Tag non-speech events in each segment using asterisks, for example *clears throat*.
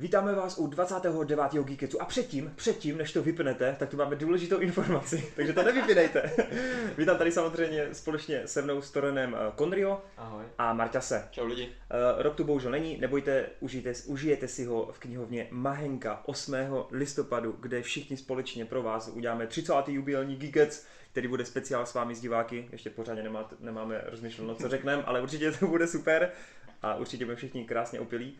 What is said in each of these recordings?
Vítáme vás u 29. Geeketsu a předtím, předtím, než to vypnete, tak tu máme důležitou informaci, *laughs* takže to nevypínejte. *laughs* Vítám tady samozřejmě společně se mnou s Torenem eh, Konrio Ahoj. a Marťase. Čau lidi. Uh, Rob tu bohužel není, nebojte, užijte, užijete si ho v knihovně Mahenka 8. listopadu, kde všichni společně pro vás uděláme 30. jubilní Geekets, který bude speciál s vámi s diváky. Ještě pořádně nemá, nemáme rozmyšleno, co řekneme, ale určitě to bude super a určitě budeme všichni krásně opilí.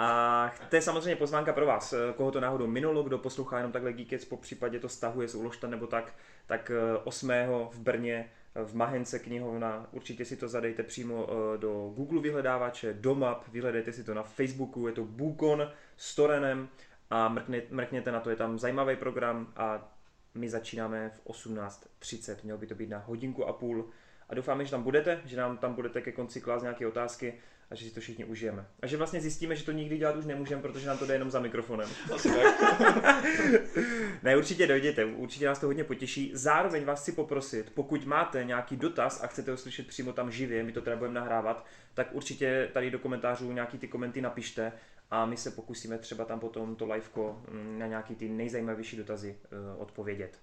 A to je samozřejmě pozvánka pro vás, koho to náhodou minulo, kdo poslouchá jenom takhle Geekets, po případě to stahuje z Uložta nebo tak, tak 8. v Brně v Mahence knihovna, určitě si to zadejte přímo eh, do Google vyhledávače, do map, vyhledejte si to na Facebooku, je to Bukon s Torenem a mrkněte na to, je tam zajímavý program a my začínáme v 18.30, mělo by to být na hodinku a půl. A doufáme, že tam budete, že nám tam budete ke konci klást nějaké otázky a že si to všichni užijeme. A že vlastně zjistíme, že to nikdy dělat už nemůžeme, protože nám to jde jenom za mikrofonem. Asi tak. *laughs* ne, určitě dojděte, určitě nás to hodně potěší. Zároveň vás chci poprosit, pokud máte nějaký dotaz a chcete ho slyšet přímo tam živě, my to teda budeme nahrávat, tak určitě tady do komentářů nějaký ty komenty napište a my se pokusíme třeba tam potom to liveko mm, na nějaký ty nejzajímavější dotazy uh, odpovědět.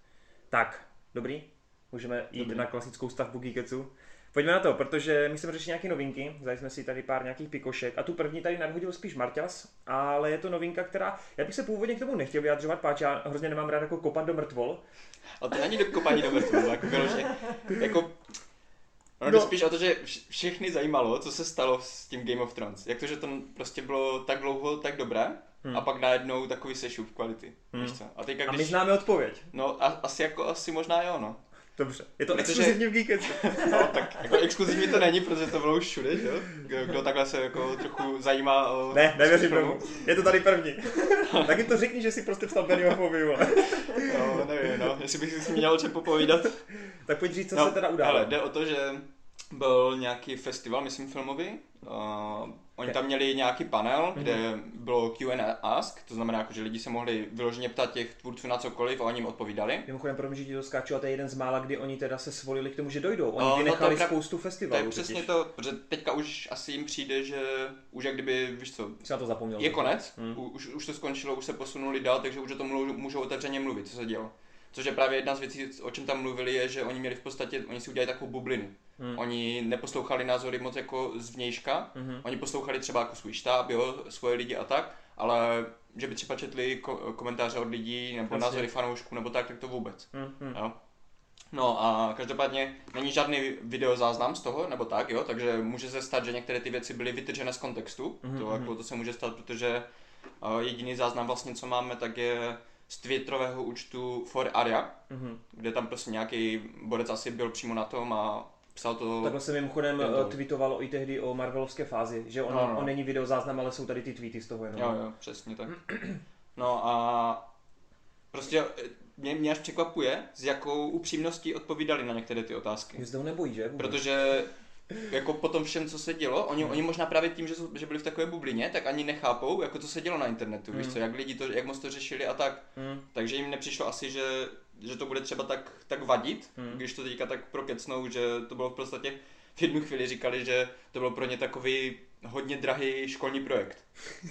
Tak, dobrý? Můžeme jít Dobrý. na klasickou stavbu Geeketsu. Pojďme na to, protože my jsme řešili nějaké novinky, vzali jsme si tady pár nějakých pikošek a tu první tady nadhodil spíš Marťas, ale je to novinka, která, já bych se původně k tomu nechtěl vyjadřovat, páč já hrozně nemám rád jako kopat do mrtvol, A to není do kopání do mrtvolu, jako vyloženě. Jako, ono No. no. spíš o to, že vš- všechny zajímalo, co se stalo s tím Game of Thrones. Jak to, že to prostě bylo tak dlouho tak dobré, Hmm. a pak najednou takový sešup kvality. Hmm. Víš co? A teďka a my když... známe odpověď. No a, asi jako, asi možná jo, no. Dobře, je to Protože- exkluzivní v Geeketsu. *laughs* No, tak jako exkluzivní to není, protože to bylo už všude, že jo? Kdo- Kdo takhle se jako trochu zajímá o... Ne, nevěřím tomu. Je to tady první. *laughs* tak jim to řekni, že si prostě psal Bennyho vole. *laughs* No, nevím, no, jestli bych si měl o čem popovídat. Tak pojď říct, co no, se teda událo. Ale jde o to, že byl nějaký festival, myslím filmový. Uh, oni tam měli nějaký panel, Mhm. kde bylo Q&A ask, to znamená, jako, že lidi se mohli vyloženě ptat těch tvůrců na cokoliv a oni jim odpovídali. Mimochodem, pro mě, že ti to skáču, a to je jeden z mála, kdy oni teda se svolili k tomu, že dojdou. Oni No, no to vynechali je pra- spoustu To festivalů. je přesně totiž. to, protože teďka už asi jim přijde, že už jak kdyby, víš co, Jsi na to zapomněl. je konec, Hmm. už, už to skončilo, už se posunuli dál, takže už o tom můžou, můžou otevřeně mluvit, co se dělo. Což je právě jedna z věcí, o čem tam mluvili, je, že oni měli v podstatě, oni si udělali takovou bublinu. Hmm. Oni neposlouchali názory moc jako zvnějška, Mhm. oni poslouchali třeba jako svůj štáb, jo, svoje lidi a tak, ale že by třeba četli ko- komentáře od lidí nebo Jasně. názory fanoušků nebo tak, tak to vůbec. Hmm, hmm. Jo. No a každopádně není žádný videozáznam z toho, nebo tak, jo, takže může se stát, že některé ty věci byly vytržené z kontextu, Mhm, to, mhm. jako, to se může stát, protože uh, jediný záznam vlastně, co máme, tak je z Twitterového účtu For Aria, Mhm. kde tam prostě nějaký borec asi byl přímo na tom a psal to... Takhle se mimochodem to. eh, tweetovalo i tehdy o Marvelovské fázi, že on, No, no. on není videozáznam, ale jsou tady ty tweety z toho jenom. Jo, jo, přesně tak. *clears throat* No a prostě eh, mě, mě až překvapuje, s jakou upřímností odpovídali na některé ty otázky. Že se toho nebojí, že? Vůbec. Protože jako po tom všem, co se dělo, oni, Hmm. oni možná právě tím, že, jsou, že byli v takové bublině, tak ani nechápou, jako co se dělo na internetu, víš Hmm. co, jak lidi to, jak moc to řešili a tak. Hmm. Takže jim nepřišlo asi, že, že to bude třeba tak, tak vadit, Hmm. když to teďka tak prokecnou, že to bylo v podstatě v jednu chvíli říkali, že to byl pro ně takový hodně drahý školní projekt.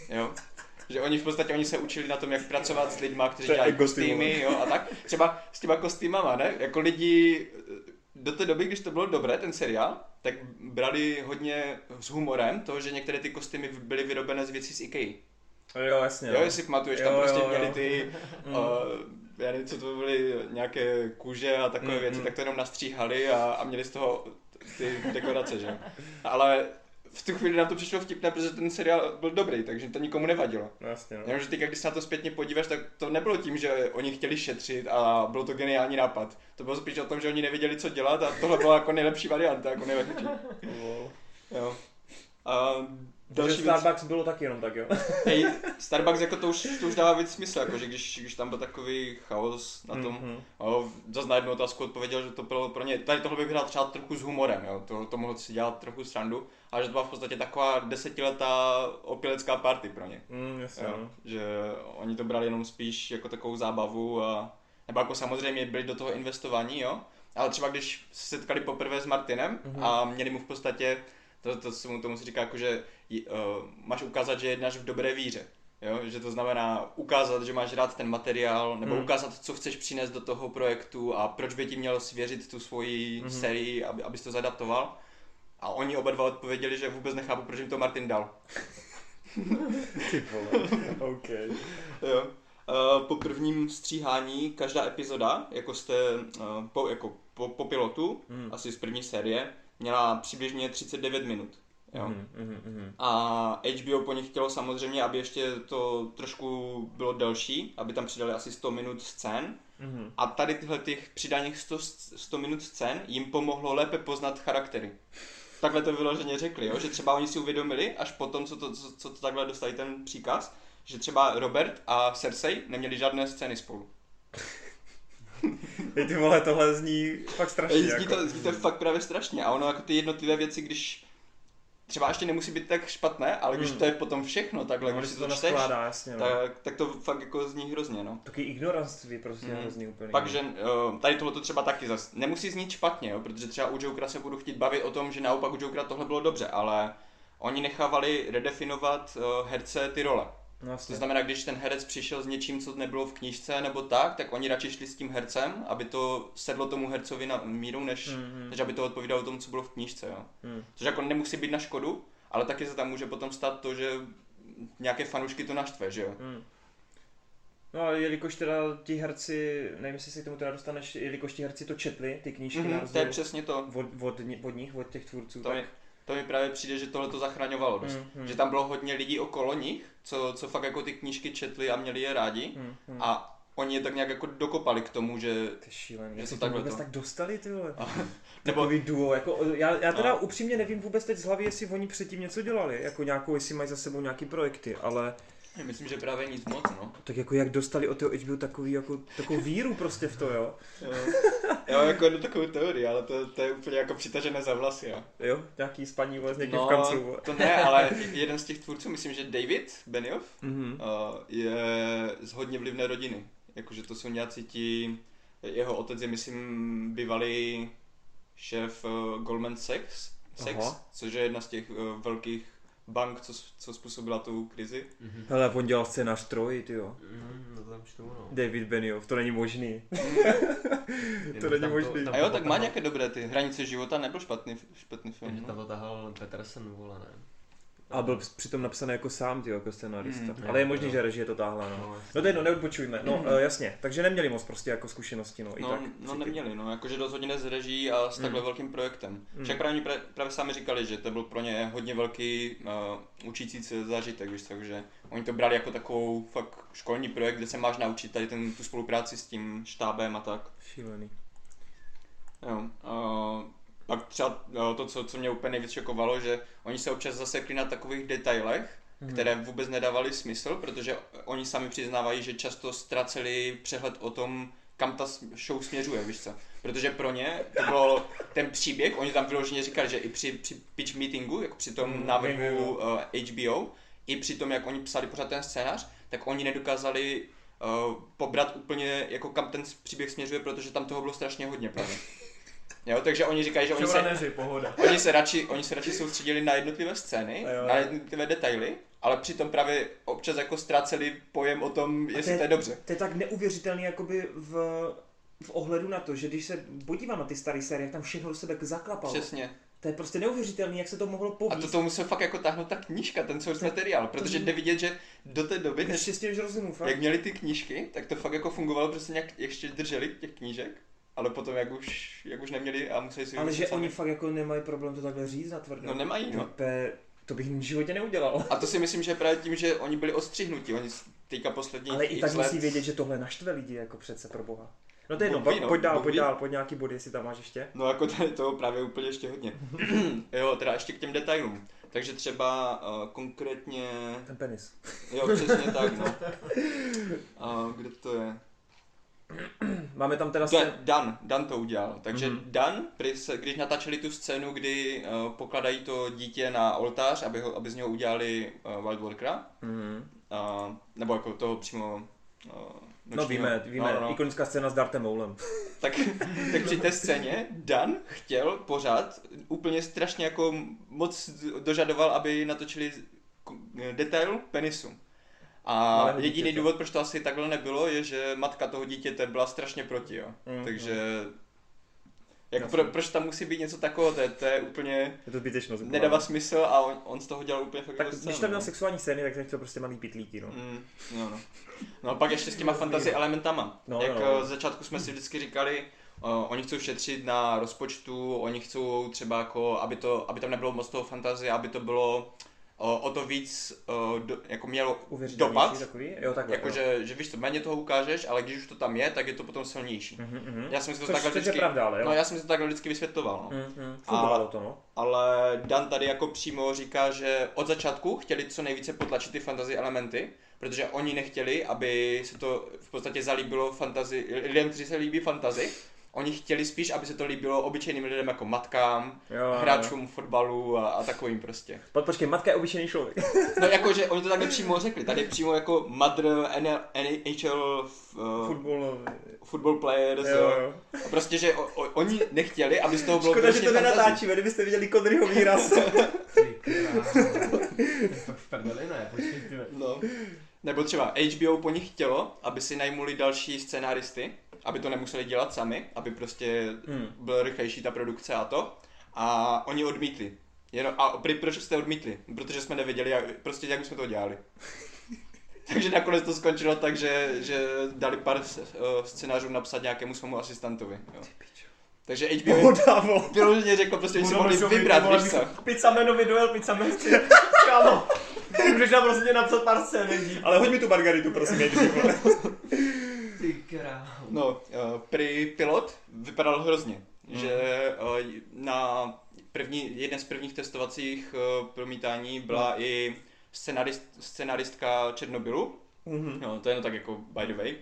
Jo? *laughs* Že oni v podstatě oni se učili na tom, jak pracovat s lidmi, kteří dělají vole. kostýmy, jo, a tak. Třeba s těma kostýmama, ne? Jako lidi do té doby, když to bylo dobré, ten seriál, tak brali hodně s humorem to, že některé ty kostýmy byly vyrobené z věcí z IKEA. Jo, jasně. Jo, no. jestli pamatuješ, Jo, tam jo, prostě jo. měli ty, Mm. *laughs* uh, já nevím, co to byly, nějaké kůže a takové Mm, věci, mm. tak to jenom nastříhali a, a měli z toho ty dekorace, že? Ale v tu chvíli nám to přišlo vtipné, protože ten seriál byl dobrý, takže to nikomu nevadilo. No, jasně, no. Jenomže ty, když se na to zpětně podíváš, tak to nebylo tím, že oni chtěli šetřit a byl to geniální nápad. To bylo spíš o tom, že oni nevěděli, co dělat a tohle byla jako nejlepší varianta, jako nejlepší. *laughs* Wow. Jo. A další věc, Starbucks bylo tak jenom tak, jo. *laughs* hej, Starbucks jako to už, to už dává víc smysl, jako že když, když tam byl takový chaos na tom, Mhm. mm-hmm. zase na jednu otázku odpověděl, že to bylo pro ně, tady tohle bych hrál třeba trochu s humorem, jo, to, to mohl si dělat trochu srandu, ale že to byla v podstatě taková desetiletá opilecká party pro ně. Mm, jasně, Jo, no. že oni to brali jenom spíš jako takovou zábavu a nebo jako samozřejmě byli do toho investovaní, jo, ale třeba když se setkali poprvé s Martinem Mhm. a měli mu v podstatě, to, to se mu tomu se říká jako, že uh, máš ukázat, že jednáš v dobré víře. Jo? Že to znamená ukázat, že máš rád ten materiál, nebo Hmm. ukázat, co chceš přinést do toho projektu a proč by ti měl svěřit tu svoji Mhm. sérii, aby, abys to zadaptoval. A oni oba dva odpověděli, že vůbec nechápu, proč jim to Martin dal. Ty vole. *laughs* OK. Jo. Uh, po prvním stříhání každá epizoda, jako jste uh, po, jako po, po pilotu, Hmm. asi z první série, měla přibližně 39 minut. Jo. Mhm, mhm. A HBO po nich chtělo samozřejmě, aby ještě to trošku bylo delší, aby tam přidali asi 100 minut scén. Mhm. A tady tyhle těch přidaných 100, 100 minut scén jim pomohlo lépe poznat charaktery. Takhle to vyloženě řekli, jo? že třeba oni si uvědomili, až potom, co to, co, co to takhle dostali ten příkaz, že třeba Robert a Cersei neměli žádné scény spolu. *laughs* Hej, ty vole, tohle zní fakt strašně. Zní jako. to, zní to fakt právě strašně a ono jako ty jednotlivé věci, když třeba ještě nemusí být tak špatné, ale když Hmm. to je potom všechno takhle, no, když si to to čteš, naskládá, jasně. No. tak, tak to fakt jako zní hrozně, no. Taky ignoranství prostě Mhm. hrozný úplně. Pak, že uh, tady tohle to třeba taky zas nemusí znít špatně, jo, protože třeba u Jokera se budu chtít bavit o tom, že naopak u Jokera tohle bylo dobře, ale oni nechávali redefinovat uh, herce ty role. No, To znamená, když ten herec přišel s něčím, co nebylo v knížce nebo tak, tak oni radši šli s tím hercem, aby to sedlo tomu hercovi na míru, než, Mhm. než aby to odpovídalo tomu, co bylo v knížce. Jo. Mhm. Což jako nemusí být na škodu, ale taky se tam může potom stát to, že nějaké fanoušky to naštve, že jo. Hmm. No ale jelikož teda ti herci, nevím jestli se k tomu teda dostaneš, jelikož ti herci to četli, ty knížky na Mhm, to je přesně to. od, od, od nich, od těch tvůrců, To tak... mi, to mi právě přijde, že tohle to zachraňovalo dost. Hmm, hmm. Že tam bylo hodně lidí okolo nich, co, co fakt jako ty knížky četli a měli je rádi. Hmm, hmm. A oni je tak nějak jako dokopali k tomu, že... Ty šílený, Že se takhle vůbec to. tak dostali, ty vole. *laughs* Nebo Takový duo, jako, já, já teda No. upřímně nevím vůbec teď z hlavy, jestli oni předtím něco dělali, jako nějakou, jestli mají za sebou nějaký projekty, ale myslím, že právě nic moc, no. tak jako jak dostali od toho HBO takový, jako, takovou víru prostě v to, jo. *laughs* Jo, jo jako jednu takovou teorii, ale to, to je úplně jako přitažené za vlasy, jo. Jo, nějaký spaní vole s někým No, v kanclu. to ne, ale jeden z těch tvůrců, myslím, že David Benioff, Mhm. uh, je z hodně vlivné rodiny. Jakože to jsou nějací ti, jeho otec je, myslím, bývalý šéf uh, Goldman Sachs, Sachs Aha. což je jedna z těch uh, velkých bank, co, co způsobila tu krizi. Mhm. Hele, on dělal scénář Troji, ty jo. No to tam čtu, no. David Benioff, to není možný. *laughs* To není možný. tam A jo, to tak má nějaké dobré ty. Hranice života nebyl špatný, špatný film. Jenže No. tam to tahal Petersen, vole, ne? A byl přitom napsaný jako sám, ty jako scenárista. Mm, Ale je jo. že režie to táhla, no. No, No to je jedno, neodbočujme. No eh, jasně, takže neměli moc prostě jako zkušenosti, no. I No, tak, no neměli, no, jakože ne s reží a s takhle Mm. velkým projektem. Mm. Však právě, právě sami říkali, že to byl pro ně hodně velký uh, učící se zážitek, víš, takže oni to brali jako takovou fakt školní projekt, kde se máš naučit tady ten, tu spolupráci s tím štábem a tak. Šílený. Jo. Uh, pak třeba to, co, co mě úplně nejvíc šokovalo, že oni se občas zasekli na takových detailech, Mhm. které vůbec nedávaly smysl, protože oni sami přiznávají, že často ztraceli přehled o tom, kam ta show směřuje, víš co. Protože pro ně to bylo ten příběh, oni tam vyloženě říkali, že i při, při pitch meetingu, jako při tom Mm, návrhu uh, HBO, i při tom, jak oni psali pořád ten scénář, tak oni nedokázali uh, pobrat úplně, jako kam ten příběh směřuje, protože tam toho bylo strašně hodně právě. *laughs* Jo, takže oni říkají, že oni se, pohoda. *laughs* oni se, radši, oni se radši *laughs* soustředili na jednotlivé scény, A jo. na jednotlivé detaily, ale přitom právě občas jako ztráceli pojem o tom, jestli to je dobře. To je tak neuvěřitelný jakoby v, v ohledu na to, že když se podívám na ty staré série, jak tam všechno do sebe zaklapalo. Přesně. To je prostě neuvěřitelný, jak se to mohlo A povíst. to, to musel fakt jako táhnout ta knížka, ten source materiál, protože jde vidět, že do té doby, než rozumím, fakt. jak měli ty knížky, tak to fakt jako fungovalo, prostě nějak ještě drželi těch knížek, ale potom jak už, jak už neměli a museli si Ale že sami. oni fakt jako nemají problém to takhle říct na tvrdo. No nemají, no. To, je- to bych v životě neudělal. A to si myslím, že je právě tím, že oni byli odstřihnuti, oni teďka poslední Ale i tak let- musí vědět, že tohle naštve lidi, jako přece pro boha. No to je jedno, pojď, no, pojď dál, pojď dál, pojď nějaký body, jestli tam máš ještě. No jako tady toho právě úplně ještě hodně. *laughs* jo, teda ještě k těm detailům. Takže třeba uh, konkrétně, Ten penis. jo přesně tak no. Uh, *laughs* kde to je? *clears throat* Máme tam teda To je scén... Dan, Dan to udělal. Takže Mhm. mm-hmm. Dan, když natáčeli tu scénu, kdy uh, pokladají to dítě na oltář, aby, ho, aby z něho udělali uh, Wild Walkera, Mhm. uh, nebo jako toho přímo uh, No nočního- víme, víme, no, no, no. ikonická scéna s Dartem Maulem. *laughs* tak, tak při té scéně Dan chtěl pořád, úplně strašně jako moc dožadoval, aby natočili detail penisu. A jediný dítěte. důvod, proč to asi takhle nebylo, je, že matka toho dítěte byla strašně proti, jo. Mm, Takže... Jako Jasně. pro, proč tam musí být něco takového, to je, to je úplně... Je to zbytečnost. Nedává smysl a on, on z toho dělal úplně fakt Tak jako když tam měl no. sexuální scény, tak jsem chtěl prostě malý pitlíky, no. Mm, no, no. no a pak ještě s těma fantasy elementama. No, Jak no, no. eh, začátku jsme si vždycky říkali, uh, oni chcou šetřit na rozpočtu, oni chcou třeba jako, aby, to, aby tam nebylo moc toho fantazie, aby to bylo o to víc, do, jako mělo dopad. takový? Jo, takhle. jo. Jakože, že víš to, méně toho ukážeš, ale když už to tam je, tak je to potom silnější. Mhm, mhm. Já jsem si to Což, takhle vždycky, pravda, ale jo. no já jsem si to takhle vždycky vysvětloval. No. Mhm, A- to, no. Ale Dan tady jako přímo říká, že od začátku chtěli co nejvíce potlačit ty fantasy elementy, protože oni nechtěli, aby se to v podstatě zalíbilo fantasy, lidem, kteří se líbí fantasy. Oni chtěli spíš, aby se to líbilo obyčejným lidem jako matkám, Jo, jo, jo. hráčům fotbalu a, a takovým prostě. Po, počkej, matka je obyčejný člověk. *laughs* No jakože oni to takhle přímo řekli, tady přímo jako mother NHL uh, Fotbal. football players, Jo, jo. A prostě, že o, o, oni nechtěli, aby z toho bylo Škoda, že vyloženě to nenatáčíme, kdybyste viděli Kodryho výraz. Ty je fakt v prdeli, ne? Počkej, ty. No. Nebo třeba HBO po nich chtělo, aby si najmuli další scénáristy, aby to nemuseli dělat sami, aby prostě Hmm. byla rychlejší ta produkce a to. A oni odmítli. Jenom, a pri- proč jste odmítli? Protože jsme nevěděli, jak, prostě jak jsme to dělali. *laughs* Takže nakonec to skončilo tak, že, že dali pár eh, scénářů napsat nějakému svému asistentovi. Jo. Takže HBO Podávo. vyloženě řekl, prostě, že si mohli vybrat, víš *laughs* co? Pizza menovi dojel, pizza menovi. Kámo. Můžeš nám prostě napsat pár scén, Ale hoď mi tu margaritu, prosím, jeď, vole. Ty krávo. No, uh, prý pilot vypadal hrozně, Mhm. že uh, na první, jeden z prvních testovacích uh, promítání byla No. i scenarist, scenaristka Černobylu, Mhm. no to je no tak jako by the way,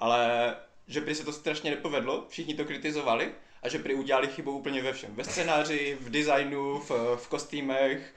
ale že prý se to strašně nepovedlo, všichni to kritizovali a že prý udělali chybu úplně ve všem, ve scénáři, v designu, v, v kostýmech,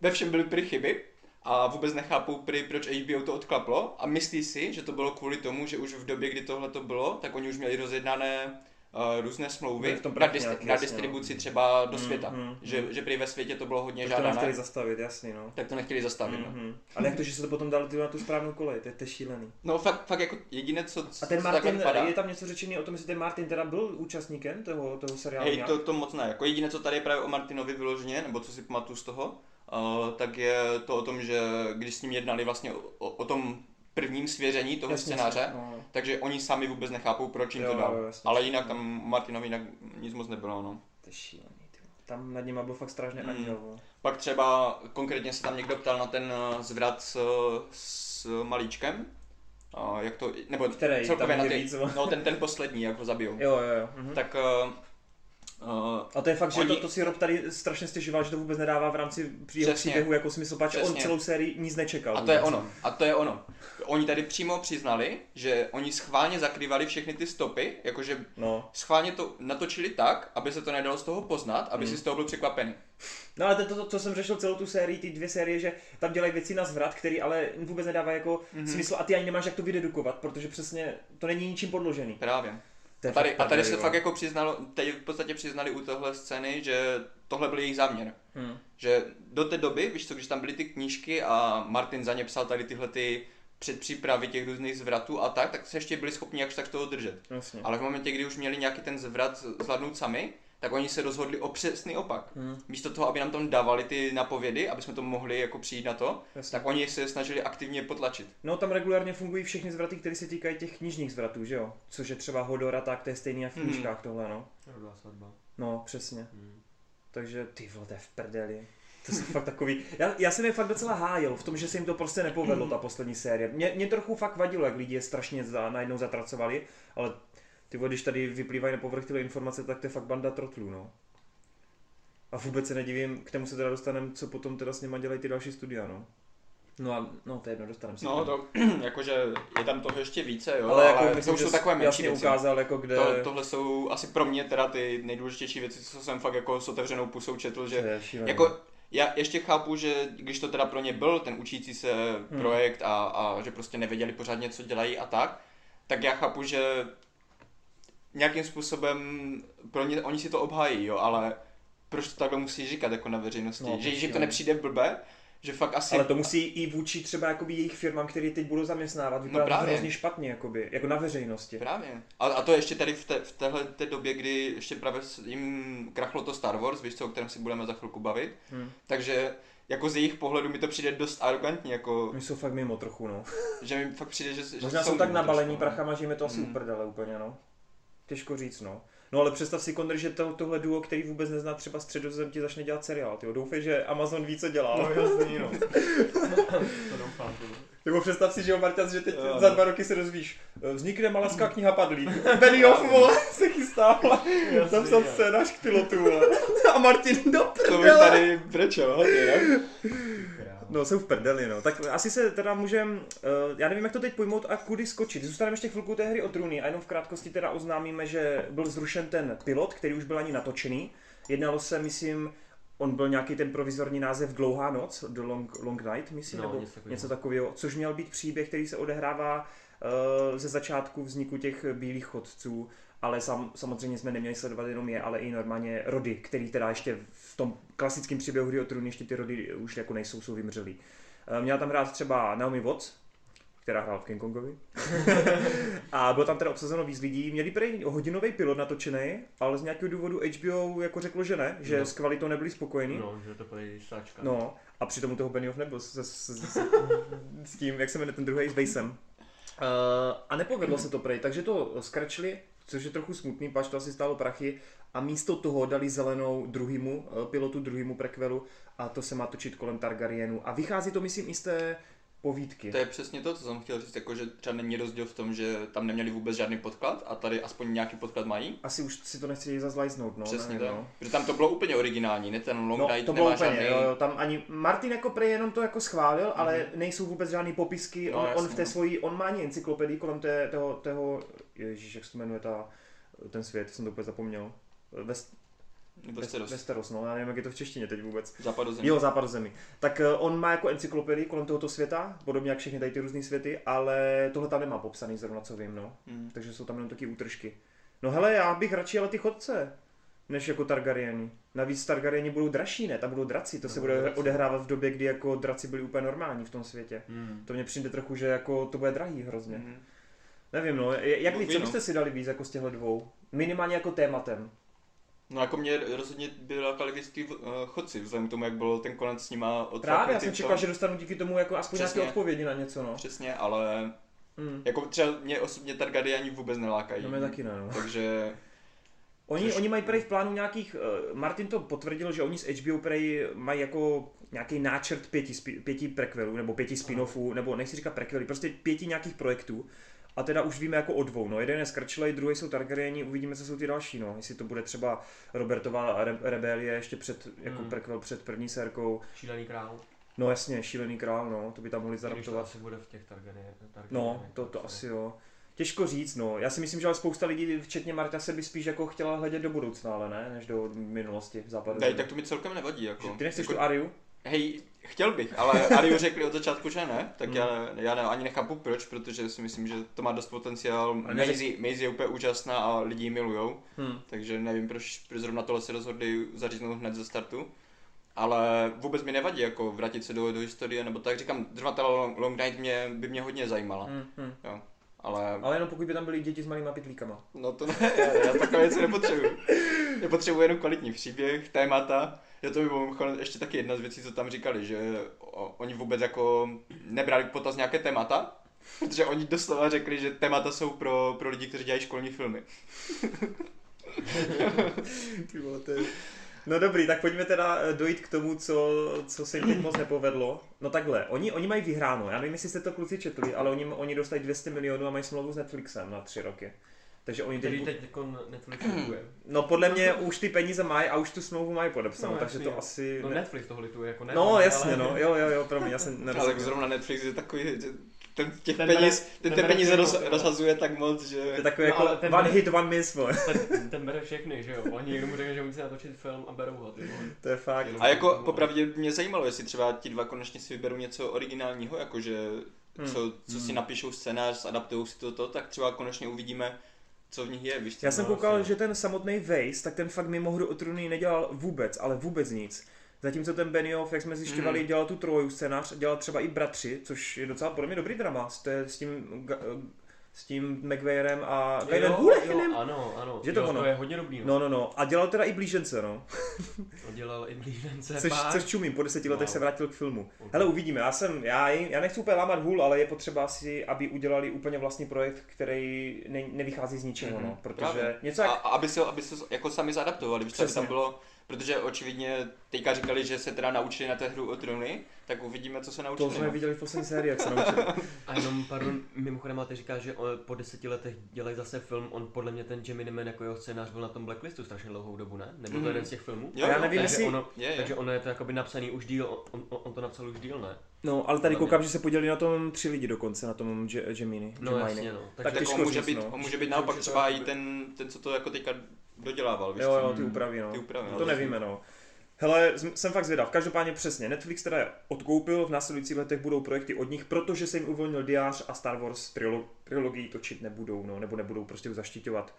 ve všem byly prý chyby a vůbec nechápou prý, proč HBO to odklaplo. A myslí si, že to bylo kvůli tomu, že už v době, kdy tohle to bylo, tak oni už měli rozjednané uh, různé smlouvy v tom na, prachy dist- nějaký, na jasně, distribuci no. třeba do Mm, světa. mm, že, mm. že prý ve světě to bylo hodně Tak to nechtěli žádané, zastavit, jasný, no. tak to nechtěli zastavit. No. Mhm. Ale jak to, že se to potom dali ty na tu správnou kolej, to je, to šílený. no fakt, fakt jako jediné, co, A ten Martin, je tam něco řečený o tom, jestli ten Martin teda byl účastníkem toho, toho seriálu Hej, to, to moc ne. Jako jediné, co tady je právě o Martinovi vyloženě, nebo co si pamatuju z toho, uh, tak je to o tom, že když s ním jednali vlastně o, o, o tom prvním svěření toho Jasně, scénáře, No. takže oni sami vůbec nechápou, proč jim Jo, to dal. jo, jasně. Ale jinak tam Martinovi jinak nic moc nebylo, no. To je šílený. Tam nad nima byl fakt strašně Mm. anděl, vole. Pak třeba konkrétně se tam někdo ptal na ten eh, zvrat s, s malíčkem, a jak to, nebo Který? celkově na ty, víc, vole. no ten, ten poslední, jak ho zabijou. Jo, jo, jo. Mhm. Tak uh, A to je fakt, že Oni- to, to si Rob tady strašně stěžoval, že to vůbec nedává v rámci jeho příběhu jako smysl, pač on celou sérii nic nečekal. A to je ono. A to je ono. Oni tady přímo přiznali, že oni schválně zakrývali všechny ty stopy, jakože No. schválně to natočili tak, aby se to nedalo z toho poznat, aby Hmm. si z toho byl překvapený. No ale to, to, to, co jsem řešil celou tu sérii, ty dvě série, že tam dělají věci na zvrat, který ale vůbec nedává jako Mhm. smysl a ty ani nemáš jak to vydedukovat, protože přesně to není ničím podložený. Právě. Tady, fakt a tady se fakt jako přiznalo, teď v podstatě přiznali u tohle scény, že tohle byl jejich záměr. Hmm. Že do té doby, víš co, když tam byly ty knížky a Martin za ně psal tady tyhle ty předpřípravy těch různých zvratů a tak, tak se ještě byli schopni jakž tak toho držet. Jasně. Ale v momentě, kdy už měli nějaký ten zvrat zvládnout sami, tak oni se rozhodli o přesný opak. Hmm. Místo toho, aby nám tam dávali ty napovědy, aby jsme to mohli jako přijít na to, Jasně. tak oni se snažili aktivně potlačit. No tam regulárně fungují všechny zvraty, které se týkají těch knižních zvratů, že jo? Což je třeba Hodora, tak to je stejný jak v Mhm. knížkách tohle, no. Rodná svatba. No, přesně. Hmm. Takže ty vole, to je v prdeli. To jsou fakt takový. Já, já jsem je fakt docela hájil v tom, že se jim to prostě nepovedlo, ta poslední série. Mě, mě trochu fakt vadilo, jak lidi je strašně za, najednou zatracovali, ale ty vole, když tady vyplývají na povrch tyhle informace, tak to je fakt banda trotlů, no. A vůbec se nedivím, k tomu se teda dostaneme, co potom teda s nima dělají ty další studia, no. No a no to je jedno, dostaneme se. No k tomu. to, *clears throat* jakože je tam toho ještě více, jo, ale, jako ale myslím, to že jsou takové menší věci. ukázal, jako kde... To, tohle jsou asi pro mě teda ty nejdůležitější věci, co jsem fakt jako s otevřenou pusou četl, že jako já ještě chápu, že když to teda pro ně byl ten učící se Hmm. projekt a, a že prostě nevěděli pořádně, co dělají a tak, tak já chápu, že nějakým způsobem pro ně, oni si to obhájí, jo, ale proč to takhle musí říkat jako na veřejnosti? No, No, že, že to šílený. nepřijde blbé, že fakt asi... Ale to musí i vůči třeba jakoby jejich firmám, které teď budou zaměstnávat, vypadat právě. hrozně špatně, jakoby, jako na veřejnosti. Právě. A, a to ještě tady v, té, v téhle té době, kdy ještě právě jim krachlo to Star Wars, víš co, o kterém si budeme za chvilku bavit. Hmm. Takže jako z jejich pohledu mi to přijde dost arrogantní, jako, Oni jsou fakt mimo trochu, no. že mi fakt přijde, že, že Možná jsou tak nabalení trošku, no. prachama, že je to asi Hmm. uprdele úplně, no. Těžko říct, no. No ale představ si, Kondr, že to, tohle duo, který vůbec nezná třeba středozem, ti začne dělat seriál, tyjo. Doufej, že Amazon ví, co dělá. No jasný, no. *laughs* to doufám. vole. Nebo představ si, že jo, Marťas, že teď Jo, za no. dva roky se dozvíš, eh, vznikne malaská *clears throat* kniha Padlí. Benioff, vole, *laughs* se chystá, Tam jo. scénář k pilotu, vole. *laughs* A Martin do To bych prdele. tady brečel, ne? No, jsou v prdeli, no. Tak asi se teda můžem, uh, já nevím, jak to teď pojmout a kudy skočit. Zůstaneme ještě chvilku té hry o trůny a jenom v krátkosti teda oznámíme, že byl zrušen ten pilot, který už byl ani natočený. Jednalo se, myslím, on byl nějaký ten provizorní název Dlouhá noc, The Long, Long Night, myslím, No, nebo něco takového. něco takového, což měl být příběh, který se odehrává uh, ze začátku vzniku těch bílých chodců, ale sam, samozřejmě jsme neměli sledovat jenom je, ale i normálně rody, který teda ještě v tom klasickém příběhu hry o trůny ještě ty rody už jako nejsou, jsou vymřelí. Uh, měla tam hrát třeba Naomi Watts, která hrála v King Kongovi. *laughs* a bylo tam teda obsazeno víc lidí. Měli prý hodinový pilot natočený, ale z nějakého důvodu HBO jako řeklo, že ne, že No. s kvalitou nebyli spokojení. No, že to bude sáčka. No, a přitom u toho Benioff nebyl s, s, s, s, s tím, jak se jmenuje ten druhý, s Basem. Uh, a nepovedlo *clears throat* se to prej, takže to skračili, což je trochu smutný, pač to asi stálo prachy. A místo toho dali zelenou druhýmu uh, pilotu, druhýmu prequelu a to se má točit kolem Targaryenu. A vychází to, myslím, i z té povídky. To je přesně to, co jsem chtěl říct, jako, že třeba není rozdíl v tom, že tam neměli vůbec žádný podklad a tady aspoň nějaký podklad mají. Asi už si to nechci zazlajznout, no. Přesně nevím, tak. no. Protože tam to bylo úplně originální, ne ten Long No, Night to bylo nemá úplně, žádný... jo, jo, tam ani Martin jako prej jenom to jako schválil, ale nejsou vůbec žádný popisky, No, on, on jasně, v té no. svojí, on má ani encyklopedii kolem té, toho, toho, ježíš, jak se to jmenuje ta, ten svět, jsem to úplně zapomněl. West, Westeros, Westeros, no, já nevím, jak je to v češtině teď vůbec. západozemí. Jo, západozemí. Tak eh, on má jako encyklopedii kolem tohoto světa, podobně jak všechny tady ty různé světy, ale tohle tam nemá popsaný zrovna, co vím, no. Hmm. Takže jsou tam jenom taky útržky. No hele, já bych radši ale ty chodce, než jako Targaryeni. Navíc Targaryeni budou dražší, ne? Tam budou draci, to se No, bude draci. odehrávat v době, kdy jako draci byli úplně normální v tom světě. Hmm. To mně přijde trochu, že jako to bude drahý hrozně. Mhm. Nevím, no, jak vy, co Víno. byste si dali víc jako z těchto dvou? Minimálně jako tématem. No jako mě rozhodně by lákali ty uh, chodci, vzhledem k tomu, jak byl ten konec s nima odfaknutý. Právě, já jsem čekal, že dostanu díky tomu jako aspoň Přesně. nějaké odpovědi na něco, no. Přesně, ale Hmm. jako třeba mě osobně Targaryeni vůbec nelákají. No mě taky ne, no. Takže Oni, Což- oni mají prej v plánu nějakých, uh, Martin to potvrdil, že oni s HBO prej mají jako nějaký náčrt pěti, pěti prequelů, nebo pěti spin-offů, nebo nechci říkat prequely, prostě pěti nějakých projektů. A teda už víme jako o dvou, no jeden je Skrčlej, druhý jsou Targaryeni, uvidíme, co jsou ty další, no. Jestli to bude třeba Robertova re- rebelie ještě před, jako Hmm. prequel před první sérkou. Šílený král. No jasně, šílený král, no, to by tam mohli Když to zadaptovat. asi bude v těch Targaryen. No, to, to asi jo. Těžko říct, no. Já si myslím, že ale spousta lidí, včetně Marta, se by spíš jako chtěla hledět do budoucna, ale ne, než do minulosti v západu. tady, tak to mi celkem nevadí. Jako. Ty nechceš jako, tu Ariu? Hej, chtěl bych, ale Ariu řekli od začátku, že ne, tak Hmm. já, já ne, ani nechápu proč, protože si myslím, že to má dost potenciál. Maisie, Maisie je úplně úžasná a lidi ji milujou, Hm. takže nevím, proč, proč zrovna tohle se rozhodli zaříznout hned ze startu. Ale vůbec mi nevadí jako vrátit se do, do historie, nebo tak říkám, zrovna ta Long, Night mě, by mě hodně zajímala. Hm, hm. Jo. Ale Ale jenom pokud by tam byly děti s malýma pytlíkama. no to ne, já, já takové věci nepotřebuji. Já potřebuji jenom kvalitní příběh, témata. Já to mimochodem ještě taky jedna z věcí, co tam říkali, že oni vůbec jako nebrali potaz nějaké témata, *laughs* protože oni doslova řekli, že témata jsou pro, pro lidi, kteří dělají školní filmy. *laughs* Ty vole, to je... No dobrý, tak pojďme teda eh, dojít k tomu, co, co se jim teď moc nepovedlo. No takhle, oni, oni mají vyhráno, já nevím, jestli jste to kluci četli, ale oni, oni dostali 200 milionů a mají smlouvu s Netflixem na tři roky. Takže oni teď, Který teď jako Netflix funguje. no podle mě už ty peníze mají a už tu smlouvu mají podepsanou, No, takže jasně. to asi... No ne- Netflix to lituje, jako ne. No ale- jasně, no, jo, jo, jo, promiň, já jsem *laughs* Ale tak nerozuměl. zrovna Netflix je takový, že ten, těch Ten peněz, bere- ten, ten ty bere peníze roz, rozhazuje tak moc, že... To je takový No, jako ale ten- one hit, one miss, vole. Ten, ten bere všechny, že jo? Oni někdo mu řekne, že musí natočit film a berou ho, ty vole. To je fakt. A jako popravdě mě zajímalo, jestli třeba ti dva konečně si vyberou něco originálního, jakože Hmm. co, co si napíšou scénář, adaptují si to, to, tak třeba konečně uvidíme, co v nich je, víš? Já jsem No, koukal, že ten samotný Vejs, tak ten fakt mimo hru o trůny nedělal vůbec, ale vůbec nic. Zatímco ten Benioff, jak jsme zjišťovali, Mhm. dělal tu troju scénář, dělal třeba i Bratři, což je docela podle mě dobrý drama, s, té- s tím, s tím McVeighem a Guyem Hulechinem. ano, ano. Že to jo, ono? to je hodně dobrý. No, no, no. A dělal teda i blížence, no. *laughs* Dělal i blížence Což, pár. což čumím, po deseti letech Wow. se vrátil k filmu. Ok. Hele, uvidíme, já jsem, já, já nechci úplně lámat hůl, ale je potřeba si, aby udělali úplně vlastní projekt, který ne, nevychází z ničeho, Mhm, no, protože právě. něco A, jak... a aby se, aby se jako sami zadaptovali, Přesně. tam bylo, protože očividně teďka říkali, že se teda naučili na té hru o trůny, tak uvidíme, co se naučili. To jsme no. viděli v poslední sérii, jak se *laughs* naučili. A jenom, pardon, mimochodem, máte říká, že on, po deseti letech dělají zase film, on podle mě ten Gemini Man jako jeho scénář byl na tom Blacklistu strašně dlouhou dobu, ne? Nebo to je jeden z těch filmů? Jo, já nevím, takže jestli- ono, Je, je. takže ono je to jakoby napsaný už díl, on, on, on to napsal už díl, ne? No, ale tady koukám, že se podělili na tom tři lidi dokonce, na tom Ge- Gemini. No Gemini. jasně, no. Tak tak těžko on může, říct, být, no. on může být naopak třeba i ten, ten, co to jako teďka dodělával, víš Jo, jo, ty úpravy, no. Ty úpravy, no, to to nevíme, no. Hele, jsem- fakt zvědav. Každopádně přesně. Netflix teda je odkoupil, v následujících letech budou projekty od nich, protože se jim uvolnil diář a Star Wars trilo- trilogii točit nebudou, no, nebo nebudou prostě zaštiťovat.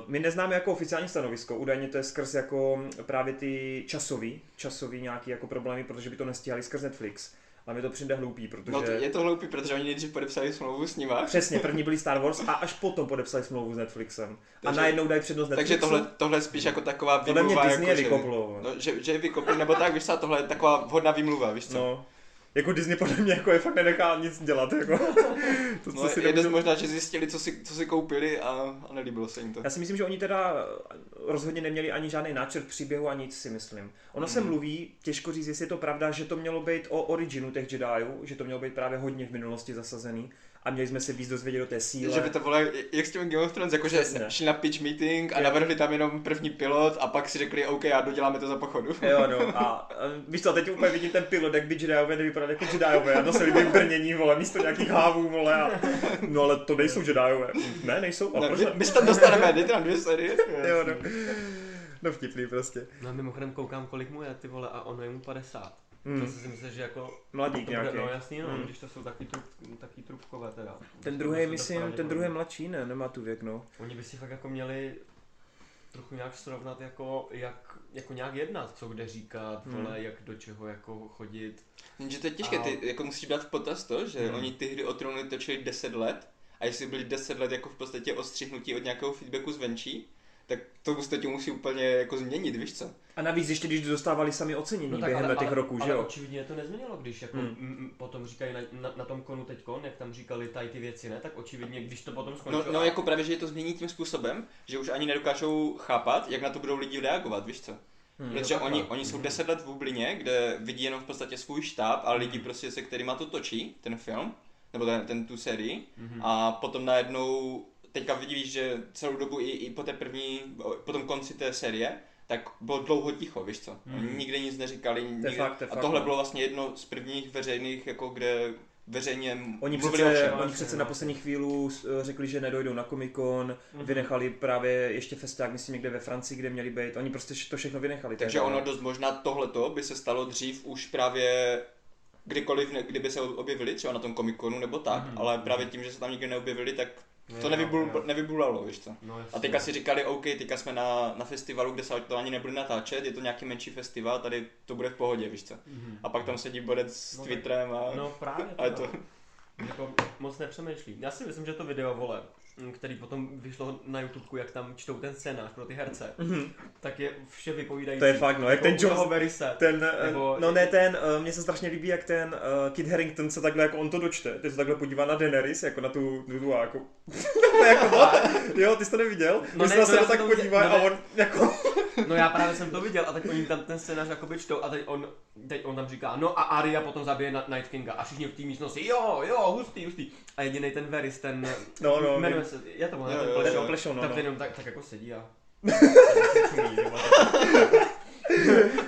Uh, my neznáme jako oficiální stanovisko, údajně to je skrz jako právě ty časový, časový nějaký jako problémy, protože by to nestíhali skrz Netflix. A mi to přijde hloupý, protože... No to, je to hloupý, protože oni nejdřív podepsali smlouvu s nima. Přesně, *laughs* první byli Star Wars a až potom podepsali smlouvu s Netflixem. A Takže- najednou dají přednost Netflixu. Takže tohle, tohle je spíš jako taková Podle mě výmluva, Disney jako, je že, vykoplo. no, že, že je vykopl, nebo tak, víš co, tohle je taková vhodná výmluva, víš co? No, jako Disney podle mě jako je fakt nenechá nic dělat, jako. *laughs* to, No, si je dost nemůžu- možná, že zjistili, co si, co si koupili a, a nelíbilo se jim to. Já si myslím, že oni teda rozhodně neměli ani žádný náčrt příběhu a nic si myslím. Ono se Mhm. mluví, těžko říct, jestli je to pravda, že to mělo být o originu těch Jediů, že to mělo být právě hodně v minulosti zasazený a měli jsme se víc dozvědět o té síle. Že by to bylo jak s tím Game of Thrones, jakože šli na pitch meeting a Jo. navrhli tam jenom první pilot a pak si řekli, OK, a doděláme to za pochodu. Jo, no, a, a víš co, teď úplně vidím ten pilot, jak by Jediové nevypadali jako Jediové a nosili by brnění, vole, místo nějakých hávů, vole, a, no ale to nejsou Jediové. Ne, nejsou, a No, proč my, my se tam dostaneme, dejte nám dvě série. Jo, no. No vtipný prostě. No a mimochodem koukám, kolik mu je, ty vole, a ono je mu 50. Hmm. Zase si myslím, že jako... Mladík to bude, nějaký. no jasný, no, Hmm. když to jsou taky, trup, taky trubkové teda. Ten To druhý, myslím, ten druhý je pravděpodobný. mladší, ne, nemá tu věk, no. Oni by si fakt jako měli trochu nějak srovnat jako, jak, jako nějak jednat, co kde říkat, Hmm. vole, jak do čeho jako chodit. Jenže to je těžké, ty jako musíš brát v potaz to, že Hmm. oni ty hry o trůny točili 10 let a jestli byli 10 let jako v podstatě ostřihnutí od nějakého feedbacku zvenčí, tak to prostě musí úplně jako změnit, víš co? A navíc ještě, když dostávali sami ocenění no během ale, těch ale, roků, ale že jo? očividně to nezměnilo, když jako Hmm. hmm. m, potom říkají na, na, na, tom konu teďkon, jak tam říkali tady ty věci, ne, tak očividně, když to potom No, skončilo. no jako právě, že je to změní tím způsobem, že už ani nedokážou chápat, jak na to budou lidi reagovat, víš co? Hmm. Protože takhle. oni, oni jsou Mhm. 10 let v bublině, kde vidí jenom v podstatě svůj štáb a lidi prostě se kterýma to točí, ten film, nebo ten, ten tu sérii, Mhm. a potom najednou, teďka vidíš, že celou dobu i, i po té první, po tom konci té série, tak bylo dlouho ticho, víš co? Oni Mhm. nikdy nic neříkali, nikdy, fakt, a tohle no. bylo vlastně jedno z prvních veřejných, jako kde veřejně Oni přece, všem. oni přece na poslední chvíli eh, řekli, že nedojdou na Comic Con, Mhm. vynechali právě ještě festiák, myslím někde ve Francii, kde měli být. Oni prostě to všechno vynechali. Takže ono dost možná tohleto by se stalo dřív už právě kdykoliv, kdyby se objevili, třeba na tom Comic-Conu nebo tak, Mhm. ale právě tím, že se tam nikdy neobjevili, tak to nevybul, nevybulalo, víš co. No, A teďka si říkali, OK, teďka jsme na, na festivalu, kde se to ani nebude natáčet, je to nějaký menší festival, tady to bude v pohodě, víš co. Mhm. A pak tam sedí bodec s No Twitterem a... No právě a je to... Jako moc nepřemýšlí. Já si myslím, že to video, vole, který potom vyšlo na YouTube, jak tam čtou ten scénář pro ty herce, Mhm. tak je vše vypovídající. To je fakt, no, jak Jako ten toho Verise. Ten, eh, Nebo- no ne ten, eh, mně se strašně líbí, jak ten uh, Kid Harington se takhle, jako on to dočte, ty se takhle podívá na Daenerys, jako na tu, tu, tu jako, *laughs* jako? *laughs* Jo, ty jsi to neviděl? No No ne, se já to jsem tak to podívá a no ne. on jako, No já právě jsem to viděl a teď oni tam ten scénář jakoby čtou a teď on, teď on tam říká, no a Arya potom zabije Na- Night Kinga a všichni v té místnosti, jo, jo, hustý, hustý. A jediný ten Veris, ten, No, no, jmenuje vím. se, je to jo, ten plešo, oplešou, no, tak no. jenom tak, tak jako sedí a... *laughs*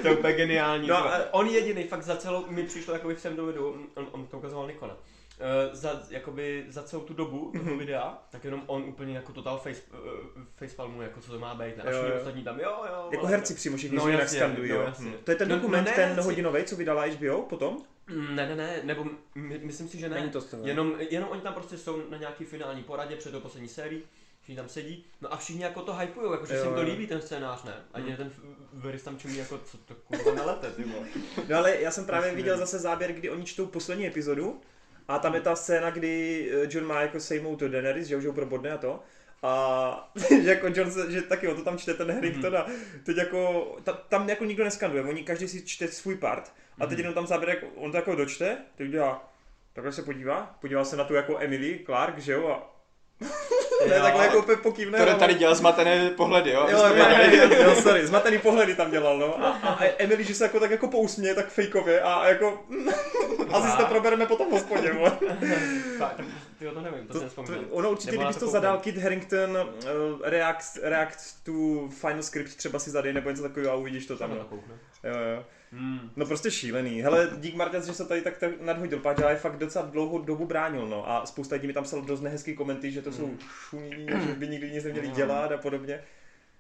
to je úplně geniální. No No, a- On jediný fakt za celou, mi přišlo jakoby v do videu, on, on to ukazoval Nikona. Uh, za, jakoby za celou tu dobu toho videa, tak jenom on úplně jako total face, uh, facepalmu, jako co to má být. ne? A všichni ostatní tam, jo, jo. Jako vole. herci přímo všichni No no, jasně, skandují, no jo. jasně. Hm. To je ten No- dokument, no ne ten hodinový, co vydala HBO potom? Mm, Ne, ne, ne, nebo my, myslím si, že ne. Není to toho. Jenom, jenom oni tam prostě jsou na nějaký finální poradě před tou poslední sérií, všichni tam sedí, no a všichni jako to hypujou, jako že Jo, se jim to líbí ten scénář, ne? A Hmm. hmm. ten Veris tam čumí jako, co to kurva nelete, ty. No ale já jsem právě Vlastně- viděl zase záběr, kdy oni čtou poslední epizodu a tam je ta scéna, kdy eh, John má jako sejmout to Daenerys, že už ho probodne a to. A že *laughs* jako John, se, že taky on to tam čte ten Harrington a teď jako, ta, tam jako nikdo neskanduje, oni každý si čte svůj part a teď jenom tam záběr, jak on to jako dočte, teď udělá, takhle se podívá, podívá se na tu jako Emily Clark, že jo, a ne, Jo. takhle jako úplně pokývne. Který hlavou. tady dělal zmatené pohledy, jo? Jo, jo, jo, jo, sorry, zmatený pohledy tam dělal, no. A, a Emily, že se jako tak jako pousměje, tak fejkově a jako... *laughs* Asi si to probereme potom v hospodě, vole. Tak, tak ty o to nevím, to, To, si to, nespomínám. ono určitě, kdybys to to zadal Kit Harington, uh, react, react to final script třeba si zadej nebo něco takového a uvidíš to tam, no. Jo, jo. Hmm. No prostě šílený. Hele, dík Marťas, že se tady tak nadhodil, Páťa je fakt docela dlouhou dobu bránil, no. A spousta lidí mi tam psal dost nehezký komenty, že to jsou šumí, že by nikdy nic neměli No. dělat a podobně.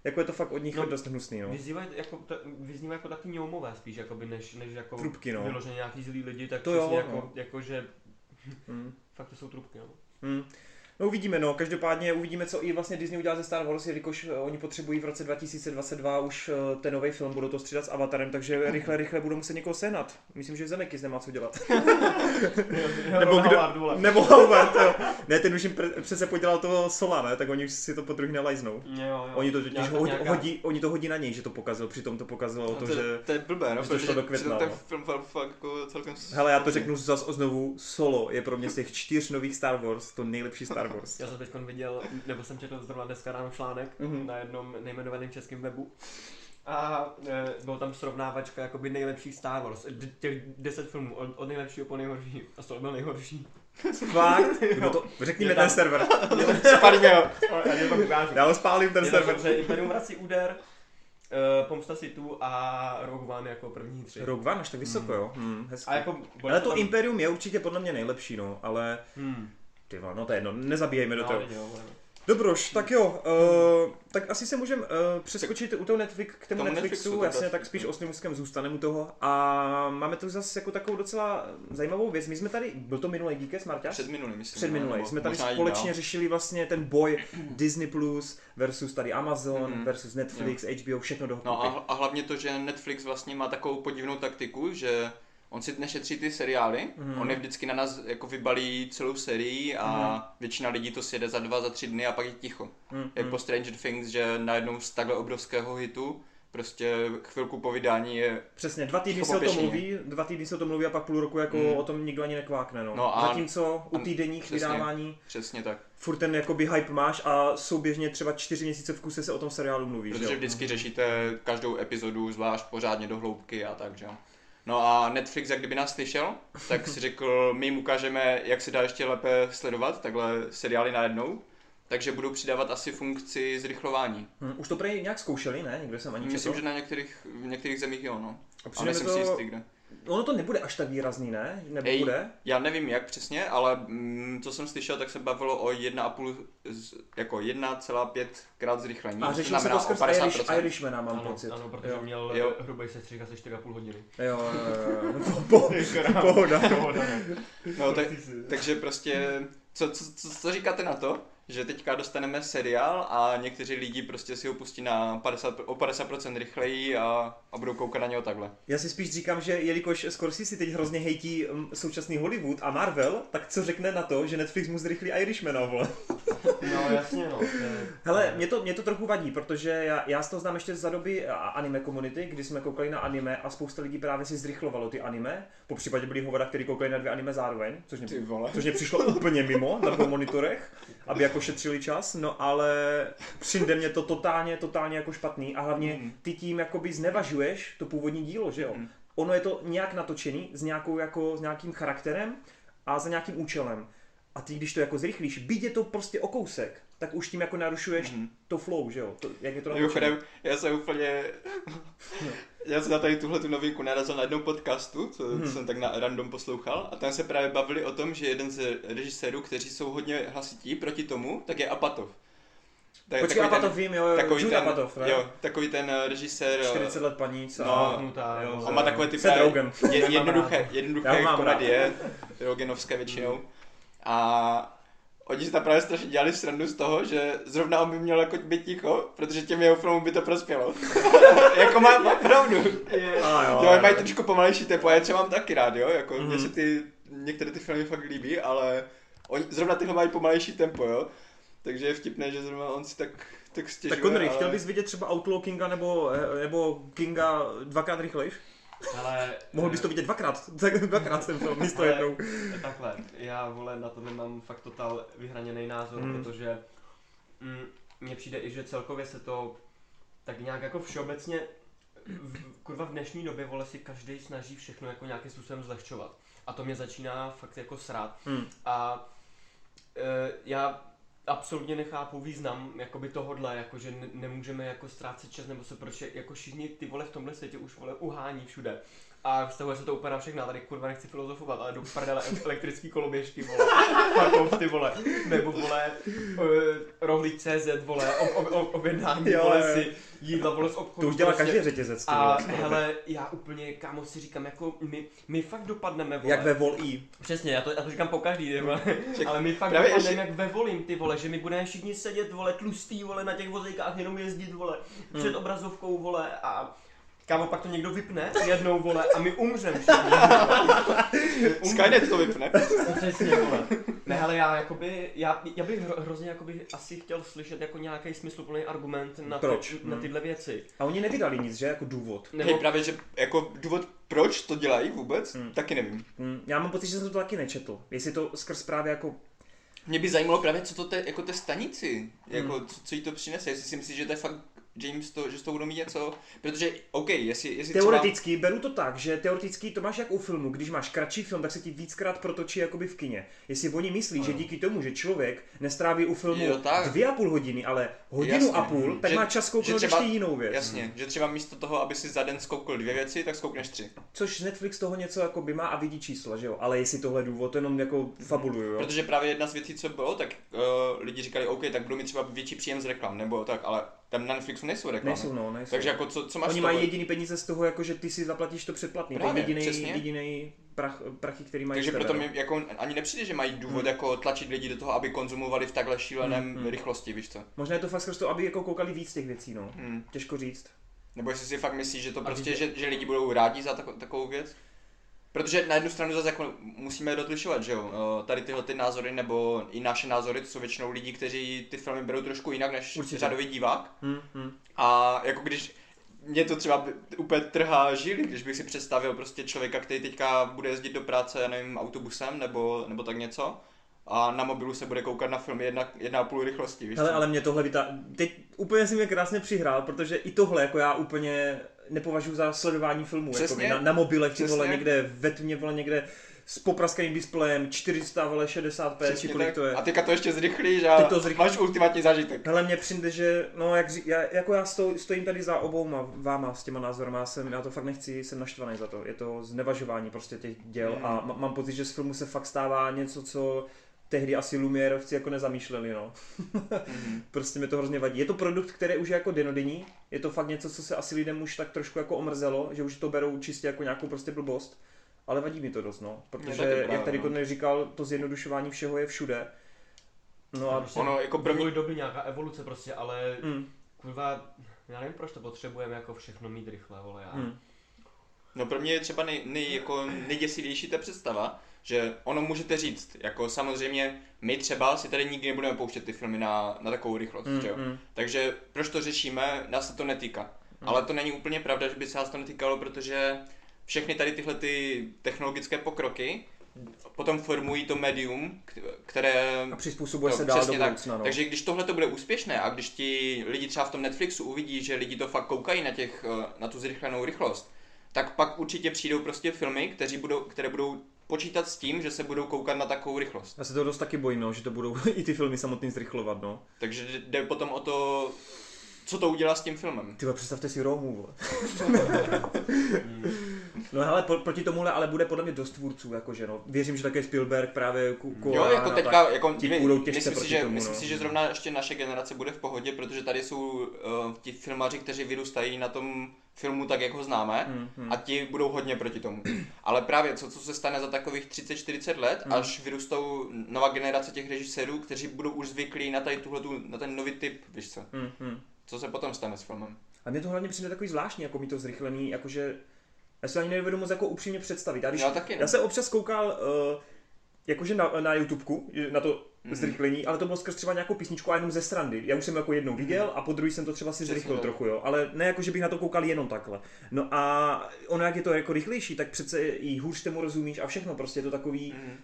Jako je to fakt od nich No, dost hnusný, no. Vyzývají jako, ta, vyznívají jako taky ňoumové spíš, jakoby, než, než jako Trubky, no. vyloženě nějaký zlý lidi, tak To jo, přesně no. jako, jako, že Hmm. fakt to jsou trubky, no. Hmm. No uvidíme, no. Každopádně uvidíme, co i vlastně Disney udělá ze Star Wars, jelikož eh, oni potřebují v roce 2022 už eh, ten nový film, budou to střídat s Avatarem, takže rychle, rychle budou muset někoho sehnat. Myslím, že Zemekis nemá co dělat. *laughs* Nebo kdo- Howard. Nebo Howard, jo. Ne, ten už jim pre- přece podělal toho Sola, ne? Tak oni už si to po druhý nelajznou. Jo, jo. Oni to totiž hodí, nějaká- hodí, oni to hodí na něj, že to pokazil, přitom to pokazilo No to, to, že... to je blbé, no, že to šlo protože do května, ten no. film fakt, jako celkem... Hele, já to řeknu zas o znovu, Solo je pro mě z těch čtyř nových Star Wars to nejlepší Star Wars. Já jsem teď viděl, nebo jsem četl zrovna dneska ráno článek Mhm. na jednom nejmenovaném českém webu. A e, byl tam srovnávačka jakoby nejlepších Star Wars, D- těch deset filmů, od, od nejlepšího po nejhorší. A to byl nejhorší. *laughs* Fakt? Kdo to, řekni mi Je tam- ten server. *laughs* Spalíme ho. Já ho spálím ten Je tam, server. že Imperium vrací úder, e, Pomsta Sithů a Rogue One jako první tři. Rogue One až tak vysoko, jo? Hmm, hezky. A jako... Ale to Imperium je určitě podle mě nejlepší, no, ale Hmm. Ty vole, no to je jedno, nezabíjejme do No, toho. jo. Dobroš, tak jo, uh, tak asi se můžeme uh, přeskočit u toho Netflix, k tomu Tomu Netflixu, Netflixu, jasně, dá- tak spíš osmým úzkem zůstaneme u toho. A máme tu zase jako takovou docela zajímavou věc. My jsme tady, byl to minulý díky, Marťa? Před minulým, myslím. Před minulý. nebo Jsme tady společně dál. řešili vlastně ten boj Disney Plus versus tady Amazon Mhm. versus Netflix, HBO, všechno dohromady. No a, a hlavně to, že Netflix vlastně má takovou podivnou taktiku, že on si nešetří ty seriály, Mhm. on je vždycky na nás jako vybalí celou sérii a Mhm. většina lidí to sjede za dva, za tři dny a pak je ticho. Mm, Jak mm. po Stranger Things, že najednou z takhle obrovského hitu prostě chvilku po vydání je Přesně, dva týdny se o tom mluví, dva týdny se o tom mluví a pak půl roku jako Mm. o tom nikdo ani nekvákne, no. No a- Zatímco u týdenních přesně. vydávání přesně tak. furt ten jakoby hype máš a souběžně třeba čtyři měsíce v kuse se o tom seriálu mluví, že Protože jo? vždycky řešíte každou epizodu zvlášť pořádně do hloubky a tak, že jo. No a Netflix, jak kdyby nás slyšel, tak si řekl, my jim ukážeme, jak se dá ještě lépe sledovat takhle seriály najednou. Takže budou přidávat asi funkci zrychlování. Hm, už to prej nějak zkoušeli, ne? Nikdo jsem ani četl. Myslím, že na některých, v některých zemích jo, no. A mi nejsem si to, jistý, kde. Ono to nebude až tak výrazný, ne? Nebo Ej, bude? Já nevím jak přesně, ale mm, co jsem slyšel, tak se bavilo o 1,5, z- jako 1,5 krát zrychlení. A což řešilo se to skrz Irish, 50%. Irishmana, mám Ano, pocit. ano, protože jo. měl Jo. hrubý sestřih asi 4,5 hodiny. Jo, jo, jo, jo. *laughs* Po, po, pohoda. No, tak, takže prostě, co, co, co, co říkáte na to, že teďka dostaneme seriál a někteří lidi prostě si ho pustí na 50, o 50% rychleji a, a budou koukat na něho takhle. Já si spíš říkám, že jelikož Scorsese si teď hrozně hejtí mm, současný Hollywood a Marvel, tak co řekne na to, že Netflix mu zrychlí Irishmana, vole? *laughs* No jasně no. Hele, mě to, mě to trochu vadí, protože já, já to znám ještě za doby anime komunity, kdy jsme koukali na anime a spousta lidí právě si zrychlovalo ty anime. Po případě byli hovada, kteří koukali na dvě anime zároveň, což mě, což mě přišlo úplně mimo na dvou monitorech, aby jako šetřili čas, no ale přijde mě to totálně, totálně jako špatný a hlavně Mhm. ty tím jakoby znevažuješ to původní dílo, že jo? Mhm. Ono je to nějak natočený s, nějakou, jako, s nějakým charakterem a za nějakým účelem. A ty, když to jako zrychlíš, byť je to prostě o kousek, tak už tím jako narušuješ Mhm. to flow, že jo? To, jak je to. Mimochodem, já jsem úplně... *laughs* Já jsem na tady tuhle tu novinku narazil na jednom podcastu, co Hmm. jsem tak na random poslouchal, a tam se právě bavili o tom, že jeden z režisérů, kteří jsou hodně hlasití proti tomu, tak je Apatov. Tak, Počkej, Apatow vím, jo, jo, takový Jude ten, Apatow, ne? jo, takový ten eh, režisér, eh, 40 let paní, co? No, Zapnutá, jo, vole. on má takové ty právě je, jednoduché, jednoduché komedie, rogenovské většinou. A oni si tam právě strašně dělali srandu z toho, že zrovna on by měl jako být ticho, protože těm jeho filmům by to prospělo. *laughs* jako má, má pravdu. A jo, Jo, jo. mají trošku pomalejší tempo, a já třeba mám taky rád, jo, jako mm-hmm. Mhm. se ty, některé ty filmy fakt líbí, ale oni, zrovna tyhle mají pomalejší tempo, jo. Takže je vtipné, že zrovna on si tak, tak stěžuje, Tak Connery, ale... chtěl bys vidět třeba Outlaw Kinga nebo, eh, nebo Kinga dvakrát rychlejš? Ale, Mohl bys to vidět dvakrát, *laughs* tak dvakrát jsem film, *laughs* místo jednou. Takhle, já vole na to nemám fakt totál vyhraněný názor, Hmm. protože mm, mně přijde i, že celkově se to tak nějak jako všeobecně v, kurva v dnešní době vole si každý snaží všechno jako nějakým způsobem zlehčovat. A to mě začíná fakt jako srát. Hmm. A e, já absolutně nechápu význam jakoby tohodle, jako že ne, nemůžeme jako ztrácet čas, nebo se proč jako všichni ty vole v tomhle světě už vole uhání všude. A vztahuje se to úplně na všechno, tady kurva nechci filozofovat, ale jdu prdele elektrický koloběžky, vole, fuck off, ty vole, nebo vole, uh, rohlík CZ, vole, ob, ob, ob, objednání, Jo, vole si jídla, vole z obchodu. To už dělá prostě. každý řetězec. ty A vole, hele, já úplně, kámo, si říkám, jako my, my fakt dopadneme, vole. Jak ve Vol E. Přesně, já to, já to říkám po každý, ty vole. Ale my fakt právě dopadneme ještě- jak ve volím, ty vole, že my budeme všichni sedět, vole, tlustý, vole, na těch vozejkách jenom jezdit, vole, před obrazovkou, vole, a kámo, pak to někdo vypne jednou, vole, a my umřem všichni. *laughs* Skynet to vypne. Přesně, vole. Ne, ale já jakoby, já, já bych hro, hrozně jakoby asi chtěl slyšet jako nějaký smysluplný argument na, Proč? Ty, na Hmm. tyhle věci. A oni nevydali nic, že? Jako důvod. Hej, právě, že jako důvod, proč to dělají vůbec, Hmm. taky nevím. Hm, Já mám pocit, že jsem to taky nečetl. Jestli to skrz právě jako... Mě by zajímalo právě, co to te, jako té stanici, jako, Hmm. co, co jí to přinese, jestli si myslíš, že to je fakt James, to, že z toho budou mít něco, protože, OK, jestli, jestli třeba... Teoreticky, beru to tak, že teoreticky to máš jak u filmu, když máš kratší film, tak se ti víckrát protočí jakoby v kině. Jestli oni myslí, že Ano. díky tomu, že člověk nestráví u filmu Jo, tak. dvě a půl hodiny, ale hodinu Jasně. a půl, tak Že- má čas že kouknout třeba- ještě jinou věc. Jasně, že třeba místo toho, aby si za den skoukl dvě věci, tak skoukneš tři. Což Netflix toho něco jako by má a vidí čísla, že jo? Ale jestli tohle důvod, to jenom jako fabuluju, jo? Protože právě jedna z věcí, co bylo, tak uh, lidi říkali, OK, tak budou mít třeba větší příjem z reklam, nebo tak, ale tam na Netflixu nejsou reklamy. Nejsou, no, nejsou. Takže jako co, co máš Oni z toho? mají jediný peníze z toho, jako že ty si zaplatíš to předplatný. To je Právě, jediný, přesně. jediný prach, prachy, který mají Takže proto mi jako ani nepřijde, že mají důvod Hmm. jako tlačit lidi do toho, aby konzumovali v takhle šíleném Hmm, rychlosti, víš co? Možná je to fakt skrz to, aby jako koukali víc těch věcí, no. Hmm. Těžko říct. Nebo jestli si fakt myslíš, že to A prostě, že, že lidi budou rádi za tako, takovou věc? Protože na jednu stranu zase jako musíme rozlišovat, že jo, Eh, tady tyhle ty názory nebo i naše názory, to jsou většinou lidi, kteří ty filmy berou trošku jinak než Určitě. řadový divák. Hm, hm. A jako když mě to třeba úplně trhá žíly, když bych si představil prostě člověka, který teďka bude jezdit do práce, já nevím, autobusem nebo, nebo tak něco a na mobilu se bude koukat na filmy jedna, jedna a půl rychlosti, víš Hele, ale mě tohle vytá... Teď úplně si mě krásně přihrál, protože i tohle jako já úplně nepovažuji za sledování filmů. Přesně. Jako na, na mobilech, ty vole, někde ve tmě, vole, někde s popraskaným displejem, 400, vole, 60p, či kolik tak. to je. A teďka to ještě zrychlíš Ty a to zrychlíš. máš ultimátní zážitek. Hele, mně přijde, že, no, jak, já, jako já stoj, stojím tady za obouma váma s těma názorama, já, jsem, já to fakt nechci, jsem naštvaný za to. Je to znevažování prostě těch děl Mm. a mám pocit, že z filmu se fakt stává něco, co tehdy asi Lumierovci jako nezamýšleli, no. Mhm. *laughs* Prostě mi to hrozně vadí. Je to produkt, který už je jako denodenní, je to fakt něco, co se asi lidem už tak trošku jako omrzelo, že už to berou čistě jako nějakou prostě blbost. Ale vadí mi to dost, no. Protože, právě, jak tady no. Connery říkal, to zjednodušování všeho je všude. No a... Prostě ono jako vývoj doby nějaká evoluce prostě, ale Mm, kurva, já nevím proč to potřebujeme jako všechno mít rychle, vole, já. mm. No pro mě je třeba nej, nej, jako nejděsivější ta představa, že ono můžete říct, jako samozřejmě my třeba si tady nikdy nebudeme pouštět ty filmy na, na takovou rychlost, Mm, že jo? mm. Takže proč to řešíme, nás se to netýká. Hmm. Ale to není úplně pravda, že by se nás to netýkalo, protože všechny tady tyhle ty technologické pokroky potom formují to médium, které... A přizpůsobuje No, se dál do přesně tak. budoucna, no. Takže když tohle to bude úspěšné a když ti lidi třeba v tom Netflixu uvidí, že lidi to fakt koukají na, těch, eh, na tu zrychlenou rychlost, tak pak určitě přijdou prostě filmy, kteří budou, které budou počítat s tím, že se budou koukat na takovou rychlost. Já se to dost taky bojím, no, že to budou *laughs* i ty filmy samotný zrychlovat, no. Takže jde potom o to, co to udělá s tím filmem. Ty představte si Romu. *laughs* No hele, po, proti tomuhle ale bude podle mě dost tvůrců, jakože no. Věřím, že také Spielberg právě ku, ku, Jo, jako teďka, jako, ti my- půjdou těžce myslím, si, že, tomu, myslím no. si, že zrovna ještě naše generace bude v pohodě, protože tady jsou uh, ti filmaři, kteří vyrůstají na tom filmu tak, jak ho známe Hmm, hmm. a ti budou hodně proti tomu. *clears throat* Ale právě co, co se stane za takových 30-40 let, Hmm. až vyrůstou nová generace těch režisérů, kteří budou už zvyklí na, tady tuhletu, na ten nový typ, víš co? Hmm, hmm. Co se potom stane s filmem? A mě to hlavně přijde takový zvláštní, jako mi to zrychlený, jakože já si ani nedovedu moc jako upřímně představit. Já, když, Já taky ne. já jsem občas koukal uh, jakože na, na YouTubeku, na to Mhm. zrychlení, ale to bylo skrz třeba nějakou písničku a jenom ze strandy. Já už jsem jako jednou viděl a po druhý jsem to třeba si Přesně zrychlil trochu, jo. Ale ne jako, že bych na to koukal jenom takhle. No a ono, jak je to jako rychlejší, tak přece i hůř tomu rozumíš a všechno, prostě je to takový, Mhm.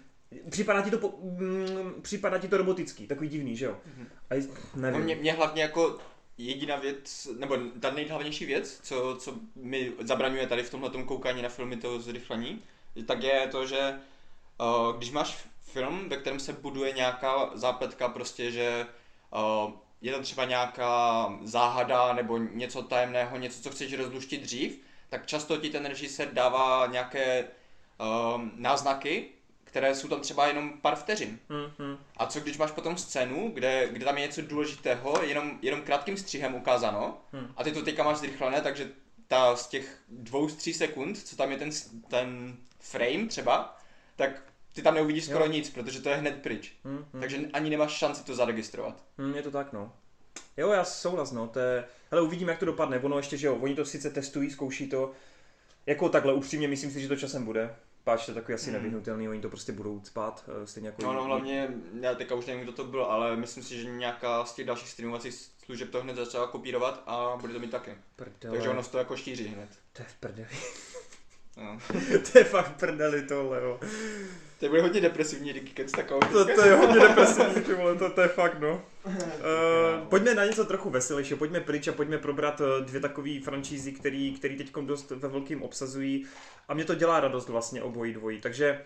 připadá ti to, po, mm, připadá ti to robotický, takový divný, že jo. Mhm. A j- No nevím. mě, mě hlavně jako jediná věc, nebo ta nejhlavnější věc, co, co mi zabraňuje tady v tomhle koukání na filmy to zrychlení, tak je to, že uh, když máš film, ve kterém se buduje nějaká zápletka, prostě, že uh, je tam třeba nějaká záhada nebo něco tajemného, něco, co chceš rozluštit dřív, tak často ti ten režisér dává nějaké uh, náznaky, které jsou tam třeba jenom pár vteřin. Hmm, hmm. A co když máš potom scénu, kde, kde tam je něco důležitého, jenom, jenom krátkým střihem ukázáno, Hmm. a ty to teďka máš zrychlené, takže ta z těch dvou, z tří sekund, co tam je ten, ten frame třeba, tak ty tam neuvidíš skoro Jo. nic, protože to je hned pryč. Hmm, hmm. Takže ani nemáš šanci to zaregistrovat. Hmm, je to tak, no. Jo, já souhlas, no. To je... Hele, uvidíme, jak to dopadne. Ono ještě, že jo, oni to sice testují, zkouší to. Jako takhle, upřímně, myslím si, že to časem bude. Páč to takový asi Hmm. nevyhnutelný, oni to prostě budou spát, eh, stejně jako... No, no hlavně, já teďka už nevím, kdo to byl, ale myslím si, že nějaká z těch dalších streamovacích služeb to hned začala kopírovat a bude to mít taky. Prdele, Takže ono to jako šíří hned. To je v prdeli. No. *laughs* to je fakt prdeli tohle, jo. To bude hodně depresivní díky kec takovou. To, to je hodně depresivní, ty vole, to, to je fakt, no. Uh, *laughs* pojďme na něco trochu veselějšího, pojďme pryč a pojďme probrat eh, dvě takové franšízy, který, který teď dost ve velkým obsazují. A mě to dělá radost vlastně obojí dvojí, takže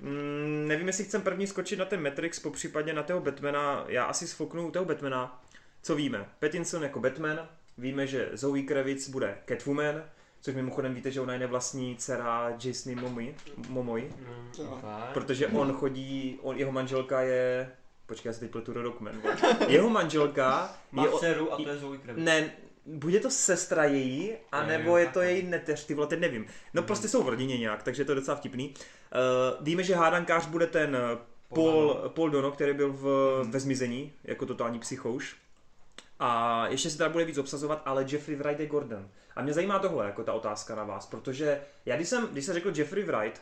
mm, nevím, jestli chcem první skočit na ten Matrix, po případě na toho Batmana, já asi sfoknu u toho Batmana, co víme, Pattinson jako Batman, víme, že Zoe Kravitz bude Catwoman, což mimochodem víte, že ona je nevlastní dcera Jasony Momoy, Momoy fakt. Protože on chodí, on, jeho manželka je, počkej, já si teď pletu rodokmen, jeho manželka Má je, dceru a to je Zoe Kravitz. ne, bude to sestra její, anebo je to její neteř, ty vole, teď nevím. No Mhm. prostě jsou v rodině nějak, takže to je docela vtipný. Uh, víme, že hádankář bude ten eh, Paul. Paul Dono, který byl v, Mhm. ve zmizení, jako totální psychouš. A ještě se teda bude víc obsazovat, ale Jeffrey Wright je Gordon. A mě zajímá tohle, jako ta otázka na vás, protože já když jsem, když jsem řekl Jeffrey Wright,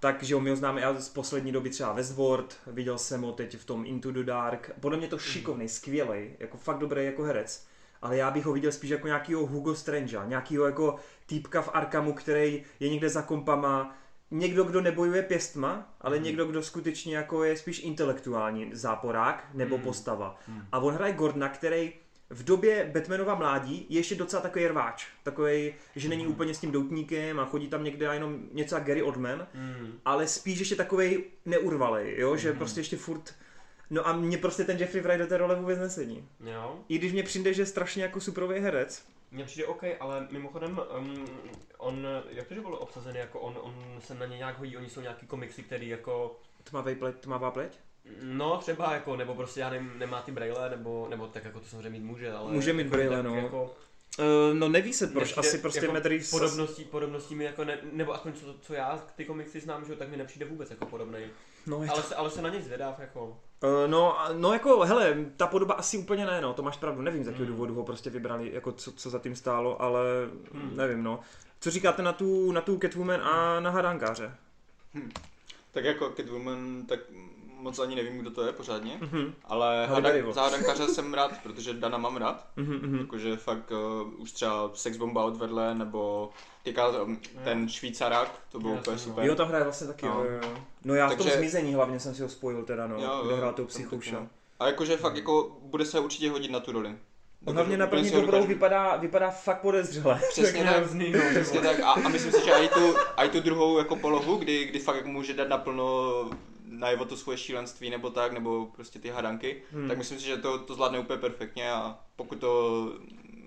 tak, že ho my ho známe já z poslední doby třeba Westworld, viděl jsem ho teď v tom Into the Dark, podle mě to šikovný, skvělý, jako fakt dobrý jako herec, ale já bych ho viděl spíš jako nějakýho Hugo Strangea, nějakýho jako týpka v Arkamu, který je někde za kompama, někdo, kdo nebojuje pěstma, ale Mhm. někdo, kdo skutečně jako je spíš intelektuální záporák nebo Mhm. postava. Mhm. A on hraje Gordona, který v době Batmanova mládí je ještě docela takový rváč. Takový, že není Mhm. úplně s tím doutníkem a chodí tam někde a jenom něco jak Gary Oldman, Mm. ale spíš ještě takový neurvalej, jo, že Mhm. prostě ještě furt No a mě prostě ten Jeffrey Wright do té role vůbec nesedí. Jo. I když mě přijde, že je strašně jako superový herec. Mně přijde OK, ale mimochodem, um, on, jak to, že byl obsazený, jako on, on se na ně nějak hodí, oni jsou nějaký komiksy, který jako, Tmavý pleť, tmavá pleť? No třeba jako, nebo prostě já nevím, nemá ty braille, nebo, nebo tak jako to samozřejmě mít může, ale Může mít jako, braille, no. Jako, Uh, no neví se proč, nepřijde asi prostě jako Matrix... Podobností, podobností mi jako ne, nebo aspoň co, co já ty komiksy znám, že jo, tak mi nepřijde vůbec jako podobný. No, je Ale, se, ale se na ně zvědav, jako. Uh, no, no jako, hele, ta podoba asi úplně ne, no, to máš pravdu, nevím z jakého Hmm. důvodu ho prostě vybrali, jako co, co za tím stálo, ale Hmm. nevím, no. Co říkáte na tu, na tu Catwoman a na Hadankáře? Tak jako Catwoman, tak moc ani nevím, kdo to je pořádně, Mhm, ale za Hadankaře jsem rád, protože Dana mám rád. mhm, mhm. Jakože fakt uh, už třeba Sex Bomba odvedle, nebo týká um, ten Švýcarák, to bylo úplně super. Jo, tam hraje vlastně taky, No. jo, jo. No já v tom Takže- zmizení hlavně jsem si ho spojil teda, no, Jo, kde jo, hrál toho psychouša. no. A jakože fakt jako bude se určitě hodit na tu roli. On hlavně na první dobrou vypadá, vypadá fakt podezřele. *laughs* Přesně tak. hrozný, no, *laughs* Přesně tak. A, a myslím si, že i tu, i tu druhou jako polohu, kdy, kdy fakt jako může dát naplno najevo to svoje šílenství nebo tak, nebo prostě ty hadanky, Hmm. hmm. tak myslím si, že to, to zvládne úplně perfektně a pokud to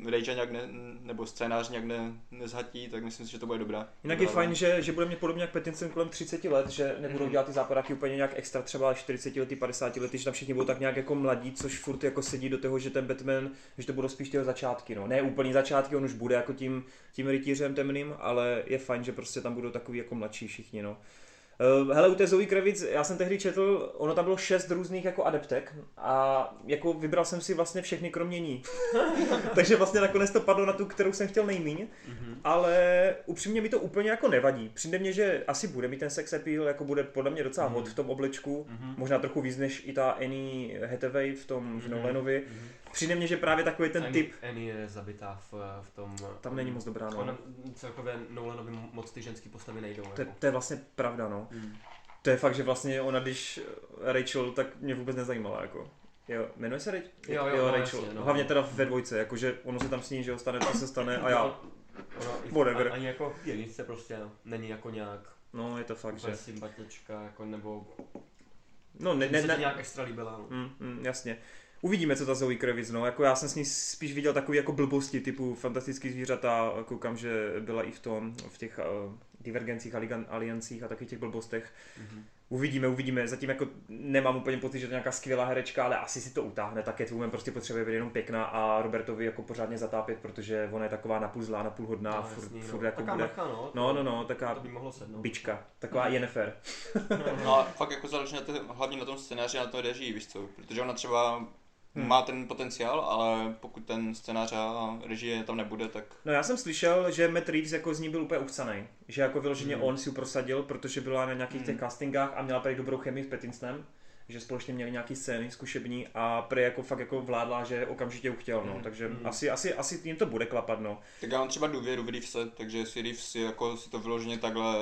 Rage nějak ne, nebo scénář nějak ne, nezhatí, tak myslím si, že to bude dobrá. Jinak je dobrá fajn, že, že bude mít podobně jak Pattinson kolem 30 let, že nebudou Mhm. dělat ty západáky úplně nějak extra, třeba 40 lety, 50 lety, že tam všichni budou tak nějak jako mladí, což furt jako sedí do toho, že ten Batman, že to budou spíš ty jeho začátky, no. Ne úplný začátky, on už bude jako tím, tím rytířem temným, ale je fajn, že prostě tam budou takový jako mladší všichni, no. Eh, Hele, u té Zoe Kravitz, já jsem tehdy četl, ono tam bylo šest různých jako adeptek a jako vybral jsem si vlastně všechny kromě ní. *laughs* Takže vlastně nakonec to padlo na tu, kterou jsem chtěl nejmíň, ale upřímně mi to úplně jako nevadí. Přijde mně, že asi bude mít ten sex appeal, jako bude podle mě docela hot v tom oblečku, možná trochu víc než i ta Annie Hathaway v tom v Nolanovi. Přijde mně, že právě takový ten Annie- typ, Annie je zabitá v, v tom... tam není moc dobrá, no. Ona, celkově Nolanovi moc ty ženský postavy nejdou. To je, Jako. to je vlastně pravda, no. Hmm. To je fakt, že vlastně ona, když Rachel, tak mě vůbec nezajímala, jako. Jo, jmenuje se Rachel? Jo, jo, jo no, Rachel. jasně, no. Hlavně teda ve dvojce, jakože ono se tam sní, že jo, stane, co se stane a já, Ona i- Whatever. Ani jako jedničce prostě není jako nějak no je to fakt, že, sympatička, jako nebo no ne, ne, se ne, nějak extra líbila. No. Mm, mm, jasně. Uvidíme, co ta Zoe Kravitz, no. Jako já jsem s ní spíš viděl takové jako blbosti typu fantastický zvířata, koukám, že byla i v tom, v těch uh, divergencích, aligan- aliancích a takových těch blbostech. Mhm. Uvidíme, uvidíme. Zatím jako nemám úplně pocit, že to je nějaká skvělá herečka, ale asi si to utáhne. Tak Catwoman prostě potřebuje být jenom pěkná a Robertovi jako pořádně zatápět, protože ona je taková napůl zlá, napůl hodná, No, furt, jasný, furt no. jako Taká bude. mrcha, no. No, no, no, taká To by mohlo sednout. bička, taková Jennifer. *laughs* No a fakt jako záleží na to, hlavně na tom scénáři a na tom režii, víš co, protože ona třeba Hmm. má ten potenciál, ale pokud ten scénář a režie tam nebude, tak No já jsem slyšel, že Matt Reeves jako z ní byl úplně uchcanej. Že jako vyloženě Hmm. on si prosadil, protože byla na nějakých těch Hmm. castingách a měla prý dobrou chemii s Pattinsonem. Že společně měli nějaký scény zkušební a prý jako fakt jako vládla, že okamžitě ji chtěl, no. Hmm. Takže Hmm. asi, asi, asi jim to bude klapat, no. tak já mám třeba důvěru v Reevese, takže jestli Reeves si jako si to vyloženě takhle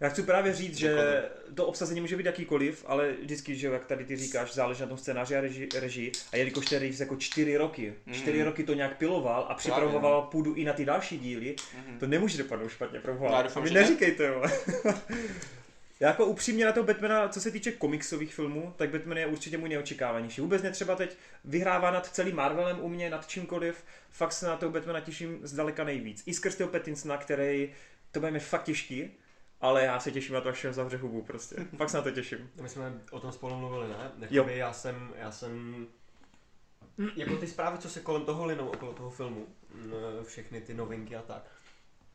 Já chci právě říct, že to obsazení může být jakýkoliv, ale vždycky, že jak tady ty říkáš, záleží na tom scénáři a režii, režii. a jelikož ten Reeves jako čtyři roky, Mhm. čtyři roky to nějak piloval a připravoval půdu i na ty další díly, Mhm. to nemůže dopadnout špatně pro Já boha. doufám, A vy neříkejte, jo. *laughs* Já jako upřímně na toho Batmana, co se týče komiksových filmů, tak Batman je určitě můj neočekávanější. Vůbec netřeba teď vyhrává nad celým Marvelem u mě, nad čímkoliv. Fakt se na toho Batmana těším zdaleka nejvíc. I skrz toho Pattinsona, který to bude mi fakt těžký, ale já se těším na to, až všem zavře hubu prostě. Fakt se na to těším. My jsme o tom spolu mluvili, ne? Jo. Jakoby já jsem, já jsem, jako ty zprávy, co se kolem toho linou, okolo toho filmu, všechny ty novinky a tak,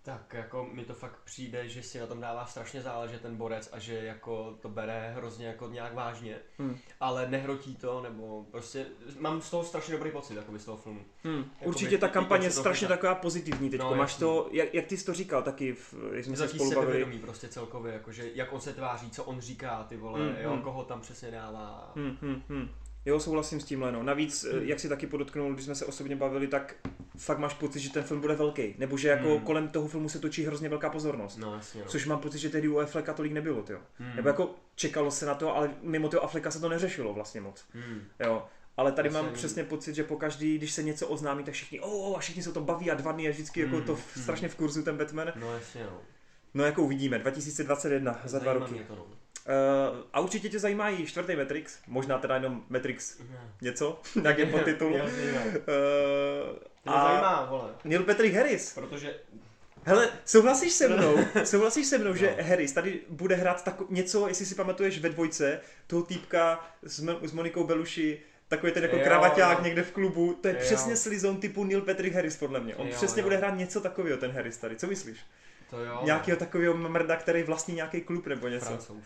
tak jako mi to fakt přijde, že si na tom dává strašně záležet ten borec a že jako to bere hrozně jako nějak vážně, Hmm. ale nehrotí to, nebo prostě mám z toho strašně dobrý pocit, jako z toho filmu. Hmm. Jakoby Určitě ta kampaň je strašně taková pozitivní teď. No, Máš jasný. to, jak, jak, ty jsi to říkal taky, v, jak jsme se spolu bavili. prostě celkově, jakože jak on se tváří, co on říká, ty vole, Hmm, jo, hmm. koho tam přesně dává. Hmm, hmm, hmm. Jo, souhlasím s tímhle, no. Navíc, Hmm. hmm. jak si taky podotknul, když jsme se osobně bavili, tak fakt máš pocit, že ten film bude velký. Nebo že jako Hmm. kolem toho filmu se točí hrozně velká pozornost. No jasně, no. Což mám pocit, že tehdy u Afflecka tolik nebylo, tyjo. Hmm. Nebo jako čekalo se na to, ale mimo toho Afflecka se to neřešilo vlastně moc. Hmm. Jo. Ale tady Jasně, mám přesně pocit, že po každý, když se něco oznámí, tak všichni, oh, oh, a všichni se o tom baví a dva dny a vždycky jako Hmm, to hmm. strašně v kurzu ten Batman. No jasně, no. No jako uvidíme, 2021, za dva roky. To, no. Uh, a určitě tě zajímá i čtvrtý Matrix, možná teda jenom Matrix něco, nějaký *laughs* podtitul. Jasně, no. Uh, a zajímá, vole. Neil Patrick Harris. Protože, Hele, souhlasíš se mnou, *laughs* souhlasíš se mnou, No. že Harris tady bude hrát tako, něco, jestli si pamatuješ ve dvojce, toho týpka s, Mo- s Monikou Belushi, takový ten jako Jo, kravaťák jo. někde v klubu, to je Jo. přesně slizon typu Neil Patrick Harris podle mě. On Jo, přesně jo. bude hrát něco takového, ten Harris tady, co myslíš? To jo. Nějakého takového mrda, který vlastní nějaký klub nebo něco. Francouz,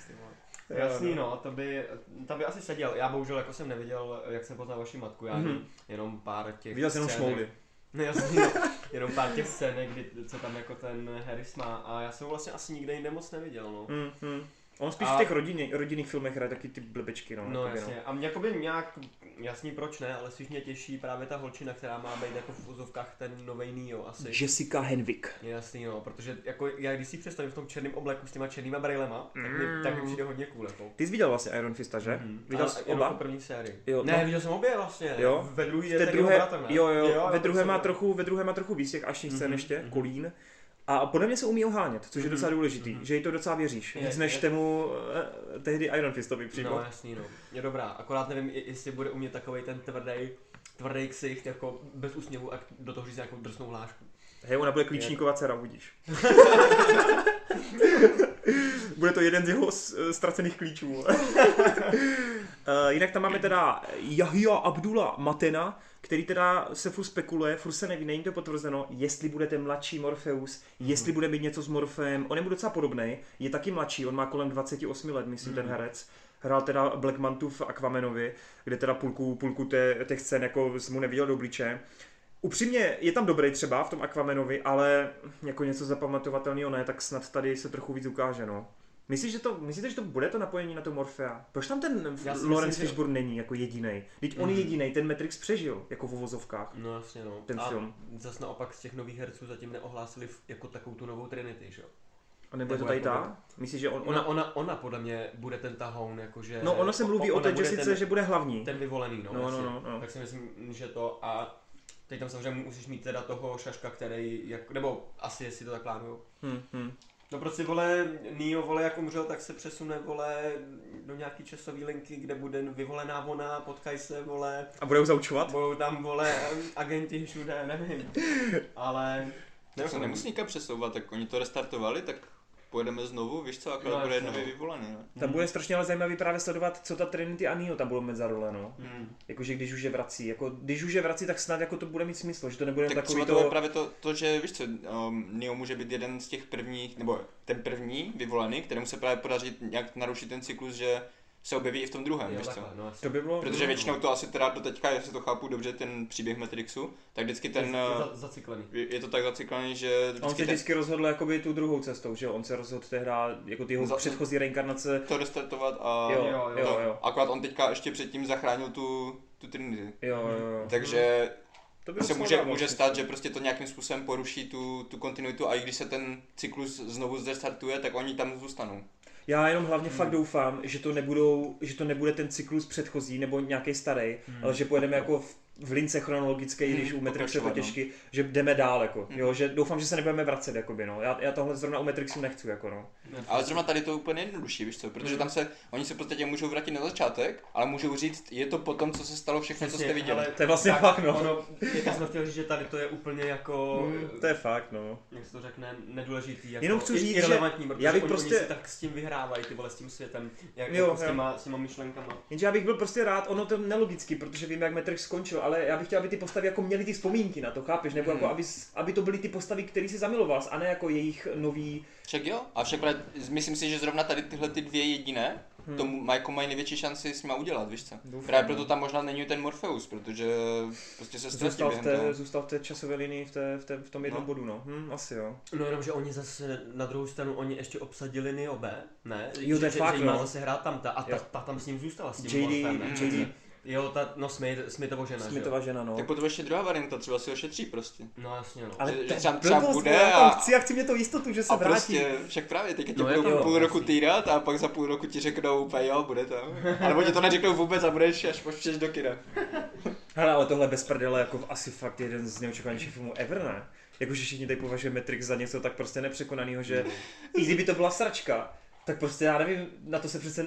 Jasný, no. no, to by, to by asi seděl. Já bohužel jako jsem neviděl, jak jsem poznal vaši matku, já Mhm. jenom, pár těch Viděl jsi jenom šmouly. *laughs* No jasný, no, jenom pár těch scének, kdy, co tam jako ten Harris má a já jsem ho vlastně asi nikde jinde moc neviděl, no. Mm, mm. On spíš A- v těch rodinně, rodinných filmech hraje taky ty blbečky, no. No jakoby, jasně, a mě jakoby nějak, jasný proč ne, ale spíš mě těší právě ta holčina, která má být jako v úzovkách ten novej Neo asi. Jessica Henwick. Jasný, no, protože jako já když si představím v tom černém obleku s těma černýma brýlema, tak mi, Mm. tak mi přijde hodně cool, jako. Ty jsi viděl vlastně Iron Fista, že? Mhm. Viděl Ale jsi oba? první sérii. Jo, ne, no. viděl jsem obě vlastně. Jo. Ve druhé V je druhé, jeho bratr, ne? jo, jo, jo, ve to druhé má trochu, ve druhé má trochu víc těch akčních scén Mhm, ještě, mhm. kolín. A podle mě se umí ohánět, což je Mhm, docela důležitý, mhm. že jí to docela věříš, Je, víc než je. tému eh, tehdy Iron Fistovi přímo. No jasný, no. Je dobrá, akorát nevím, jestli bude umět takový ten tvrdý tvrdý ksicht, jako bez úsměvu a do toho říct nějakou drsnou hlášku. Hej, ona bude klíčníková dcera, uvidíš. *laughs* bude to jeden z jeho s- ztracených klíčů. *laughs* Eh, Jinak tam máme teda Yahya Abdullah Matena, který teda se furt spekuluje, furt se neví, není to potvrzeno, jestli bude ten mladší Morpheus, jestli bude mít něco s Morfem. On je mu docela podobný, je taky mladší, on má kolem 28 let, myslím, ten herec. Hrál teda Black Mantu v Aquamanovi, kde teda půlku, půlku té, těch scén jako mu neviděl do obliče. Upřímně, je tam dobrý třeba v tom Aquamanovi, ale jako něco zapamatovatelného ne, tak snad tady se trochu víc ukáže, no. Myslíš, že to, myslíte, že to bude to napojení na to Morfea? Proč tam ten Já Lawrence Fishburne není jako jediný? Teď on je Mhm. jediný, ten Matrix přežil, jako v uvozovkách. No jasně no. Ten a film. zas naopak z těch nových herců zatím neohlásili jako takovou tu novou Trinity, že jo? A nebude to tady jako- ta? Myslíš, že on, Ona, ona, ona, ona podle mě bude ten tahoun, jakože... no ono se mluví o, ona té Jessice, ten, že bude hlavní. ten vyvolený, no, No, no, jasně. no, no. Tak si myslím, že to a teď tam samozřejmě musíš mít teda toho šaška, který, jak, nebo asi jestli to tak plánujou. Hm, hm. No prostě vole, Neo vole jak umřel, tak se přesune vole do nějaký časové linky, kde bude vyvolená ona, potkají se vole, A bude ho zaučovat? budou tam vole agenti všude, nevím. *laughs* Ale... Tak se nemusí nikam přesouvat, tak oni to restartovali, tak pojedeme znovu, víš co, akorát No, bude jasně, nový no. Tam bude strašně ale zajímavý právě sledovat, co ta Trinity a Neo tam budou mít za role, no. Hmm. Jakože když už je vrací, jako když už je vrací, tak snad jako to bude mít smysl, že to nebude Tak takový to je to... právě to, to, že víš co, um, Neo může být jeden z těch prvních, nebo ten první vyvolaný, kterému se právě podaří nějak narušit ten cyklus, že se objeví i v tom druhém, Jo, víš co? takhle, no jasně. To by bylo... Protože většinou to asi teda do teďka, jestli to chápu dobře, ten příběh Matrixu, tak vždycky ten, je, uh, za- zacyklený. je je to tak zacyklený, že A on se vždycky ten, vždycky rozhodl jakoby tu druhou cestou, že? On se rozhodl tehda, jako ty jeho Za- předchozí reinkarnace. to restartovat a Jo, jo, jo, to, jo. akorát on teďka ještě předtím zachránil tu, tu Trinity. Jo, jo, jo. Takže To by se může, může stát, že prostě to nějakým způsobem poruší tu, tu kontinuitu a i když se ten cyklus znovu zrestartuje, tak oni tam zůstanou. Já jenom hlavně fakt doufám, že to, nebudou, že to nebude ten cyklus předchozí nebo nějaký starý, ale že pojedeme jako v, v lince chronologické, i když Hmm, u Matrixu je to pokračovat, no. těžky, že jdeme dál, jako, jo, že doufám, že se nebudeme vracet, jakoby, no. Já, já tohle zrovna u Matrixu nechci, jako, no. Ale zrovna tady to je úplně jednodušší, víš co? Protože tam se, oni se v podstatě můžou vrátit na začátek, ale můžou říct, je to po tom, co se stalo všechno, co jste viděli. To je vlastně tak, fakt, no. Ono, já jsem chtěl říct, že tady to je úplně jako, Mm, to je fakt, no. jak se to řekne, nedůležitý. Jako Jenom chci říct, že já bych oni, prostě- oni si tak s tím vyhrávají, ty vole, s tím světem, jak, Jo, jako s, těma, s těma myšlenkama. Jenže já bych byl prostě rád, ono to nelogicky, protože vím, jak Matrix skončil, ale já bych chtěl, aby ty postavy jako měly ty vzpomínky na to, chápeš? Nebo jako, Hmm. aby, aby to byly ty postavy, které si zamiloval, a ne jako jejich nový... Však jo, a však právě, myslím si, že zrovna tady tyhle ty dvě jediné, Hmm. to má, jako mají největší šanci s nima udělat, víš co? Doufám, Právě no. proto tam možná není ten Morpheus, protože prostě se ztratí Zůstal v, té, toho. zůstal v té časové linii, v, té, v, té, v tom jednom No. bodu, no. Hm, asi jo. No jenom, že oni zase na druhou stranu, oni ještě obsadili Niobe, ne? Jo, to je že, fakt, že, no. zase hrát tam ta, a ta, Jo. ta, tam s ním zůstala, s tím JD, Morfem, ne? JD, Jo, ta, no Smith, Smithovo žena, že jo? Žena, no. Tak potom ještě druhá varianta, třeba si ho šetří prostě. No jasně, no. Ale že- že to- třeba- třeba bude já tam a- chci, já chci mě to jistotu, že se A vrátí. prostě, však právě, teď tě No, budou jako půl jo, roku týrat a pak za půl roku ti řeknou úplně jo, bude tam. Alebo ti to neřeknou vůbec a budeš až poštěš do kina. Hele, ale tohle bez prdele jako asi fakt jeden z neočekávanějších filmů ever, ne? Jakože všichni tady považují Matrix za něco tak prostě nepřekonaného, že i kdyby to byla sračka, tak prostě já nevím, na to se přece,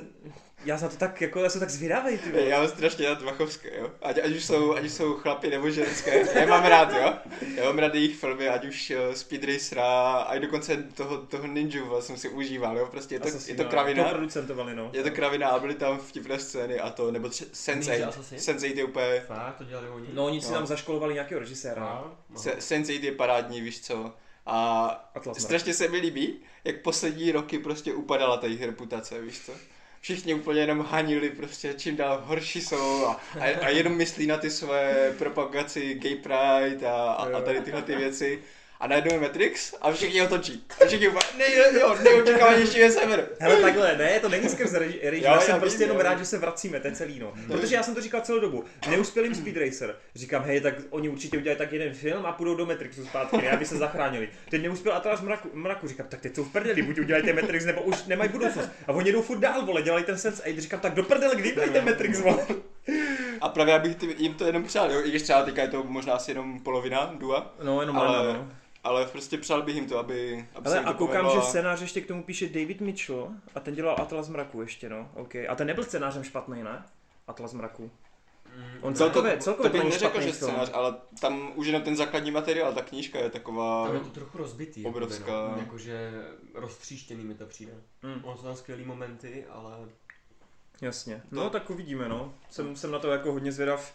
já jsem to tak, jako, já jsem tak zvědavej, ty vole. Já mám strašně rád Vachovské, jo. Ať, ať, už jsou, ať už jsou chlapi nebo ženské, já je mám rád, jo. Já mám rád jejich filmy, ať už uh, Speed Racera, a i dokonce toho, toho Ninju jsem si užíval, jo. Prostě je to, je Assassina. to kravina. To producentovali, no. Je to kravina a byly tam vtipné scény a to, nebo tře- Sense8. Ninja Assassin? Sense8 je úplně, Fakt, to dělali oni? No, oni si No. tam zaškolovali nějakého režiséra. no. no. Se- Sense8 je parádní, víš co. A Atlas Mrak. strašně se mi líbí, jak poslední roky prostě upadala ta jejich reputace, víš co. Všichni úplně jenom hanili, prostě čím dál horší jsou a, a, a jenom myslí na ty své propagaci gay pride a, a, a tady tyhle ty věci. A najednou je Matrix a všichni otočí. A všichni úplně, nej, jo, neočekávanější věc ever. Hele, takhle, ne, to není skrz reži- režim, Jo, já jsem já prostě vím, jenom jo. rád, že se vracíme, to je celý, no. Protože já jsem to říkal celou dobu, neuspěl jim Speed Racer, říkám, hej, tak oni určitě udělají tak jeden film a půjdou do Matrixu zpátky, aby se zachránili. Teď neuspěl Atlas mraku, mraku, říkám, tak teď jsou v prdeli, buď udělají ten Matrix, nebo už nemají budoucnost. A oni jdou furt dál, vole, dělají ten Sense 8, říkám, tak do prdele, kdy udělají ten Matrix, vole. A právě já bych ty- jim to jenom přál, jo, i když třeba teďka je to možná asi jenom polovina dua, No, jenom Ale- ale... no. Ale prostě přál bych jim to, aby, aby Ale se jim a to koukám, povedlo že scénář ještě k tomu píše David Mitchell a ten dělal Atlas mraku ještě, no, OK. A ten nebyl scénářem špatný, ne? Atlas mraku. On ne, celkově, to, celkově to bych byl neřekl, špatný že scénář, ale tam už jenom ten základní materiál, ta knížka je taková... Tam je to trochu rozbitý. Obrovská. Jakoby, no. Jakože roztříštěný mi to přijde. Mm. Ono jsou tam skvělý momenty, ale... Jasně. No tak uvidíme, no. Jsem, jsem na to jako hodně zvědav.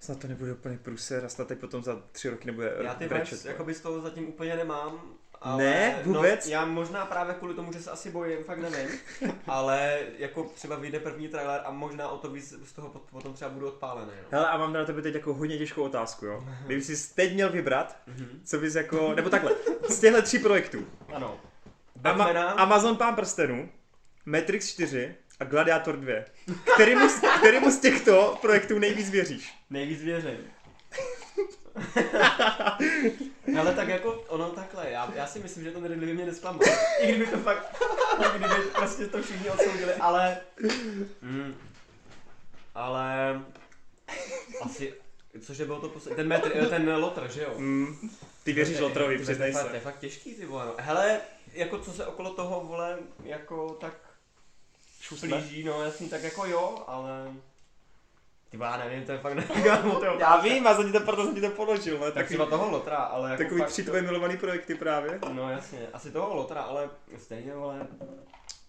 Snad to nebude úplně průser a snad teď potom za tři roky nebude Já ty vibes jakoby z toho zatím úplně nemám. Ale, Ne? Vůbec? No, já možná právě kvůli tomu, že se asi bojím, fakt nevím. *laughs* ale jako třeba vyjde první trailer a možná o to víc z toho pot- potom třeba budu odpálený. No. Hele, a mám na tebe teď jako hodně těžkou otázku, jo. *laughs* Kdyby jsi teď měl vybrat, Mhm. co bys jako, nebo takhle, z těchto tří projektů. Ano. Ama- Amazon Pán prstenů, Matrix 4 a Gladiator 2. Kterýmu, z- kterýmu z těchto projektů nejvíc věříš? nejvíc věřím. *laughs* Ale tak jako ono takhle, já, já si myslím, že ten Ridley mě nesklamal. I kdyby to fakt, i kdyby prostě to všichni odsoudili, ale... Mm, ale... Asi, cože bylo to poslední, ten, metr, eh, ten Lotr, že jo? Mm, ty věříš To je- Lotrovi, to je přiznej To je se. fakt těžký, ty vole. no. Hele, jako co se okolo toho, vole, jako tak blíží, no jasně, tak jako jo, ale... Ty já nevím, to je fakt neříkám o toho. Já vím, a za ní to, proto jsem ti to položil, ale Tak třeba toho Lotra, ale jako takový fakt, tři tvoje milovaný projekty právě. No jasně, asi toho Lotra, ale stejně, vole,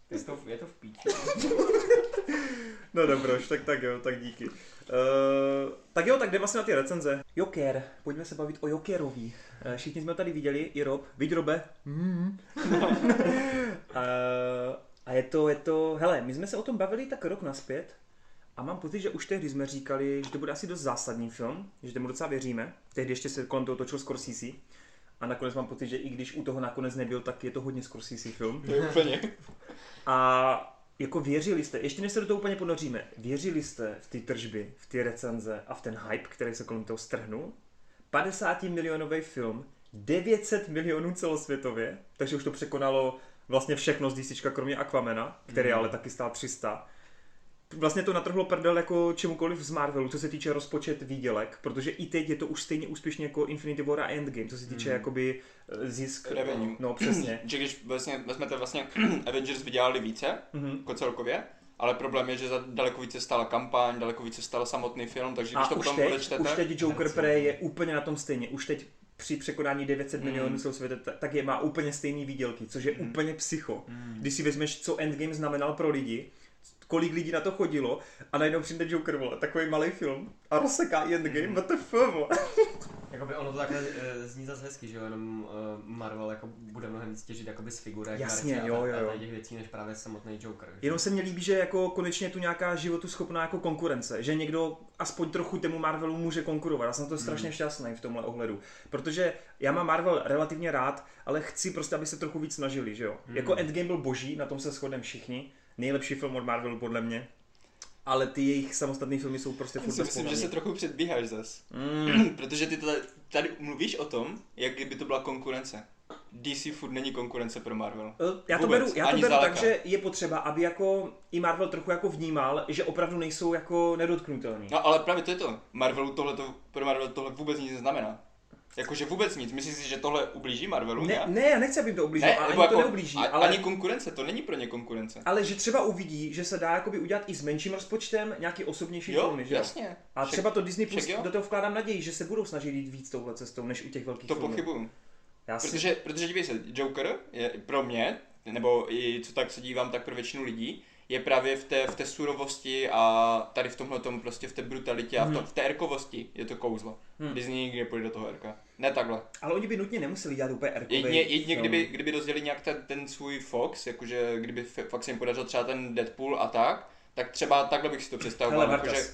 je to, je to v píči. *laughs* No dobroš, tak tak jo, tak díky. Uh, tak jo, tak jdeme asi na ty recenze. Joker, pojďme se bavit o Jokerovi. Uh, všichni jsme ho tady viděli, i Rob. Vidí Robe? Mm. uh, *laughs* a je to, je to, hele, my jsme se o tom bavili tak rok naspět a mám pocit, že už tehdy jsme říkali, že to bude asi dost zásadní film, že tomu docela věříme. Tehdy ještě se kolem toho točil Scorsese. A nakonec mám pocit, že i když u toho nakonec nebyl, tak je to hodně Scorsese film. To je úplně... A jako věřili jste, ještě než se do toho úplně ponoříme, věřili jste v ty tržby, v ty recenze a v ten hype, který se kolem toho strhnul? 50 milionový film, 900 milionů celosvětově, takže už to překonalo vlastně všechno z DC, kromě Aquamena, který Mhm. ale taky stál 300. Vlastně to natrhlo prdel jako čemukoliv z Marvelu, co se týče rozpočet výdělek, protože i teď je to už stejně úspěšně jako Infinity War a Endgame, co se týče Mhm. jakoby eh, zisk. Revenue. No přesně. *clears throat* že když vlastně vezmete vlastně *clears throat* Avengers vydělali více, Mhm. jako celkově, ale problém je, že za daleko více stála kampaň, daleko více stál samotný film, takže když A to už potom teď, odečtete, už teď Joker Prey je úplně na tom stejně. Už teď při překonání 900 Mm. milionů celosvěta, ta- tak je má úplně stejný výdělky, což je Mm. úplně psycho. Mm. Když si vezmeš, co Endgame znamenal pro lidi, kolik lidí na to chodilo a najednou přijde Joker, vole, takový malý film a rozseká i Endgame, Mm. what the fuck, vole. *laughs* Jakoby ono to takhle e, zní zase hezky, že jo, jenom e, Marvel jako bude mnohem víc těžit jakoby z figurek, Jasně, jo, a, jo, jo. těch věcí, než právě samotný Joker. že? Jenom se mně líbí, že jako konečně tu nějaká životu schopná jako konkurence, že někdo aspoň trochu tomu Marvelu může konkurovat. Já jsem na to strašně šťastný v tomhle ohledu, protože já mám Marvel relativně rád, ale chci prostě, aby se trochu víc snažili, že jo. Hmm. Jako Endgame byl boží, na tom se shodneme všichni, nejlepší film od Marvelu podle mě, ale ty jejich samostatné filmy jsou prostě furt si myslím, že bezpodobný. se trochu předbíháš zas. Mm. *clears throat* Protože ty tady, tady mluvíš o tom, jak kdyby to byla konkurence. DC furt není konkurence pro Marvel. Eh, Já to Vůbec, beru, já to beru tak, že je potřeba, aby jako i Marvel trochu jako vnímal, že opravdu nejsou jako nedotknutelní. No ale právě to je to. Marvelu tohle to, pro Marvel tohle vůbec nic neznamená. Jakože vůbec nic. Myslíš si, že tohle ublíží Marvelu? Ne, ne, já nechci, aby jim to ublížilo, ne a ani nebo to jako, neublíží, a, ale... Ani konkurence, to není pro ně konkurence. Ale že třeba uvidí, že se dá jakoby udělat i s menším rozpočtem nějaký osobnější Jo, filmy, že jasně. A Však třeba to Disney Plus, do toho vkládám naději, že se budou snažit jít víc touhle cestou, než u těch velkých To filmů. pochybuju. Já si... Protože, protože dívej se, Joker je pro mě, nebo i co tak se dívám, tak pro většinu lidí, je právě v té, v té surovosti a tady v tomhle tom prostě v té brutalitě a v, tom, Mhm. v té erkovosti je to kouzlo. Hmm. Disney nikdy nepůjde do toho erka. Ne takhle. Ale oni by nutně nemuseli dělat úplně erkovej Jedině, jedině kdyby, kdyby rozdělili nějak ten, ten svůj Fox, jakože kdyby f- fakt se jim podařil třeba ten Deadpool a tak, tak třeba takhle bych si to představoval. Hele, jakože,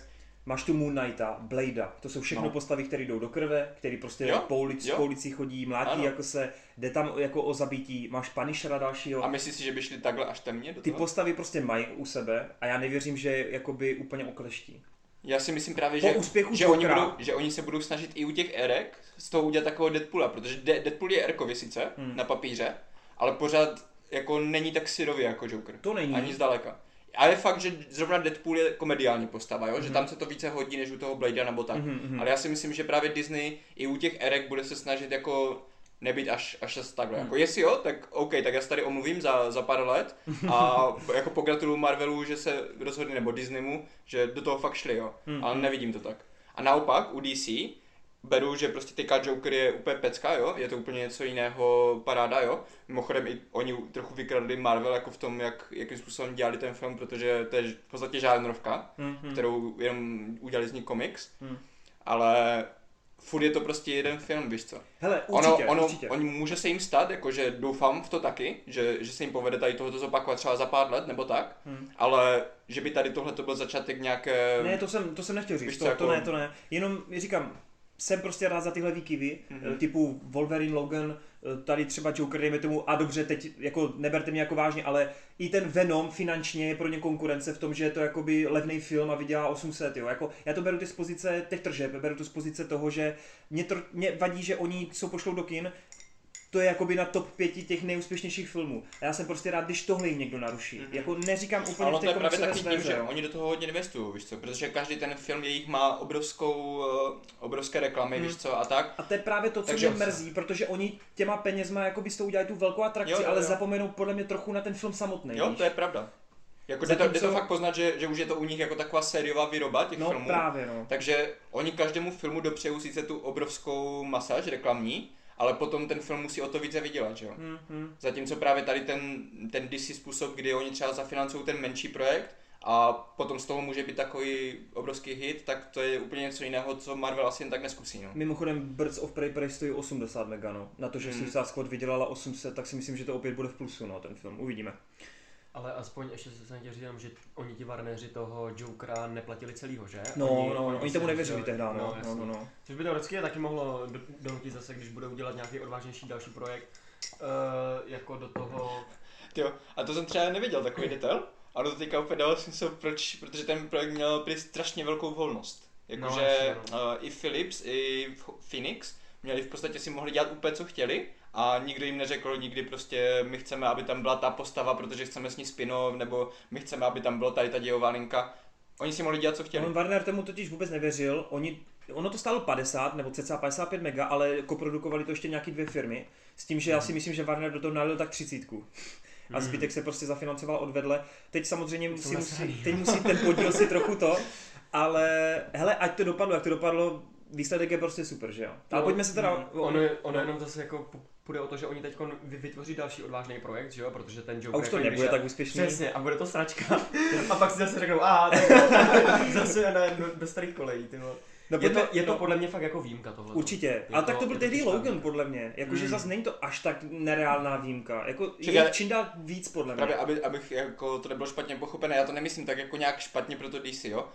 máš tu Moon Knighta, Bladea, to jsou všechno No. postavy, které jdou do krve, který prostě Jo, po, ulici, jo. po ulici chodí, mlátí, Ano. jako se, jde tam jako o zabití, máš Punishera dalšího. a myslíš si, že by šli takhle až temně do Ty toho? postavy prostě mají u sebe a já nevěřím, že jakoby úplně okleští. Já si myslím právě, Po že, úspěchu že, oni budou, že oni se budou snažit i u těch erek z toho udělat takového Deadpoola, protože De- Deadpool je erkově sice Hmm. na papíře, ale pořád jako není tak syrový jako Joker. To není. Ani zdaleka. A je fakt, že zrovna Deadpool je komediální postava, jo? že Mhm. tam se to více hodí než u toho Bladea nebo tak. Mhm, mhm. Ale já si myslím, že právě Disney i u těch erek bude se snažit jako nebýt až, až zase takhle. Jako jestli jo, tak OK, tak já se tady omluvím za, za pár let a *laughs* jako pogratuluju Marvelu, že se rozhodli, nebo Disneymu, že do toho fakt šli, jo. Hmm. Ale nevidím to tak. A naopak u DC beru, že prostě teďka Joker je úplně pecka, jo, je to úplně něco jiného paráda, jo. Mimochodem i oni trochu vykradli Marvel jako v tom, jak, jakým způsobem dělali ten film, protože to je v podstatě žánrovka, Hmm, hmm. kterou jenom udělali z ní komiks, Hmm. ale furt je to prostě jeden film, víš co. Hele, určitě, ono, ono, určitě. oni může se jim stát, jakože doufám v to taky, že, že se jim povede tady tohoto zopakovat třeba za pár let nebo tak, Hmm. ale že by tady tohle to byl začátek nějaké... Ne, to jsem, to jsem nechtěl říct, to, co, to jako- ne, to ne. Jenom říkám, jsem prostě rád za tyhle výkyvy, Mhm. mm-hmm. typu Wolverine, Logan, tady třeba Joker, dejme tomu, a dobře, teď jako neberte mě jako vážně, ale i ten Venom finančně je pro ně konkurence v tom, že je to jakoby levný film a vydělá 800, jo. Jako, já to beru ty z pozice těch tržeb, beru to z pozice toho, že mě, to, mě vadí, že oni co pošlou do kin, to je jakoby na top pěti těch nejúspěšnějších filmů. A já jsem prostě rád, když tohle jim někdo naruší. Mhm. Mm-hmm. Jako neříkám úplně Ale v to je právě komiksové taky tím, že oni do toho hodně investují, víš co, protože každý ten film jejich má obrovskou, eh, obrovské reklamy, Hmm. víš co, a tak. A to je právě to, co Takže- mě mrzí, protože oni těma penězma jakoby s tou udělají tu velkou atrakci, Jo, jo, ale jo. zapomenou podle mě trochu na ten film samotný. Jo, víš? to je pravda. Jako jde to, jde to fakt poznat, že, že už je to u nich jako taková sériová výroba těch No filmů. právě, no. Takže oni každému filmu dopřejou sice tu obrovskou masáž reklamní, ale potom ten film musí o to více vydělat, že jo? Hm, hm. Zatímco právě tady ten, ten DC způsob, kdy oni třeba zafinancují ten menší projekt a potom z toho může být takový obrovský hit, tak to je úplně něco jiného, co Marvel asi jen tak neskusí, no. Mimochodem Birds of Prey Prey stojí 80 mega, no. Na to, že Hmm. Suicide Squad vydělala 800, tak si myslím, že to opět bude v plusu, no, ten film. Uvidíme. Ale aspoň ještě se říct, jenom, že oni ti Warneri toho Jokera neplatili celýho, že? No, oni, no, oni, si tomu nevěřili tehdy, no, no, jasně. no, no. Což by teoreticky taky mohlo do- donutit zase, když budou dělat nějaký odvážnější další projekt, uh, jako do toho... Jo, a to jsem třeba nevěděl, takový detail. Ale to teďka úplně dalo smysl, proč, protože ten projekt měl prý strašně velkou volnost. No, Jakože no, uh, i Philips, i Phoenix měli v podstatě si mohli dělat úplně co chtěli a nikdo jim neřekl nikdy prostě my chceme, aby tam byla ta postava, protože chceme s ní spin-off, nebo my chceme, aby tam byla tady ta dějová linka. Oni si mohli dělat co chtěli. On Warner tomu totiž vůbec nevěřil. Oni, ono to stálo 50 nebo cca 55 mega, ale koprodukovali to ještě nějaký dvě firmy. S tím, že já si myslím, že Warner do toho nalil tak třicítku. A Mhm. zbytek se prostě zafinancoval odvedle. Teď samozřejmě musí, musí, teď musí ten podíl si trochu to, ale hele, ať to dopadlo, jak to dopadlo, výsledek je prostě super, že jo? Ale No, pojďme se teda... mm, Ono, je, ono jenom zase jako půjde o to, že oni teď vytvoří další odvážný projekt, že jo, protože ten Joker... A už to jako nebude tak úspěšný. Přesně, a bude to sračka. a pak si zase řeknou, aha, tak *laughs* zase na, do, do starých kolejí, ty. No, je, to, je to no, podle mě fakt jako výjimka tohle. Určitě. A Je tak to to- byl to tehdy Logan, výjimka. podle mě. Jakože Mm. zase není to až tak nereálná výjimka. Jako Čekaj, je čím dál víc, podle mě. Právě, aby, abych jako to nebylo špatně pochopené, já to nemyslím tak jako nějak špatně pro to DC, jo.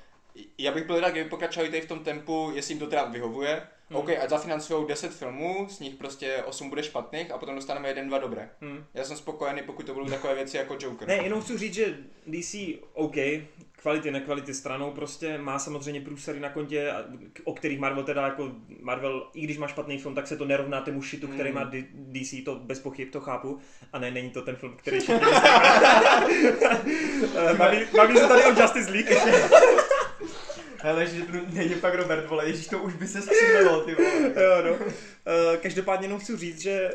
Já bych byl rád, kdyby pokračovali tady v tom tempu, jestli jim to teda vyhovuje. Hmm. Hmm. OK, ať zafinancují 10 filmů, z nich prostě 8 bude špatných a potom dostaneme jeden, dva dobré. Hmm. Já jsem spokojený, pokud to budou takové věci jako Joker. Ne, jenom chci říct, že DC, OK, kvality, nekvality stranou, prostě má samozřejmě průsery na kontě, o kterých Marvel teda jako Marvel, i když má špatný film, tak se to nerovná tomu shitu, který Mm. má D- DC, to bez pochyb, to chápu. A ne, není to ten film, který všichni *laughs* *laughs* Eh, baví, baví se tady o Justice League. *laughs* Hele, že tu není pak Robert, vole, ježíš, to už by se střílelo, ty vole. *laughs* jo, no. Eh, Každopádně jenom chci říct, že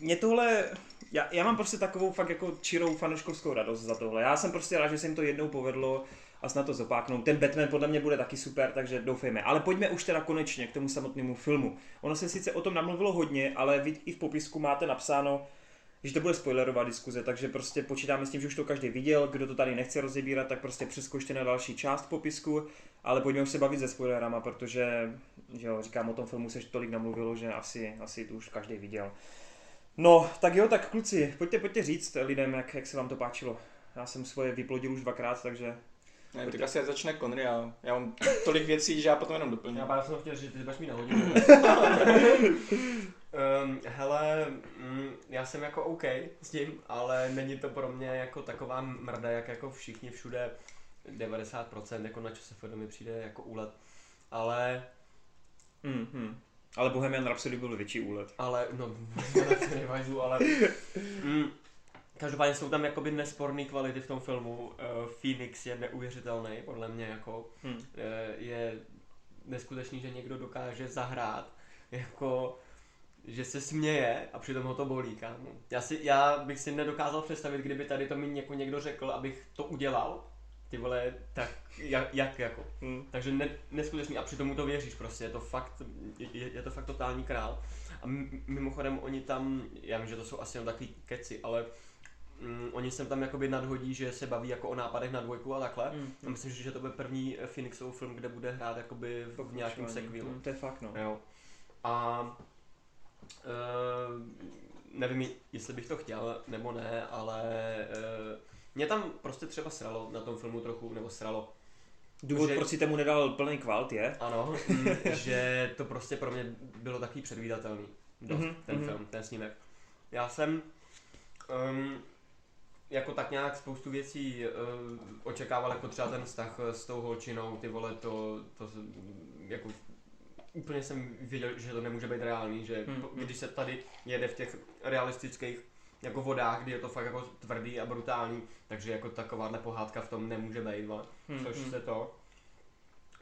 mě tohle, já, já mám prostě takovou fakt jako čirou fanouškovskou radost za tohle. Já jsem prostě rád, že se jim to jednou povedlo a snad to zopáknou. Ten Batman podle mě bude taky super, takže doufejme. Ale pojďme už teda konečně k tomu samotnému filmu. Ono se sice o tom namluvilo hodně, ale vy i v popisku máte napsáno, že to bude spoilerová diskuze, takže prostě počítáme s tím, že už to každý viděl, kdo to tady nechce rozebírat, tak prostě přeskočte na další část popisku, ale pojďme už se bavit se spoilerama, protože, že jo, říkám, o tom filmu se tolik namluvilo, že asi, asi to už každý viděl. No, tak jo, tak kluci, pojďte, pojďte říct lidem, jak, jak se vám to páčilo. Já jsem svoje vyplodil už dvakrát, takže Ne, tak asi začne Conry, já, já mám tolik věcí, že já potom jenom doplním. Já právě jsem chtěl říct, že ty budeš mít na hodinu. *laughs* um, hele, mm, já jsem jako OK s tím, ale není to pro mě jako taková mrda, jak jako všichni všude 90%, jako na se mi přijde jako úlet. Ale, mm, mm. Ale Bohemian Rhapsody byl větší úlet. ale, no, *laughs* nevadí, ale, mm, Každopádně jsou tam jakoby nesporné kvality v tom filmu. Uh, Phoenix je neuvěřitelný, podle mě jako Hmm. uh, je neskutečný, že někdo dokáže zahrát jako že se směje a přitom ho to bolí, kámo. Já, si, já bych si nedokázal představit, kdyby tady to mi jako někdo řekl, abych to udělal. Ty vole, tak jak, jak jako. Hm. Takže ne, neskutečný a přitom mu to věříš prostě, je to fakt, je, je to fakt totální král. A mimochodem oni tam, já vím, že to jsou asi jenom takový keci, ale mm, oni se tam jakoby nadhodí, že se baví jako o nápadech na dvojku a takhle. Hm. A myslím, že to bude první eh, Phoenixův film, kde bude hrát jakoby v, v nějakém sequilu. Hm, To je fakt, no. Jo. A nevím, jestli bych to chtěl nebo ne, ale uh, mě tam prostě třeba sralo na tom filmu trochu, nebo sralo, Důvod, Že- proč si tomu nedal plný kvalt je, ano, *laughs* mm, že to prostě pro mě bylo takový předvídatelný, dost, Mhm, ten mhm. film, ten snímek. Já jsem um, jako tak nějak spoustu věcí uh, očekával, jako třeba ten vztah s tou holčinou, ty vole, to, to jako úplně jsem věděl, že to nemůže být reálný, že Hmm, po- hmm. když se tady jede v těch realistických jako vodách, kdy je to fakt jako tvrdý a brutální, takže jako takováhle pohádka v tom nemůže být, vole. Hm, což hm. se to,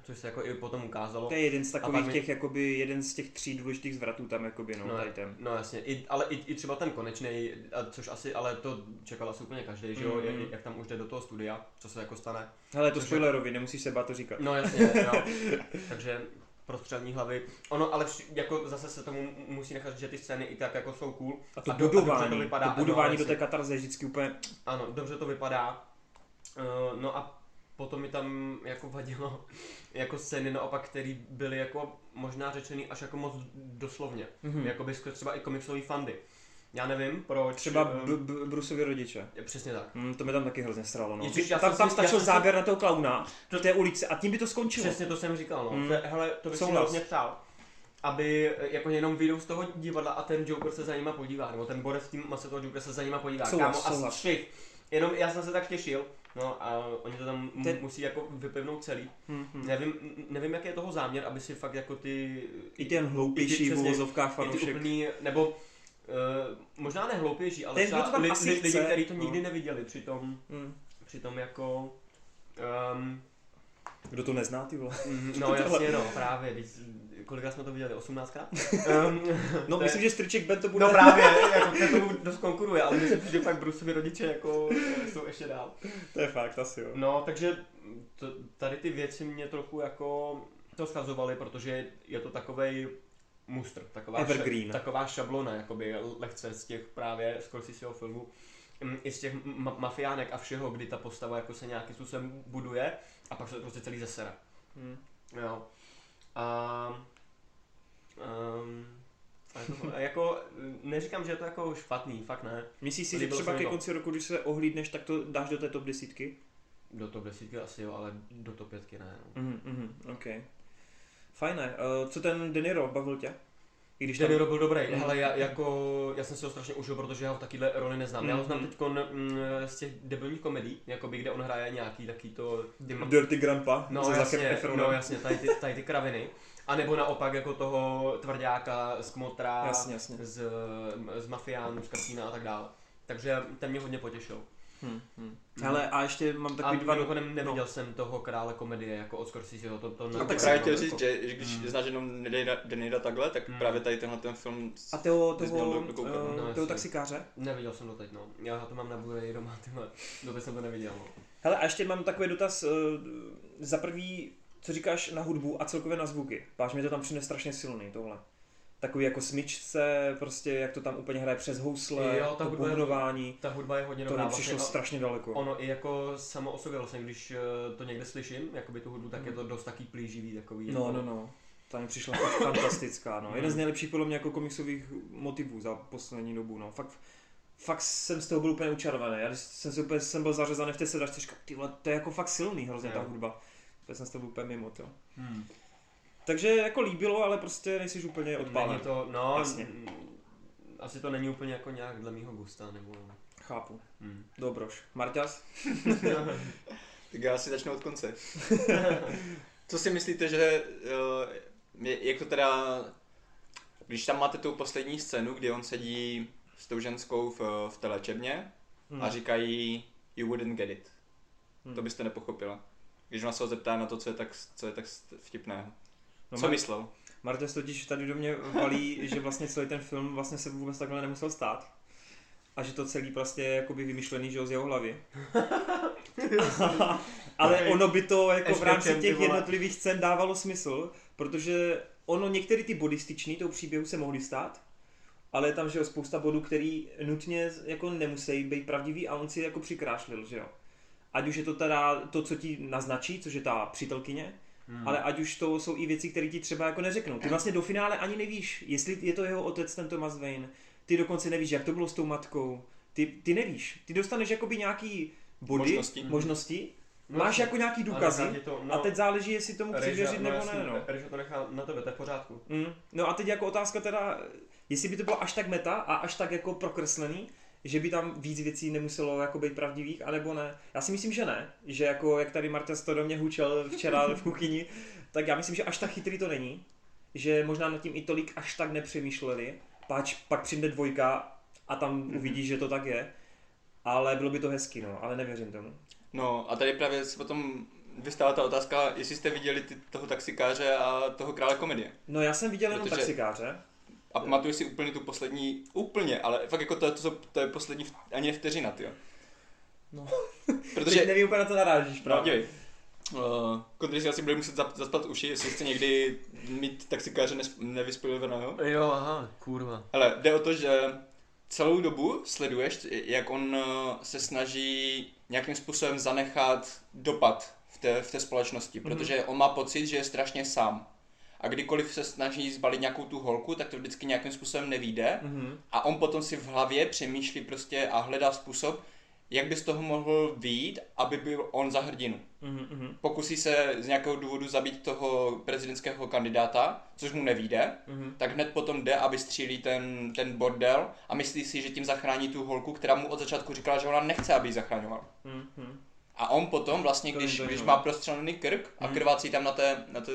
což se jako i potom ukázalo. To je jeden z takových mi- těch, jakoby, jeden z těch tří důležitých zvratů tam, jakoby, no, No, tady ten. No jasně, I, ale i, i třeba ten konečný, což asi, ale to čekal asi úplně každý, že jo, Mhm. jak, jak tam už jde do toho studia, co se jako stane. Hele, to spoilerovi, nemusíš se bát to říkat. No jasně, jo. *laughs* Takže prostřelní hlavy. Ono, ale vši- jako zase se tomu musí nechat, že ty scény i tak jako jsou cool. A to a do- a dobře budování, to vypadá, to budování ano, do té katarze je vždycky úplně, Ano, dobře to vypadá. Uh, no a potom mi tam jako vadilo *laughs* jako scény naopak, které byly jako možná řečený až jako moc doslovně. Mhm. Jakoby třeba i komiksový fandy. Já nevím, proč. třeba eh, B- B- Brusovi rodiče. Přesně tak. Hmm, to mi tam taky hrozně sralo, no. Ježiš, já tam, jsem tam stačil já jsem záběr na toho klauna v té ulici a tím by to skončilo. Přesně to jsem říkal, no. Hmm. To, hele, to bych si hrozně přál. Aby eh, jako jenom vyjdou z toho divadla a ten Joker se za nima podívá, nebo ten borec v tím mase toho Joker se za nima podívá. Souhlas, Kámo, a souhlas. střih. Jenom já jsem se tak těšil, no a oni to tam Ten- musí jako vypivnout celý. Hmm, hmm. Nevím, nevím, jaký je toho záměr, aby si fakt jako ty... I ten hloupější v uvozovkách ty fanoušek. úplný, nebo uh, možná ne hloupější, ale Ten, třeba li, li, lidi, kteří to no. nikdy neviděli, přitom, Hmm. přitom jako... Um, Kdo to nezná, ty vole? Mm, *laughs* No jasně no, právě, když, kolikrát jsme to viděli, 18krát? um, *laughs* No, myslím, že Striček Ben to bude... No právě, *laughs* jako ten tomu dost konkuruje, ale myslím, že fakt Bruceovi rodiče jako jsou ještě dál. To je fakt, asi jo. No, takže to, tady ty věci mě trochu jako to schazovaly, protože je to takovej mustr, taková, Evergreen. taková šablona, jakoby lehce z těch právě Scorseseho filmů, Mm, i z těch ma- mafiánek a všeho, kdy ta postava jako se nějakým způsobem buduje a pak se to prostě celý zesere. Hmm. Jo. A, um, a jako, *laughs* jako, neříkám, že je to jako špatný, fakt ne. Myslíš si, že třeba ke konci roku, když se ohlídneš, tak to dáš do té top desítky? Do top 10 asi jo, ale do top 5 ne. No. Mhm, mhm, ok. Fajné. Uh, co ten De Niro, bavil tě? I když De tam... Niro byl dobrý, Mhm. ale já, jako, já jsem si ho strašně užil, protože já ho takyhle roli neznám. Já ho znám Mhm. teď z těch debilních komedí, jakoby, kde on hraje nějaký taky to... Ty, Dirty Grandpa no, jasně, no jasně, tady ty, tady ty kraviny. A nebo naopak jako toho tvrdáka z Kmotra, Jasně, jasně. z, z Mafiánů, z Kasína a tak dále. Takže ten mě hodně potěšil. Hmm, hmm. Hele, a ještě mám A takový dva... mimochodem neviděl jsem toho krále komedie jako od Scorseseho, to, to A ne- tak tak právě chtěl to říct, jako- že, že když Mm. znáš jenom Denira- Denira takhle, tak Mm. právě tady tenhle ten film A toho, toho, do- eh, No, toho jasně. taxikáře? Neviděl jsem to teď, no. Já to mám na Blu-ray doma, tyhle. Doteď jsem to neviděl, no. Hele, a ještě mám takový dotaz. eh, Za prvý, co říkáš na hudbu a celkově na zvuky? Páš mi to tam přijde strašně silný, tohle. Takový jako smyčce, prostě jak to tam úplně hraje přes housle, Jo, ta to hudba je-. Ta hudba je hodně To dobrá. mi přišlo vlastně, strašně daleko. ono i jako samo o sobě vlastně, když eh, to někde slyším, jakoby tu hudbu, tak Mm. je to dost taký plíživý, takový. No, jako, no, no. Ta mi přišla fakt fantastická, no. Mm. Jeden z nejlepších podle mě jako komiksových motivů za poslední dobu, no. Fakt, fakt jsem z toho byl úplně učarovaný. Já jsem, si úplně, jsem byl zařezaný v té sedačce, říkal, ty vole, to je jako fakt silný hrozně ta Jo. hudba. To jsem z toho byl úplně mimo, to. Hmm. Takže jako líbilo, ale prostě nejsi úplně odpálen. Není to, no, Jasně. asi to není úplně jako nějak dle mýho gusta, nebo... Chápu. Hmm. Dobroš. Marťas? *laughs* Tak já si začnu od konce. *laughs* Co si myslíte, že eh, je, jako teda, když tam máte tu poslední scénu, kdy on sedí s tou ženskou v, v té léčebně Hmm. a říkají you wouldn't get it. Hmm. To byste nepochopila. Když ona se ho zeptá na to, co je tak, co je tak vtipného. Co Mar- myslel? Marta se totiž tady do mě valí, *laughs* že vlastně celý ten film vlastně se vůbec takhle nemusel stát. A že to celý prostě je jakoby vymyšlený, že jo, z jeho hlavy. *laughs* Ale ono by to jako v rámci těch vole. jednotlivých scén dávalo smysl, protože ono některé ty body styčný tou příběhu se mohly stát, ale je tam, že jo, spousta bodů, který nutně jako nemusí být pravdivý a on si jako přikrášlil, že jo. Ať už je to teda to, co ti naznačí, což je ta přítelkyně, Hmm. Ale ať už to jsou i věci, které ti třeba jako neřeknou. Ty vlastně do finále ani nevíš, jestli je to jeho otec, ten Thomas Wayne. Ty dokonce nevíš, jak to bylo s tou matkou. Ty, ty nevíš. Ty dostaneš jakoby nějaký body, Možnosti. možnosti No, máš jako nějaký důkazy tě to, no, a teď záleží, jestli tomu chci Reža- věřit nebo jasně, ne. No. Reža to nechá na tebe, to je v pořádku. Mm. no a teď jako otázka teda, jestli by to bylo až tak meta a až tak jako prokreslený, že by tam víc věcí nemuselo jako být pravdivých, anebo ne. Já si myslím, že ne, že jako jak tady Marta to do mě hučel včera v kuchyni, tak já myslím, že až tak chytrý to není, že možná nad tím i tolik až tak nepřemýšleli, pač pak přijde dvojka a tam uvidí, že to tak je, ale bylo by to hezky, no, ale nevěřím tomu. No a tady právě se potom vystává ta otázka, jestli jste viděli ty, toho taxikáře a toho krále komedie. No já jsem viděl jenom Protože- taxikáře, A pamatuju si úplně tu poslední, úplně, ale fakt jako to, je- to, to je poslední v- ani vteřina, ty No. *laughs* Protože, Teď nevím úplně na to narážíš, no, právě. dívej, uh, Kondry si asi bude muset zap, zaspat uši, jestli chce někdy mít taxikáře nevyspojovaného. Jo, aha, kurva. Hele, jde o to, že celou dobu sleduješ, jak on eh, se snaží nějakým způsobem zanechat dopad v té, v té společnosti, Mhm. protože on má pocit, že je strašně sám. A kdykoliv se snaží zbalit nějakou tu holku, tak to vždycky nějakým způsobem nevíde. Mhm. A on potom si v hlavě přemýšlí prostě a hledá způsob, jak by z toho mohl vyjít, aby byl on za hrdinu. Mhm, mhm, Pokusí se z nějakého důvodu zabít toho prezidentského kandidáta, což mu nevíde, mhm. tak hned potom jde a vystřílí ten, ten bordel a myslí si, že tím zachrání tu holku, která mu od začátku říkala, že ona nechce, aby ji zachraňoval. Mhm. A on potom vlastně, když, když má prostřelený krk a Mhm. krvácí tam na, té, na, té,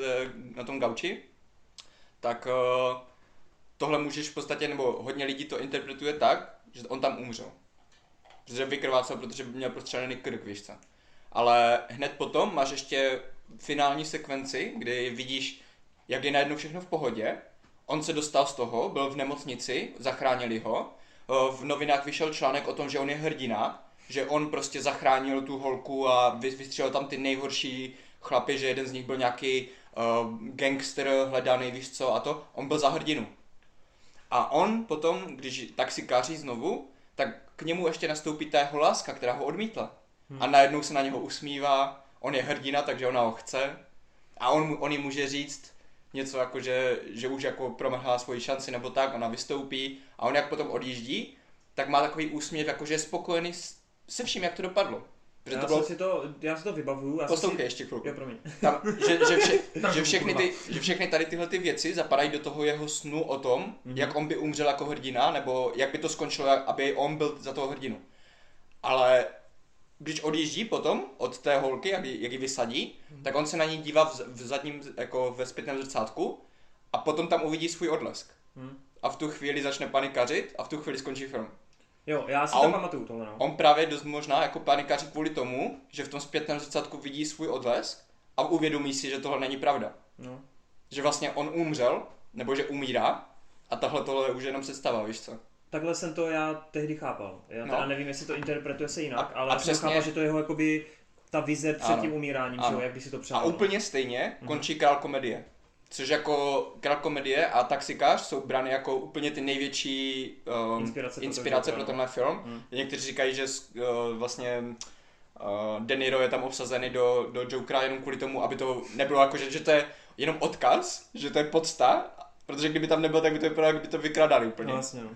na tom gauči, tak uh, tohle můžeš v podstatě, nebo hodně lidí to interpretuje tak, že on tam umřel. Protože vykrvácel, protože měl prostřelený krk, víš co. Ale hned potom máš ještě finální sekvenci, kdy vidíš, jak je najednou všechno v pohodě. On se dostal z toho, byl v nemocnici, zachránili ho. Eh, V novinách vyšel článek o tom, že on je hrdina, že on prostě zachránil tu holku a vy- vystřelil tam ty nejhorší chlapy, že jeden z nich byl nějaký uh, gangster hledaný, víš co, a to. On byl za hrdinu. A on potom, když taxikáří znovu, tak k němu ještě nastoupí ta jeho láska, která ho odmítla. A najednou se na něho usmívá, on je hrdina, takže ona ho chce. A on, on jí může říct něco jako, že, že už jako promrhá svoji šanci nebo tak, ona vystoupí a on jak potom odjíždí, tak má takový úsměv, jako že je spokojený s, se vším, jak to dopadlo. Protože Já, to bylo... si to, já si to vybavuju. Poslouchej si... ještě chvilku. Jo, promiň. Tam, že, že, vše, *laughs* že, všechny ty, že všechny tady tyhle ty věci zapadají do toho jeho snu o tom, Mhm. mm-hmm. jak on by umřel jako hrdina, nebo jak by to skončilo, aby on byl za toho hrdinu. Ale když odjíždí potom od té holky, jak ji, jak ji vysadí, Mhm. tak on se na ní dívá v, v zadním, jako ve zpětném zrcátku a potom tam uvidí svůj odlesk. Hm. A v tu chvíli začne panikařit a v tu chvíli skončí film. Jo, já si A to on- pamatuju tohle, no. On právě dost možná jako panikaří kvůli tomu, že v tom zpětném zrcátku vidí svůj odlesk a uvědomí si, že tohle není pravda. no. Že vlastně on umřel, nebo že umírá a tahle tohle je už jenom představa, víš co? Takhle jsem to já tehdy chápal. Já No. teda nevím, jestli to interpretuje se jinak, A- ale a já jsem přesně- chápal, že to je jeho jakoby ta vize před Ano. tím umíráním, že Ano. jo, jak by si to A přál. úplně stejně končí král komedie. Což jako král komedie a taxikář jsou brány jako úplně ty největší um, Inspirace pro inspirace pro tenhle film. Hmm. Někteří říkají, že uh, vlastně uh, De Niro je tam obsazený do, do Jokera jenom kvůli tomu, aby to nebylo jako, že, že to je jenom odkaz, že to je podsta, protože kdyby tam nebyl, tak by to vypadalo, jak by to vykradali úplně. No jasně, no.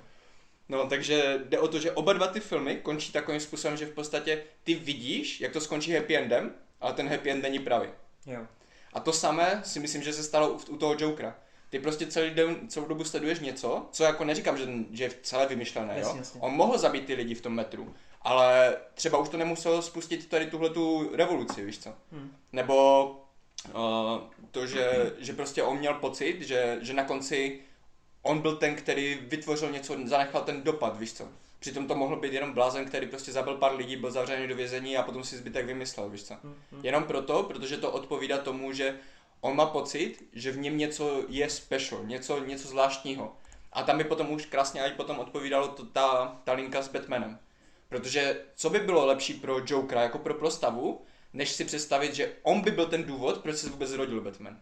No, takže jde o to, že oba dva ty filmy končí takovým způsobem, že v podstatě ty vidíš, jak to skončí happy endem, ale ten happy end není pravý. Jo. A to samé si myslím, že se stalo u, toho Jokera. Ty prostě celý den, celou dobu sleduješ něco, co jako neříkám, že, že je celé vymyšlené, jo? Jasně, jasně. On mohl zabít ty lidi v tom metru, ale třeba už to nemuselo spustit tady tuhle tu revoluci, víš co? Hmm. Nebo uh, to, že, že prostě on měl pocit, že, že na konci on byl ten, který vytvořil něco, zanechal ten dopad, víš co? Přitom to mohl být jenom blázen, který prostě zabil pár lidí, byl zavřený do vězení a potom si zbytek vymyslel, víš co? Hm, hm. Jenom proto, protože to odpovídá tomu, že on má pocit, že v něm něco je special, něco, něco zvláštního. A tam by potom už krásně i potom odpovídalo to, ta, ta linka s Batmanem. Protože co by bylo lepší pro Jokera jako pro postavu, než si představit, že on by byl ten důvod, proč se vůbec zrodil Batman.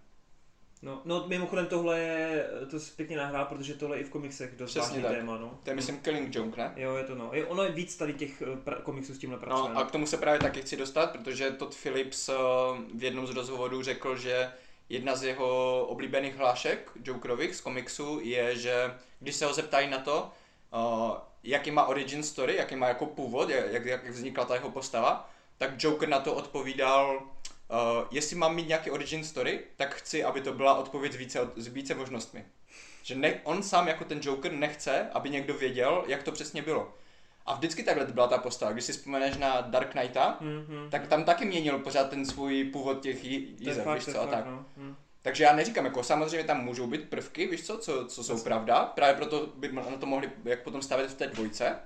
No, no mimochodem tohle je, to je pěkně nahrá, protože tohle je i v komiksech dost Přesně vážný tak. téma, no. To je myslím Killing Joke, ne? Jo, je to no. Je, ono je víc tady těch eh, pra- komiksů s tímhle pracuje. No a k tomu se právě taky chci dostat, protože Todd Phillips eh, v jednom z rozhovorů řekl, že jedna z jeho oblíbených hlášek Jokerových z komiksu je, že když se ho zeptají na to, uh, jaký má origin story, jaký má jako původ, jak, jak vznikla ta jeho postava, tak Joker na to odpovídal, uh, jestli mám mít nějaký origin story, tak chci, aby to byla odpověď s více, s více možnostmi. Že ne, on sám jako ten Joker nechce, aby někdo věděl, jak to přesně bylo. A vždycky takhle byla ta postava. Když si vzpomeneš na Dark Knighta, mm-hmm. tak tam taky měnil pořád ten svůj původ těch jí- to je jízeb, fakt, víš co, a tak. no. Hm. Takže já neříkám, jako samozřejmě tam můžou být prvky, víš co, co, co jsou Jasně. pravda, právě proto by na to mohli jak potom stavět v té dvojce,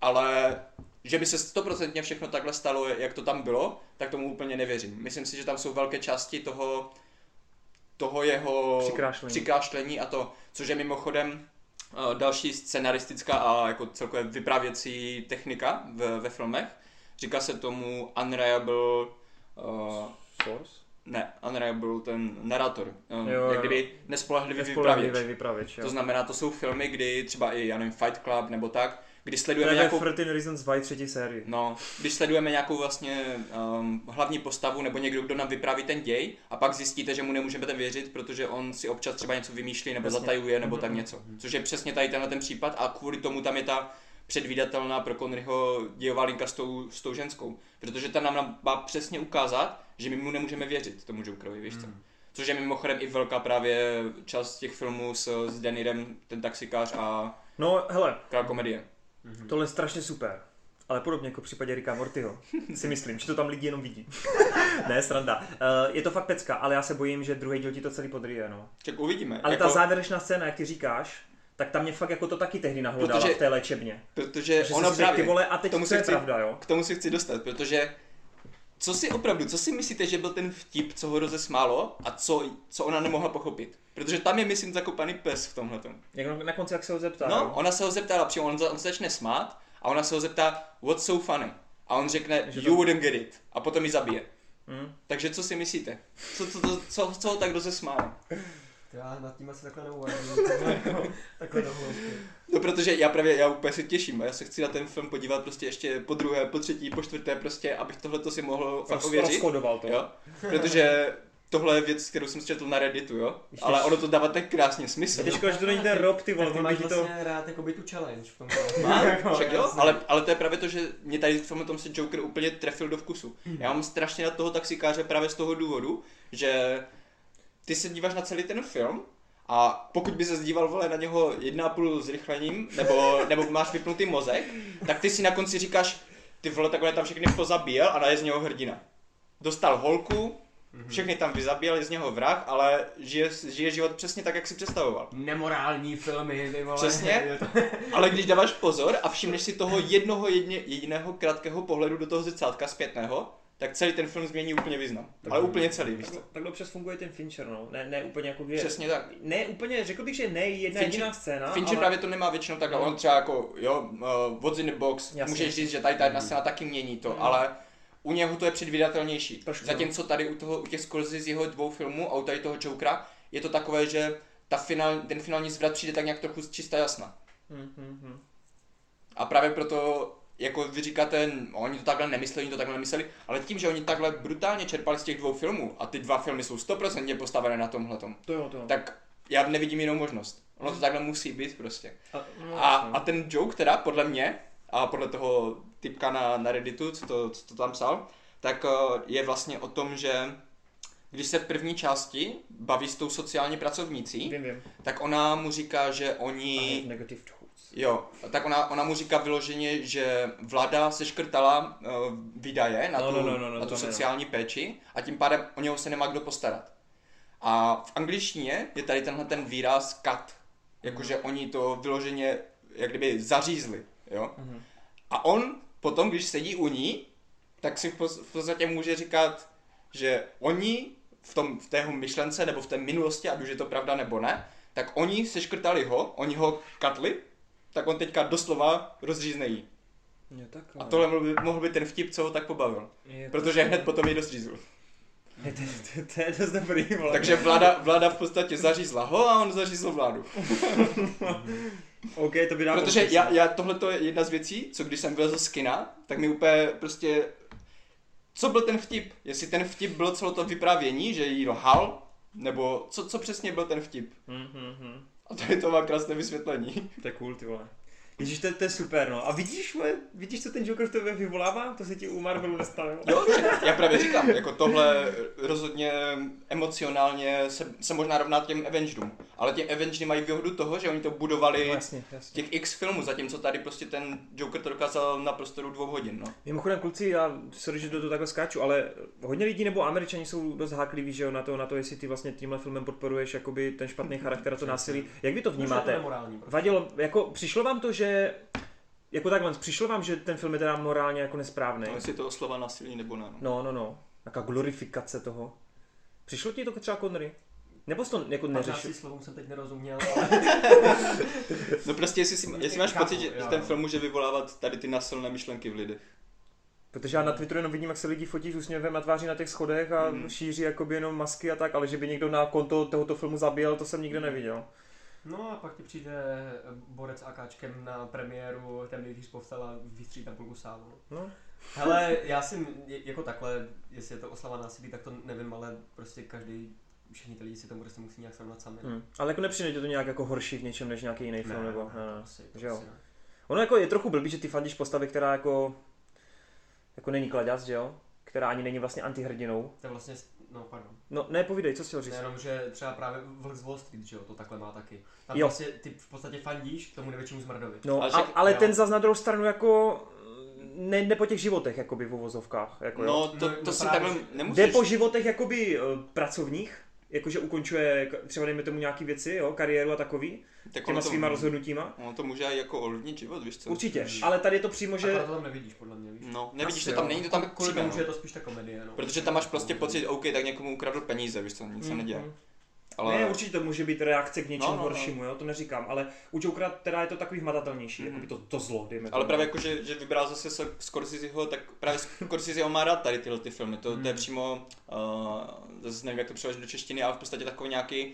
ale že by se stoprocentně všechno takhle stalo, jak to tam bylo, tak tomu úplně nevěřím. Myslím si, že tam jsou velké části toho, toho jeho Přikrášlení. přikrášlení a to, což je mimochodem eh, další scenaristická a jako celkově vyprávěcí technika v, ve filmech. Říká se tomu unreliable uh, Force? ne, unreliable, ten narrator. Um, Jo, jak kdyby nespolehlivý Nespolehlivý vypravěč. vypravěč, jo. To znamená, to jsou filmy, kdy třeba i, já nevím, Fight Club nebo tak, kdy To sledujeme je nějakou... ve 13 Reasons Why třetí sérii. No, když sledujeme nějakou vlastně um, hlavní postavu nebo někdo, kdo nám vypráví ten děj a pak zjistíte, že mu nemůžeme ten věřit, protože on si občas třeba něco vymýšlí nebo Jasně. zatajuje nebo tak mhm. něco. Což je přesně tady tenhle ten případ a kvůli tomu tam je ta předvídatelná pro Conneryho dějová linka s tou, s tou ženskou. Protože ta nám má přesně ukázat, že my mu nemůžeme věřit, tomu Jokerovi, víš co. Což je mimochodem i velká právě část těch filmů s, s Denirem, ten taxikář a No, hele, komedie. Tohle je strašně super. Ale podobně jako v případě Ricka Mortyho, si myslím, že to tam lidi jenom vidí. *laughs* ne, sranda. Uh, je to fakt pecka, ale já se bojím, že druhý díl ti to celý podryje, no. Tak uvidíme. Ale jako, ta závěrečná scéna, jak ty říkáš, tak tam mě fakt jako to taky tehdy nahlodala Protože- v té léčebně. Protože Že ono právě, ty vole, a teď se je chci- pravda, jo? k tomu si chci dostat, protože co si opravdu, co si myslíte, že byl ten vtip, co ho rozesmálo a co, co ona nemohla pochopit? Protože tam je, myslím, zakopaný pes v tomhle. Jak na, na konci, jak se ho zeptá, No, jo? ona se ho zeptala, přímo on, on se začne smát a ona se ho zeptá, what's so funny? A on řekne, Že to- you wouldn't get it. A potom ji zabije. Hm? Takže co si myslíte? Co, co, co, co, co ho tak rozesmálo? Já nad tím asi takhle neuvažuji. *laughs* takhle *laughs* dohloubky. No protože já právě, já úplně se těším a já se chci na ten film podívat prostě ještě po druhé, po třetí, po čtvrté prostě, abych tohle si mohl fakt Roz, ověřit. to. Jo? Protože tohle je věc, kterou jsem četl na Redditu, jo? Ještě- Ale ono to dává tak krásně smysl. To škoda, že to není ten Rob, ty vole, ty máš ti to... vlastně rád jako by tu challenge v tom. *laughs* Má? Jako, Však jo, ale, ale to je právě to, že mě tady v tom se Joker úplně trefil do vkusu. Mhm. Já mám strašně na toho taxikáře právě z toho důvodu, že ty se díváš na celý ten film a pokud by se díval vole na něho jedna a půl zrychlením, nebo, nebo máš vypnutý mozek, tak ty si na konci říkáš, ty vole takhle tam všechny pozabíjel a je z něho hrdina. Dostal holku, Mhm. všechny tam vyzabíjel, je z něho vrah, ale žije, žije život přesně tak, jak si představoval. Nemorální filmy, ty vole. Přesně. *laughs* Ale když dáváš pozor a všimneš si toho jednoho jedně, jediného krátkého pohledu do toho zrcátka zpětného, tak celý ten film změní úplně význam. Ale úplně celý, víš? Tak, takhle občas funguje ten Fincher, no. Ne, ne úplně jako vě... Přesně tak. Ne úplně, řekl bych, že ne jedna Fincher- jediná scéna, Fincher ale... právě to nemá většinou takhle, No. on třeba jako, jo, uh, what's in the box, Jasně. můžeš říct, že tady ta jedna scéna taky mění to, ale u něho to je předvídatelnější. Trošku, Zatímco tady u, toho, u těch Scorsese z jeho dvou filmů a u tady toho Jokera je to takové, že ta final, ten finální zvrat přijde tak nějak trochu čistá jasna. Hm, hm, hm. A právě proto, jako vy říkáte, oni to takhle nemysleli, oni to takhle nemysleli, ale tím, že oni takhle brutálně čerpali z těch dvou filmů a ty dva filmy jsou stoprocentně postavené na tomhletom, To jo, to jo. tak já nevidím jinou možnost. Ono to takhle musí být prostě. A, no, A, a ten joke teda, podle mě, a podle toho typka na, na Redditu, co to, co to tam psal, tak eh, je vlastně o tom, že když se v první části baví s tou sociální pracovnící, Vím, vím. tak ona mu říká, že oni... Jo, tak ona, ona mu říká vyloženě, že vláda seškrtala uh, výdaje na, No, tu, no, no, no, no, na tu no. sociální péči a tím pádem o něho se nemá kdo postarat. A v angličtině je tady tenhle ten výraz cut, jakože oni to vyloženě jak kdyby zařízli, jo. Mhm. A on potom, když sedí u ní, tak si v podstatě může říkat, že oni v, tom, v tého myšlence nebo v té minulosti, ať už je to pravda nebo ne, tak oni seškrtali ho, oni ho katli, tak on teďka doslova rozřízne jí. Jo, takhle. A tohle mohl by, mohl by ten vtip, co ho tak pobavil. Je to- Protože hned potom ji rozřízl. Je, to, to, to, je dost dobrý, vole. Takže vláda, vláda v podstatě zařízla ho a on zařízl vládu. OK, to by dávalo Protože já, já tohle je jedna z věcí, co když jsem vylezl z kina, tak mi úplně prostě... Co byl ten vtip? Jestli ten vtip byl celé to vyprávění, že jí lhal, nebo co, co přesně byl ten vtip? Hm, A tady to má krásné vysvětlení. To je cool, ty vole. Ježíš, to, to je super, no. A vidíš, vole, vidíš, co ten Joker v tobě vyvolává? To se ti u Marvelu nestalo. Jo, já právě říkám, jako tohle rozhodně emocionálně se, se možná rovná těm Avengerům. Ale těm Avengers mají výhodu toho, že oni to budovali No, jasně, jasně. těch x filmů, zatímco tady prostě ten Joker to dokázal na prostoru dvou hodin, no. Mimochodem, kluci, já sorry, že do toho takhle skáču, ale hodně lidí nebo američani jsou dost hákliví, že jo, na to, na to, jestli ty vlastně tímhle filmem podporuješ jakoby ten špatný charakter a to násilí. Jak vy to vnímáte? prostě. Vadilo, jako přišlo vám to, že jako takhle, přišlo vám, že ten film je teda morálně jako nesprávný? no jestli to oslova násilí nebo ne. No. No, no, no. Taká glorifikace toho. Přišlo ti to třeba Connery? Nebo jsi to jako neřešil? 15 slovům jsem teď nerozuměl, ale *laughs* no prostě jestli, si, jestli máš pocit, že jo. ten film může vyvolávat tady ty násilné myšlenky v lidech. Protože já na Twitteru jenom vidím, jak se lidi fotí s úsměvem na tváři na těch schodech a Hmm. šíří jakoby jenom masky a tak, ale že by někdo na konto tohoto filmu zabíjel, to jsem nikde neviděl. No a pak ti přijde borec s AKčkem na premiéru, ten nejdřív povstal a vystří tam půlku sálu. No. Hele, já si jako takhle, jestli je to oslava násilí, tak to nevím, ale prostě každý, všichni ty lidi si to prostě musí nějak srovnat sami. Hmm. Ale jako nepřijde to nějak jako horší v něčem než nějaký jiný Ne, film, nebo? ne, Ne, ne. asi, že jo. asi ne. Ono jako je trochu blbý, že ty fandíš postavy, která jako jako není kladěz, že jo? Která ani není vlastně antihrdinou. To je vlastně, no pardon. No ne, povídej, co jsi chtěl říct? Nejenom, že třeba právě Vlk z Wall Street, že jo, to takhle má taky. Tam Jo. vlastně ty v podstatě fandíš tomu největšímu zmrdovi. No, Ale a, však- ale jo. ten zas na druhou stranu jako ne, ne po těch životech, jakoby v uvozovkách. Jako, jo. No to, No, to no si právě, takhle že- nemusíš. Jde po životech jakoby eh, pracovních, jakože ukončuje třeba dejme tomu nějaký věci, jo, kariéru a takový, tak těma to, svýma rozhodnutíma. Ono to může i jako ovlivnit život, víš co? Určitě, Mm. ale tady je to přímo, Že... A to tam nevidíš, podle mě, víš. No, nevidíš Asi to tam, jo. není to tam Kvůli přímo, tomu, že je to spíš ta komedie, no. Protože tam máš prostě pocit, OK, tak někomu ukradl peníze, víš co, nic se Mm, neděje. Mm. Ale Ne, určitě to může být reakce k něčemu No, no, no. horšímu, jo, to neříkám, ale u Jokera teda je to takový hmatatelnější, Mhm. jakoby to, to zlo, dejme Ale tomu. právě jako, že, že vybral zase se Scorseseho, tak právě Scorsese má rád tady tyhle ty filmy. To, to je Hmm. přímo, uh, zase nevím, jak to přeložit do češtiny, ale v podstatě takový nějaký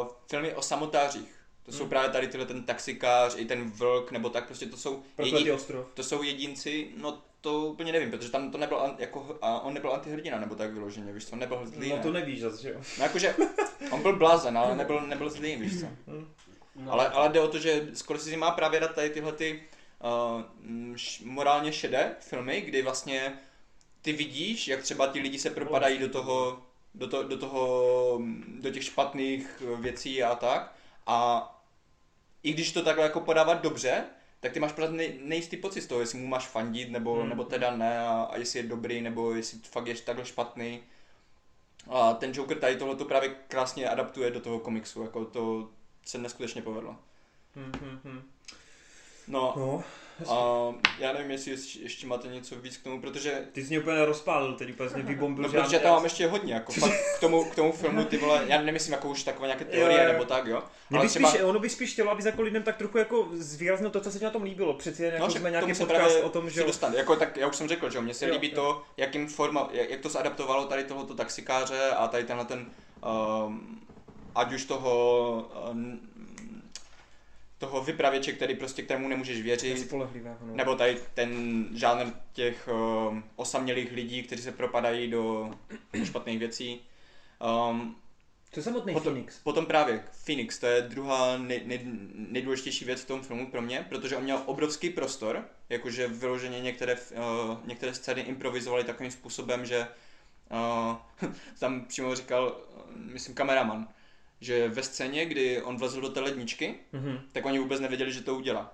uh, filmy o samotářích. To jsou Hmm. právě tady tyhle ten taxikář, i ten vlk, nebo tak prostě to jsou, jedin, ostrov. to jsou jedinci, no to úplně nevím, protože tam to nebyl jako, a on nebyl antihrdina, nebo tak vyloženě, víš co, on nebyl zlý, No ne? to nevíš zase, že jo. No jakože, on byl blázen, ale nebyl, nebyl zlý, víš co. no. Ale, ale jde o to, že Scorsese má právě rád tady tyhle ty uh, mm, š, morálně šedé filmy, kdy vlastně ty vidíš, jak třeba ti lidi se propadají do toho, do, to, do toho, mm, do těch špatných eh, věcí a tak. A i když to takhle jako podávat dobře, tak ty máš pořád nej, nejistý pocit z toho, jestli mu máš fandit, nebo, Hmm. nebo teda ne, a, a jestli je dobrý, nebo jestli fakt je takhle špatný. A ten Joker tady tohle to právě krásně adaptuje do toho komiksu, jako to se neskutečně povedlo. Hm, hm, hm. No, No, a *laughs* já nevím, jestli ještě, máte něco víc k tomu, protože ty jsi mě úplně rozpálil, teď úplně mě vybombil. No, protože tam mám ještě hodně, jako fakt k tomu, k tomu filmu, ty vole, já nemyslím jako už takové nějaké teorie Jo, jo. nebo tak, jo. Mě Ale by třeba, spíš, ono by spíš chtělo, aby jako lidem tak trochu jako zvýraznil to, co se ti na tom líbilo. Přeci jen jako však jsme nějaký podcast o tom, že jo. dostat. Jako, tak já už jsem řekl, že mně se Jo, líbí jo. to, jakým forma, jak, jak to zadaptovalo tady tohoto taxikáře a tady tenhle ten, um, ať už toho, um, toho vypravěče, který prostě k nemůžeš věřit, no. nebo tady ten žánr těch um, osamělých lidí, kteří se propadají do špatných věcí. Um, To je samotný Potom- Phoenix. Potom právě Phoenix, to je druhá nej, nej, nejdůležitější věc v tom filmu pro mě, protože on měl obrovský prostor, jakože vyloženě některé, uh, některé scény improvizovali takovým způsobem, že uh, *laughs* tam přímo říkal, uh, myslím kameraman, že ve scéně, kdy on vlezl do té ledničky, Mhm. tak oni vůbec nevěděli, že to udělá.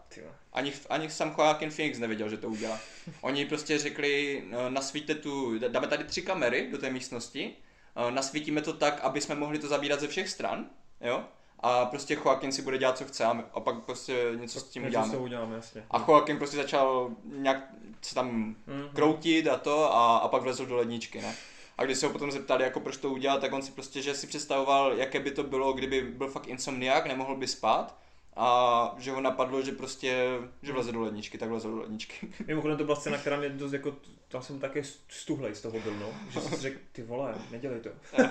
Ani, ani sam Joaquin Phoenix nevěděl, že to udělá. *laughs* Oni prostě řekli, no, nasvíte tu, dáme tady tři kamery do té místnosti, eh, nasvítíme to tak, aby jsme mohli to zabírat ze všech stran, jo? A prostě Joaquin si bude dělat, co chce a, a pak prostě něco s tím uděláme. uděláme, jasně. A Joaquin prostě začal nějak se tam Mhm. kroutit a to a, a pak vlezl do ledničky, ne? A když se ho potom zeptali, jako proč to udělal, tak on si prostě, že si představoval, jaké by to bylo, kdyby byl fakt insomniák, nemohl by spát a že ho napadlo, že prostě, že vleze do ledničky, tak vleze do ledničky. *laughs* Mimochodem to byla scéna, která mě dost jako, tam jsem také stuhlej z toho byl, no. Že jsem si řekl, ty vole, nedělej to. *laughs*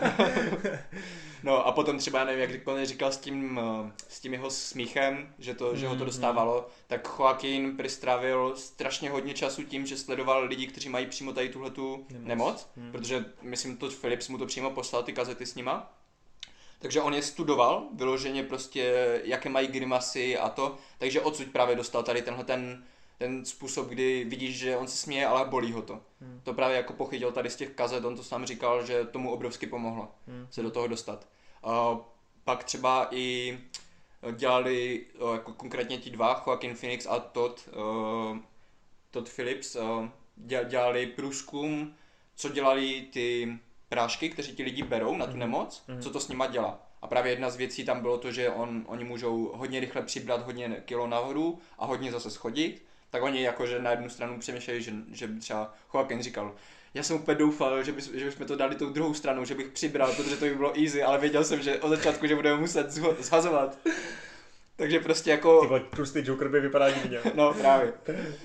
No a potom třeba, nevím, jak on říkal s tím, s tím jeho smíchem, že, to, že ho to Mhm. dostávalo, tak Joaquin přistrávil strašně hodně času tím, že sledoval lidi, kteří mají přímo tady tuhletu Nemoc. nemoc, Hmm. protože myslím, to Philips mu to přímo poslal, ty kazety s nima. Takže on je studoval, vyloženě prostě, jaké mají grimasy a to, takže odsud právě dostal tady tenhle ten, ten způsob, kdy vidíš, že on se směje, ale bolí ho to. Hmm. To právě jako pochytil tady z těch kazet, on to sám říkal, že tomu obrovsky pomohlo Hmm. se do toho dostat. A pak třeba i dělali eh, jako konkrétně ti dva, Joaquin Phoenix a Todd, uh, Todd Phillips, uh, dělali průzkum, co dělali ty prášky, kteří ti lidi berou na tu Mhm. nemoc, Mhm. co to s nima dělá. A právě jedna z věcí tam bylo to, že on, oni můžou hodně rychle přibrat hodně kilo nahoru a hodně zase schodit. Tak oni jakože na jednu stranu přemýšleli, že, že třeba Joaquin říkal, já jsem úplně doufal, že, bys, že bychom to dali tou druhou stranou, že bych přibral, protože to by bylo easy, ale věděl jsem, že od začátku, že budeme muset zhazovat. Takže prostě jako... Ty tlustý Joker by vypadá divně. No právě.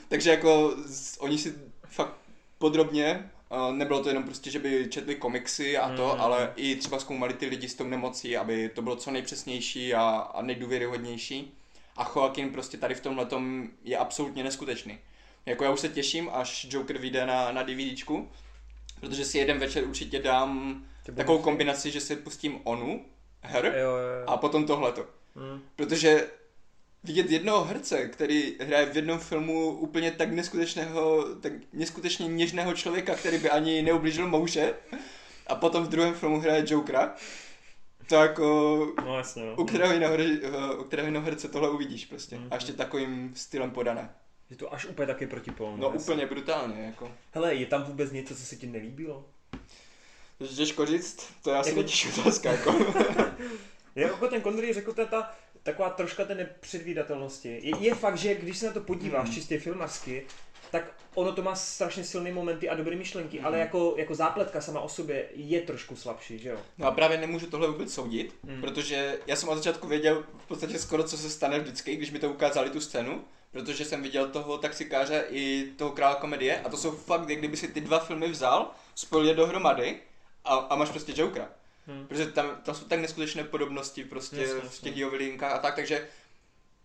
Takže jako oni si fakt podrobně, nebylo to jenom prostě, že by četli komiksy a to, Mm. ale i třeba zkoumali ty lidi s tou nemocí, aby to bylo co nejpřesnější a, a nejdůvěryhodnější. A Joaquin prostě tady v tomhle je absolutně neskutečný. Jako já už se těším, až Joker vyjde na, na DVDčku, protože si jeden večer určitě dám Ty bude- takovou kombinaci, že si pustím onu, her, Jo, jo, jo. a potom tohleto. Hmm. Protože vidět jednoho herce, který hraje v jednom filmu úplně tak neskutečného, tak neskutečně něžného člověka, který by ani neublížil mouše, a potom v druhém filmu hraje Jokera, tak o, No jasně, no. u kterého jiného, u kterého jiného herce tohle uvidíš prostě. Mhm. A ještě takovým stylem podané. Je to až úplně taky protipol. No jasně. úplně brutálně, jako. Hele, je tam vůbec něco, co se ti nelíbilo? To je těžko říct, to je asi Jako- otázka, jako. *laughs* Jako ten Connery řekl, to je ta taková troška té nepředvídatelnosti. Je, je fakt, že když se na to podíváš Hmm. čistě filmařsky, tak ono to má strašně silné momenty a dobré myšlenky, Hmm. ale jako, jako zápletka sama o sobě je trošku slabší, že jo? No a právě nemůžu tohle vůbec soudit, Hmm. protože já jsem od začátku věděl v podstatě skoro, co se stane vždycky, když mi to ukázali tu scénu, protože jsem viděl toho taxikáře i toho krála komedie a to jsou fakt, kdyby si ty dva filmy vzal, spojil je dohromady a, a máš prostě Jokera. Hmm. Protože tam, tam jsou tak neskutečné podobnosti prostě Jasně, v těch jeho linkách a tak, takže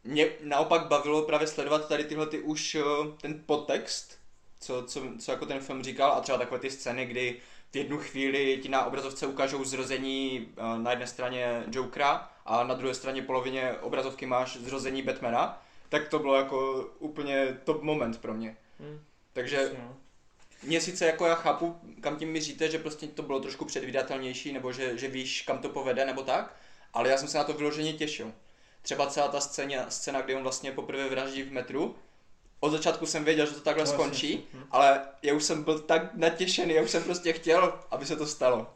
mě naopak bavilo právě sledovat tady tyhle ty už eh, ten podtext, co, co, co jako ten film říkal a třeba takové ty scény, kdy v jednu chvíli ti na obrazovce ukážou zrození eh, na jedné straně Jokera a na druhé straně polovině obrazovky máš zrození Batmana, tak to bylo jako úplně top moment pro mě. Hmm. Takže Jasně, no. Mě sice jako já chápu, kam tím míříte, že prostě to bylo trošku předvídatelnější, nebo že, že víš, kam to povede, nebo tak, ale já jsem se na to vyloženě těšil. Třeba celá ta scéna, scéna kdy on vlastně poprvé vraždí v metru, od začátku jsem věděl, že to takhle No, skončí, jasně. Hm. ale já už jsem byl tak natěšený, já už jsem prostě chtěl, aby se to stalo.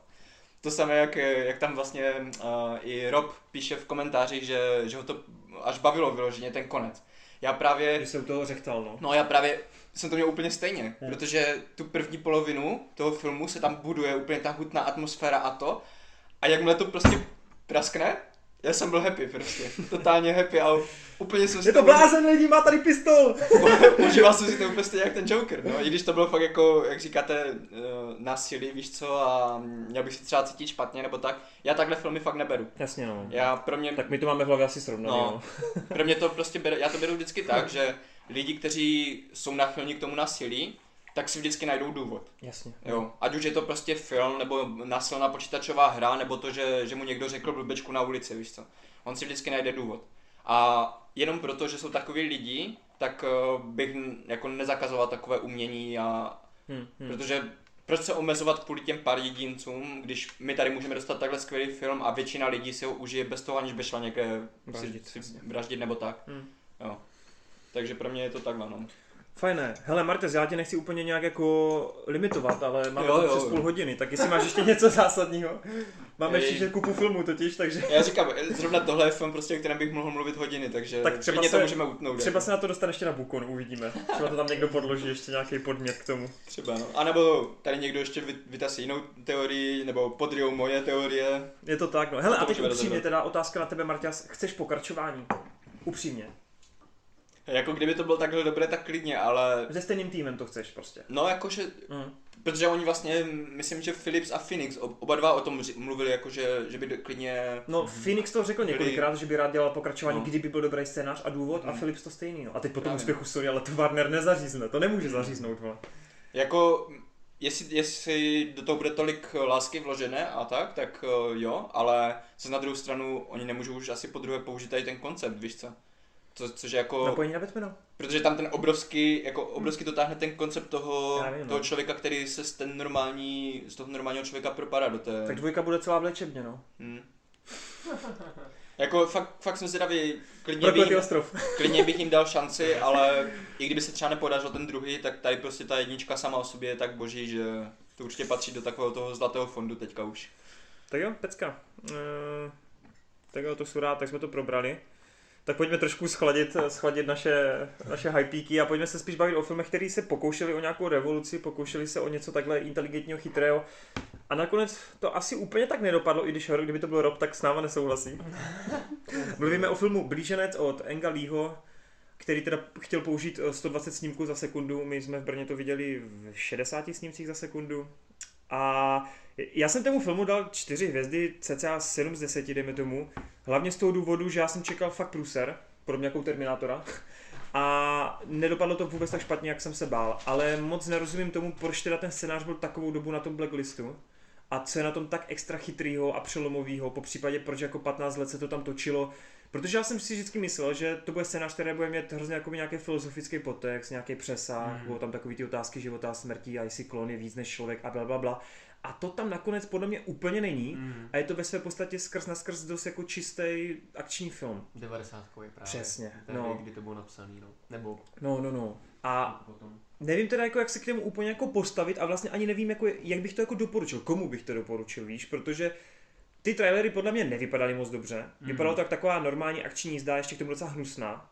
To samé, jak, jak tam vlastně uh, i Rob píše v komentářích, že, že ho to až bavilo vyloženě ten konec. Já právě... Že se u toho řechtal, no. No já právě jsem to měl úplně stejně, Hmm. protože tu první polovinu toho filmu se tam buduje úplně ta hutná atmosféra a to. A jakmile to prostě praskne, já jsem byl happy prostě, *laughs* totálně happy a úplně jsem si Je to blázen lidi, má tady pistol! *laughs* Užíval jsem si to úplně stejně jak ten Joker, no, i když to bylo fakt jako, jak říkáte, uh, násilí, víš co, a měl bych si třeba cítit špatně nebo tak. Já takhle filmy fakt neberu. Jasně, no. Já pro mě, Tak my to máme v hlavě asi srovnaný, No. no. pro mě *laughs* to prostě beru, já to beru vždycky tak, že lidi, kteří jsou náchylní k tomu násilí, tak si vždycky najdou důvod. Jasně. Jo, ať už je to prostě film, nebo násilná počítačová hra, nebo to, že, že mu někdo řekl blbečku na ulici, víš co. On si vždycky najde důvod. A jenom proto, že jsou takový lidi, tak eh, bych jako nezakazoval takové umění a Hm, hm. protože proč se omezovat kvůli těm pár jedincům, když my tady můžeme dostat takhle skvělý film a většina lidí si ho užije bez toho, aniž by šla někde Vraždit, si, si vraždit nebo tak. Hm. Jo. Takže pro mě je to takhle, no. Fajné. Hele, Martes, já tě nechci úplně nějak jako limitovat, ale máme Jo, to přes jo. půl hodiny, tak jestli máš ještě něco zásadního. Máme Ej. ještě kupu filmů totiž, takže Já říkám, zrovna tohle je film, prostě, o kterém bych mohl mluvit hodiny, takže Tak třeba se- to můžeme utnout. třeba jako. se na to dostane ještě na Bukon, uvidíme. Třeba to tam někdo podloží, ještě nějaký podmět k tomu. Třeba, no. A nebo tady někdo ještě vy- vytasí jinou teorii, nebo podryjou moje teorie. Je to tak, no. Hele, To a teď upřímně teda otázka na tebe, Marťas. Chceš pokračování? Upřímně. Jako kdyby to bylo takhle dobré, tak klidně, ale Se stejným týmem to chceš prostě. no jakože, Mm. protože oni vlastně, myslím, že Philips a Phoenix, ob- oba dva o tom mluvili, jako že, že by klidně No, Phoenix to řekl Byli- několikrát, že by rád dělal pokračování, No. kdyby byl dobrý scénář a důvod, a Mhm. Philips to stejný. No. A teď po tom Právě. úspěchu sorry, ale to Warner nezařízne, to nemůže zaříznout. Vole. Jako, jestli, jestli do toho bude tolik lásky vložené a tak, tak eh, jo, ale co na druhou stranu, oni nemůžou už asi po druhé použít tady ten koncept, víš co? Co, což je jako, Napojení na Batmana. protože tam ten obrovský, jako obrovský to táhne ten koncept toho, Já vím, no. toho člověka, který se z ten normální, z toho normálního člověka propadá do té... Tak dvojka bude celá v léčebně, no. Hmm. *laughs* jako fakt, fakt jsem zvědavý, klidně bych, ostrov. *laughs* klidně bych jim dal šanci, ale i kdyby se třeba nepodařil ten druhý, tak tady prostě ta jednička sama o sobě je tak boží, že to určitě patří do takového toho zlatého fondu teďka už. Tak jo, pecka. Uh, tak jo, to jsou rád, tak jsme to probrali. Tak pojďme trošku schladit, schladit naše, naše hypíky a pojďme se spíš bavit o filmech, které se pokoušeli o nějakou revoluci, pokoušeli se o něco takhle inteligentního, chytrého. A nakonec to asi úplně tak nedopadlo, i když kdyby to byl Rob, tak s náma nesouhlasí. *laughs* Mluvíme o filmu Blíženec od Enga Leeho, který teda chtěl použít eh, 120 snímků za sekundu. My jsme v Brně to viděli v 60 snímcích za sekundu. A já jsem tomu filmu dal 4 hvězdy, cca 7 z 10, dejme tomu. Hlavně z toho důvodu, že já jsem čekal fakt pruser, podobně jako Terminátora. A nedopadlo to vůbec tak špatně, jak jsem se bál. Ale moc nerozumím tomu, proč teda ten scénář byl takovou dobu na tom blacklistu. A co je na tom tak extra chytrýho a přelomovýho, po případě proč jako 15 let se to tam točilo. Protože já jsem si vždycky myslel, že to bude scénář, který bude mít hrozně jako nějaký filozofický podtext, nějaký přesah, mm. budou tam takový ty otázky života a smrti a jestli klon je víc než člověk a bla, bla, bla. A to tam nakonec podle mě úplně není. Mm. A je to ve své podstatě skrz na skrz dost jako čistý akční film. 90 je právě. Přesně, Tehdy, no. kdy to bylo napsaný, no. Nebo No, no, no. A potom. nevím teda jako jak se k němu úplně jako postavit a vlastně ani nevím jako jak bych to jako doporučil, komu bych to doporučil, víš, protože ty trailery podle mě nevypadaly moc dobře. Mhm. Vypadalo to jak taková normální akční jízda, ještě k tomu docela hnusná.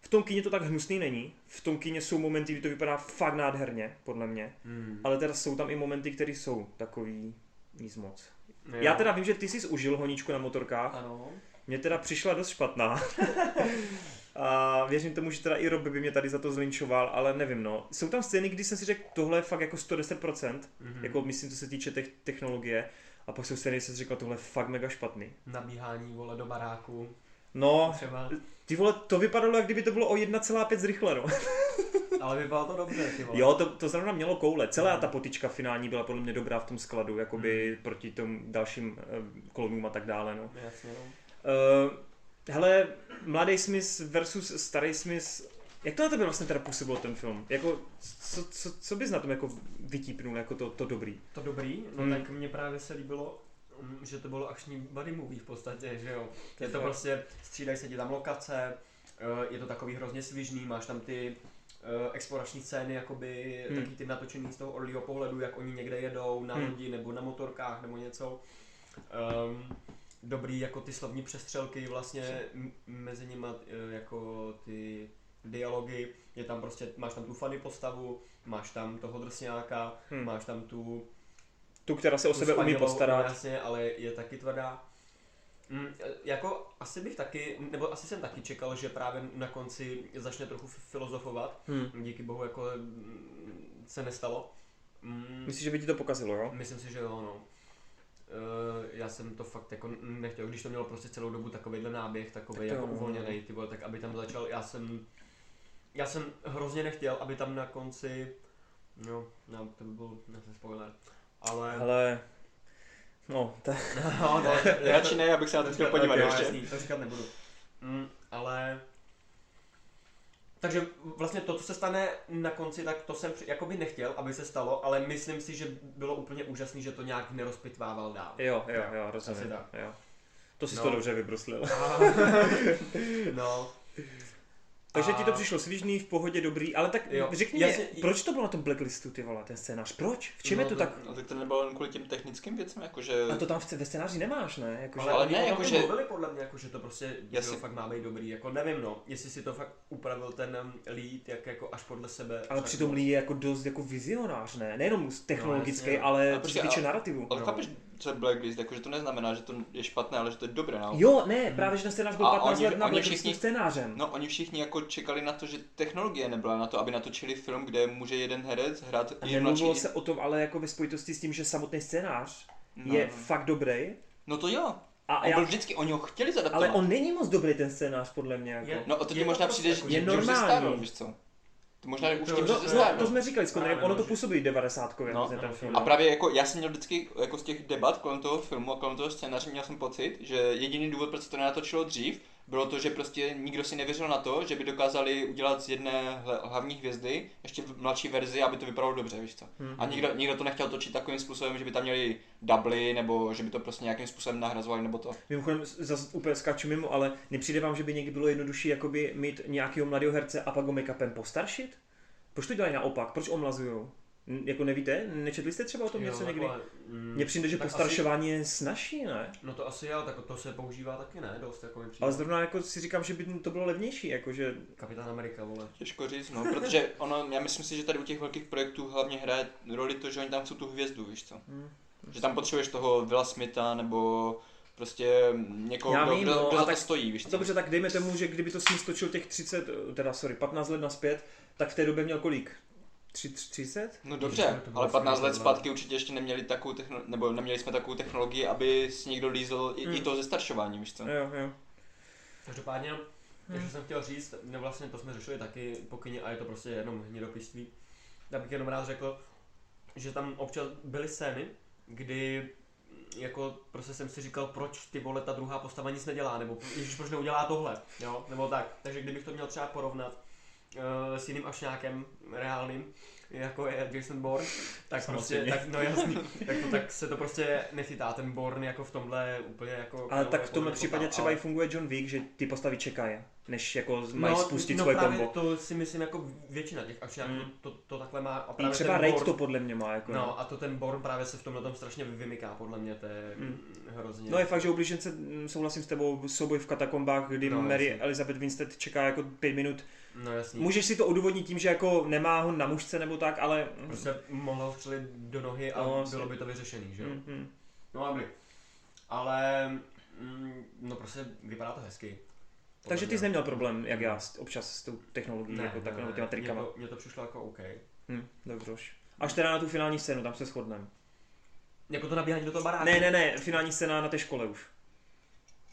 V tom kině to tak hnusný není. V tom kině jsou momenty, kdy to vypadá fakt nádherně, podle mě. Mm. Ale teda jsou tam i momenty, které jsou takový nic moc. Jo. Já teda vím, že ty jsi užil honičku na motorkách. Ano. Mně teda přišla dost špatná. *laughs* A věřím tomu, že teda i Rob by mě tady za to zlinčoval, ale nevím no. Jsou tam scény, kdy jsem si řekl, tohle je fakt jako 110%, Mhm. jako myslím, co se týče te- technologie. A pak jsem si řekl, tohle je fakt mega špatný. Nabíhání, vole, do baráku. No, Třeba. ty vole, to vypadalo, jak kdyby to bylo o 1,5 zrychleno. *laughs* Ale vypadalo to dobře, ty vole. Jo, to, to zrovna mělo koule. Celá ta potička finální byla podle mě dobrá v tom skladu, jakoby proti tomu dalším eh, klonům a tak dále, no. Jasně, no. Uh, hele, Mladý Smith versus Starý Smith, jak to na tebe vlastně teda působilo ten film? Jako, co, co, co bys na tom jako vytípnul jako to, to dobrý? To dobrý, no Hmm. tak mně právě se líbilo, mm, že to bylo akční buddy movie v podstatě, že jo. To Je to prostě, střídají se ti tam lokace, eh, je to takový hrozně svižný, máš tam ty eh, explorační scény, jakoby Hmm. taky ty natočený z toho orlího pohledu, jak oni někde jedou na Hmm. lodi nebo na motorkách nebo něco. Um, dobrý jako ty slovní přestřelky vlastně mezi nimi jako ty dialogy, je tam prostě, máš tam tu funny postavu, máš tam toho drsňáka, Hmm. máš tam tu Tu, která se o sebe umí postarat. Jasně, ale je taky tvrdá. Mm, e, jako asi bych taky, nebo asi jsem taky čekal, že právě na konci začne trochu filozofovat. Hmm. Díky bohu jako mm, se nestalo. Mm, Myslíš, že by ti to pokazilo, jo? myslím si, že jo, no. Uh, já jsem to fakt jako nechtěl, když to mělo prostě celou dobu takovýhle náběh, takový Tak jako jo, no. uvolněný, ty vole, tak aby tam začal, já jsem, já jsem hrozně nechtěl, aby tam na konci, no, no to by byl, nechci spoiler, ale, Ale, no, *laughs* to, no, no, *laughs* Radši ne, abych se na to chtěl podívat jo, ještě. jasný, to říkat nebudu. Mm, ale... Takže vlastně to, co se stane na konci, tak to jsem při- jakoby nechtěl, aby se stalo, ale myslím si, že bylo úplně úžasný, že to nějak nerozpitvával dál. jo, jo, jo, rozumím. Asi tak. Jo. To jsi No. to dobře vybruslil. *laughs* no. Takže A- ti to přišlo svižný, v pohodě, dobrý, ale tak Jo, řekni jasně, mě, proč to bylo na tom blacklistu, ty vole, ten scénář? Proč? V čem No, je to tak? No tak to nebylo jen kvůli těm technickým věcem, jakože... A to tam v, ve scénáři nemáš, ne? Jako, Ale, Ale oni ne, o tom jako i že- mluvili podle mě, jako, že to prostě Jasně. Fakt má být dobrý. Jako nevím no, jestli si to fakt upravil ten um, lead, jak jako až podle sebe. ale přitom. Lee je jako dost jako vizionář, ne? Nejenom technologický, jasně. ale A co prostě se týče narrativu. Ale No. chápeš, co je blacklist, jakože to neznamená, že to je špatné, ale že to je dobré naopak. Jo, ne, právě, že ten scénář byl A 15 oni- let na oni všichni- scénářem. No oni všichni jako čekali na to, že technologie nebyla na to, aby natočili film, kde může jeden herec hrát A i nemluvilo mladší. se o tom, ale jako ve spojitosti s tím, že samotný scénář No, je fakt dobrý. No to jo. A On já, byl vždycky, oni ho chtěli zadaptovat. ale on není moc dobrý ten scénář, podle mě. Jako. Je- No a to ti možná prostě přijde, jako- že je že už normální. zestárl, víš co? To možná To- už tím, No, že no, to jsme říkali s Právě, ono no, to působí 90 No, no, ten film. A právě jako já jsem měl vždycky jako z těch debat kolem toho filmu a kolem toho scénáře měl jsem pocit, že jediný důvod, proč se to nenatočilo dřív, bylo to, že prostě nikdo si nevěřil na to, že by dokázali udělat z jedné hlavní hvězdy ještě v mladší verzi, aby to vypadalo dobře, víš co. Hmm. A nikdo, nikdo to nechtěl točit takovým způsobem, že by tam měli dubly, nebo že by to prostě nějakým způsobem nahrazovali, nebo to. Mimochodem, zase úplně skáču mimo, ale nepřijde vám, že by někdy bylo jednodušší jakoby mít nějakého mladého herce a pak ho make-upem postaršit? Proč to dělají naopak? Proč omlazujou? Jako nevíte? Nečetli jste třeba o tom Jo, něco někdy? takhle, mm, Mně přijde, že postaršování je snažší, ne? Asi, no to asi jo, tak to se používá taky ne, dost jako. Ale zrovna jako si říkám, že by to bylo levnější, jakože Kapitán Amerika, vole. Těžko říct, no, protože ono, já myslím si, že tady u těch velkých projektů hlavně hraje roli to, že oni tam chcou tu hvězdu, víš co. Hmm. Že tam potřebuješ toho Willa Smitha nebo prostě někoho, Já kdo, vím, kdo, no, kdo za to tak- stojí, víš co. Dobře, tak dejme tomu, že kdyby to Smith točil těch 30, teda sorry, 15 let naspět, tak v té době měl kolik? Tři- 30? No dobře, ale 15 let zpátky určitě ještě neměli takovou techno- nebo neměli jsme takovou technologii, aby si někdo lízl i, Hmm. i to zestaršování, víš co. Jo, jo. Každopádně, Hmm. ještě jsem chtěl říct, no vlastně to jsme řešili taky po kyně a je to prostě jenom hnidopisství. Já bych jenom rád řekl, že tam občas byly scény, kdy jako prostě jsem si říkal, proč ty vole ta druhá postava nic nedělá, nebo ježiš, proč neudělá tohle, jo, nebo tak. Takže kdybych to měl třeba porovnat s jiným ašňákem reálným, jako je Jason Bourne, tak prostě, tak, no jasný, *laughs* tak, to, tak se to prostě nechytá, ten Bourne jako v tomhle úplně jako... Ale tak v jako tomhle jako případě třeba ale- i funguje John Wick, že ty postavy čekají, než jako mají no, spustit no svoje právě kombo. to si myslím jako většina těch akčňáků Mm. to, to, takhle má. A I právě třeba ten Raid Bourne- to podle mě má, jako No a to ten Born právě se v tomhle tom strašně vymyká, podle mě, to je Mm. hrozně. No je fakt, že ublížence, mm, souhlasím s tebou, souboj v katakombách, kdy No, Mary jasně. Elizabeth Winstead čeká jako pět minut. No jasný. Můžeš si to odůvodnit tím, že jako nemá ho na mužce nebo tak, ale... Prostě mohla ho střelit do nohy a No, bylo by to vyřešený, že jo? Mm, mm. No dobrý. Ale, mm, no prostě vypadá to hezky. Podle Takže ty jsi neměl problém, jak já, občas s tou technologií, Ne, jako tak, ne, nebo ne, těma mně trikama. to, mně to přišlo jako OK. Hm, dobře. Až teda na tu finální scénu, tam se shodneme. Jako to nabíhání do toho baráku. Ne, ne, ne, finální scéna na té škole už.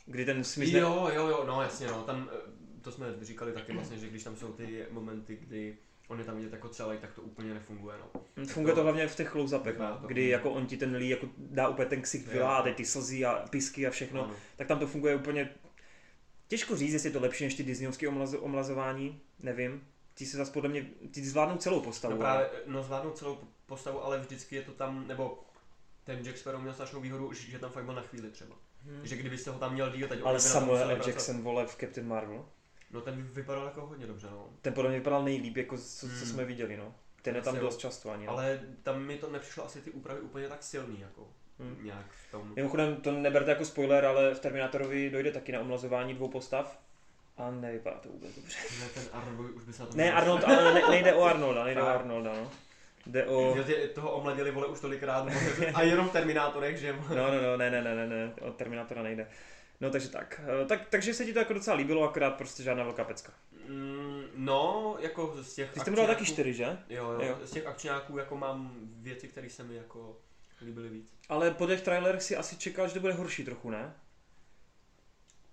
Kdy ten ne- Jo, jo, jo, no jasně, no, tam, to jsme říkali taky vlastně, že když tam jsou ty momenty, kdy on je tam vidět jako celý, tak to úplně nefunguje, no. Hm, Funguje to hlavně v těch close-upech, Vypadá no, to. kdy jako on ti ten Lee jako dá úplně ten ksich Jo. vylá, a teď ty slzy a pisky a všechno, Ano. tak tam to funguje úplně... Těžko říct, jestli je to lepší než ty Disneyovské omlazo- omlazování, nevím. Ti se zase podle mě, ti zvládnou celou postavu. No právě, no zvládnou celou postavu, ale vždycky je to tam, nebo ten Jack Sparrow měl strašnou výhodu, že tam fakt byl na chvíli třeba. Hm. Že kdybyste ho tam měl díl, teď Ale Samuel L. Jackson, vole, v Captain Marvel. No ten vypadal jako hodně dobře, no. Ten podle mě vypadal nejlíp, jako co, co Hmm. jsme viděli, no. Ten je tam Asi dost často ani. no. Ale tam mi to nepřišlo asi ty úpravy úplně tak silný, jako Hmm. nějak v tom. Mimochodem, to neberte jako spoiler, ale v Terminátorovi dojde taky na omlazování dvou postav. A nevypadá to vůbec dobře. Ne, ten Arnold už by se na to Ne, Arnold, ale ne, nejde o *laughs* Arnolda, nejde o. Arnolda, no. Jde o... Tě- toho omladili vole už tolikrát *laughs* a jenom v Terminátorech, že No, no, no, ne, ne, ne, ne, ne, o Terminátora nejde. No, takže tak. Eh, tak. Takže se ti to jako docela líbilo, akorát prostě žádná velká pecka. Mm, no, jako z těch Ty jsi tam dal taky čtyři, že? Jo, jo, Jo. z těch akčňáků jako mám věci, které se mi jako líbily víc. Ale po těch trailerech si asi čekal, že to bude horší trochu, ne?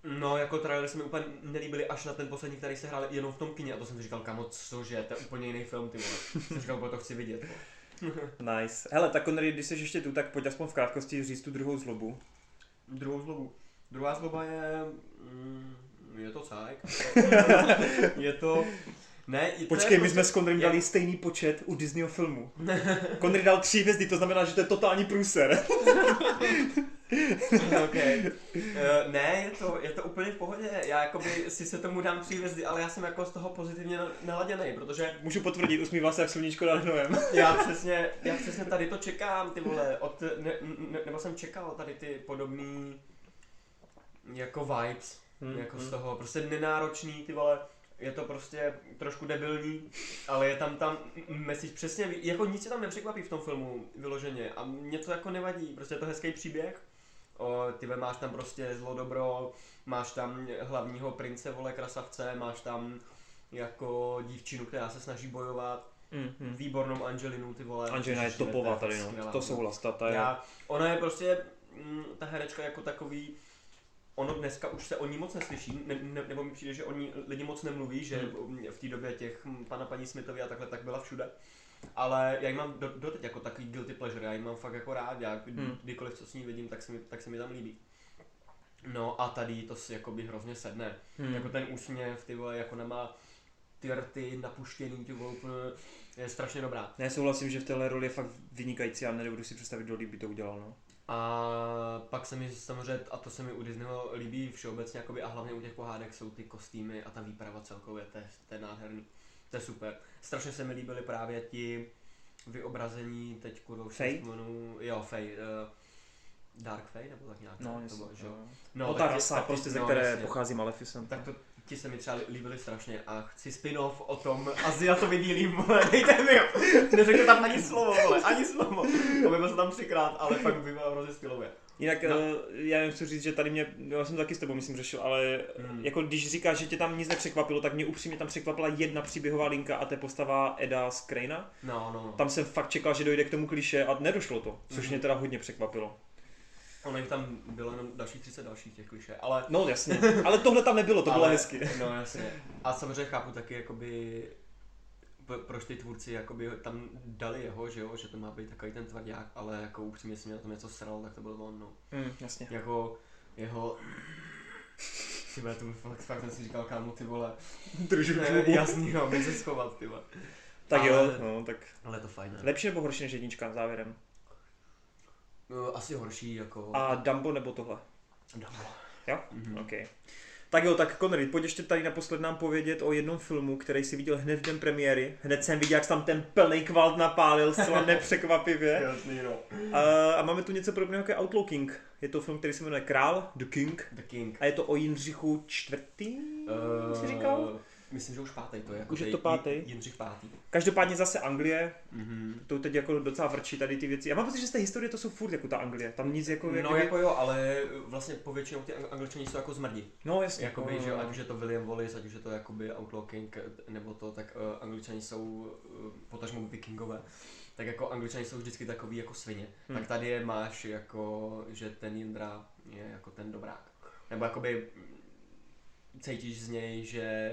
No, jako trailery se mi úplně nelíbily až na ten poslední, který se hrál jenom v tom kině a to jsem si říkal, kamo, cože, to je úplně jiný film, ty vole. *laughs* jsem říkal, "Bo to chci vidět. vole." *laughs* Nice. Hele, tak Connery, když jsi ještě tu, tak pojď aspoň v krátkosti říct tu druhou zlobu. Druhou zlobu. Druhá zloba je... Mm, je to cajk. *laughs* je to... Ne, to Počkej, my jsme s prostě- Connerym je- dali stejný počet u Disneyho filmu. Connery dal tři hvězdy, to znamená, že to je totální průser. *laughs* okay. uh, ne, je to, je to úplně v pohodě. Já jakoby si se tomu dám tři hvězdy, ale já jsem jako z toho pozitivně na- naladěný, protože Můžu potvrdit, usmívá se jak sluníčko nad hnojem. *laughs* já přesně, já přesně tady to čekám, ty vole, od, ne, ne, nebo jsem čekal tady ty podobný jako vibes, Hmm, jako hmm. z toho, prostě nenáročný, ty vole, je to prostě trošku debilní, ale je tam tam message přesně, jako nic se tam nepřekvapí v tom filmu vyloženě a mě to jako nevadí, prostě je to hezký příběh, o, ty ve, máš tam prostě zlo dobro, máš tam hlavního prince, vole, krasavce, máš tam jako dívčinu, která se snaží bojovat, Hmm, hmm. výbornou Angelinu, ty vole. Angelina je topová to tady, no. skvělá, To souhlas, ta, ta je... Já, ona je prostě, mm, ta herečka jako takový, ono dneska už se o ní moc neslyší, ne, ne, nebo mi přijde, že o ní lidi moc nemluví, že Hmm. v té době těch hm, pana paní Smithovi a takhle tak byla všude. Ale já ji mám do, doteď jako takový guilty pleasure, já ji mám fakt jako rád, já Hmm. kdykoliv co s ní vidím, tak se mi, tak se mi tam líbí. No a tady to si jako by hrozně sedne. Hmm. Jako ten úsměv, ty vole, jako nemá ty rty napuštěný, ty vole, úplně, je strašně dobrá. Ne, souhlasím, že v téhle roli je fakt vynikající a nedovedu si představit, kdo líp by to udělal, no. A pak se mi samozřejmě, a to se mi u Disneyho líbí všeobecně, jakoby, a hlavně u těch pohádek jsou ty kostýmy a ta výprava celkově, to je, to je nádherný. To je super. Strašně se mi líbily právě ti vyobrazení, teď si vzpomenu, jo, Fey, uh, Dark Fey, nebo tak nějak, No, to bylo, že jo. no. No, No, tak ta rasa, prostě, ze no, které jasně. pochází Maleficent. Tak to ti se mi třeba líbily strašně a chci spin-off o tom Aziatovi dílím, vole, dejte mi ho. Neřekl tam ani slovo, vole, ani slovo. Objevil se tam třikrát, ale fakt by bylo hrozně stylově. Jinak No. no. já jen chci říct, že tady mě, já jsem taky s tebou myslím řešil, ale Mm. mm. jako když říkáš, že tě tam nic nepřekvapilo, tak mě upřímně tam překvapila jedna příběhová linka a to je postava Eda z Crana. No, no, no. Tam jsem fakt čekal, že dojde k tomu kliše a nedošlo to, což Mhm. mě teda hodně překvapilo. Ono jich tam bylo jenom dalších 30 dalších těch kliše, ale... No jasně, ale tohle tam nebylo, to bylo ale, hezky. No jasně. A samozřejmě chápu taky jakoby proč ty tvůrci jakoby tam dali jeho, že jo, že to má být takový ten tvrdák, ale jako upřímně si mě na tom něco sral, tak to byl on, no. Mm, jasně. Jako jeho... Ty vole, to fakt, fakt jsem si říkal, kámo, ty vole. Držu Ne, jasný, no, se schovat, ty vole. Tak jo, ale- no, tak Ale je to fajn, ne? lepší nebo horší než jednička závěrem. No, asi horší, jako... A Dumbo nebo tohle? Dumbo. Jo? Mhm. OK. Tak jo, tak Connery, pojď ještě tady naposled nám povědět o jednom filmu, který si viděl hned v den premiéry. Hned jsem viděl, jak jsi tam ten plný kvalt napálil, zcela *laughs* nepřekvapivě. Jasný, no. A, a máme tu něco podobného jako Outlaw King. Je to film, který se jmenuje Král, The King. The King. A je to o Jindřichu čtvrtý, uh, jsi říkal? Myslím, že už pátý to je. Jako Už je to pátý? Jindřich pátý. Každopádně zase Anglie, Mhm. to teď jako docela vrčí tady ty věci. Já mám pocit, že z té historie to jsou furt jako ta Anglie. Tam nic jako... No jakoby- jako jo, ale vlastně povětšinou ty ang- angličani jsou jako zmrdi. no jasně. Jakoby, no, že jo, no, ať no. už je to William Wallace, ať už je to jakoby Outlaw King, nebo to, tak uh, angličani jsou, uh, potažmo vikingové, tak jako angličani jsou vždycky takový jako svině. Hmm. Tak tady je máš jako, že ten Jindra je jako ten dobrák. Nebo jakoby cítíš z něj, že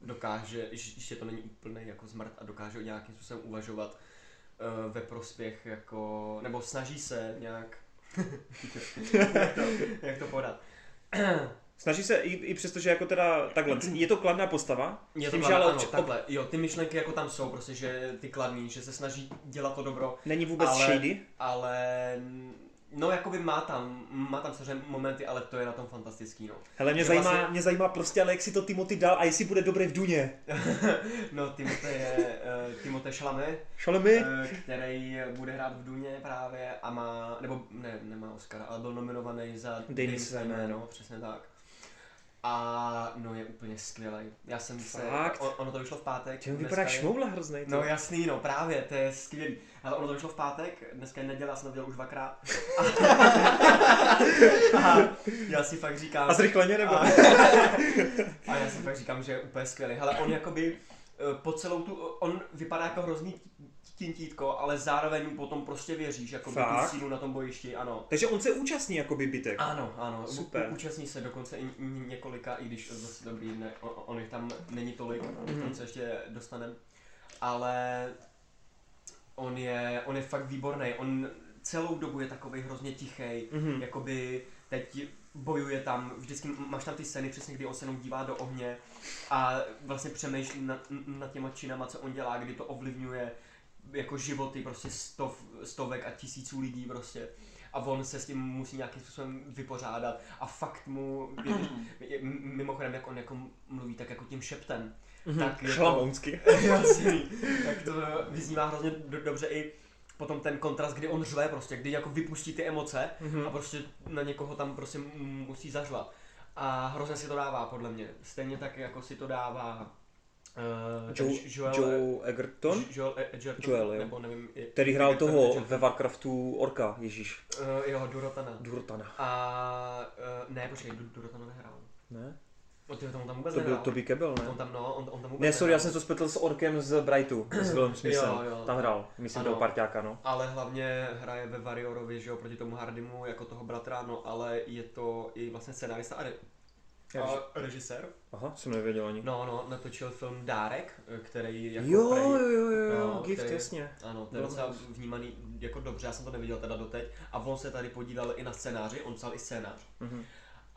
dokáže, že že to není úplný jako zmrt a dokáže nějakým způsobem uvažovat uh, ve prospěch jako, nebo snaží se nějak, jak, *laughs* to, jak to podat. *clears throat* Snaží se i, i přesto, že jako teda takhle, *clears throat* je to kladná postava, Je to tím, že kladná, ale ano, obč- takhle, jo, ty myšlenky jako tam jsou, prostě, že ty kladný, že se snaží dělat to dobro, není vůbec Ale- shady. ale no jakoby má tam, má tam samozřejmě momenty, ale to je na tom fantastický, no. Hele, mě že zajímá, vlastně- mě zajímá prostě, ale jak si to Timothy dal a jestli bude dobré v Duně. *laughs* no, Timote je, uh, Timote Chalamet, Šalemy? uh, který bude hrát v Duně právě a má, nebo ne, nemá Oscar, ale byl nominovaný za jméno. jméno, přesně tak. A no je úplně skvělý. Já jsem se, Fakt? on, ono to vyšlo v pátek. Čemu dneska vypadá šmoula hroznej, to. No jasný, no právě, to je skvělý. Ale ono to vyšlo v pátek, dneska je neděle, já jsem to viděl už dvakrát. *laughs* a já si fakt říkám... A zrychleně nebo? A, a já si fakt říkám, že je úplně skvělý. Ale on jakoby eh, po celou tu, on vypadá jako hrozný tintítko, ale zároveň mu potom prostě věříš, jako tu Fakt? sílu na tom bojišti, ano. Takže on se účastní jako by bytek. Ano, ano, Super. u- účastní se dokonce i několika, i když zase dobrý, ne, on, on jich tam není tolik, mm-hmm. Mhm. tomu se ještě dostaneme, ale on je, on je fakt výborný, on celou dobu je takový hrozně tichý, Mhm. jakoby teď bojuje tam, vždycky máš tam ty scény přesně, kdy on se jenom dívá do ohně a vlastně přemýšlí nad, nad těma činama, co on dělá, kdy to ovlivňuje jako životy prostě stov, stovek a tisíců lidí prostě. a on se s tím musí nějakým způsobem vypořádat a fakt mu, je, mimochodem jak on jako mluví tak jako tím šeptem, Mhm. tak je to- Šlamounsky. *laughs* Jasný. tak to vyznívá hrozně do, dobře i potom ten kontrast, kdy on řve prostě, kdy jako vypustí ty emoce Mhm. a prostě na někoho tam prostě musí zařvat. A hrozně si to dává, podle mě. Stejně tak, jako si to dává uh, Joe, Joel, Joe Egerton, Joel Edgerton, Joel, jo. nebo nevím, je- který hrál Egerton, toho Edgerton. ve Warcraftu Orka, Ježíš, Uh, jo, Durotana. Durotana. A uh, ne, počkej, Du- Durotana nehrál. Ne? O ty on tam vůbec To byl nehrál. Toby Kebbell, On ne? tam, no, on, on tam vůbec Ne, sorry, já nehrál. jsem to spletl s Orkem z Brightu, *clears throat* s Willem Smithem. Tam hrál, myslím toho parťáka, no. Ale hlavně hraje ve Warriorovi, že jo, proti tomu Hardimu jako toho bratra, no ale je to i vlastně scenárista a, a režisér. Aha, jsem nevěděl ani. No, no, natočil film Dárek, který jako Jo, prej- jo, jo, jo, No, jo, gift, který- jasně. Ano, to je No, docela vnímaný jako dobře, já jsem to neviděl teda doteď. A on se tady podílel i na scénáři, on psal i scénář. Mhm.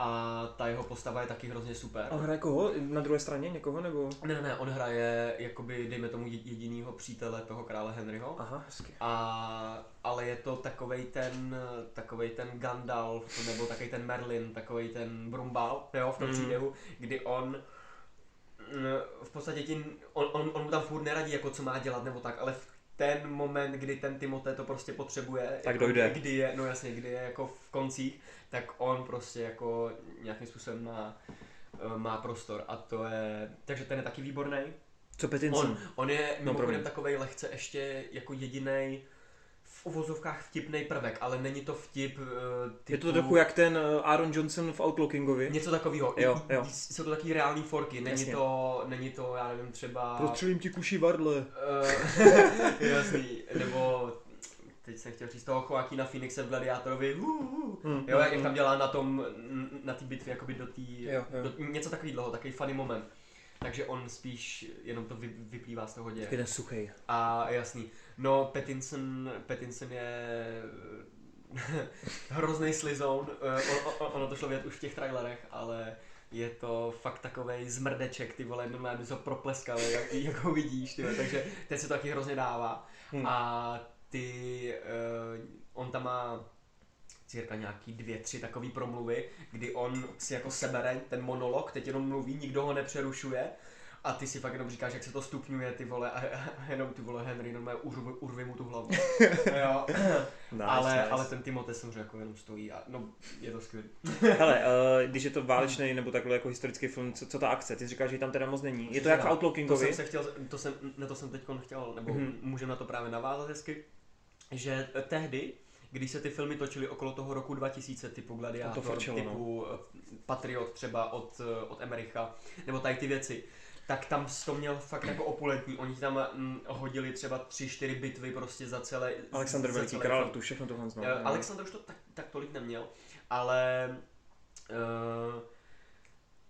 A ta jeho postava je taky hrozně super. A hraje koho? Na druhé straně někoho, nebo? Ne, ne, ne, on hraje jakoby, dejme tomu, jedinýho přítele toho krále Henryho. Aha, hezky. A, ale je to takovej ten, takovej ten Gandalf, nebo takový ten Merlin, takový ten Brumbal, jo, v tom Mm. příběhu, kdy on v podstatě ti, on, on, on mu tam furt neradí, jako co má dělat, nebo tak, ale v ten moment, kdy ten Timote to prostě potřebuje, Tak jako, dojde. Kdy je, no jasně, kdy je jako v koncích, tak on prostě jako nějakým způsobem má, eh, má prostor a to je, takže ten je taky výborný. Co Pattinson? On, on je mimochodem promiň. takovej lehce ještě jako jediný v uvozovkách vtipný prvek, ale není to vtip uh, typu... Je to trochu jak ten eh, Aaron Johnson v Outlookingovi. Něco takového. Jo, jo. Jsou to taky reální forky, není Jasně. to, není to, já nevím, třeba... Prostřelím ti kuší varle. Uh, *laughs* jasný, nebo teď jsem chtěl říct toho Joaquina Phoenixe v Gladiátorovi, uh, uh, Hmm, jo, jak, hmm, jak tam dělá na tom, na té bitvě, jakoby do té, něco takového, takový funny moment. Takže on spíš jenom to vy, vyplývá z toho děje. Jeden suchej. A jasný. No, Pattinson, Pattinson je hrozný slizoun. Eh, *laughs* on- on- Ono to šlo vidět už v těch trailerech, ale je to fakt takovej zmrdeček, ty vole, normálně by se ho propleskal, jak, jak ho vidíš, ty takže ten se to taky hrozně dává. Hmm. A ty, uh, on tam má cirka nějaký dvě, tři takové promluvy, kdy on si jako sebere ten monolog, teď jenom mluví, nikdo ho nepřerušuje a ty si fakt jenom říkáš, jak se to stupňuje, ty vole, a, a *laughs* jenom ty vole Henry, normálně urvi, urvi mu tu hlavu. *laughs* jo, Nice, ale, nice. ale ten Timothy samozřejmě jako jenom stojí a no, je to skvělé. *laughs* Hele, uh, když je to válečný nebo takhle jako historický film, co, co ta akce? Ty říkáš, že tam teda moc není. Je to jak v To Outlookingovi? jsem se chtěl, to jsem, ne, to jsem teď chtěl, nebo Mhm. mm-hmm. můžeme na to právě navázat hezky, že tehdy, když se ty filmy točily okolo toho roku 2000, typu Gladiator, To frčelo, no. typu eh, Patriot třeba od, eh, od Emericha, nebo tady ty věci, tak tam to měl fakt jako opulentní. Oni tam mm, hodili třeba tři, čtyři bitvy prostě za celé... Alexander za Veliký král, tu všechno tohle znal. Eh, Alexander už to tak, tak tolik neměl, ale uh,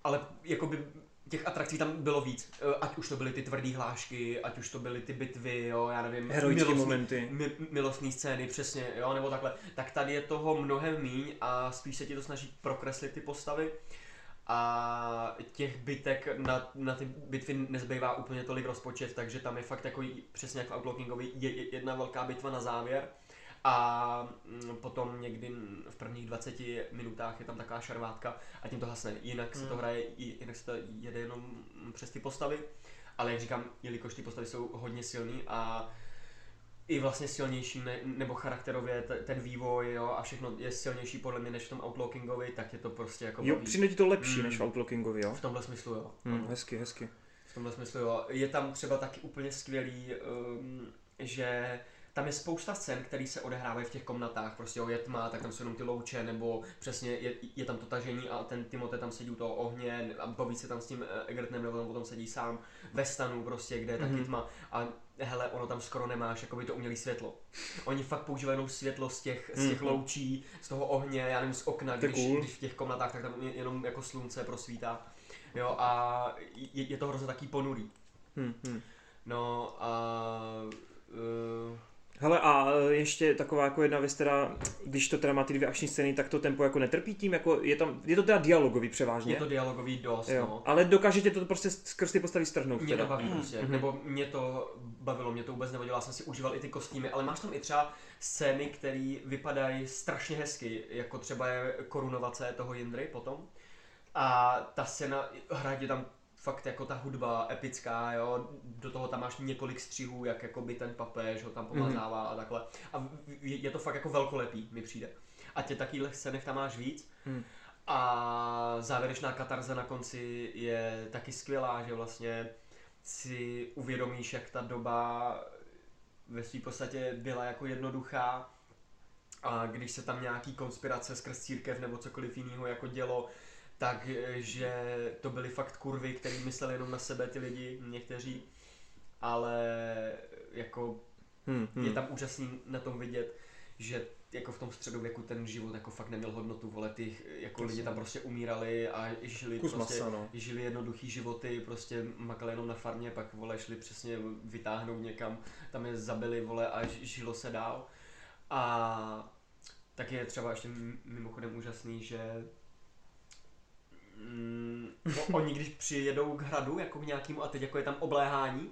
ale jakoby těch atrakcí tam bylo víc. Eh, Ať už to byly ty tvrdé hlášky, ať už to byly ty bitvy, jo, já nevím. Heroické milostný- momenty. Mi, milostné scény, přesně, jo, nebo takhle. Tak tady je toho mnohem míň a spíš se ti to snaží prokreslit ty postavy. A těch bitek na, na ty bitvy nezbývá úplně tolik rozpočet, takže tam je fakt jako j- přesně jak v Outlookingovi je, je jedna velká bitva na závěr. A mm, potom někdy v prvních 20 minutách je tam taková šarvátka a tím to hasne. Jinak se to Hmm. hraje, jinak se to jede jenom přes ty postavy. Ale jak říkám, jelikož ty postavy jsou hodně silný a i vlastně silnější, ne, nebo charakterově t- ten vývoj jo, a všechno je silnější podle mě než v tom Outlookingovi, tak je to prostě jako Jo, přijde ti to lepší Mm. než v Outlookingovi, jo? V tomhle smyslu jo. Ano. hezky, hezky. V tomhle smyslu jo. Je tam třeba taky úplně skvělý, um, že tam je spousta scén, které se odehrávají v těch komnatách, prostě jo, je tma, tak tam jsou jenom ty louče, nebo přesně je, je tam to tažení a ten Timote tam sedí u toho ohně a baví se tam s tím eh, Egertonem, nebo tam potom sedí sám ve stanu prostě, kde je taky Mhm. tma a hele, ono tam skoro nemáš jakoby to umělé světlo. Oni fakt používají jenom světlo z těch, z těch Mhm. loučí, z toho ohně, já nevím, z okna, když, cool. když v těch komnatách, tak tam je jenom jako slunce prosvítá. Jo, a je, je to hrozně taký ponurý. Hm, hm. No a uh, Hele a e, ještě taková jako jedna věc teda, když to teda má ty dvě akční scény, tak to tempo jako netrpí tím, jako je tam, je to teda dialogový převážně. Je to dialogový dost, jo. no. Ale dokážete to prostě skrz ty postavy strhnout Mě teda. to baví prostě, Mhm. nebo mě to bavilo, mě to vůbec nevadilo, já jsem si užíval i ty kostýmy, ale máš tam i třeba scény, které vypadají strašně hezky, jako třeba je korunovace toho Jindry potom. A ta scéna, hraje tam fakt jako ta hudba epická, jo, do toho tam máš několik střihů, jak jako by ten papež ho tam pomazává a takhle. A je to fakt jako velkolepý, mi přijde. A tě takových scénech tam máš víc. Hmm. A závěrečná katarze na konci je taky skvělá, že vlastně si uvědomíš, jak ta doba ve své podstatě byla jako jednoduchá a když se tam nějaký konspirace skrz církev nebo cokoliv jiného jako dělo, tak eh, že to byly fakt kurvy, který mysleli jenom na sebe ty lidi, někteří, ale jako Hmm, hmm. je tam úžasný na tom vidět, že jako v tom středověku ten život jako fakt neměl hodnotu, vole, ty jako Jasně. lidi tam prostě umírali a žili Kus prostě, masa, no. žili jednoduchý životy, prostě makali jenom na farmě, pak vole šli přesně vytáhnout někam, tam je zabili vole a žilo se dál. A tak je třeba ještě mimochodem úžasný, že mm, oni když přijedou k hradu, jako k nějakému, a teď jako je tam obléhání,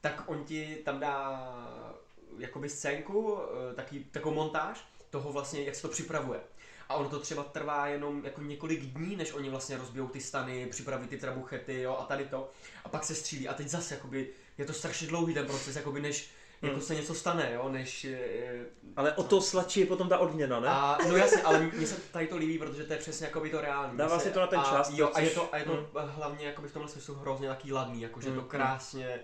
tak on ti tam dá jakoby scénku, eh, taky, takovou montáž toho vlastně, jak se to připravuje. A ono to třeba trvá jenom jako několik dní, než oni vlastně rozbijou ty stany, připraví ty trabuchety, jo, a tady to. A pak se střílí. A teď zase, jakoby, je to strašně dlouhý ten proces, jakoby než jako Hmm. se něco stane, jo, než... eh, Ale o to sladší je potom ta odměna, ne? a, no jasně, ale mně se tady to líbí, protože to je přesně jako by to reálný. Dává si to na ten a, čas, Jo, a je to, a je to mm. hlavně jako by v tomhle smyslu hrozně taký ladný, jako že Mm, to mm. krásně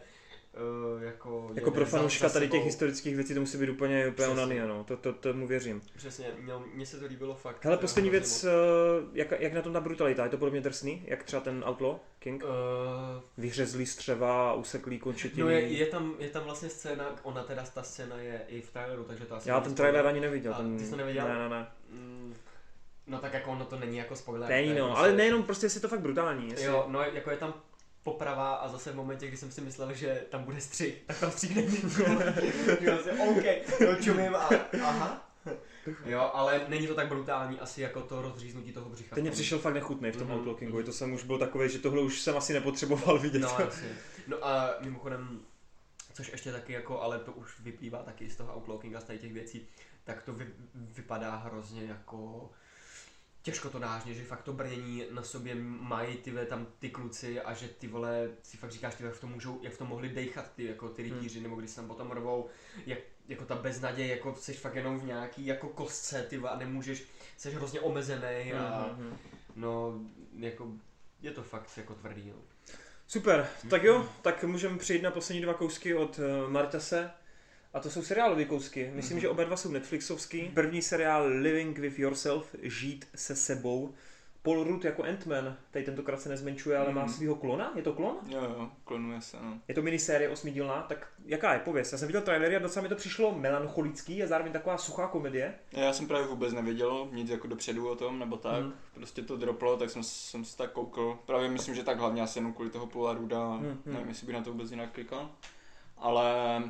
uh, jako... jako pro fanouška tady těch historických věcí to musí být úplně, úplně Přesně. onanie, no. To, to, tomu věřím. Přesně, mně se to líbilo fakt. Hele, eh, poslední věc, moc. eh, jak, jak na tom ta brutalita, je to podobně drsný, jak třeba ten Outlaw King? Eh, Vyhřezlý střeva, useklý končetiny. No je, je, tam, je tam vlastně scéna, ona teda ta scéna je i v traileru, takže to asi Já ten trailer ani neviděl. A ten... ty jsi to neviděl? Ne, ne, ne. Mm, No tak jako ono to není jako spoiler. Není to no, prostě- ale nejenom prostě jestli je to fakt brutální. Jestli... Jo, no jako je tam poprava a zase v momentě, kdy jsem si myslel, že tam bude střih, tak tam střih není. *laughs* jo, si, OK, no čumím a aha. Jo, ale není to tak brutální asi jako to rozříznutí toho břicha. Ten mě přišel fakt nechutný v tom Mhm, Outlaw Kingu, mhm. to jsem už byl takový, že tohle už jsem asi nepotřeboval vidět. No, jasně. No a mimochodem, což ještě taky jako, ale to už vyplývá taky z toho outlookinga, z těch věcí, tak to vy, vypadá hrozně jako těžko to nážně, že fakt to brnění na sobě mají ty tam ty kluci a že ty vole si fakt říkáš, ty, jak v tom můžou, jak v tom mohli dejchat ty jako ty rytíři, nebo když se tam potom rvou, jak, jako ta beznaděj, jako jsi fakt jenom v nějaký jako kostce, ty a nemůžeš, jsi hrozně omezený a Mhm. no, jako je to fakt jako tvrdý, no. Super, tak jo, tak můžeme přijít na poslední dva kousky od uh, Martase. A to jsou seriálové kousky. Myslím, Mhm. že oba dva jsou Netflixovský. První seriál Living with Yourself, Žít se sebou. Paul Rudd jako Ant-Man, tady tentokrát se nezmenšuje, ale má Mhm. svého klona. Je to klon? Jo, jo, klonuje se, no. Je to minisérie osmidílná, tak jaká je pověst? Já jsem viděl trailery a docela mi to přišlo melancholický a zároveň taková suchá komedie. Já jsem právě vůbec nevěděl nic jako dopředu o tom, nebo tak. Hmm. Prostě to droplo, tak jsem, jsem si tak koukal. Právě myslím, že tak hlavně asi jenom kvůli toho Paula Ruda. Hmm, hmm. Nevím, jestli by na to vůbec jinak klikal. Ale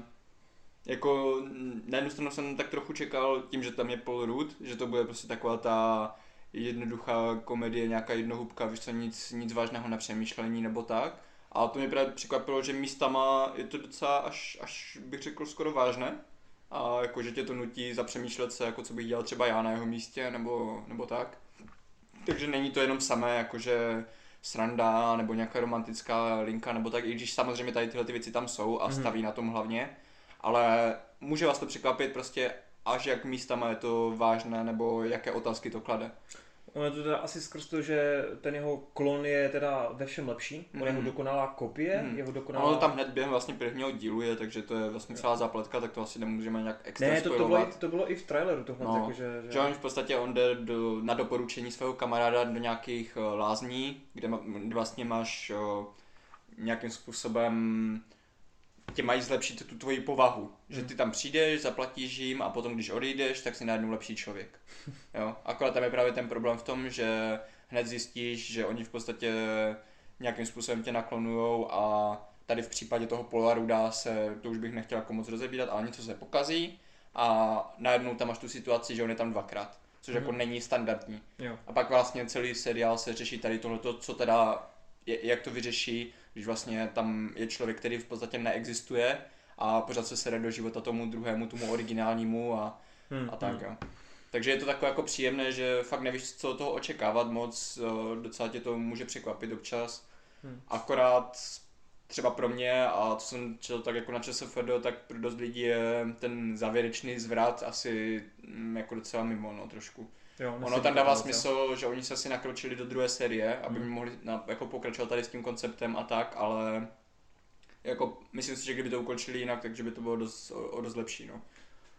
jako mm, na jednu stranu jsem tak trochu čekal tím, že tam je Paul Rudd, že to bude prostě taková ta jednoduchá komedie, nějaká jednohubka, víš co, nic, nic vážného na přemýšlení nebo tak. A to mě právě překvapilo, že místama je to docela až, až bych řekl skoro vážné. A jako, že tě to nutí zapřemýšlet se, jako co bych dělal třeba já na jeho místě, nebo, nebo tak. Takže není to jenom samé, jakože sranda, nebo nějaká romantická linka, nebo tak, i když samozřejmě tady tyhle ty věci tam jsou a Mhm. staví na tom hlavně. Ale může vás to překvapit prostě až jak místama je to vážné, nebo jaké otázky to klade. Ono je to teda asi skrz to, že ten jeho klon je teda ve všem lepší. On je jeho Mhm. dokonalá kopie, Mhm. jeho dokonalá... Ono tam hned během vlastně prvního dílu je, takže to je vlastně celá zápletka, tak to asi nemůžeme nějak extra Ne, to, to, bylo, to bylo i v traileru tohle, No, jako, že, Že on v podstatě on jde do, na doporučení svého kamaráda do nějakých uh, lázní, kde, ma, kde vlastně máš uh, nějakým způsobem tě mají zlepšit tu tvoji povahu. Že Hmm. ty tam přijdeš, zaplatíš jim a potom když odejdeš, tak si najednou lepší člověk. *laughs* Jo? Akorát tam je právě ten problém v tom, že hned zjistíš, že oni v podstatě nějakým způsobem tě naklonujou a tady v případě toho Polaruda se, to už bych nechtěl jako moc rozebírat, ale něco se pokazí a najednou tam máš tu situaci, že on je tam dvakrát, což jako Mhm. není standardní. Jo. A pak vlastně celý seriál se řeší tady tohleto, co teda, jak to vyřeší, když vlastně tam je člověk, který v podstatě neexistuje a pořád se sere do života tomu druhému, tomu originálnímu a, Hmm, a tak hmm. Takže je to takové jako příjemné, že fakt nevíš, co od toho očekávat moc, eh, docela tě to může překvapit občas. Hmm. Akorát třeba pro mě, a co jsem četl tak jako na ČSFD, tak pro dost lidí je ten závěrečný zvrat asi mm, jako docela mimo, no trošku. Jo, Ono tam dává moc, jo. smysl, že oni se asi nakročili do druhé série, aby Hmm. mohli na, jako pokračovat tady s tím konceptem a tak, ale jako myslím si, že kdyby to ukončili jinak, takže by to bylo dost, o, o dost lepší, no.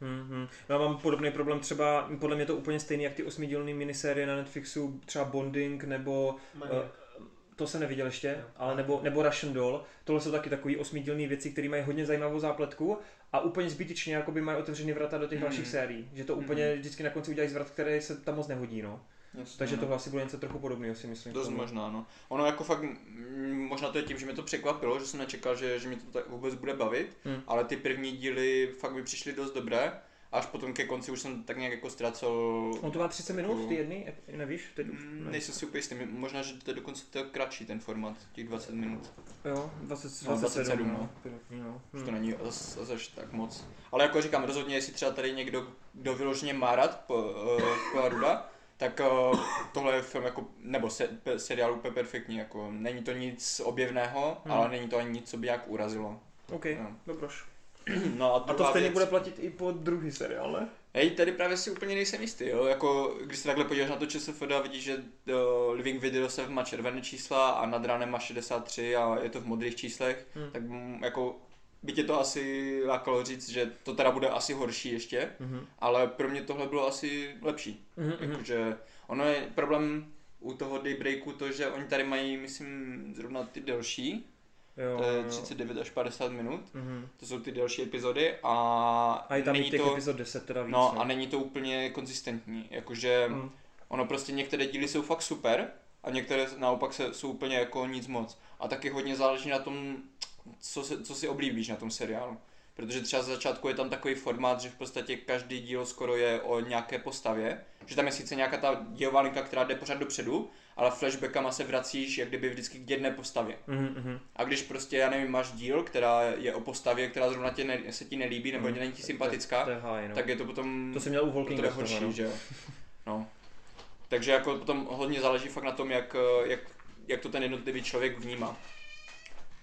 Hmm, hmm. Já mám podobný problém třeba, podle mě to úplně stejný, jak ty osmidílné minisérie na Netflixu, třeba Bonding nebo Maniak. to se neviděl ještě, ale nebo, nebo Russian Doll. Tohle jsou taky takové osmidílné věci, které mají hodně zajímavou zápletku a úplně zbytečně jakoby mají otevřený vrata do těch Mhm. dalších sérií. Že to úplně Mhm. vždycky na konci udělají zvrat, který se tam moc nehodí, no. Jasně, Takže no. tohle asi bude něco trochu podobného, si myslím. Dost možná, no. Ono jako fakt, mm, možná to je tím, že mě to překvapilo, že jsem nečekal, že, že mě to tak vůbec bude bavit, Hmm. ale ty první díly fakt mi přišly dost dobré, až potom ke konci už jsem tak nějak jako ztrácel... On to má 30 minut, ty jedny, nevíš? Teď už, Mm, ne. Nejsem si úplně jistý, možná, že to je dokonce to kratší ten formát, těch 20 minut. Jo, 20, No, 27, 27, no. no. No. Už Hmm. to není zas, zas až tak moc. Ale jako říkám, rozhodně, jestli třeba tady někdo, kdo vyloženě má rád po, uh, Poirota, tak uh, tohle je film jako, nebo se, pe, seriál úplně perfektní, jako není to nic objevného, Hmm. ale není to ani nic, co by nějak urazilo. OK, No. dobroš. *clears throat* No a, A to stejně věc- bude platit i po druhý seriál, ne? Hej, tady právě si úplně nejsem jistý, jo, jako když se takhle podíváš na to ČSFD a vidíš, že uh, Living Video se má červené čísla a nad ránem má 63 a je to v modrých číslech, Hmm. tak mm, jako by tě to asi lákalo říct, že to teda bude asi horší ještě, Mhm. ale pro mě tohle bylo asi lepší. Mhm, mhm. Jakože ono je problém u toho Daybreaku to, že oni tady mají, myslím, zrovna ty delší, Jo, to je jo. 39 až 50 minut, Mhm. to jsou ty delší epizody a, A je tam není těch to, epizod 10 teda víc, no, a není to úplně konzistentní, jakože Mhm. ono prostě některé díly jsou fakt super a některé naopak se, jsou úplně jako nic moc. A taky hodně záleží na tom, co, se, co si oblíbíš na tom seriálu. Protože třeba z začátku je tam takový formát, že v podstatě každý díl skoro je o nějaké postavě. Že tam je sice nějaká ta dějová linka, která jde pořád dopředu, ale flashbackama se vracíš jak kdyby vždycky k jedné postavě. Mhm, mhm. A když prostě, já nevím, máš díl, která je o postavě, která zrovna tě ne, se ti nelíbí nebo Mhm. není ti sympatická, To je háj, no. tak je to potom To jsem měl u to Dead horší, toho, no. že jo. *laughs* No. Takže jako potom hodně záleží fakt na tom, jak, eh, jak, jak to ten jednotlivý člověk vnímá.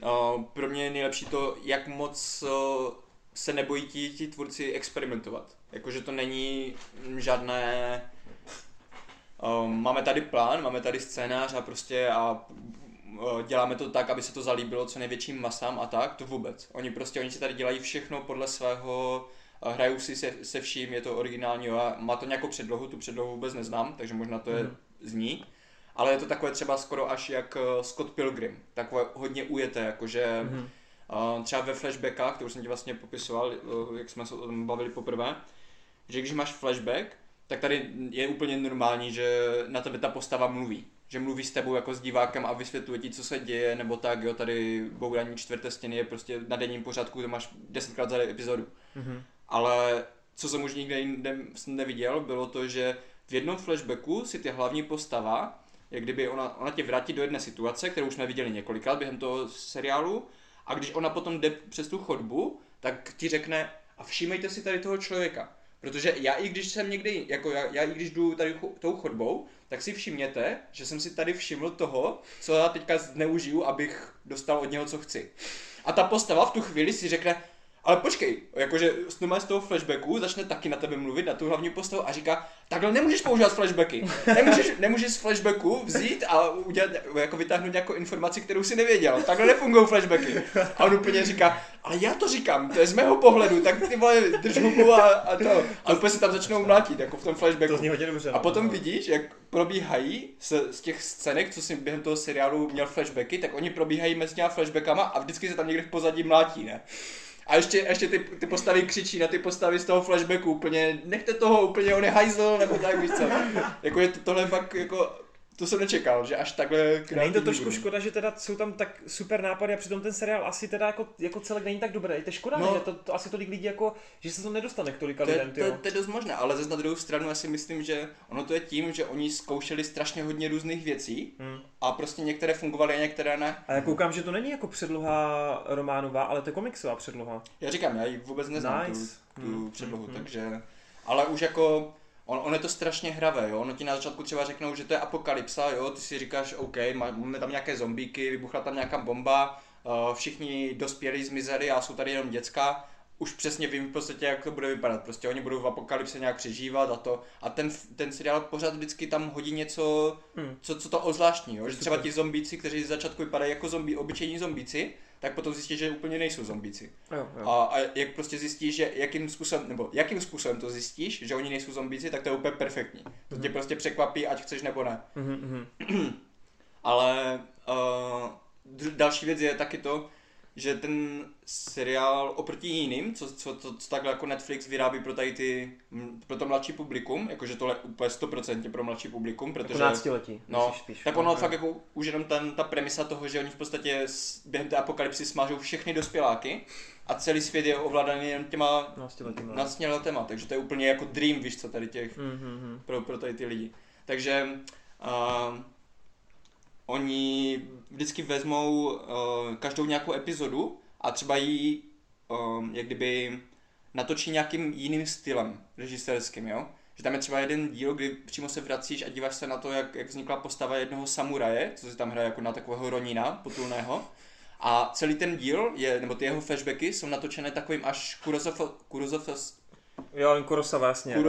Uh, pro mě je nejlepší to, jak moc uh, se nebojí ti, ti tvůrci experimentovat. Jakože to není žádné... Um, máme tady plán, máme tady scénář a prostě a uh, děláme to tak, aby se to zalíbilo co největším masám a tak, to vůbec. Oni prostě, oni si tady dělají všechno podle svého hrajou si se, se vším, je to originální, a má to nějakou předlohu, tu předlohu vůbec neznám, takže možná to je Mhm. z ní. Ale je to takové třeba skoro až jak eh, Scott Pilgrim, takové hodně ujeté, jakože Mhm. uh, třeba ve flashbackách, to už jsem ti vlastně popisoval, uh, jak jsme se o tom bavili poprvé, že když máš flashback, tak tady je úplně normální, že na tebe ta postava mluví. Že mluví s tebou jako s divákem a vysvětluje ti, co se děje, nebo tak, jo, tady bourání čtvrté stěny je prostě na denním pořádku, to máš desetkrát za epizodu. Mhm. Ale co jsem už nikde jinde neviděl, bylo to, že v jednom flashbacku si ty hlavní postava, jak kdyby ona, ona tě vrátí do jedné situace, kterou už jsme viděli několikrát během toho seriálu, a když ona potom jde přes tu chodbu, tak ti řekne, a všímejte si tady toho člověka. Protože já i když jsem někdy, jako já, já i když jdu tady tou chodbou, tak si všimněte, že jsem si tady všiml toho, co já teďka zneužiju, abych dostal od něho, co chci. A ta postava v tu chvíli si řekne, ale počkej, jakože z toho flashbacku začne taky na tebe mluvit, na tu hlavní postavu a říká, takhle nemůžeš používat flashbacky. Nemůžeš, nemůžeš z flashbacku vzít a udělat, jako vytáhnout nějakou informaci, kterou si nevěděl. Takhle nefungují flashbacky. A on úplně říká, ale já to říkám, to je z mého pohledu, tak ty vole, drž hubu a, a to. A úplně se tam začnou mlátit, jako v tom flashbacku. To zní hodně dobře. A no. potom No. vidíš, jak probíhají z, z těch scének, co si během toho seriálu měl flashbacky, tak oni probíhají mezi těma flashbackama a vždycky se tam někde v pozadí mlátí, ne? A ještě, ještě ty, ty postavy křičí na ty postavy z toho flashbacku úplně, nechte toho, úplně on je hajzl, nebo tak, víš co. Jako je to, tohle fakt jako to jsem nečekal, že až takhle Není to trošku budou. škoda, že teda jsou tam tak super nápady a přitom ten seriál asi teda jako, jako celek není tak dobrý. To je škoda, No. že to, to, asi tolik lidí jako, že se to nedostane k tolika To lidem, to, je, tyjo. to je dost možné, ale zase na druhou stranu já si myslím, že ono to je tím, že oni zkoušeli strašně hodně různých věcí Hmm. a prostě některé fungovaly a některé ne. A já koukám, že to není jako předloha románová, ale to je komiksová předloha. Já říkám, já ji vůbec neznám Nice. tu, tu Hmm, předlohu, hmm, takže... Ale už jako... On, on je to strašně hravé, jo. Ono ti na začátku třeba řeknou, že to je apokalypsa, jo. Ty si říkáš, OK, má- máme tam nějaké zombíky, vybuchla tam nějaká bomba, uh, všichni dospělí zmizeli a jsou tady jenom děcka. Už přesně vím v podstatě, jak to bude vypadat. Prostě oni budou v apokalypse nějak přežívat a to. A ten, ten seriál pořád vždycky tam hodí něco, Hmm. co, co to ozvláštní, jo. Že třeba ti zombíci, kteří z začátku vypadají jako zombí, obyčejní zombíci, tak potom zjistí, že úplně nejsou zombíci. Jo, jo. A, a jak prostě zjistíš, že jakým způsobem, nebo jakým způsobem to zjistíš, že oni nejsou zombíci, tak to je úplně perfektní. To tě prostě překvapí, ať chceš nebo ne. Mhm, mhm. *clears throat* Ale uh, další věc je taky to, že ten seriál oproti jiným, co, co, co, co takhle jako Netflix vyrábí pro tady ty, pro to mladší publikum, jakože tohle je úplně 100% pro mladší publikum, Jako protože... náctiletí, No, myslíš spíš. tak ono No, fakt jako už jenom ten, ta premisa toho, že oni v podstatě během té apokalypsy smažou všechny dospěláky a celý svět je ovládaný jen těma Náctiletí, no. 15 letema, takže to je úplně jako dream, víš co, tady těch, Mhm, mhm. pro, pro tady ty lidi. Takže uh, oni vždycky vezmou uh, každou nějakou epizodu a třeba ji um, jak kdyby natočí nějakým jiným stylem režisérským, jo? Že tam je třeba jeden díl, kdy přímo se vracíš a díváš se na to, jak, jak vznikla postava jednoho samuraje, co si tam hraje jako na takového ronína potulného. A celý ten díl, je, nebo ty jeho flashbacky jsou natočené takovým až Kurosawa, Jo, jen Kurosawa, jasně. No,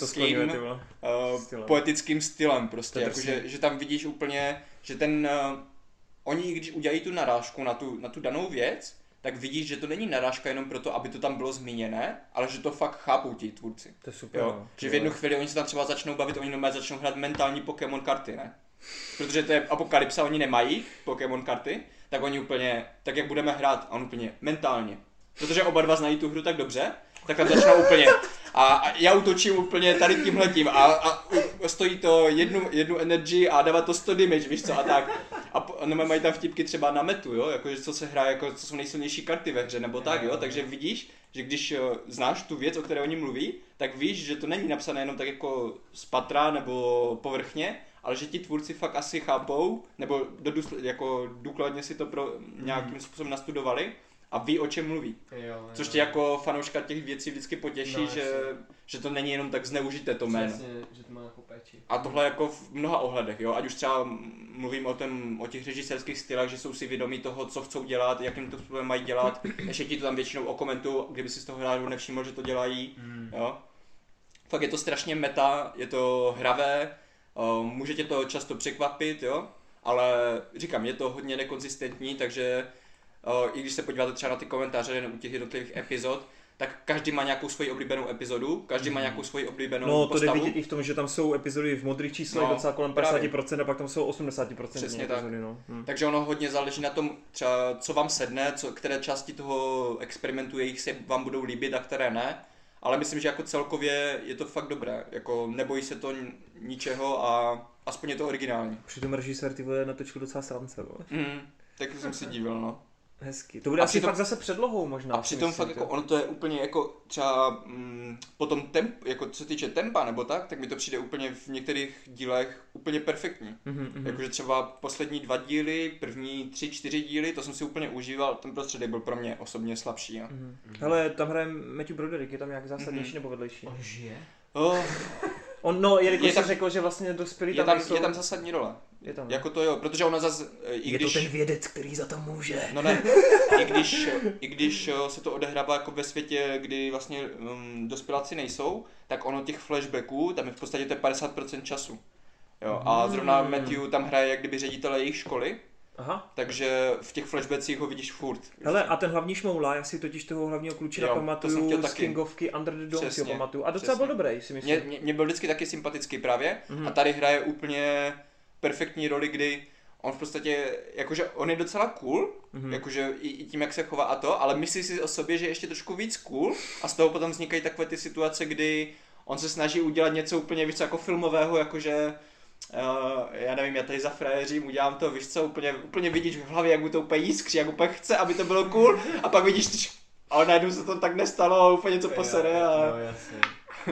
to skloňuje, ty vole. uh, Stylem. poetickým stylem prostě, jako, že, že tam vidíš úplně, že ten, uh, oni když udělají tu narážku na tu, na tu danou věc, tak vidíš, že to není narážka jenom proto, aby to tam bylo zmíněné, ale že to fakt chápou ti tvůrci. To je super, Jo? no. Že v jednu chvíli oni se tam třeba začnou bavit, oni normálně začnou hrát mentální Pokémon karty, ne? Protože to je apokalypsa, oni nemají Pokémon karty, tak oni úplně, tak jak budeme hrát, a on úplně mentálně. Protože oba dva znají tu hru tak dobře, tak tam začnou úplně. A, a já utočím úplně tady tímhletím a, a stojí to jednu, jednu energy a dává to 100 damage, víš co, a tak. A, nebo mají tam vtipky třeba na metu, jo, jakože co se hraje, jako co jsou nejsilnější karty ve hře, nebo tak, jo, takže vidíš, že když eh, znáš tu věc, o které oni mluví, tak víš, že to není napsané jenom tak jako z patra nebo povrchně, ale že ti tvůrci fakt asi chápou, nebo do, jako důkladně si to pro nějakým způsobem nastudovali a ví, o čem mluví. Jo, jo. Což tě jako fanouška těch věcí vždycky potěší, No, že, že to není jenom tak zneužité to jméno. Přesně, že to má jako péči. A tohle jako v mnoha ohledech, jo, ať už třeba mluvím o, tom, o těch režisérských stylech, že jsou si vědomí toho, co chcou dělat, jakým to způsobem mají dělat, *clears throat* ještě ti to tam většinou okomentují, kdyby si z toho hráčů nevšiml, že to dělají, Mm. jo. Fakt je to strašně meta, je to hravé, o, může tě to často překvapit, jo, ale říkám, je to hodně nekonzistentní, takže o, i když se podíváte třeba na ty komentáře u těch jednotlivých epizod, tak každý má nějakou svoji oblíbenou epizodu, každý má nějakou svoji oblíbenou No, to jde postavu. vidět i v tom, že tam jsou epizody v modrých číslech No, docela kolem právě. 50% a pak tam jsou 80% Přesně tak. epizody, no. Hm. Takže ono hodně záleží na tom, třeba co vám sedne, co, které části toho experimentu jejich se vám budou líbit a které ne. Ale myslím, že jako celkově je to fakt dobré. Jako nebojí se to ničeho a aspoň je to originální. Přitom režisér ty vole natočil docela srance, vole. Mm, tak jsem si divil, no. Hezky. To bude A asi přitom- fakt zase předlohou možná. A přitom myslím, fakt jako ono to je úplně jako třeba mm, potom temp, jako co se týče tempa nebo tak, tak mi to přijde úplně v některých dílech úplně perfektní. Mhm, mhm. Jakože třeba poslední dva díly, první tři, čtyři díly, to jsem si úplně užíval, ten prostředek byl pro mě osobně slabší. Jo. Mhm. Hele, tam hraje Matthew Broderick, je tam nějak zásadnější Mhm. nebo vedlejší? On žije? Oh, On, no, jelikož Je tam- tam, řekl, že vlastně dospělí je, tam, tam, nejsou. je tam zásadní role. Je tam. Jako to jo, protože ona zase, i je když... to ten vědec, který za to může. No ne, i když, i když eh, se to odehrává jako ve světě, kdy vlastně um, dospěláci nejsou, tak ono těch flashbacků, tam je v podstatě to je 50% času. Jo, a zrovna Hmm. Matthew tam hraje jak kdyby ředitele jejich školy, Aha. takže v těch flashbackích ho vidíš furt. Hele, a ten hlavní šmoula, já si totiž toho hlavního jsem pamatuju z taky. Kingovky Under the Dome si ho pamatuju. A docela byl přesně. dobrý, si myslím. Mě, mě, mě byl vždycky taky sympatický právě Mhm. a tady hraje úplně perfektní roli, kdy on v podstatě, jakože on je docela cool, Mhm. jakože i, i tím, jak se chová a to, ale myslí si o sobě, že je ještě trošku víc cool a z toho potom vznikají takové ty situace, kdy on se snaží udělat něco úplně víc jako filmového, jakože Uh, já nevím, já tady za frajeřím udělám to, víš co, úplně, úplně vidíš v hlavě, jak mu to úplně jiskří, jak úplně chce, aby to bylo cool, a pak vidíš, a najednou se to tak nestalo a úplně něco posere a... No jasně.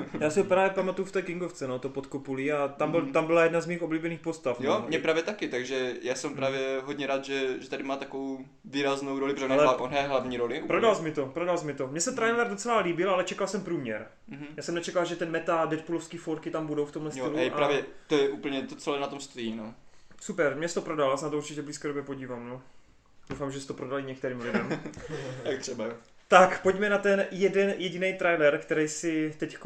*laughs* Já si právě pamatuju v té Kingovce, no, to pod kopulí a tam, byl, tam byla jedna z mých oblíbených postav. Jo, no. mě právě taky, takže já jsem právě hodně rád, že, že tady má takovou výraznou roli, protože Ale- on je hlavní roli. úplně. Prodal jsi mi to, prodal jsi mi to. Mně se trailer docela líbil, ale čekal jsem průměr. Mhm. Já jsem nečekal, že ten meta Deadpoolovský forky tam budou v tomhle Jo, stylu. hej, a- právě to je úplně to, co na tom stojí, no. Super, mě jsi to prodal, já se na to určitě blízké době podívám, no. Doufám, že jsi to prodali některým lidem. *laughs* Jak třeba, jo. Tak, pojďme na ten jeden jediný trailer, který si teď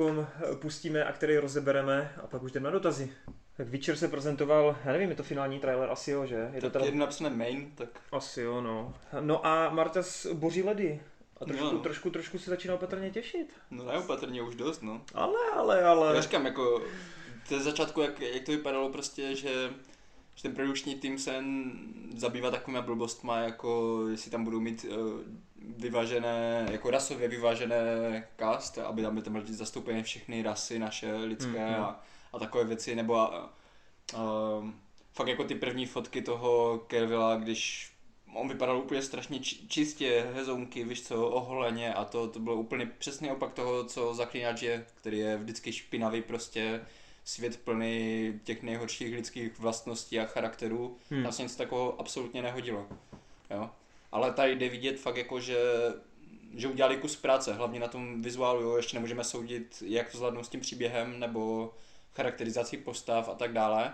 pustíme a který rozebereme a pak už jdeme na dotazy. Tak Witcher se prezentoval, já nevím, je to finální trailer, asi jo, že? Je to Tak teda... je napsané main, tak Asi jo, no. No a Martas boří ledy. A trošku, No, trošku, trošku se začíná opatrně těšit. no neopatrně už dost, no. Ale, ale, ale. Já říkám, jako, to je začátku, jak, jak to vypadalo prostě, že, že ten produkční tým se zabývá takovými blbostma, jako jestli tam budou mít uh, vyvážené, jako rasově vyvážené cast, aby tam by tam byly zastoupené všechny rasy naše lidské Mhm. a, a takové věci, nebo a, uh, fakt jako ty první fotky toho Kervila, když on vypadal úplně strašně či- čistě, hezounky, víš co, oholeně a to, to bylo úplně přesný opak toho, co Zaklínač je, který je vždycky špinavý prostě, svět plný těch nejhorších lidských vlastností a charakterů. Hmm. Tam se nic takového absolutně nehodilo. Jo? Ale tady jde vidět fakt jako, že, že udělali kus práce, hlavně na tom vizuálu, jo? ještě nemůžeme soudit, jak to zvládnou s tím příběhem, nebo charakterizací postav a tak dále.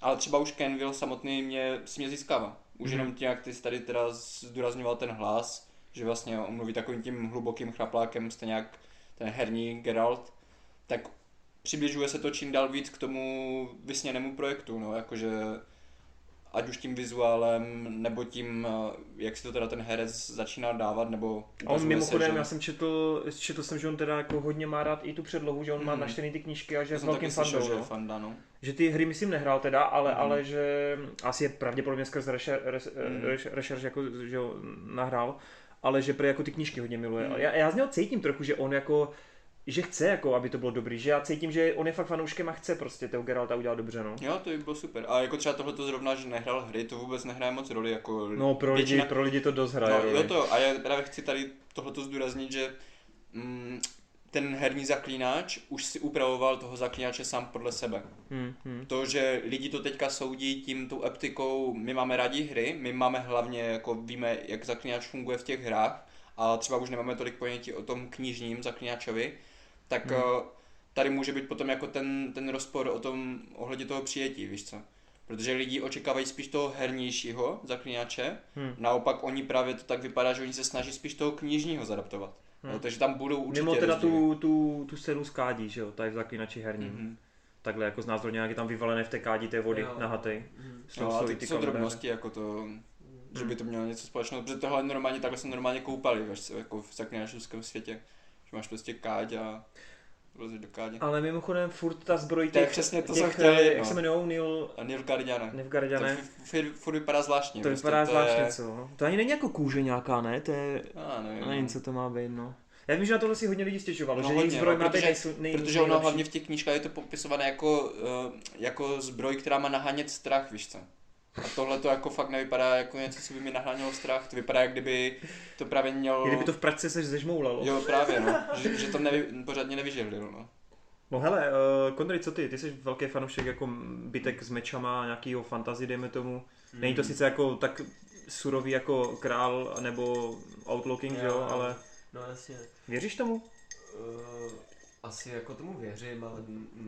Ale třeba už Kenville samotný mě, si mě získává. Už Mhm. jenom tím, jak ty jsi tady teda zdůrazňoval ten hlas, že vlastně on mluví takovým tím hlubokým chraplákem, stejně jak ten herní Geralt, tak přibližuje se to čím dál víc k tomu vysněnému projektu, no, jakože ať už tím vizuálem, nebo tím, eh, jak si to teda ten herec začíná dávat, nebo A on mimochodem, že... já jsem četl, četl jsem, že on teda jako hodně má rád i tu předlohu, že on má Mhm. načtený ty knížky a že je jsem velkým slyšel, fandou, že no. fanda, no. Že ty hry myslím nehrál teda, ale, Mhm. ale že asi je pravděpodobně skrz rešer, res, rešerš jako, že ho nahrál, ale že prý jako ty knížky hodně miluje. Mhm. Já, já z něho cítím trochu, že on jako že chce, jako, aby to bylo dobrý, že já cítím, že on je fakt fanouškem a chce prostě toho Geralta udělat dobře, no. Jo, to by bylo super. A jako třeba tohle zrovna, že nehrál hry, to vůbec nehraje moc roli, jako No pro lidi, většina- pro lidi to dost hraje. No, roli. jo to, a já právě chci tady tohleto zdůraznit, že mm, ten herní zaklínač už si upravoval toho zaklínače sám podle sebe. Hmm, hmm. To, že lidi to teďka soudí tím tou optikou, my máme rádi hry, my máme hlavně, jako víme, jak zaklínač funguje v těch hrách, a třeba už nemáme tolik ponětí o tom knižním zaklínačovi, tak Hmm. hmm. tady může být potom jako ten, ten rozpor o tom, ohledně toho přijetí, víš co? Protože lidi očekávají spíš toho hernějšího zaklínače, Hmm. naopak oni právě to tak vypadá, že oni se snaží spíš toho knižního zadaptovat. Hmm. No, takže tam budou určitě Mimo teda rozdíly. tu, tu, tu scénu z kádí, že jo, tady v zaklínači herním. Mhm. Takhle jako znázorně, jak je tam vyvalené v té kádi té vody Jo. nahatej. Mhm. No, a jsou to i ty jsou drobnosti, jako to, že by to mělo něco společného, protože tohle normálně, takhle se normálně koupali, víš, jako v zaklínačovském světě, že máš prostě káď a vlezeš do kádě. Ale mimochodem furt ta zbroj To je těch, přesně to, těch co chtěli, eh, jak no. se jmenujou, Neil A Nilfgaardiane. To Nevgardiane. f- f- furt vypadá zvláštně. To prostě, vypadá zvláštně, je... co? no. To ani není jako kůže nějaká, ne? To je, A, nevím, nevím, no. co to má být, no. Já vím, že na tohle si hodně lidí stěžovalo, No že hodně, zbroj no, má protože- nejsou, nej, Protože ono hlavně v těch knížkách je to popisované jako, uh, jako zbroj, která má nahánět strach, víš co. A tohle to jako fakt nevypadá jako něco, co by mi nahánělo strach. To vypadá, jak kdyby to právě mělo... Kdyby to v pračce se zežmoulalo. Jo, právě, no. Že, že to nevy, pořádně nevyžehlil, no. No hele, uh, Kondry, co ty? Ty jsi velký fanoušek jako bytek s mečama, nějakýho fantasy, dejme tomu. Není to sice jako tak surový jako král nebo Outlooking, jo, Jo. ale No jasně. věříš tomu? Uh, asi jako tomu věřím, ale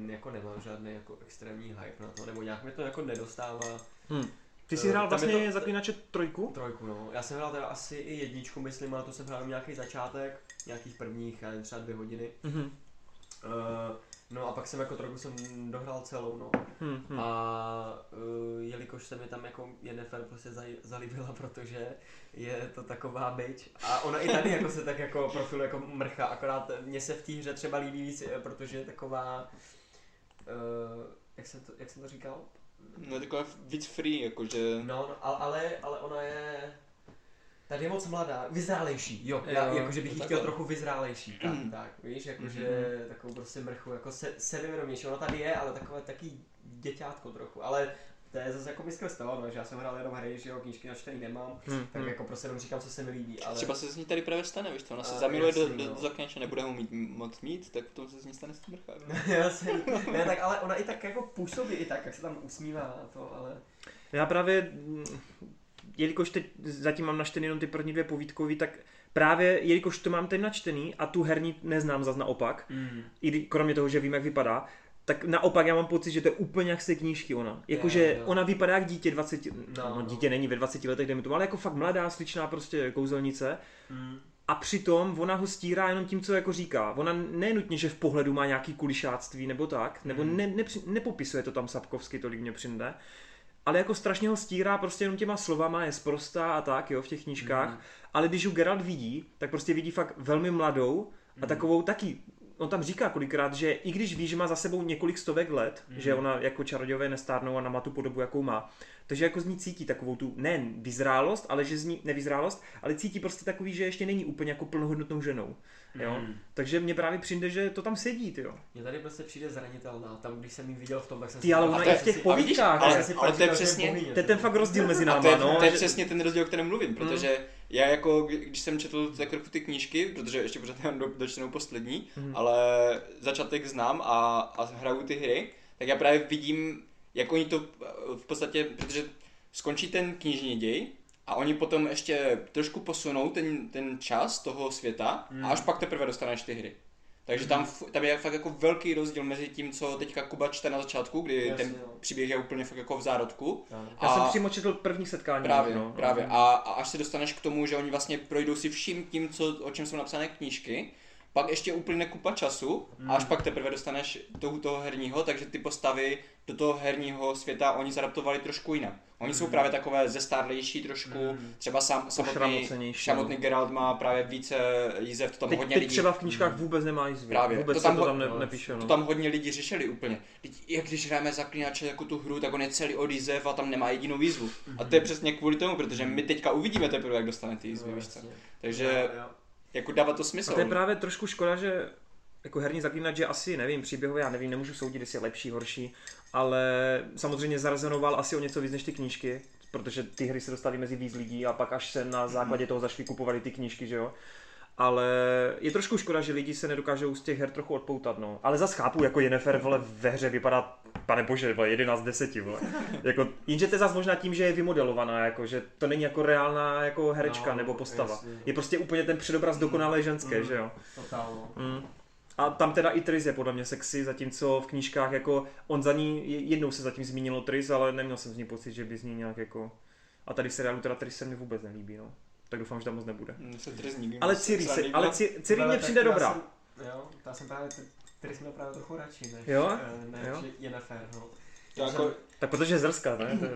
jako nemám žádný jako extrémní hype na to, nebo nějak mi to jako nedostává Hm. Ty jsi Eh, hrál vlastně to- Zaklínače trojku? trojku, no. Já jsem hrál teda asi i jedničku, myslím, ale to jsem hrál nějaký začátek, nějakých prvních, já nevím, třeba dvě hodiny. Mhm. Uh, no a pak jsem jako trojku jsem dohrál celou, no. Hm, hm. A uh, jelikož se mi tam jako Jennifer prostě zaj- zalíbila, *laughs* protože je to taková bitch. A ona i tady jako se tak jako profiluje jako mrcha, akorát mně se v té hře třeba líbí víc, eh, protože je taková, uh, jak, jsem to, jak jsem to říkal? No je taková víc free, jakože... No, no ale, ale ona je, tady je moc mladá, vyzrálejší, jo, Jo, já, jakože bych jí takhle. chtěl trochu vyzrálejší, tak, Mm. tak, víš, jakože takovou prostě mrchu, jako se, sebevědomější, ona tady je, ale takové taky děťátko trochu, ale to je zase jako mi stalo, no, že já jsem hrál jenom hry, že jo, knížky načtený nemám, Hmm, tak hmm. jako prostě jenom říkám, co se mi líbí, ale... Třeba se z ní tady právě stane, víš to, ona se A, zamiluje do, jasný, do, no. do zaklinače, nebude ho mít moc mít, tak to se z ní stane smrcha. *laughs* no. Já jsem, ne, tak ale ona i tak jako působí i tak, jak se tam usmívá na to, ale... Já právě, mm, jelikož teď zatím mám načtený jenom ty první dvě povídkový, tak právě jelikož to mám teď načtený a tu herní neznám zas naopak, Mm. i kromě toho, že vím, jak vypadá, tak naopak já mám pocit, že to je úplně jak té knížky ona. Jakože ona vypadá jak dítě 20, no, No, no, no. dítě není ve 20 letech, dejme tomu, ale jako fakt mladá, sličná prostě kouzelnice. Mm. A přitom ona ho stírá jenom tím, co jako říká. Ona nenutně, že v pohledu má nějaký kulišáctví nebo tak, nebo Hmm. ne, nepři, nepopisuje to tam Sapkovsky, tolik mě přijde. Ale jako strašně ho stírá prostě jenom těma slovama, je sprostá a tak, jo, v těch knížkách. Mhm. Ale když ju Geralt vidí, tak prostě vidí fakt velmi mladou a Mhm. takovou taky, on tam říká kolikrát, že i když ví, že má za sebou několik stovek let, Mhm. že ona jako čarodějové nestárnou a nemá tu podobu, jakou má, takže jako z ní cítí takovou tu, ne vyzrálost, ale že z ní, nevyzrálost, ale cítí prostě takový, že ještě není úplně jako plnohodnotnou ženou. Jo? Mm. Takže mně právě přijde, že to tam sedí, ty jo. Mně tady prostě přijde zranitelná, tam když jsem ji viděl v tom, tak jsem Ty, ale ona i je v těch si- povídkách, ale- ale, ale to je přesně- To je ten fakt rozdíl mezi A náma, to je, no. to je že- přesně ten rozdíl, o kterém mluvím, protože já jako, když jsem četl tak trochu ty knížky, protože ještě pořád nemám do, dočtenou poslední, Mhm. ale začátek znám a, a hraju ty hry, tak já právě vidím, jak oni to v podstatě, protože skončí ten knižní děj a oni potom ještě trošku posunou ten, ten čas toho světa Mhm. a až pak teprve dostaneš ty hry. Takže tam, f- tam je fakt jako velký rozdíl mezi tím, co teďka Kuba čte na začátku, kdy Jasně, ten no. příběh je úplně fakt jako v zárodku. Já jsem a- přímo četl první setkání. Právě, no. právě. A, a až se dostaneš k tomu, že oni vlastně projdou si vším tím, co, o čem jsou napsané knížky, pak ještě uplyne kupa času a až pak teprve dostaneš do toho herního, takže ty postavy do toho herního světa oni zadaptovali trošku jinak. Oni jsou právě takové zestárlejší trošku, Mm. třeba sam, samotný, samotný Geralt má právě více jízev, to tam Teď, hodně teď lidí, třeba v knížkách vůbec nemá jízvy. Právě. Vůbec To to tam to tam ne, no, nepíše. to No. tam hodně lidi řešili úplně. Teď, jak když hrajeme zaklínače jako tu hru, tak on je celý od jízev a tam nemá jedinou výzvu. A to je přesně kvůli tomu, protože my teďka uvidíme teprve, jak dostane ty jízvy, No, víš co. jasně. Takže Jo, jo. Jako dává to smysl. A to je právě trošku škoda, že jako herní zaklínač, že asi, nevím, příběhově, já nevím, nemůžu soudit, jestli je lepší, horší, ale samozřejmě zarezonoval asi o něco víc než ty knížky, protože ty hry se dostaly mezi víc lidí a pak až se na základě toho začali kupovat ty knížky, že jo. Ale je trošku škoda, že lidi se nedokážou z těch her trochu odpoutat, no. Ale zas chápu, jako Jennifer, vole, ve hře vypadá, pane bože, vole, 11 z 10, vole. *laughs* Jako, jenže to je zas možná tím, že je vymodelovaná, jako, že to není jako reálná jako herečka No, nebo postava. jasně. Je prostě úplně ten předobraz dokonalé ženské, Mm. že jo. Totál, no. Mm. A tam teda i Tris je podle mě sexy, zatímco v knížkách jako on za ní, jednou se zatím zmínilo Tris, ale neměl jsem z ní pocit, že by z ní nějak jako... A tady v seriálu teda Tris se mi vůbec nelíbí, no. Tak doufám, že tam moc nebude. Mně se trezní. Ale Ciri, se, ale Ciri, Ciri mě přijde dobrá. Jsem, jo, já jsem právě, který jsme právě trochu radši, než, Jo? eh, než Jo? Jennifer, no. To jako, Tak protože je zrská, ne? To je...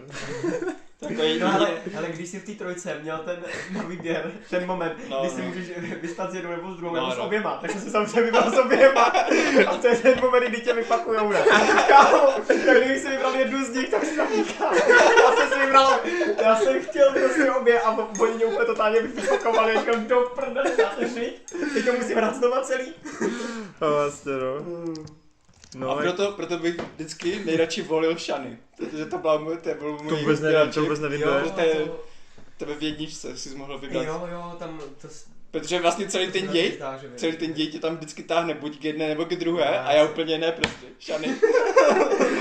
to *laughs* jako No ale, ale když jsi v té trojce měl ten na výběr, ten moment, No, kdy si no. můžeš vyspat s jednou nebo s druhou, No, nebo s no. oběma, tak jsem si samozřejmě vybral s oběma. A to je ten moment, kdy tě vypakujou, ne? *laughs* Kámo, tak kdybych si vybral jednu z nich, tak si zamíkám. *laughs* Já jsem si vybral, já jsem chtěl prostě obě a oni mě úplně totálně vypakovali, říkám, do prdele, já to žít. Teď to musím hrát znova celý. No vlastně, no. No, a proto, proto bych vždycky nejradši volil Shany. Protože to byla můj, to byl můj to vůbec nevím, to vůbec nevím, Jo, to to je- to- Tebe v jedničce si mohl vybrat. Jo, jo, tam to Protože vlastně celý ten děj, celý ten děj tě tam vždycky táhne buď k jedné nebo k druhé Já a já úplně ne prostě. Shany.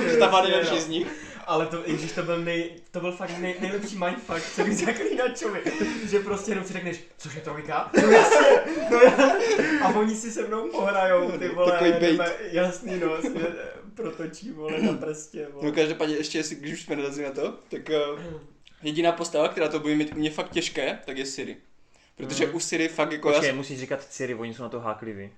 *laughs* že tam má nejlepší z nich. Ale to, i když to byl nej, to byl fakt nej, nejlepší mindfuck celý zaklínačovi, že prostě jenom si řekneš, což je trojka? No jasně, no já, a oni si se mnou pohrajou, ty vole, Takový bait. jdeme- jasný no, je- protočí, vole, na prstě, No vole. každopádně ještě, jestli, když už jsme narazili na to, tak uh, *clears throat* jediná postava, která to bude mít u mě fakt těžké, tak je Siri. Protože Mhm. u Siri fakt jako Počkej, jsem- musíš říkat Ciri, oni jsou na to hákliví.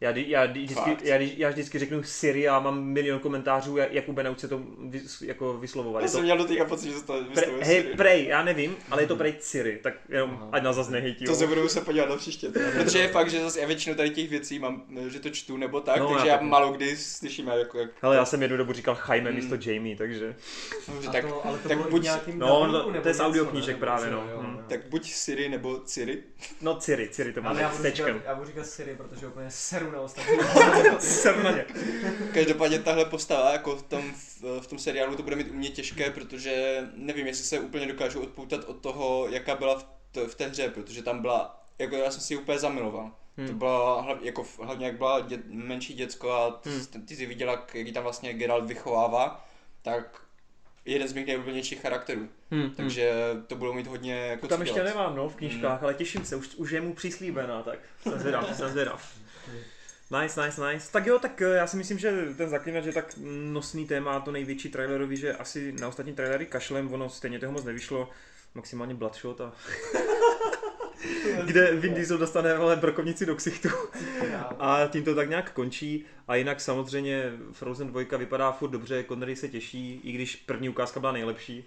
Já, já, vždycky, já, já vždycky řeknu Siri a mám milion komentářů, jak Jakube nauč se to vys, jako vyslovovat. já Je to jsem měl do teďka pocit, že se to pre, vyslovuje hej, Siri. prej, já nevím, ale je to prej Ciri, tak jenom, Aha. ať nás zase nehejtí. To se budu muset podívat na příště. teda. *laughs* Protože je fakt, že zase já většinu tady těch věcí mám, že to čtu nebo tak, No, takže já já málo kdy slyším jako jak... Hele, já jsem jednu dobu říkal Jaime Hmm. místo Jamie, takže... Dobře, A tak to, ale to tak buď- nějakým no, dubbingu to- to nebo je z audioknížek právě, Nebo no. Hm. jo. Tak buď Siri nebo Ciri. No Ciri, Ciri to Ale má já s budu, tečkem. říkat, já budu říkat Siri, protože úplně seru ostatní. Jsem na ně. Každopádně tahle postava jako v tom, v, tom seriálu to bude mít u mě těžké, protože nevím, jestli se úplně dokážu odpoutat od toho, jaká byla v, t, v té hře, protože tam byla, jako já jsem si ji úplně zamiloval. Hmm. To byla hlav, jako hlavně jak byla dě, menší děcko a ty, Hmm. hmm. ty jsi viděla, jak ji tam vlastně Geralt vychovává, tak jeden z mých nejoblíbenějších charakterů. Hmm, Takže to budou mít hodně jako To tam ještě dělat. nemám, no, v knížkách, ale těším se, už, už je mu přislíbená, tak jsem zvědav, jsem zvědav. Nice, nice, nice. Tak jo, tak eh, já si myslím, že ten zaklinač je tak nosný téma, to největší trailerový, že asi na ostatní trailery kašlem, ono stejně toho moc nevyšlo, maximálně Bloodshot a... kde Vin Diesel dostane vole brokovnici do ksichtu a tím to tak nějak končí a jinak samozřejmě Frozen 2 vypadá furt dobře, Connery se těší, i když první ukázka byla nejlepší,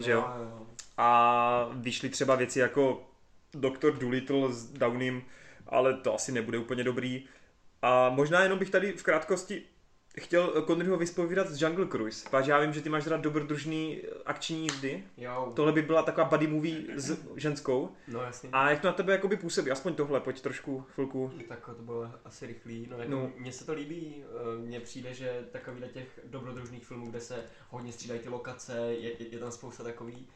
že jo? No, jo. A vyšly třeba věci jako Dr. Dolittle s Downym, ale to asi nebude úplně dobrý. A možná jenom bych tady v krátkosti chtěl Conneryho vyspovídat z Jungle Cruise. Páč, já vím, že ty máš rád dobrodružný akční jízdy. Jo, Tohle by byla taková buddy movie s ženskou. no jasně. A jak to na tebe jakoby působí? Aspoň tohle, pojď trošku chvilku. Tak to bylo asi rychlý. No, jako No. no. mně se to líbí. eh, Mně přijde, že takovýhle těch dobrodružných filmů, kde se hodně střídají ty lokace, je, je, je tam spousta takový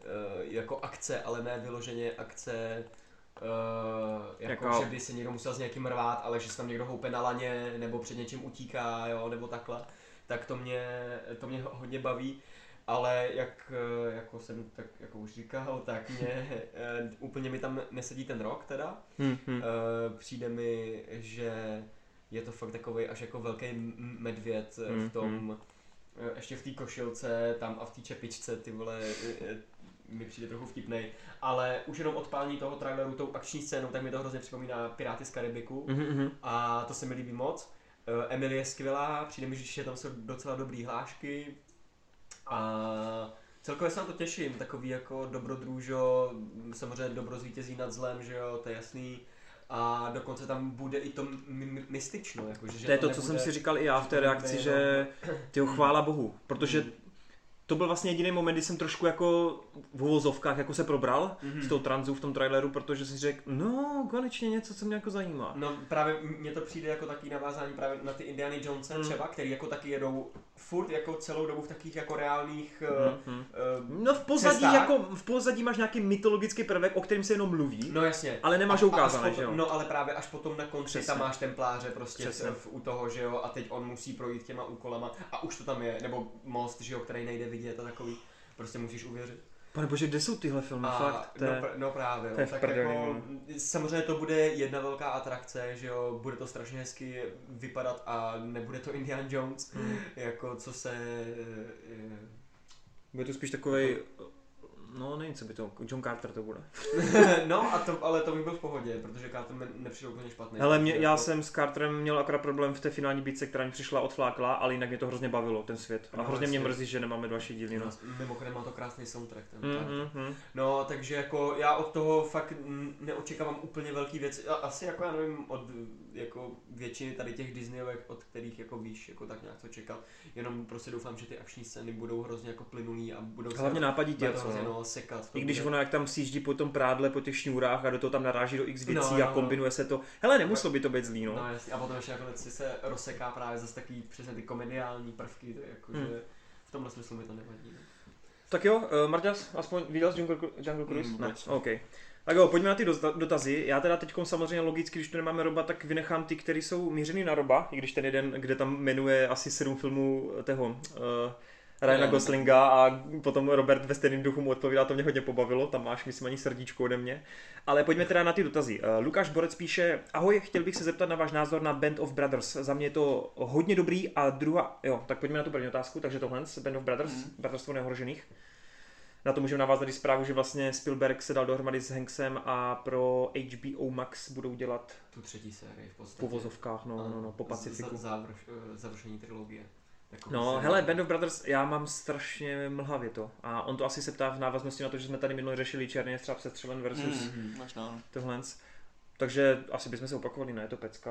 eh, jako akce, ale ne vyloženě akce Uh, jako, Jako- že by se někdo musel s někým rvát, ale že se tam někdo houpe na laně, nebo před něčím utíká, jo, nebo takhle, tak to mě, to mě hodně baví. Ale jak eh, jako jsem tak jako už říkal, tak mě *laughs* eh, úplně mi tam nesedí ten rok teda. Hm, hm. Eh, přijde mi, že je to fakt takový až jako velký medvěd eh, Mm, v tom, eh, ještě v té košilce, tam a v té čepičce, ty vole, mi přijde trochu vtipnej, ale už jenom odpálení toho traileru tou akční scénou, tak mi to hrozně připomíná Piráty z Karibiku Mhm, mhm. a to se mi líbí moc. Eh, Emily je skvělá, přijde mi, že tam jsou docela dobrý hlášky a celkově se na to těším, takový jako dobrodružo, samozřejmě dobro zvítězí nad zlem, že jo, to je jasný. A dokonce tam bude i to my- my- mystično, jako, že, To je to, co nebude- jsem si říkal i já v té reakci, jenom- že tyjo, chvála bohu, protože Mm. To byl vlastně jediný moment, kdy jsem trošku jako v uvozovkách jako se probral Mhm. z toho transu v tom traileru, protože si řekl, no konečně něco, co mě jako zajímá. No právě mně to přijde jako takový navázání právě na ty Indiana Jonese Mm. třeba, který jako taky jedou furt jako celou dobu v takových jako reálných Mhm. uh, No v pozadí, Cestách? jako v pozadí máš nějaký mytologický prvek, o kterém se jenom mluví, No jasně. ale nemáš A- ho ukázané, potom, že jo? No ale právě až potom na konci Přesně. tam máš templáře prostě Přesně. v, u toho, že jo, a teď on musí projít těma úkolama a už to tam je, nebo most, že jo, který nejde vidět a takový, prostě musíš uvěřit. Pane bože, kde jsou tyhle filmy, A, fakt? To no, je... pr- no právě, to je tak prdeli, jako, no. samozřejmě to bude jedna velká atrakce, že jo, bude to strašně hezky vypadat a nebude to Indiana Jones, Hmm. jako co se, eh, Bude to spíš takovej, no nevím, co by to, John Carter to bude. *laughs* no a to, ale to bych byl v pohodě, protože Carter mi nepřijde úplně špatný. Hele, mě, já jako- jsem s Carterem měl akorát problém v té finální bitce, která mi přišla odflákla, ale jinak mě to hrozně bavilo, ten svět. A No, hrozně mě mrzí, že nemáme další díly. No. Mimochodem má to krásný soundtrack. Ten Mm, Carter. mm, mm. No, takže jako já od toho fakt neočekávám úplně velký věci. A Asi jako já nevím, od jako většiny tady těch Disneyovek, od kterých jako víš, jako tak nějak to čekat. Jenom prostě doufám, že ty akční scény budou hrozně jako plynulý a budou se Hlavně nápaditě, bude to co, no. no, sekat. I když bude- ono jak tam sjíždí po tom prádle, po těch šňůrách a do toho tam naráží do x věcí No, a no, no. kombinuje se to. Hele, nemuselo by to být zlý, no. No jasně, a potom ještě nakonec si se rozseká právě zase takový přesně ty komediální prvky, to je jako, Hmm. že v tomhle smyslu mi to nevadí. no. Tak jo, uh, Marťas, aspoň viděl jsi Jungle, Jungle Cruise? Mm, ne. OK. Tak jo, pojďme na ty dotazy. Já teda teď samozřejmě logicky, když tu nemáme Roba, tak vynechám ty, které jsou mířený na Roba, i když ten jeden, kde tam jmenuje asi sedm filmů toho uh, Ryana. Goslinga a potom Robert ve stejném duchu mu odpovídá, to mě hodně pobavilo, tam máš, myslím, ani srdíčko ode mě. Ale pojďme teda na ty dotazy. Uh, Lukáš Borec píše, ahoj, chtěl bych se zeptat na váš názor na Band of Brothers. Za mě je to hodně dobrý a druhá, jo, tak pojďme na tu první otázku, takže tohle, Band of Brothers, Mhm. Bratrstvo neohrožených. Na to můžeme navázat i zprávu, že vlastně Spielberg se dal dohromady s Hanksem a pro HBO Max budou dělat Tu třetí sérii v podstatě. uvozovkách, no, no, no, po Pacifiku. Z- Závrš, eh, završení trilogie. No, série. hele, Band of Brothers, já mám strašně mlhavě to. A on to asi se ptá v návaznosti na to, že jsme tady minule řešili Černý střáp přestřelen versus mm. Mm, no. tohle. Takže asi bychom se opakovali, ne, je to pecka.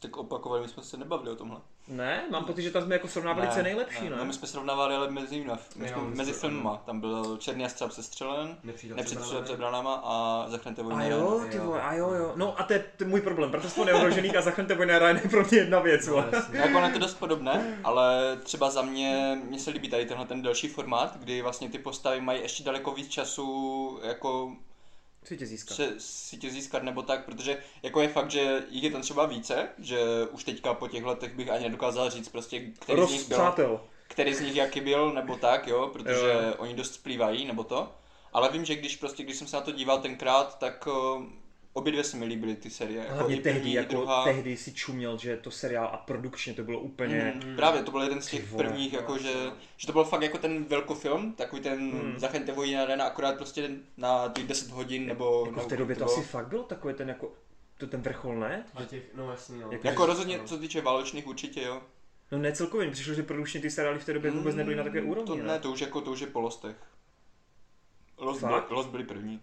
Tak opakovaně my jsme se nebavili o tomhle. Ne, mám pocit, že tam jsme jako srovnávali, co je nejlepší, ne? No, my jsme srovnávali ale mezi, jinak, my Jo, jsme, mezi filmama. Tam byl Černý a střelb sestřelen, Nepřítel před branama a Zachraňte A vojnu. jo, ne? ty Jo. vole, a jo, jo. No a to je, to je můj problém, proto jsme neohrožený a zachránte vojna je pro mě jedna věc, No, jasně. Jako ono je to dost podobné, ale třeba za mě, mně se líbí tady tenhle ten delší formát, kdy vlastně ty postavy mají ještě daleko víc času jako Co tě získat? se, si tě získat nebo tak, protože jako je fakt, že jich je tam třeba více, že už teďka po těch letech bych ani nedokázal říct prostě, který z nich byl, Rozpřátel. který z nich jaký byl, nebo tak, jo, protože Jo, oni dost splývají, nebo to. Ale vím, že když prostě, když jsem se na to díval tenkrát, tak uh, obě dvě se mi líbily ty série. Jako Hlavně i první, tehdy, i jako druhá. tehdy si čuměl, že to seriál a produkčně to bylo úplně... Mm, právě, to byl jeden z těch vole. prvních, jako že, že to byl fakt jako ten velkofilm, takový ten Mm. mm. Zachraňte vojna arena, akorát prostě na těch 10 hodin, nebo... Jako v té době to asi fakt bylo takový ten jako, to ten vrchol, ne? A těch, no jasně, no. Jako- Jako rozhodně, co se týče válečných určitě, jo. No ne celkově, mi přišlo, že produkčně ty seriály v té době vůbec nebyly na takové Mm, úrovni, To ne, to už jako, to už je po Lostech. Lost, byly, Fakt? Lost byli první.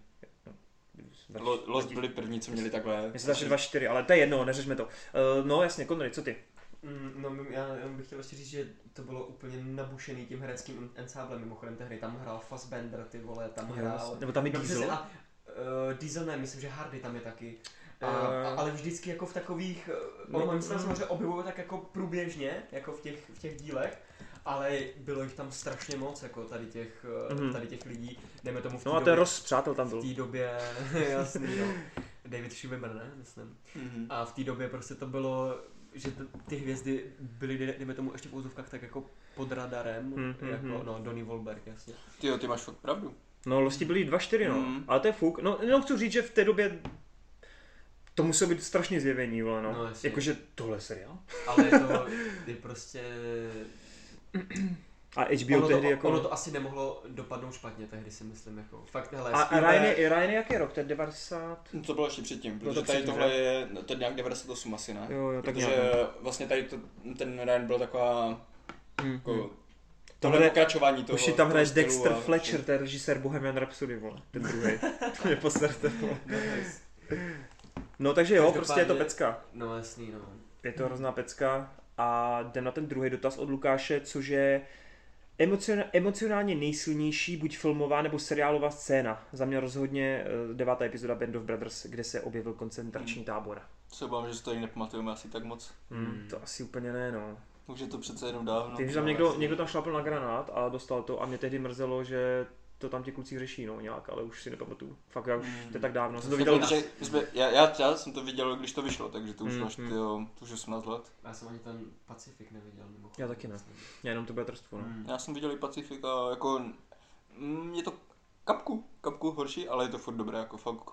Lo, Lost byli první, co měli takhle. Zdá, že 2-4, ale to je jedno, neřešme to. Uh, no jasně, Connery, co ty? Mm, No, já bych chtěl ještě říct, že to bylo úplně nabušený tím hereckým ensáblem, mimochodem tehdy tam hrál Fassbender, ty vole, tam hrál... Nebo tam je No, Diesel? A uh, Diesel ne, myslím, že Hardy tam je taky. A, Eh. a, ale vždycky jako v takových, No, no, oni se tam samozřejmě objevují tak jako průběžně, jako v těch, v těch dílech, ale bylo jich tam strašně moc, jako tady těch, Mhm. mm. tady těch lidí, dejme tomu v té No a ten rozpřátel tam byl. v té době, *laughs* jasný, no, David Schwimmer, ne, myslím. Mhm. A v té době prostě to bylo, že t- ty hvězdy byly, dej- dejme tomu, ještě v úzovkách tak jako pod radarem, Hmm, hmm, jako, hmm. no, Donny Wahlberg, jasně. Ty jo, ty máš fakt pravdu. No, Losti byli 2-4, no. Mm. Ale to je fuk. No, jenom chci říct, že v té době to muselo být strašně zjevení, vole, no. No. Jakože tohle seriál. Ale to *laughs* je prostě... A HBO ono, tehdy to, jako... ono to asi nemohlo dopadnout špatně tehdy si myslím, jako fakt, hele, A, a Spielberg- Ryan, je, Ryan je jaký rok? To je 90? To bylo ještě předtím, to protože tady předtím, tohle je, to je nějak 98 asi, ne? Jo, jo, tak Protože nějak. no. vlastně tady to, ten Ryan byl taková, Hmm, jako, hmm. tohle hraje- pokračování toho. Už si tam toho hraje stylu Dexter a Fletcher, to je režisér Bohemian Rhapsody, vole. Ten druhý. *laughs* to mě poserte, vole. No takže jo, prostě je to pecka. No jasný, no. Je to hrozná pecka. A jdem na ten druhý dotaz od Lukáše, což je emocion, emocionálně nejsilnější buď filmová nebo seriálová scéna. Za mě rozhodně eh, devátá epizoda Band of Brothers, kde se objevil koncentrační tábor. Se obávám, že si to ani nepamatujeme asi tak moc. Hmm. To asi úplně ne, no. Už je to přece jenom dávno. Tím, že tam někdo, někdo tam šlapl na granát a dostal to a mě tehdy mrzelo, že to tam ti kluci řeší, no nějak, ale už si nepamatuju. Fakt, já už, Hmm. to je tak dávno. Jsem to viděl, protože jsme, já, já, já, jsem to viděl, když to vyšlo, takže to už Mm, máš, mm. tyjo, to už je 18 let. Já jsem ani ten Pacifik neviděl mimochodem. Já taky ne. já jenom to bude trstvo, no. Mm. Já jsem viděl i Pacifik a jako, mm, je to kapku, kapku horší, ale je to furt dobré, jako fakt.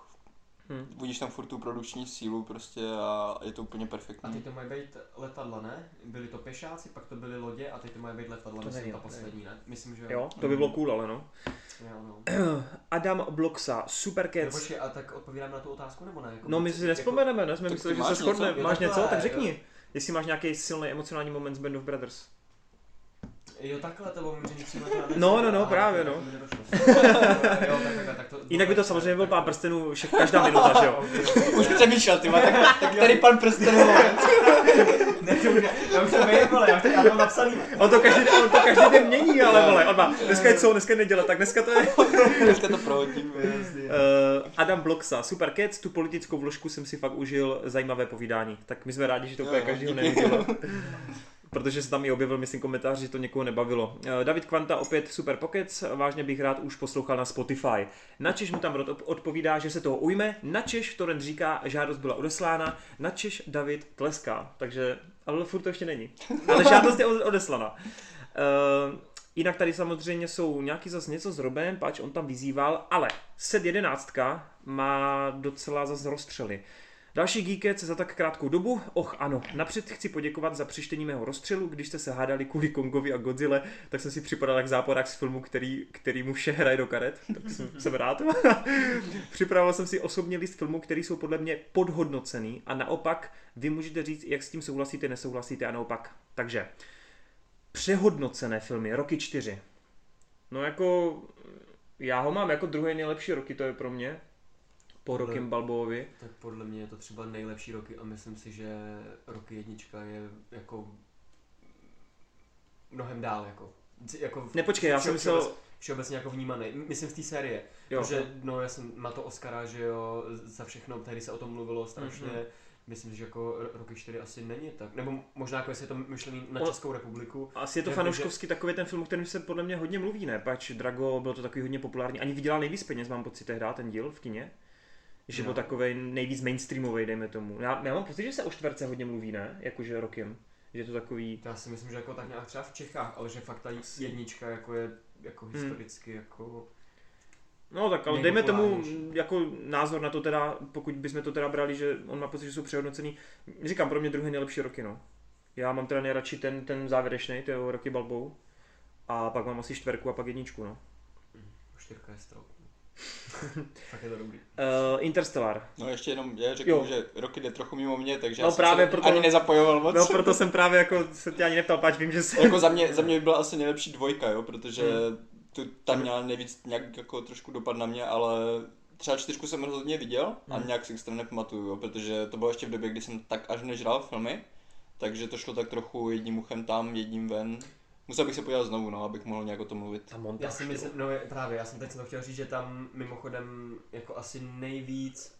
Hmm. Vidíš tam furt tu produkční sílu prostě a je to úplně A perfektní. teď to mají být letadla, ne? Byli to pešáci, pak to byly lodě a teď to mají být letadla, To myslím, nevím, ta poslední, ne? Myslím, že Jo, to by bylo cool, ale no. Jo, no. *clears throat* Adam Bloxa, No, Supercats. počkej, a tak odpovídám na tu otázku, nebo ne? Jako, No my si nespomeneme, ne? Jsme mysleli, že se máš shodneme. něco? Máš něco? Tak řekni. Jestli máš nějaký silný emocionální moment z Band of Brothers. Jo, takhle to bylo že nic jiného to já No, no, no, právě, no. mi nedošlo. *laughs* Jo, tak, tak, tak to, Jinak by to samozřejmě byl pán prstenů všech, každá minuta, že jo? *laughs* Už přemýšlel, ty má, tak, tak tady pan prsten *laughs* Ne, to už, já už to vím, ale já, to, já to mám napsaný. On to každý, on to každý den mění, ale vole, on má, dneska je co, dneska je neděle, tak dneska to je. dneska to prohodím. Uh, Adam Bloxa, Super Cats, tu politickou vložku jsem si fakt užil, zajímavé povídání. Tak my jsme rádi, že to úplně každýho díky. Protože se tam i objevil, myslím, komentář, že to někoho nebavilo. Eh, David Kvanta opět Super Pockets, vážně bych rád už poslouchal na Spotify. Načež mu tam Rod odpovídá, že se toho ujme, načež Torrent říká, žádost byla odeslána, načež David tleská. Takže, ale furt to ještě není. Ale *laughs* žádost je od- odeslana. Uh, jinak tady samozřejmě jsou nějaký zase něco s Robem, pač on tam vyzýval, ale set jedenáctka má docela zase rozstřely. Další Geekec za tak krátkou dobu. Och ano, napřed chci poděkovat za přištění mého rozstřelu, když jste se hádali kvůli Kongovi a Godzilla, tak jsem si připadal jak záporák z filmu, který, který mu vše hraje do karet, tak jsem, *laughs* jsem rád. *laughs* Připravil jsem si osobně list filmů, který jsou podle mě podhodnocený a naopak vy můžete říct, jak s tím souhlasíte, nesouhlasíte a naopak. Takže, přehodnocené filmy, roky čtyři. No jako, já ho mám jako druhý nejlepší roky, to je pro mě. Po Rokem Balboovi. Tak podle mě je to třeba nejlepší roky a myslím si, že roky jednička je jako mnohem dál jako. jako Nepočkej, já jsem myslel, všeobec- Všeobecně jako vnímaný. Myslím v té série. jo, Protože, no, já jsem, má to Oscara, že jo, za všechno, tehdy se o tom mluvilo strašně. Mhm. Myslím, že jako ro- roky 4 asi není tak. Nebo možná jako jestli je to myšlený na O- Českou republiku. asi je to že- fanouškovský takový ten film, o kterém se podle mě hodně mluví, ne? Pač Drago byl to takový hodně populární, ani vydělal nejvíc peněz, mám pocit, tehdy ten díl v kině. Že Jo. byl takový nejvíc mainstreamový, dejme tomu. Já, já mám pocit, že se o čtverce hodně mluví, ne? Jakože rokem. Že je to takový... Já si myslím, že jako tak nějak třeba v Čechách, ale že fakt ta jednička jako je jako Hmm. historicky jako... No tak, ale dejme tomu jako názor na to teda, pokud bychom to teda brali, že on má pocit, že jsou přehodnocený. Říkám, pro mě druhý nejlepší roky, no. Já mám teda nejradši ten, ten závěrečný, ty roky Balbou. A pak mám asi čtverku a pak jedničku, no. Čtyřka je strop. Fakt je to dobrý. Uh, *laughs* Interstellar. No ještě jenom, já řeknu, Jo. že roky jde trochu mimo mě, takže No já jsem právě se proto- ani nezapojoval moc. No proto jsem právě jako se tě ani neptal, pač vím, že jsi... jako za mě, za mě by byla asi nejlepší dvojka, jo, protože Hmm. tu, tam měla nejvíc nějak jako trošku dopad na mě, ale třeba čtyřku jsem rozhodně viděl a Hmm. nějak si extra nepamatuju, jo, protože to bylo ještě v době, kdy jsem tak až nežral filmy, takže to šlo tak trochu jedním uchem tam, jedním ven. Musel bych se podívat znovu, no, abych mohl nějak o tom mluvit. Ta montáž, Já si myslím, no právě, já jsem teď to chtěl říct, že tam mimochodem jako asi nejvíc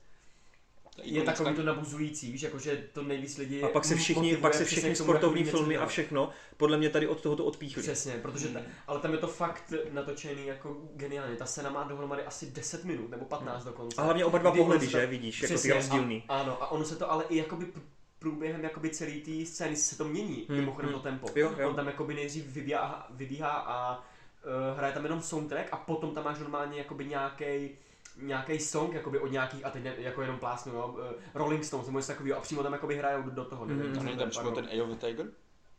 je takový to nabuzující, víš, jako že to nejvíc lidi A pak se všichni, motivuje pak se přesně tomu sportovní filmy a všechno, podle mě tady od tohoto odpíchli. Přesně, protože ta, Mm. ale tam je to fakt natočený jako geniálně. Ta scéna má dohromady asi 10 minut nebo 15 dokonce. A hlavně oba dva pohledy, že vidíš, jako ty Přesně, rozdílný. A, ano, a ono se to ale i jakoby pr- průběhem jakoby celý té scény se to mění, Hmm, mimochodem hmm. to tempo. Jo, jo. On tam jakoby nejdřív vybíhá, vybíhá a uh, hraje tam jenom soundtrack a potom tam máš normálně jakoby nějaký nějaký song jakoby od nějakých, a teď ne, jako jenom plásnu, jo, uh, Rolling Stones nebo něco takového a přímo tam jakoby hrajou do, do toho. Nevím, co není tam je, přímo ten Eye of the Tiger?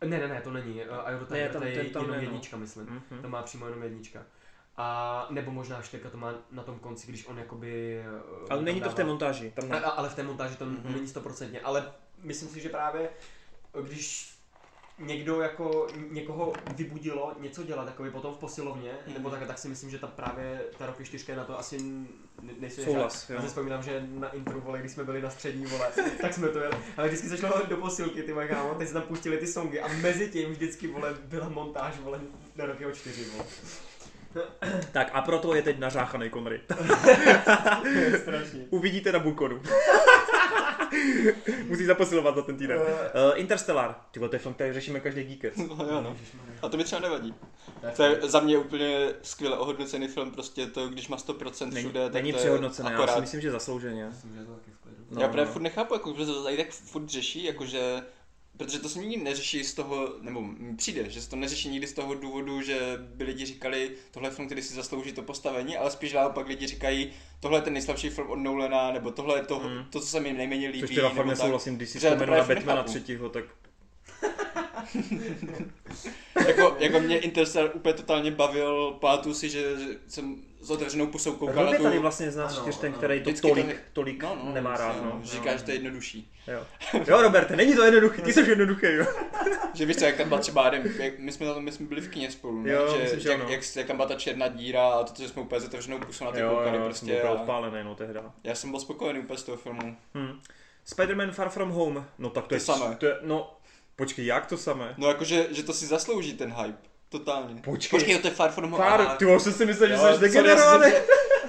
Ne, ne, ne, to není. Uh, Eye of the Ne, Tiger, tam- to je ten tam jenom ne, no. jednička, myslím. Mhm. To má přímo jenom jednička. A nebo možná čtyřka to má na tom konci, když on jakoby... Ale není to v té montáži, tam ne. a- ale v té montáži to Mhm. není stoprocentně, ale myslím si, že právě když někdo jako někoho vybudilo něco dělat, takový potom v posilovně, Mhm. nebo tak, tak si myslím, že ta právě ta roky čtyřka na to asi ne, nejsou Souhlas, Já si vzpomínám, že na intro, vole, když jsme byli na střední, vole, *laughs* tak jsme to jeli. Ale vždycky se šlo do posilky, ty moje kámo, teď se tam pustili ty songy a mezi tím vždycky, vole, byla montáž, vole, na roky o čtyři, vole. *clears throat* Tak a proto je teď nařáchaný Connery. *laughs* Strašně. *laughs* Uvidíte na Bukonu. *laughs* Musí zaposilovat za ten týden. Uh, Interstellar. Ty vole, to je film, který řešíme každý geekec. No jo, no. A to mi třeba nevadí. To je za mě úplně skvěle ohodnocený film, prostě to, když má 100% Není, všude, tak není to je přehodnocený, já si akorát. myslím, že zaslouženě. Myslím, že to taky v klidu. No, já právě no. furt nechápu, jako, protože to tady tak furt řeší, jakože Protože to se nikdy neřeší z toho, nebo mi přijde, že se to neřeší nikdy z toho důvodu, že by lidi říkali, tohle je film, který si zaslouží to postavení, ale spíš naopak lidi říkají, tohle je ten nejslabší film od Nolana, nebo tohle je to, Hmm. to co se mi nejméně líbí. Což teda fakt nesouhlasím, když si vzpomenu na Batmana třetího, tak *laughs* jako, jako mě Interstellar úplně totálně bavil, pamatuju si, že jsem s otevřenou pusou koukal na tu... tady vlastně z nás Ano, čtyř ten, který to tolik, tady- tolik No, no, nemá rád, no. Říká, že to je jednodušší. Jo. jo, Roberte, není to jednoduchý, ty *laughs* jsi jednoduchý, jo. Že víš co, jak tam byla třeba, jak my jsme, my jsme byli v kině spolu, ne? Jo, že, myslím, že jak, ano. jak, jak, tam byla ta černá díra a to, že jsme úplně s otevřenou pusou na ty Jo, koukali jo, prostě. A odpálený, no, tehda. já jsem byl spokojený úplně z toho filmu. Hm. Spider-Man Far From Home, no tak to, To je, samé. to je, no, počkej, jak to samé? No jakože, že to si zaslouží ten hype. Totálně. Počkej. Počkej, to je Far From Home. Far, ty už jsem si myslel, že jsi sorry, já jsem degenerovaný. si-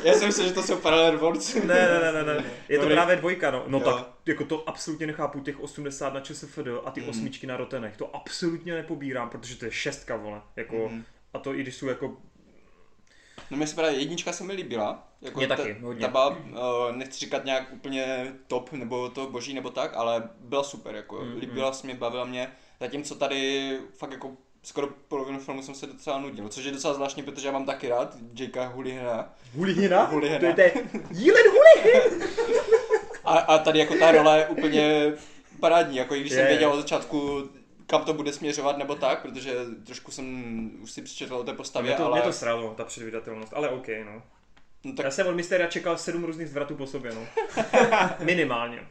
Já jsem myslel, že to jsou Parallel Worlds. Ne, ne, ne, ne, ne. Je to Dobrý. právě dvojka, no. No Jo. tak, jako to absolutně nechápu, těch 80 na ČSFD a ty Mm. osmičky na Rotenech, to absolutně nepobírám, protože to je šestka, vole. Jako, Mhm. a to i když jsou jako, No mě se právě jednička se mi líbila. Jako Mně ta, taky, hodně. Ta byla, uh, nechci říkat nějak úplně top, nebo to boží, nebo tak, ale byla super, jako Mm, líbila se mi, bavila mě. Zatímco tady fakt jako skoro polovinu filmu jsem se docela nudil, což je docela zvláštní, protože já mám taky rád Jakea Hulihena. Hulihina? Hulihina. To je te, jílen Hulihin! A, a tady jako ta role je úplně parádní, jako i když Je, jsem věděl od začátku, kam to bude směřovat nebo tak, protože trošku jsem už si přečetl o té postavě, Mě to, ale mě to sralo, ta předvídatelnost, ale OK, no. no, Tak... Já jsem od Mysteria čekal sedm různých zvratů po sobě, no. *laughs* Minimálně.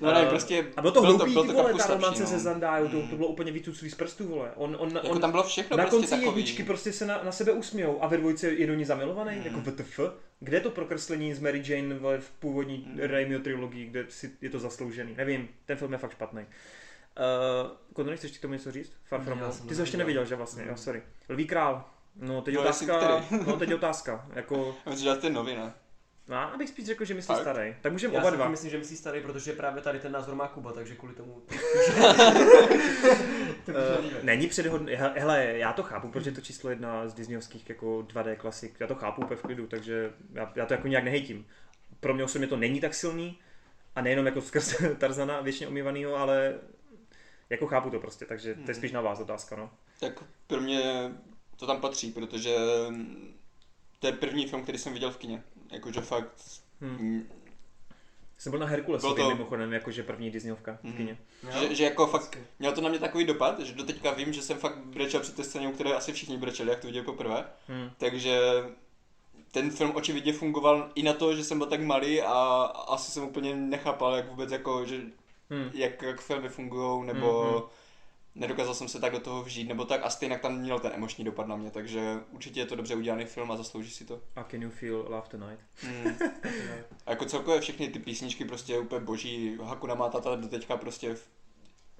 No ne, Eh, prostě... A bylo to bylo hloupý, bylo ty vole, ta romance no. se Zandajou, to, to bylo úplně vytuclý z prstů, vole. On, on, Jako on tam bylo všechno na prostě konci takový. jedničky prostě se na, na sebe usmějou a ve dvojce je do ní zamilovaný, Mm. jako WTF? Kde je to prokreslení z Mary Jane vole, v původní Mm. Raimiho trilogii, kde si je to zasloužený? Nevím, ten film je fakt špatný. Uh, Konor, chceš ti k tomu něco říct? Far From Home? Ty to jsi ještě neviděl. že vlastně, Mm. jo, sorry. Lví král. No, teď No, otázka, no, teď otázka, jako, *laughs* Já myslím, že to no, abych spíš řekl, že myslíš Fakt? starý. Tak můžeme Já oba si dva. myslím, že myslí starý, protože právě tady ten názor má Kuba, takže kvůli tomu... *laughs* Uh, není předhodný, he- hele, já to chápu, protože je to číslo jedna z Disneyovských jako 2D klasik, já to chápu úplně v klidu, takže já, já to jako nějak nehejtím. Pro mě osobně to není tak silný a nejenom jako skrz *laughs* Tarzana většině omývanýho, ale jako chápu to prostě, takže to je spíš na vás otázka, no. Tak pro mě to tam patří, protože to je první film, který jsem viděl v kině. Jakože fakt... Hmm. mm, Jsem byl na Herkulesovi Bylo to- mimochodem, jakože první Disneyovka v Mhm. kině. Že, že jako fakt mělo to na mě takový dopad, že doteďka vím, že jsem fakt brečel při té scéně, které asi všichni brečeli, jak to viděli poprvé. Hmm. Takže ten film očividně fungoval i na to, že jsem byl tak malý a asi jsem úplně nechápal, jak vůbec jako, že Hmm. jak, jak filmy fungují, nebo Mhm. Nedokázal jsem se tak do toho vžít, nebo tak a stejně tam měl ten emoční dopad na mě, takže určitě je to dobře udělaný film a zaslouží si to. A Can You Feel Love Tonight? Mm. A jako celkově všechny ty písničky prostě úplně boží, Hakuna Matata do teďka prostě v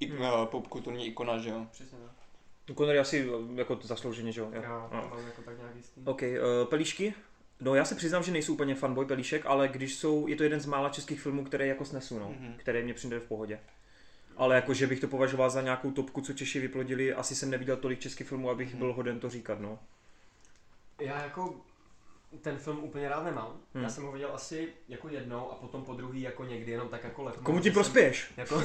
ik- Hmm. eh, popkulturní ikona, že jo. Přesně tak. Conor je asi jako zaslouženě, že jo? Jo. Já No. to mám jako tak nějak jistý. OK, uh, pelíšky? No já se přiznám, že nejsou úplně fanboy pelíšek, ale když jsou, je to jeden z mála českých filmů, které jako snesu, no, Mhm. které mě přijde v pohodě. Ale jako, že bych to považoval za nějakou topku, co Češi vyplodili, asi jsem neviděl tolik českých filmů, abych Mhm. byl hoden to říkat, no. Já jako ten film úplně rád nemám. Hmm. Já jsem ho viděl asi jako jednou a potom po druhý jako někdy jenom tak jako letmo. Komu ti prospěješ? *laughs* Jako,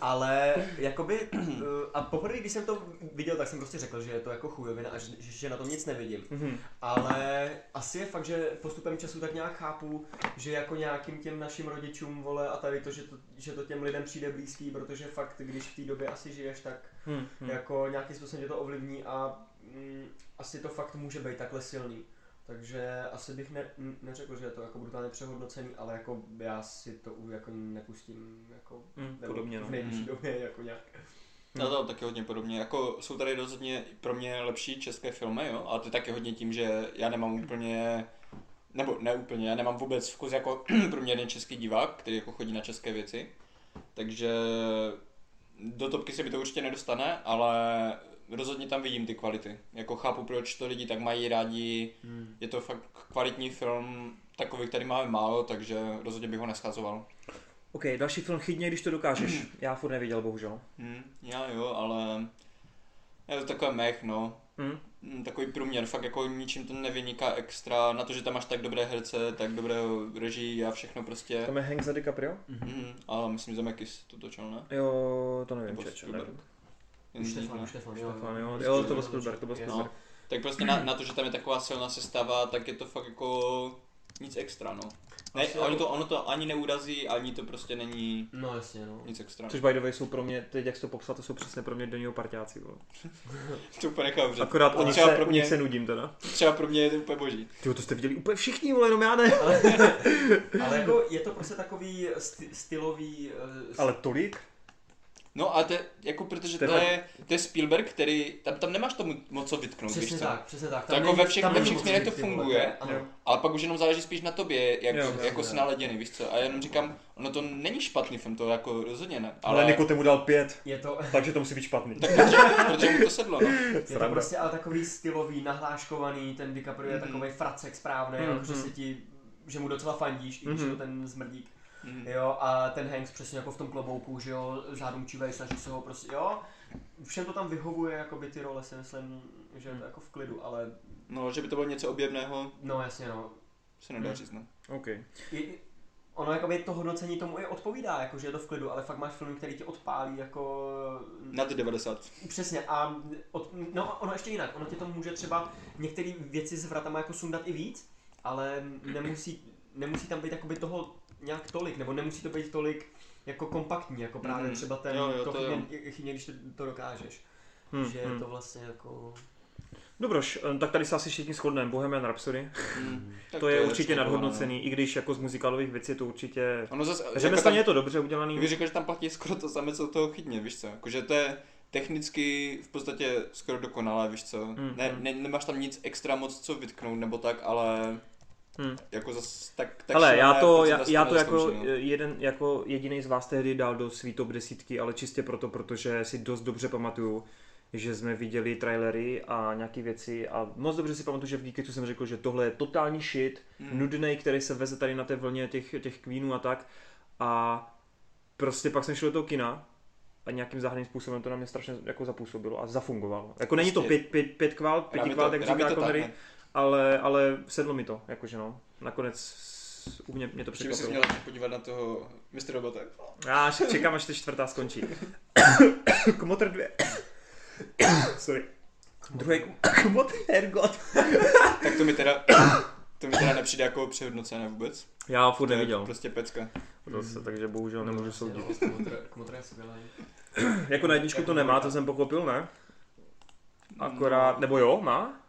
ale jakoby, eh, a poprvé, když jsem to viděl, tak jsem prostě řekl, že je to jako chujovina a že, že na tom nic nevidím. Mhm. Ale asi je fakt, že postupem času tak nějak chápu, že jako nějakým těm našim rodičům, vole, a tady to, že to, že to těm lidem přijde blízký, protože fakt, když v té době asi žiješ, tak Hmm. Hmm. jako nějakým způsobem tě to ovlivní a mm, asi to fakt může být takhle silný. Takže asi bych ne, neřekl, že je to jako brutálně přehodnocený, ale jako já si to jako nepustím jako nebo podobně, no. v nejbližší Hmm. době jako nějak. No to taky hodně podobně. Jako jsou tady rozhodně pro mě lepší české filmy, jo, ale to je taky hodně tím, že já nemám úplně, nebo ne úplně, já nemám vůbec vkus jako *clears throat* průměrný český divák, který jako chodí na české věci. Takže do topky se mi to určitě nedostane, ale rozhodně tam vidím ty kvality. Jako chápu, proč to lidi tak mají rádi, Hmm. je to fakt kvalitní film, takový, který máme málo, takže rozhodně bych ho neschazoval. OK, další film Chydně, když to dokážeš. *clears throat* Já furt neviděl, bohužel. Hm, já jo, ale je to takové mech, no. Hmm. Mm, takový průměr, fakt jako ničím to nevyniká extra, na to, že tam máš tak dobré herce, tak dobré režii a všechno prostě. Tam je Hank za DiCaprio? Mm, a myslím, že Zemeckis to točil, ne? Jo, to nevím, Nebo čeče, nevím. Nich, Štefan, ne? Štefan, jo, Štefan, jo. jo. Jo, to byl Spielberg, to byl Jo. Spielberg. Tak prostě na, na to, že tam je taková silná sestava, tak je to fakt jako nic extra, no. Ne, Asi ono jako- to, ono to ani neurazí, ani to prostě není No jasně, no. nic extra. Což by the way jsou pro mě, teď jak jsi to popsal, to jsou přesně pro mě denního parťáci. vole. *laughs* To úplně nechápu, že Akorát o nich, třeba se, pro o nich mě, se nudím teda. třeba pro mě je to úplně boží. Ty to jste viděli úplně všichni, vole, jenom já ne. Ale, *laughs* ale jako je to prostě takový sty, stylový... eh, Ale tolik? No a to je, jako protože to je, to je Spielberg, který, tam, tam nemáš tomu moc co vytknout, víš Přesně co? tak, přesně tak. To jako ve všech- tam ve všech směrech to funguje. Ano. Ale pak už jenom záleží spíš na tobě, jak, Jo, jako jsi naladěný, víš co? A já jenom říkám, ono to není špatný film, to jako rozhodně ne. Ale, ale Niko tomu dal pět, Je to, takže to musí být špatný. Tak protože, protože mu to sedlo, no. *laughs* je to prostě ale takový stylový, nahláškovaný, ten DiCaprio je Mhm. takový fracek správný, Mhm. jako, že se ti, že mu docela fandíš, i když je to Mhm. ten zmrdík. Mhm. Jo, a ten Hanks přesně jako v tom klobouku, že jo, zádumčivej, snaží se ho prostě, jo. Všem to tam vyhovuje, jako by ty role si myslím, že to jako v klidu, ale No, že by to bylo něco objevného, no jasně no. se nedá Mhm. říct, no. OK. I, ono jakoby to hodnocení tomu i odpovídá, jako že je to v klidu, ale fakt máš filmy, který ti odpálí jako Na ty 90. Přesně a od, no ono ještě jinak, ono ti to může třeba některé věci s vratama jako sundat i víc, ale nemusí, nemusí tam být jakoby toho nějak tolik, nebo nemusí to být tolik jako kompaktní, jako právě Mhm. třeba ten, Jo, jo, to to chybně, chybně, když to, to dokážeš. Hm, že je hm. to vlastně jako... Dobroš, eh, tak tady se asi všichni shodneme, Bohemian Rhapsody. *laughs* Mm, tak to je určitě překvapované, nadhodnocený, i když jako z muzikálových věcí je to určitě... No. Ono zase, Řemeslně je jako to dobře udělaný. řekl, že tam platí skoro to samé, co toho chytně, víš co? Jakože to je technicky v podstatě skoro dokonalé, víš co? Mm, ne, mm. ne, nemáš tam nic extra moc co vytknout nebo tak, ale Hmm. jako zas tak, tak Ale já to, já, já to jako nezkouší, no. jeden, jako jediný z vás tehdy dal do svý top desítky, ale čistě proto, protože si dost dobře pamatuju, že jsme viděli trailery a nějaké věci a moc dobře si pamatuju, že v Geeketu jsem řekl, že tohle je totální shit, Hmm. nudný, který se veze tady na té vlně těch, těch Queenů a tak a prostě pak jsem šel do toho kina a nějakým záhadným způsobem to na mě strašně jako zapůsobilo a zafungovalo. Jako není to Prostě- pět, pět, pět kvál, pěti kvál, to- jak říká? Ale, ale sedlo mi to, jakože no. Nakonec u mě, mě to Že by si překvapilo. měl podívat na toho Mr. Robota. Já až čekám, až ta čtvrtá skončí. Kmotr dvě. Sorry. Druhý kmotr, hergot. Tak to mi teda, to mi teda nepřijde jako přehodnocené vůbec. Já furt To neviděl. prostě pecka. Zase, takže bohužel nemůžu soudit. Kmotr je skvělý. Jako na jedničku to nemá, to jsem pochopil, ne? Akorát, nebo jo, má?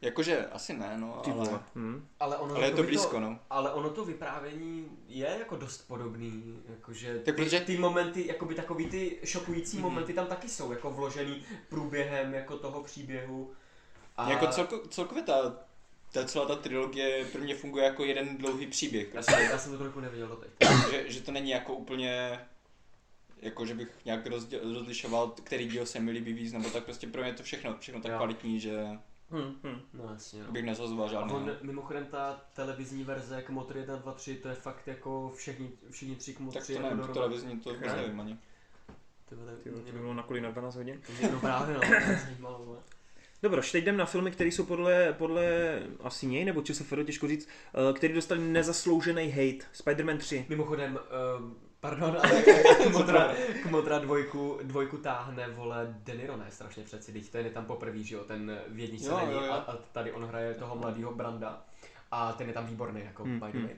Jakože asi ne, no, Ty ale, Hm. Ale, ono ale je to blízko, no. Ale ono to vyprávění je jako dost podobný, jakože Tak ty, protože- ty momenty, jakoby takový ty šokující Mhm. momenty tam taky jsou, jako vložený průběhem jako toho příběhu. A... Jako celko, celkově ta, ta celá ta trilogie pro mě funguje jako jeden dlouhý příběh. Já Prostě, jsem, já jsem to trochu neviděl doteď. že, že to není jako úplně jako že bych nějak rozděl, rozlišoval, který díl se mi líbí víc, nebo tak prostě pro mě je to všechno, všechno tak Jo. kvalitní, že Hm, hm. No jasně. No. bych nezazoval A žádný. on, mimochodem ta televizní verze Kmotr 1, 2, 3, to je fakt jako všichni, všichni tři Tak Kmotři. to jako nevím, to dohromady. televizní to vůbec Ne. nevím ani. Ty vole, Ty vole, to by bylo na kolí na 12 hodin. to mě- No právě no, to mě zajímalo. vole. Dobroš, teď jdem na filmy, které jsou podle, podle asi něj, nebo ČSFR, těžko říct, eh, který dostali nezasloužený hate. Spider-Man 3. Mimochodem, uh, pardon, ale *laughs* Kmotra, Kmotra dvojku, dvojku táhne, vole, Deniro ne strašně přeci, teď ten je tam poprvé, že jo, ten v jedničce Jo, není jo, jo. A, a, tady on hraje toho mladého Branda a ten je tam výborný, jako Hmm, by the hmm. way.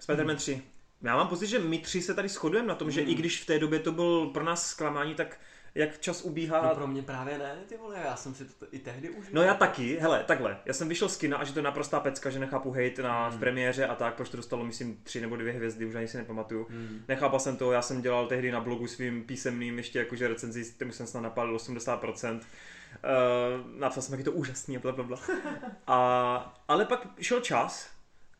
Spider-Man 3. Já mám pocit, že my tři se tady shodujeme na tom, že Hmm. i když v té době to byl pro nás zklamání, tak jak čas ubíhá. No pro mě právě ne, ty vole, já jsem si to i tehdy užil. No já taky, hele, takhle, já jsem vyšel z kina a že to je naprostá pecka, že nechápu hate na, v Hmm. premiéře a tak, proč to dostalo, myslím, tři nebo dvě hvězdy, už ani si nepamatuju. Hmm. Nechápal jsem to, já jsem dělal tehdy na blogu svým písemným ještě jakože recenzi, kterým jsem snad napálil 80%. Uh, napsal jsem, jak je to úžasný a bla, bla, bla. *laughs* A, ale pak šel čas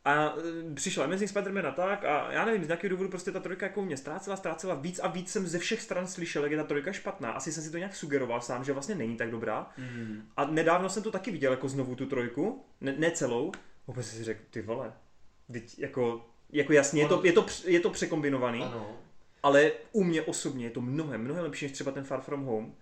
a uh, přišel Amazing Spider-Man a tak a já nevím, z nějakého důvodu prostě ta trojka jako mě ztrácela, ztrácela víc a víc jsem ze všech stran slyšel, jak je ta trojka špatná. Asi jsem si to nějak sugeroval sám, že vlastně není tak dobrá. Hmm. A nedávno jsem to taky viděl jako znovu tu trojku, ne, ne celou. Vůbec si řekl, ty vole, teď jako, jako jasně, je to, je, to, je to překombinovaný, Ano. ale u mě osobně je to mnohem, mnohem lepší než třeba ten Far From Home,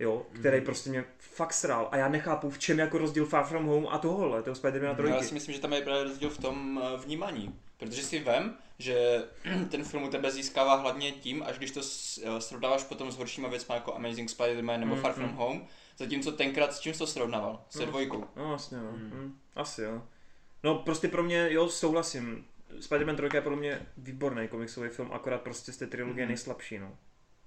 jo, který Mhm. prostě mě fakt srál a já nechápu, v čem je jako rozdíl Far From Home a tohohle, toho Spider-Mana No, trojky. já si myslím, že tam je právě rozdíl v tom eh, vnímání. Protože si vem, že *clears throat* ten film u tebe získává hlavně tím, až když to eh, srovnáváš potom s horšíma věcmi jako Amazing Spider-Man nebo Mm, Far From mm. Home, zatímco tenkrát s čím to srovnával? Se No. dvojkou. No vlastně, no. Hmm. Asi jo. No prostě pro mě, jo, souhlasím. Spider-Man 3 je podle mě výborný komiksový film, akorát prostě z té trilogie Mhm. nejslabší, no.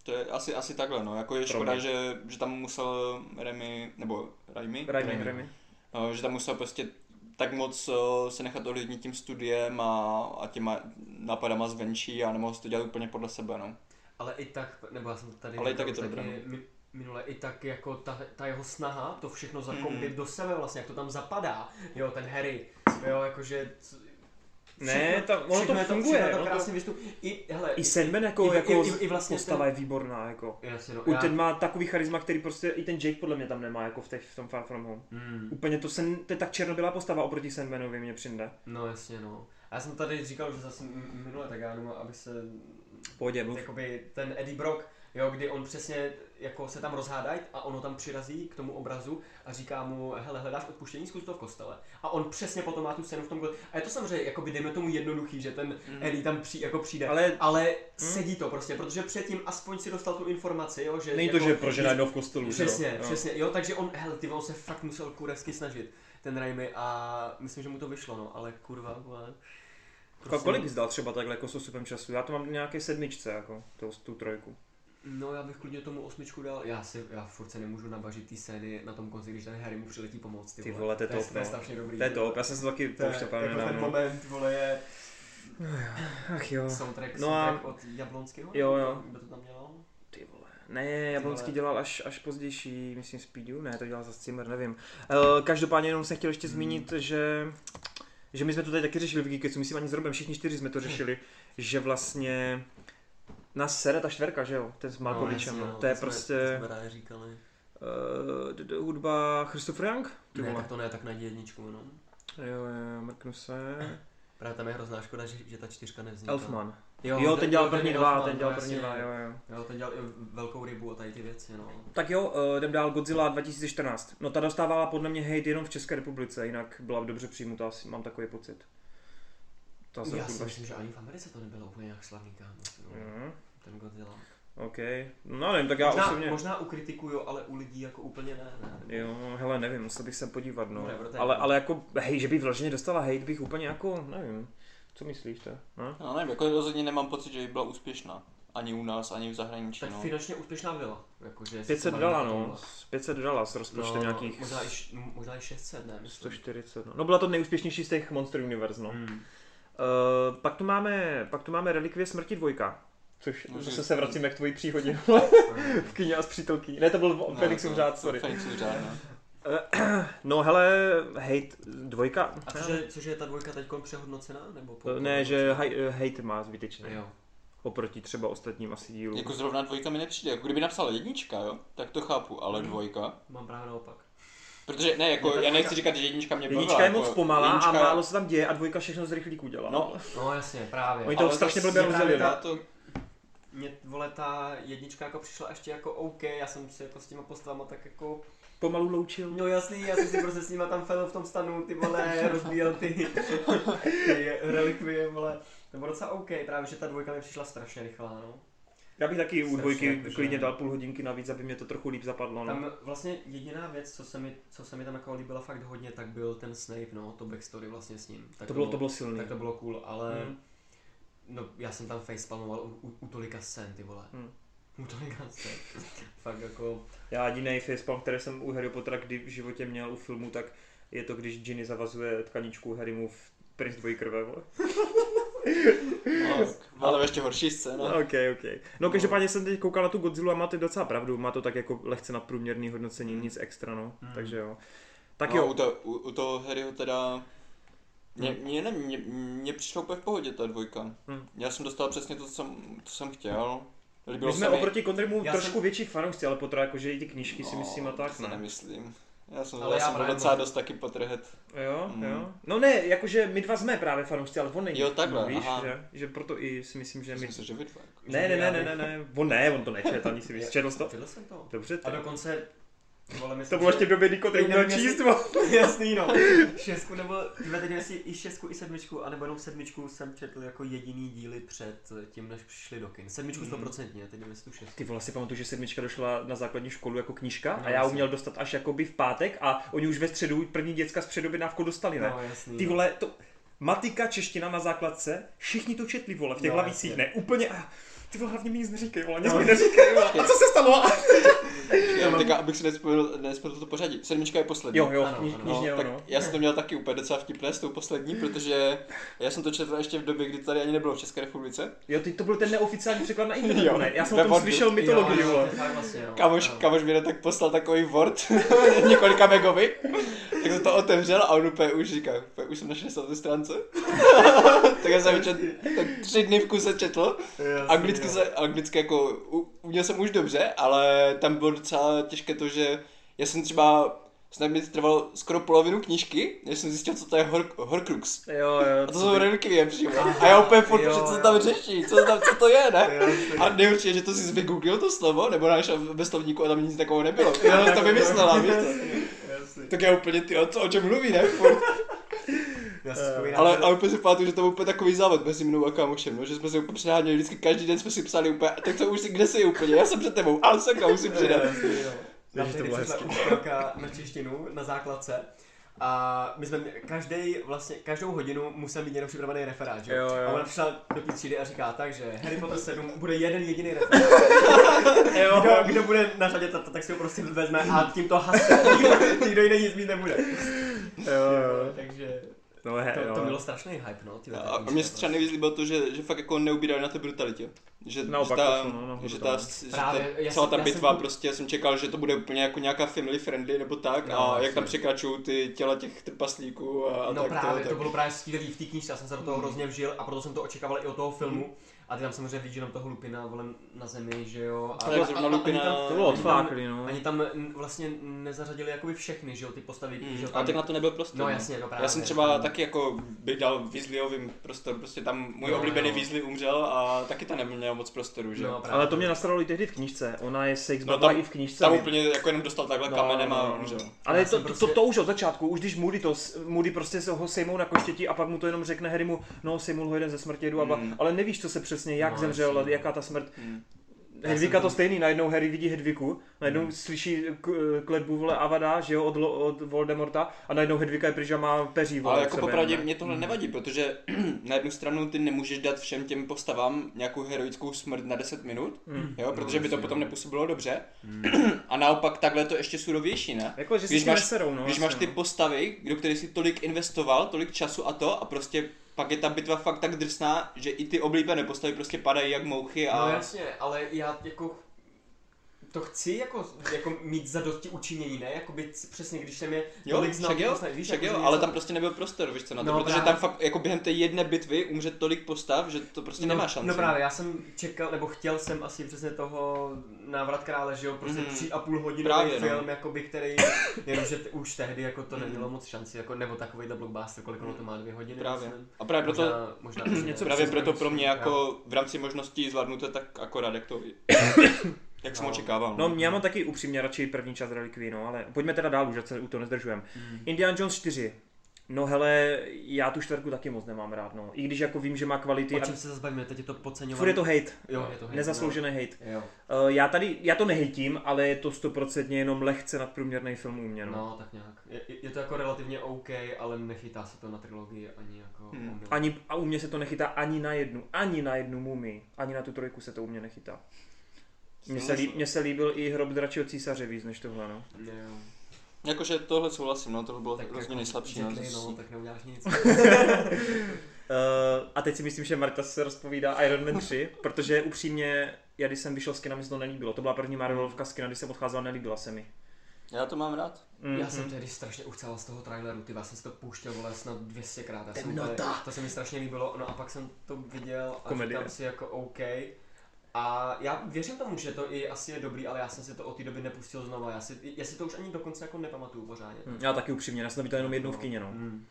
To je asi, asi takhle, no. Jako je Pro škoda, mě. že, že tam musel Remy, nebo Raimi, Raimi, Raimi. Raimi. No, že tam musel prostě tak moc eh, se nechat ovlivnit tím studiem a, a těma nápadama zvenčí a nemohl si to dělat úplně podle sebe, no. Ale i tak, nebo já jsem to tady Ale i tak je to dobré, mi- minule, i tak jako ta, ta jeho snaha to všechno zakoupit Mhm. do sebe vlastně, jak to tam zapadá, jo, ten Harry, jo, jakože... Ne, ta- ono všechno to je funguje, to to- krásně vystup. I, hele, I Sandman jako, i- jako i- i vlastně postava ten- je výborná, jako. Jasně, no, U já- ten má takový charisma, který prostě i ten Jake podle mě tam nemá, jako v, těch, v tom Far From Home. Hmm. Úplně to, sen, to je tak černobylá postava oproti Sandmanovi mě přijde. No jasně, no. A já jsem tady říkal, že zase minule, tak já jenom, aby se, Pohodě, mluv. jakoby ten Eddie Brock, jo, kdy on přesně jako se tam rozhádají a ono tam přirazí k tomu obrazu a říká mu, hele, hledáš odpuštění, zkus to v kostele. A on přesně potom má tu scénu v tom, a je to samozřejmě, jakoby dejme tomu jednoduchý, že ten Mhm. Eddie tam při, jako přijde, Ale ale sedí to prostě, protože předtím aspoň si dostal tu informaci, jo, že není to, jako, že prože najednou v kostelu. Přesně, Jo. přesně, jo, takže on, hele, ty on se fakt musel kurevsky snažit, ten Raimi, a myslím, že mu to vyšlo, no, ale kurva, vole. Ko- Kolik jsi dal třeba takhle jako s času? Já to mám nějaké sedmičce, jako tu, tu trojku. No já bych klidně tomu osmičku dal, já si, já furt se nemůžu nabažit ty scény na tom konci, když ten Harry mu přiletí pomoct, Ty vole, to je to je, top, to je no. strašně dobrý. To je ty top, já jsem se taky pouštěl jako právě ten nedávno. moment, vole, je Ach jo. soundtrack, No a- od Jablonského? Jo, jo. Kdo to tam dělal? Ty vole. Ne, Jablonský dělal až, až pozdější, myslím Speedu, ne, to dělal za Zimmer, nevím. Uh, každopádně jenom jsem chtěl ještě zmínit, že, že my jsme to tady taky řešili v Geekecu, myslím ani s Robem, všichni čtyři jsme to řešili, že vlastně nás sere ta čtverka, že jo, ten s Malkovičem, no, to je prostě To jsme právě říkali. uh, hudba Christopher Young, ty Ne, tak to ne, tak najdi jedničku jenom. Jo, jo, mrknu se. *clears throat* Právě tam je hrozná škoda, že, že ta čtyřka nevznikla. Elfman. Jo, jo ten dělal první je dva, ten dělal no, první dva, jo, jo. Jo, ten dělal i velkou rybu a tady ty věci, no. Tak jo, uh, jdem dál Godzilla 2014. No ta dostávala podle mě hate jenom v České republice, jinak byla dobře přijmutá, asi mám takový pocit. To se Já si myslím, že ani v Americe to nebylo úplně jak slavný kámo. No. Mhm, Ten Godzilla. OK. No nevím, tak já možná, osobně... možná u kritiků jo, ale u lidí jako úplně ne. ne. Jo, hele, nevím, musel bych se podívat, no. Je Ale, ale jako, hej, že by vloženě dostala hate, bych úplně jako, nevím. Co myslíš to? No? No nevím, jako rozhodně nemám pocit, že by byla úspěšná. Ani u nás, ani v zahraničí, Tak no. finančně úspěšná byla. Jakože 500 dala, no. 500 dala s rozpočtem nějakých Možná i, možná i 600, ne? myslím. 140, no. No byla to nejúspěšnější z těch Monster Universe, no. Hmm. Uh, pak tu máme, pak tu máme Relikvie smrti dvojka. Což No, zase že- se vracíme k tvojí příhodě *laughs* *laughs* v kyně a s přítelky. Ne, to byl No, Felixův to- řád, sorry. Felixův řád, no. No hele, hate dvojka. A cože, cože je ta dvojka teď přehodnocená? Nebo po, Ne, že hej- hate má zbytečně. Jo. Oproti třeba ostatním asi dílům. Jako zrovna dvojka mi nepřijde, jako kdyby napsal jednička, jo, tak to chápu, ale dvojka. Mám právě naopak. Protože ne, jako No, já nechci říkat, že jednička mě bavila. Jednička je jako, moc pomalá jednička, a málo se tam děje a dvojka všechno z rychlíků dělá. No, No jasně, právě. Oni to strašně blbě rozdělili. ta- to, Mě, vole, ta jednička jako přišla ještě jako OK, já jsem si jako s těma postavama tak jako, Pomalu loučil. no jasný, já jsem si prostě s nima tam fell v tom stanu, ty vole, rozbíjel ty, ty relikvie, vole. To bylo docela OK, právě že ta dvojka mi přišla strašně rychlá, no. Já bych taky u dvojky jakože- klidně dal půl hodinky navíc, aby mě to trochu líp zapadlo. No. Tam vlastně jediná věc, co se mi, co se mi tam jako líbila fakt hodně, tak byl ten Snape, no, to backstory vlastně s ním. Tak To bylo, to bylo silný. Tak to bylo cool, ale Mm. no, já jsem tam facepalmoval u, u, u tolika scén, ty vole. Mm. U tolika scén. *laughs* Fakt jako, Já jediný facepalm, který jsem u Harry Pottera kdy v životě měl u filmu, tak je to, když Ginny zavazuje tkaničku Harrymu v Prince dvojí krve, vole. *laughs* no, *laughs* ale ještě horší scéna. No, ok, ok. No každopádně jsem teď koukal na tu Godzilla a máte docela pravdu, má to tak jako lehce nadprůměrný hodnocení, nic extra, no. Mm. Takže jo. Tak no, jo, U, to, u, u toho Harryho teda... Mně, mně, ne, mně, mně přišlo úplně v pohodě ta dvojka. Hmm. Já jsem dostal přesně to, co jsem, co jsem chtěl. Líbilo my jsme oproti Konrymu Já trošku jsem- větší fanoušci, ale Pottera jakože i ty knížky si No, myslím a to tak, si ne? nemyslím. Já jsem, Ale já já jsem docela dost taky Potterhead. Jo, Mm. jo. No ne, jakože my dva jsme právě fanoušci, ale on není. Jo, takhle, no, víš, aha. že, že proto i si myslím, že my... si, že vy dva. jako. Ne, ne, ne, ne, ne, ne, on ne, on to nečet, ani si víš, četl jsi to? Četl jsem to. Dobře, A to, dokonce, vole, myslím, to bylo ještě v době, kdy Teď nevím, číst. *laughs* Jasný, no. Šestku nebo, tyhle teď jestli i šestku, i sedmičku, anebo jenom sedmičku jsem četl jako jediný díly před tím, než přišli do kin. Sedmičku Mhm. stoprocentně, teď nevím, jestli tu šestku. Ty vole, si pamatuju, že sedmička došla na základní školu jako knížka No, a já uměl dostat až jakoby v pátek a oni už ve středu první děcka z předobědnávkou dostali, ne? No, jasný. Ty vole, to... Matika, čeština na základce, všichni to četli, vole, v těch No, lavicích, jasně. ne, úplně, a ty vole, hlavně mi nic neříkej, vole, nic No. mi neříkej, vole, *laughs* a co se stalo? *laughs* Já teďka, abych si nespomenul, nespomenul to pořadí. Sedmička je poslední. Jo, jo, Ano, kniž, ano. knižně, No, tak no. já jsem to měl taky úplně docela vtipné s tou poslední, protože já jsem to četl ještě v době, kdy tady ani nebylo v České republice. Jo, ty to byl ten neoficiální překlad na internetu, *laughs* Jo, ne? Já jsem o tom slyšel mytologii, jo, vole. to vlastně. Kamoš, kamoš mi tak poslal takový Word, *laughs* několika megovi, tak jsem to otevřel a on úplně už říká, úplně už jsem na 60. stránce. *laughs* tak já jsem čet, tak tři dny v kuse četl. Jasný, Anglicky, jo. se, anglicky jako u, uměl jsem už dobře, ale tam bylo docela těžké to, že já jsem třeba snad mi trvalo skoro polovinu knížky, než jsem zjistil, co to je hor, Horcrux. Jo, jo. A to jsou relikvie přímo. A já úplně furt, Jo, že co se jo. tam řeší, co, tam, co to je, ne? Jasný. A nejhorší je, že to si vygooglil to slovo, nebo našel ve slovníku a tam nic takového nebylo. Já to vymyslela, víš to? Tak já úplně, ty, co, o čem mluví, ne? Furt. Eh, Ale, ale úplně si pamatuju, že to byl úplně takový závod mezi mnou a kámošem, no, že jsme se úplně přeháněli, vždycky každý den jsme si psali úplně, tak to už si, kde jsi úplně, já jsem před tebou, ale sakra, musím přidat. To tehdy na češtinu na základce A my jsme každý, vlastně, každou hodinu musel mít jenom připravený referát, že? Jo, jo. A ona přišla do té třídy a říká tak, že Harry Potter 7 bude jeden jediný referát. *laughs* Jo. Kdo, kdo, bude na řadě, tak, tak si ho prostě vezme a tím to hasne. *laughs* Nikdo, nikdo jiný nic mít nebude. Jo, jo. Takže No, he, to, to bylo strašný hype, no. Tyhle, A, a mě se třeba nejvíc líbilo to, že, že fakt jako neubírali na té brutalitě. Že, Naopak, že ta, to no, no, že ta, že ta já celá jsem- ta jsem bitva to- prostě jsem čekal, že to bude úplně jako nějaká family friendly nebo tak No, a jak jasně. tam překračují ty těla těch trpaslíků a, a No tak právě, to, to tak. bylo právě skvělý v té knížce, já jsem se do toho Mm. hrozně vžil a proto jsem to očekával i od toho filmu. A ty tam samozřejmě vidíš jenom toho Lupina vole na zemi, že jo. A, Tak zrovna ani Lupina- tam- To bylo odfláklý, no. Ani tam vlastně nezařadili jakoby všechny, že jo, ty postavy, že Hmm. jo, A tam, tak na to nebyl prostor. No jasně, no právě. Já jsem třeba No. taky jako by dal Weasleyovým prostor, prostě tam můj Jo, oblíbený jo. Weasley umřel a taky tam neměl moc prostoru, že? No, právě. Ale to mě nastaralo i tehdy v knížce. Ona je sex No no, tam- i v knížce. Tam úplně jako jenom dostal takhle No, kamenem a no, no. umřel. Ale to, prostě- to, to, už od začátku, už když Moody to, Moody prostě se ho sejmou na koštěti a pak mu to jenom řekne Harrymu, no sejmul ho jeden ze smrti a Hmm. ale nevíš, co se přesně, jak No, zemřel, jasně. jaká ta smrt. Hmm. Já Hedvika to stejný, najednou Harry vidí Hedviku, najednou Hmm. slyší kletbu vole Avada, že jo, od, od Voldemorta a najednou Hedvika je pryč a má peří vole Ale jako sebe, popravdě ne? mě tohle nevadí, protože *clears throat* na jednu stranu ty nemůžeš dát všem těm postavám nějakou heroickou smrt na 10 minut, Hmm. jo, protože by to potom no. nepůsobilo dobře. Hmm. *clears throat* A naopak takhle je to ještě surovější, ne? Jako, že Když máš- neserou, no. Když máš ty no. postavy, do kterých si tolik investoval, tolik času a to, a prostě pak je ta bitva fakt tak drsná, že i ty oblíbené postavy prostě padají jak mouchy a... No jasně, ale já jako to chci jako, jako mít za dosti učinění, ne? Jakoby přesně, když jsem je Jo, tolik znal, jo, postav- víš, však jako, jo, ale tam prostě nebyl prostor, víš co na to, No, protože právě. tam fakt jako během té jedné bitvy umře tolik postav, že to prostě no, nemá šanci. No právě, já jsem čekal, nebo chtěl jsem asi přesně toho návrat krále, že jo, prostě Mhm. tři a půl hodinový Právě, no. film, jakoby, který, jenomže t- už tehdy jako to nemělo moc šanci, jako, nebo takovýhle blockbuster, kolik ono to má, dvě hodiny, Právě. myslím. A právě proto, Možná, možná Něco *clears throat* právě proto pro mě jako v rámci možností zvládnuté tak akorát jak to, *coughs* jak jsem No. očekával. No, já mám taky upřímně radši první část Relikví, no, ale pojďme teda dál, už se u toho nezdržujeme. Indiana Jones 4. No hele, já tu čtvrku taky moc nemám rád, no. I když jako vím, že má kvality O a čem se zase bavíme, teď je to podceňované. furt je to hate. Jo, je to hate, Nezasloužený hate. no. Jo, Uh, já tady, já to nehejtím, ale je to stoprocentně jenom lehce nadprůměrný film u mě, no. no, tak nějak. Je, je, to jako relativně OK, ale nechytá se to na trilogii ani jako Hmm. Ani, a u mě se to nechytá ani na jednu, ani na jednu mumii, ani na tu trojku se to u mě nechytá. Mně se, líb, mně se líbil i hrob dračího císaře víc než tohle, no. Jo. Jakože tohle souhlasím, no, tohle bylo Tak hrozně jako nejslabší. No, řekni, z- no, tak neuděláš nic. Uh, *laughs* a teď si myslím, že Marta se rozpovídá Iron Man 3, protože upřímně, já když jsem vyšel z kina, mi se to nelíbilo. To byla první Marvelovka z kina, když jsem odcházel, nelíbila se mi. Já to mám rád. Mm-hmm. Já jsem tehdy strašně uchcel z toho traileru, ty já jsem si to pouštěl vole snad 200 krát. Já jsem úplně, to se mi strašně líbilo, no a pak jsem to viděl a Komedie. říkám si jako OK. A já věřím tomu, že to i asi je dobrý, ale já jsem si to od té doby nepustil znova. Já si, já si to už ani dokonce jako nepamatuju pořádně. Mm, Já taky upřímně, já jsem to viděl jenom jednou v kině, no. Mm.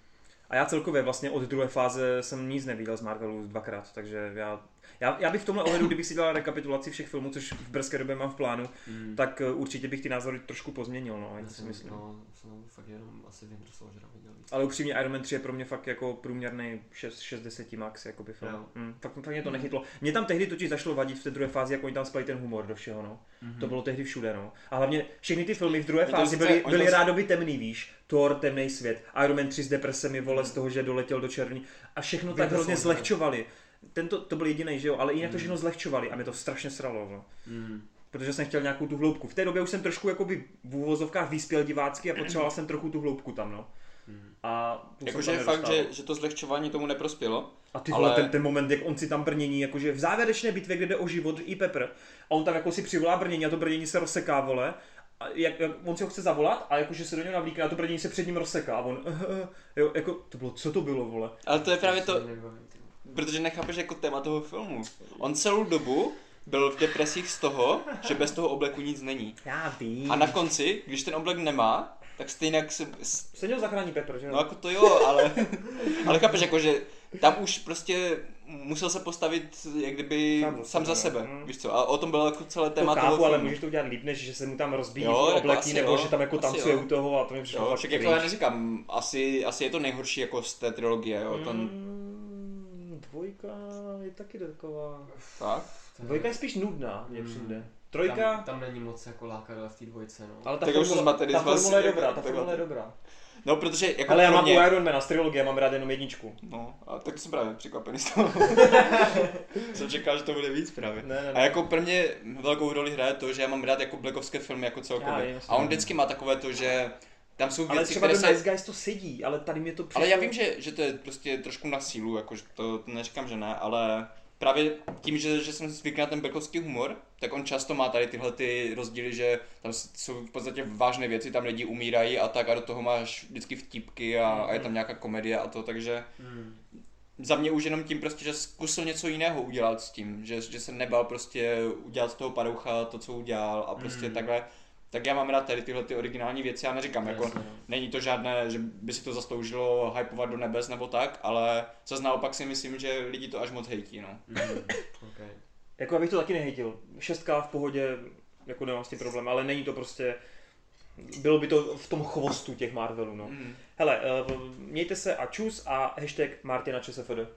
A já celkově vlastně od druhé fáze jsem nic neviděl z Marvelu dvakrát, takže já, já, já bych v tomhle ohledu, kdybych si dělal rekapitulaci všech filmů, což v brzké době mám v plánu, Mm. tak eh, určitě bych ty názory trošku pozměnil, no, Já si myslím. no, jsem fakt jenom asi Winter Soldier viděl víc. Ale upřímně Iron Man 3 je pro mě fakt jako průměrný 6, 60 max jakoby film. Jo. Mm, fakt, fakt mě to nechytlo. Mě tam tehdy totiž zašlo vadit v té druhé fázi, jak oni tam spali ten humor do všeho, no. Mhm. To bylo tehdy všude, no. A hlavně všechny ty filmy v druhé fázi byly, byly to rádoby temný, víš. Thor, temný svět, Iron Man 3 s depresemi, vole, z toho, že doletěl do černí. A všechno tak Winter hrozně Soldier. zlehčovali. Tento, to byl jediný, že jo, ale jinak to všechno zlehčovali a mě to strašně sralo, no. Mm. Protože jsem chtěl nějakou tu hloubku. V té době už jsem trošku jakoby v úvozovkách vyspěl divácky a potřeboval jsem trochu tu hloubku tam, no. Mm. A Jakože je fakt, že, že to zlehčování tomu neprospělo. A ty Ale- ten, ten moment, jak on si tam brnění, jakože v závěrečné bitvě, kde jde o život i Pepper, a on tam jako si přivolá brnění a to brnění se rozseká, vole. A jak, jak, on si ho chce zavolat a jakože se do něho navlíkne a to brnění se před ním rozseká a on, *laughs* jo, jako, to bylo, co to bylo, vole. Ale to je právě to, protože nechápeš jako téma toho filmu. On celou dobu byl v depresích z toho, že bez toho obleku nic není. Já vím. A na konci, když ten oblek nemá, tak stejně se, Se něho zachrání Pepper, že jo? no jako to jo, ale, *laughs* ale chápeš jako, že tam už prostě musel se postavit jak kdyby Sám za sám za sebe, sebe, no. Víš co, a o tom bylo jako celé téma to toho chápu, ale filmu. můžeš to udělat líp, než že se mu tam rozbíjí Jo, jako obleky, asi nebo jo, že tam jako tancuje jo. u toho a to mi přišlo Jo, fakt jako já neříkám, asi, asi je to nejhorší jako z té trilogie, jo, ten, Mm, dvojka je taky taková... Tak? Dvojka je spíš nudná, mně Mm. přijde. Trojka, Tam, tam není moc jako lákavé v té dvojce, no. ale ta Tak já zmatený ta formule je dobrá, ta takhle. formule je dobrá. No, protože jako Ale já pro mám mě... u Ironmana z trilogie, mám rád jenom jedničku. No, a tak jsem právě překvapený z toho. *laughs* jsem čekal, že to bude víc právě. Ne, ne, A ne. jako pro mě velkou roli hraje to, že já mám rád jako blackovské filmy jako Já celkově. vím, A on vždycky má takové to, že tam jsou Ale věci, třeba které do se... Nice Guys to sedí, ale tady mě to přišlo... Ale já vím, že, že to je prostě trošku na sílu, jakože to, to neříkám, že ne, ale právě tím, že, že jsem zvyklý na ten blackovský humor, tak on často má tady tyhle ty rozdíly, že tam jsou v podstatě vážné věci, tam lidi umírají a tak a do toho máš vždycky vtipky a, a je tam nějaká komedie a to, takže Mm. za mě už jenom tím prostě, že zkusil něco jiného udělat s tím, že, že se nebal prostě udělat z toho padoucha to, co udělal a prostě Mm. takhle, tak já mám rád tady tyhle ty originální věci, já neříkám, jako Jasně, no. není to žádné, že by si to zasloužilo hypovat do nebes nebo tak, ale zase naopak si myslím, že lidi to až moc hejtí, no. Mm. Okay. Jako já bych to taky nehejtil. Šestka v pohodě, jako nemám s tím problém, ale není to prostě... Bylo by to v tom chvostu těch Marvelů, no. Mm. Hele, eh, mějte se a čus a hashtag Martina ČSFD.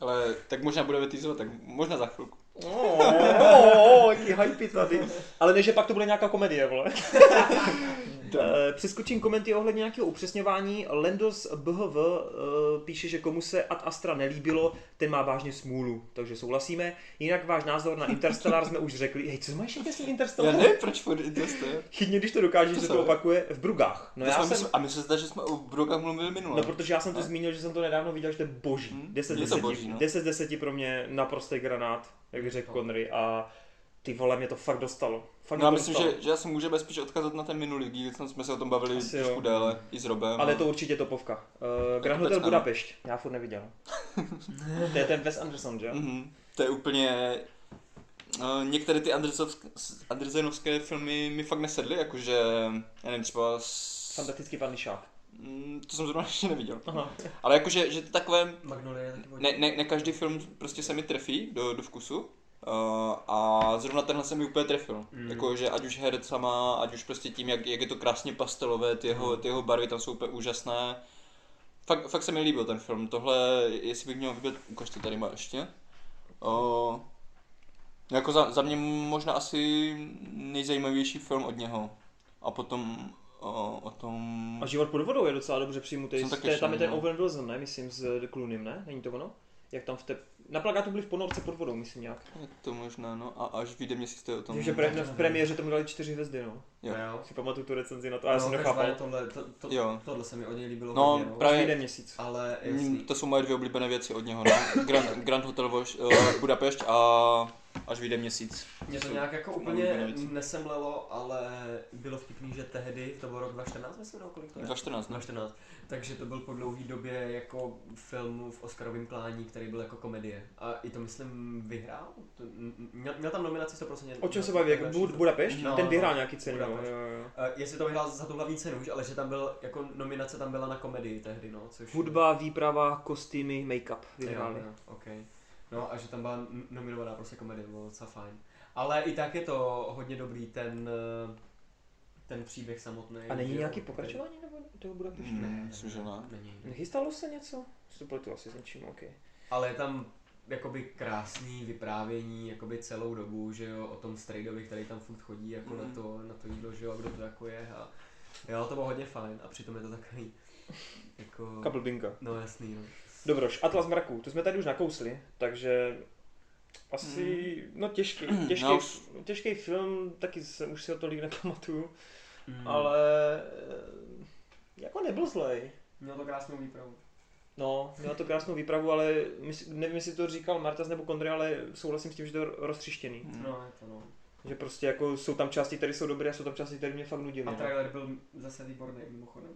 Ale tak možná budeme týzovat, tak možná za chvilku. Oh, jaký hypey tady. Ale než že pak to bude nějaká komedie, vole. *laughs* Eh, Přeskočím komenty ohledně nějakého upřesňování. Lendos BHV eh, píše, že komu se Ad Astra nelíbilo, ten má vážně smůlu, takže souhlasíme. Jinak váš názor na Interstellar jsme už řekli. Hej, co máš ještě s tím Já Interstellar? nevím, proč to jste. Chytně, když to dokážeš, že se to opakuje v Brugách. No To já jsem, mysl- A my se zdá, že jsme o Brokách mluvili minule. no protože já jsem to Ne? zmínil, že jsem to nedávno viděl, že to je boží. Hm, 10 z je to 10, boží, no. 10 z 10 pro mě naprostý granát, jak řekl Connery. A ty vole, mě to fakt dostalo. Fakt No já myslím, že, že asi můžeme spíš odkazat na ten minulý díl, tam jsme se o tom bavili Asi trošku jo. déle, i s Robem. Ale a- to určitě topovka. Uh, Grand Hotel ano. Budapešť. Já furt neviděl. to je ten Wes Anderson, že jo? Mhm. To je úplně... Uh, některé ty Andersenovské filmy mi fakt nesedly, jakože, já nevím, třeba s... Fantastický pan Lišák. Mm, to jsem zrovna ještě neviděl. Aha. Ale jakože, že to takové, Magnolia ne, ne, ne každý film prostě se mi trefí do, do vkusu. Uh, a zrovna tenhle se mi úplně trefil. Mm. Mm. Jakože ať už hercama, ať už prostě tím, jak, jak je to krásně pastelové, ty jeho, ty jeho barvy tam jsou úplně úžasné. Fakt, fakt se mi líbil ten film. Tohle, jestli bych měl vybrat, ukaž to tady má ještě. Uh, jako za, za mě možná asi nejzajímavější film od něho. A potom o, o tom... A život pod vodou je docela dobře přijmutý. Je, tam je ten no. Owen Wilson, ne? Myslím, s Clooneym, ne? Není to ono? Jak tam v té... Na plakátu byli v ponorce pod vodou, myslím nějak. Je to možná, no. A až vyjde měsíc, to je o tom... Vím, že pre, v premiéře tomu dali čtyři hvězdy, no. Jo. No, jo. Si pamatuju tu recenzi na to, a já jsem no, nechápal. tohle, to, to, Jo. tohle se mi od něj líbilo No, hodně, no. právě- Každý den měsíc. Ale Mm, jasný. To jsou moje dvě oblíbené věci od něho, no. Grand, Grand Hotel Voš, uh, Budapešť a až vyjde měsíc. Mě to nějak jako úplně nesemlelo, ale bylo vtipný, že tehdy, to byl rok 2014, myslím, nebo kolik to je? 2014, ne? 2014. Takže to byl po dlouhé době jako film v Oscarovém klání, který byl jako komedie. A i to myslím vyhrál? To, měl, měl tam nominaci 100%. O čem se baví? Jak Bud, Budapešť? No, ten no. vyhrál nějaký cenu, jo, jo, jo. Uh, jestli to vyhrál za tu hlavní cenu už, ale že tam byl, jako nominace tam byla na komedii tehdy, no, což... Hudba, výprava, kostýmy, make-up Jo, vyhráli. jo, okay. No a že tam byla nominovaná prostě komedie, bylo docela fajn. Ale i tak je to hodně dobrý ten, eh, ten příběh samotný. A není nějaký pokračování nebo toho Budapešť? Mm, Ne. myslím, že ne. Není. Nechystalo se něco? Si to pletu asi s něčím, ok. Ale je tam jakoby krásný vyprávění jakoby celou dobu, že jo, o tom strejdovi, který tam furt chodí jako Mhm. na, to, na to jídlo, že jo, a kdo to jako je a jo, to bylo hodně fajn a přitom je to takový jako, Kablbinka. no jasný, no. Dobroš, Atlas mraků, to jsme tady už nakousli, takže asi, no těžký, těžký, No, těžký film, taky se, už si ho tolik nepamatuju, Mm. ale eh, jako nebyl zlej. Měl to krásnou výpravu. No, měl to krásnou výpravu, ale mysl, nevím, jestli to říkal Martas nebo Kondry, ale souhlasím s tím, že to je roztřištěný. Mm. No, je to no. Že prostě jako jsou tam části, které jsou dobré a jsou tam části, které mě fakt nudily. A no. trailer byl zase výborný mimochodem.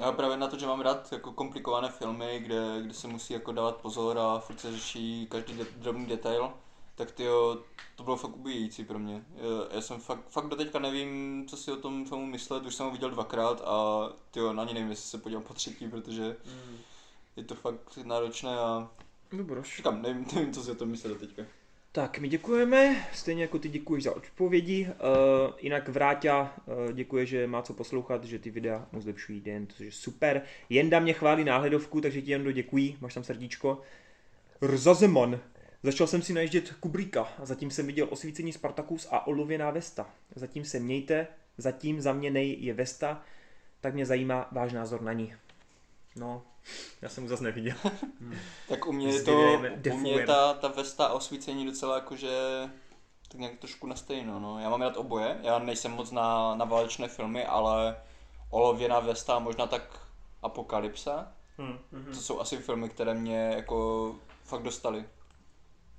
Já právě na to, že mám rád jako komplikované filmy, kde, kde se musí jako dávat pozor a furt se řeší každý de- drobný detail, tak tyjo, to bylo fakt ubíjící pro mě. Já, já jsem fakt, fakt doteďka nevím, co si o tom filmu myslet, už jsem ho viděl dvakrát a tyjo, na ní nevím, jestli se podívám po třetí, protože Mm. je to fakt náročné a Dobroš. říkám, nevím, nevím co si o tom myslet doteďka. Tak, my děkujeme, stejně jako ty děkuješ za odpovědi. Uh, jinak Vráťa uh, děkuje, že má co poslouchat, že ty videa mu zlepšují den, což je super. Jenda mě chválí náhledovku, takže ti Jendo děkuji, máš tam srdíčko. Rzazeman. Začal jsem si najíždět Kubrika a zatím jsem viděl osvícení Spartacus a olověná Vesta. Zatím se mějte, zatím za mě nej je Vesta, tak mě zajímá váš názor na ní. No, já jsem mu zase neviděl. Tak u mě je to, u mě ta, ta vesta a osvícení docela jakože tak nějak trošku na stejno, no. Já mám rád oboje, já nejsem moc na, na válečné filmy, ale olověná vesta a možná tak Apokalypsa, Hm. to jsou asi filmy, které mě jako fakt dostaly.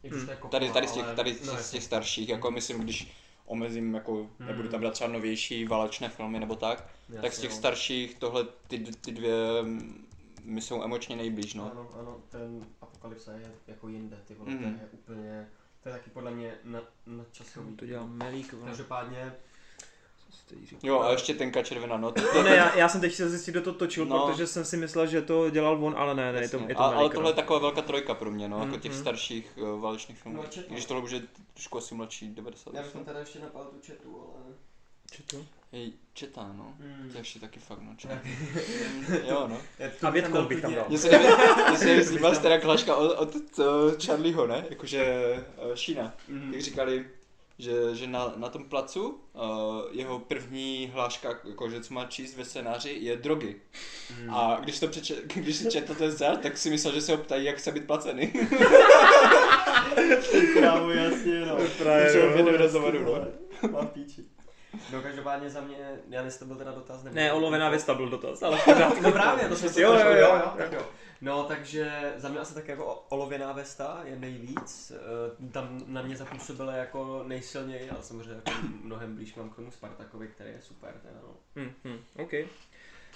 To je Tady, tady z těch, tady no, z, z jasně. těch starších, jako myslím, když omezím, jako nebudu tam dát třeba novější válečné filmy nebo tak, tak z těch Jasně, no. starších tohle, ty, ty dvě mm, mi jsou emočně nejblíž, no. Ano, ano, ten apokalypsa je jako jinde, ty vole, Mhm. to je úplně, to je taky podle mě na, nadčasový. To dělá Melík. vole. Každopádně? Jo, a ještě tenka červená, no. To, No ne, já, já jsem teď chtěl zjistit, kdo to točil, No. protože jsem si myslel, že to dělal on, ale ne, ne, je to, je to a, ale tohle je taková velká trojka pro mě, no, Mm, jako těch mm. starších uh, válečných filmů. No. Když tohle už je trošku asi mladší, 90. já tam teda ještě napal tu četu, ale... Četl? Hej, četá, no. Hmm. To je ještě taky fakt, no. Četá. *laughs* jo, no. A Větkov bych tam dal. Mně se nevím, líbila teda kláška od, od, od Charlieho, ne? Jakože uh, Šína. Mhm. Jak říkali, že, že na, na tom placu uh, jeho první hláška, jakože co má číst ve scénáři, je drogy. Hmm. A když, to přeče, když si četl ten scénář, tak si myslel, že se ho ptají, jak se být placený. *laughs* Krávo, jasně, no. Právě, no. v jednom rozhovoru, no. Mám píči. No každopádně za mě, já nevím, to byl teda dotaz nebo... Ne, olovená Vesta byl dotaz, ale *laughs* v pořádku. No právě, to jsem si Jo, jo, jo. tak jo. No, takže za mě asi tak jako olověná vesta je nejvíc. Eh, Tam na mě zapůsobila jako nejsilněji, ale samozřejmě jako mnohem blíž mám k tomu Spartakovi, který je super. Teda, no. Hm, hm, OK.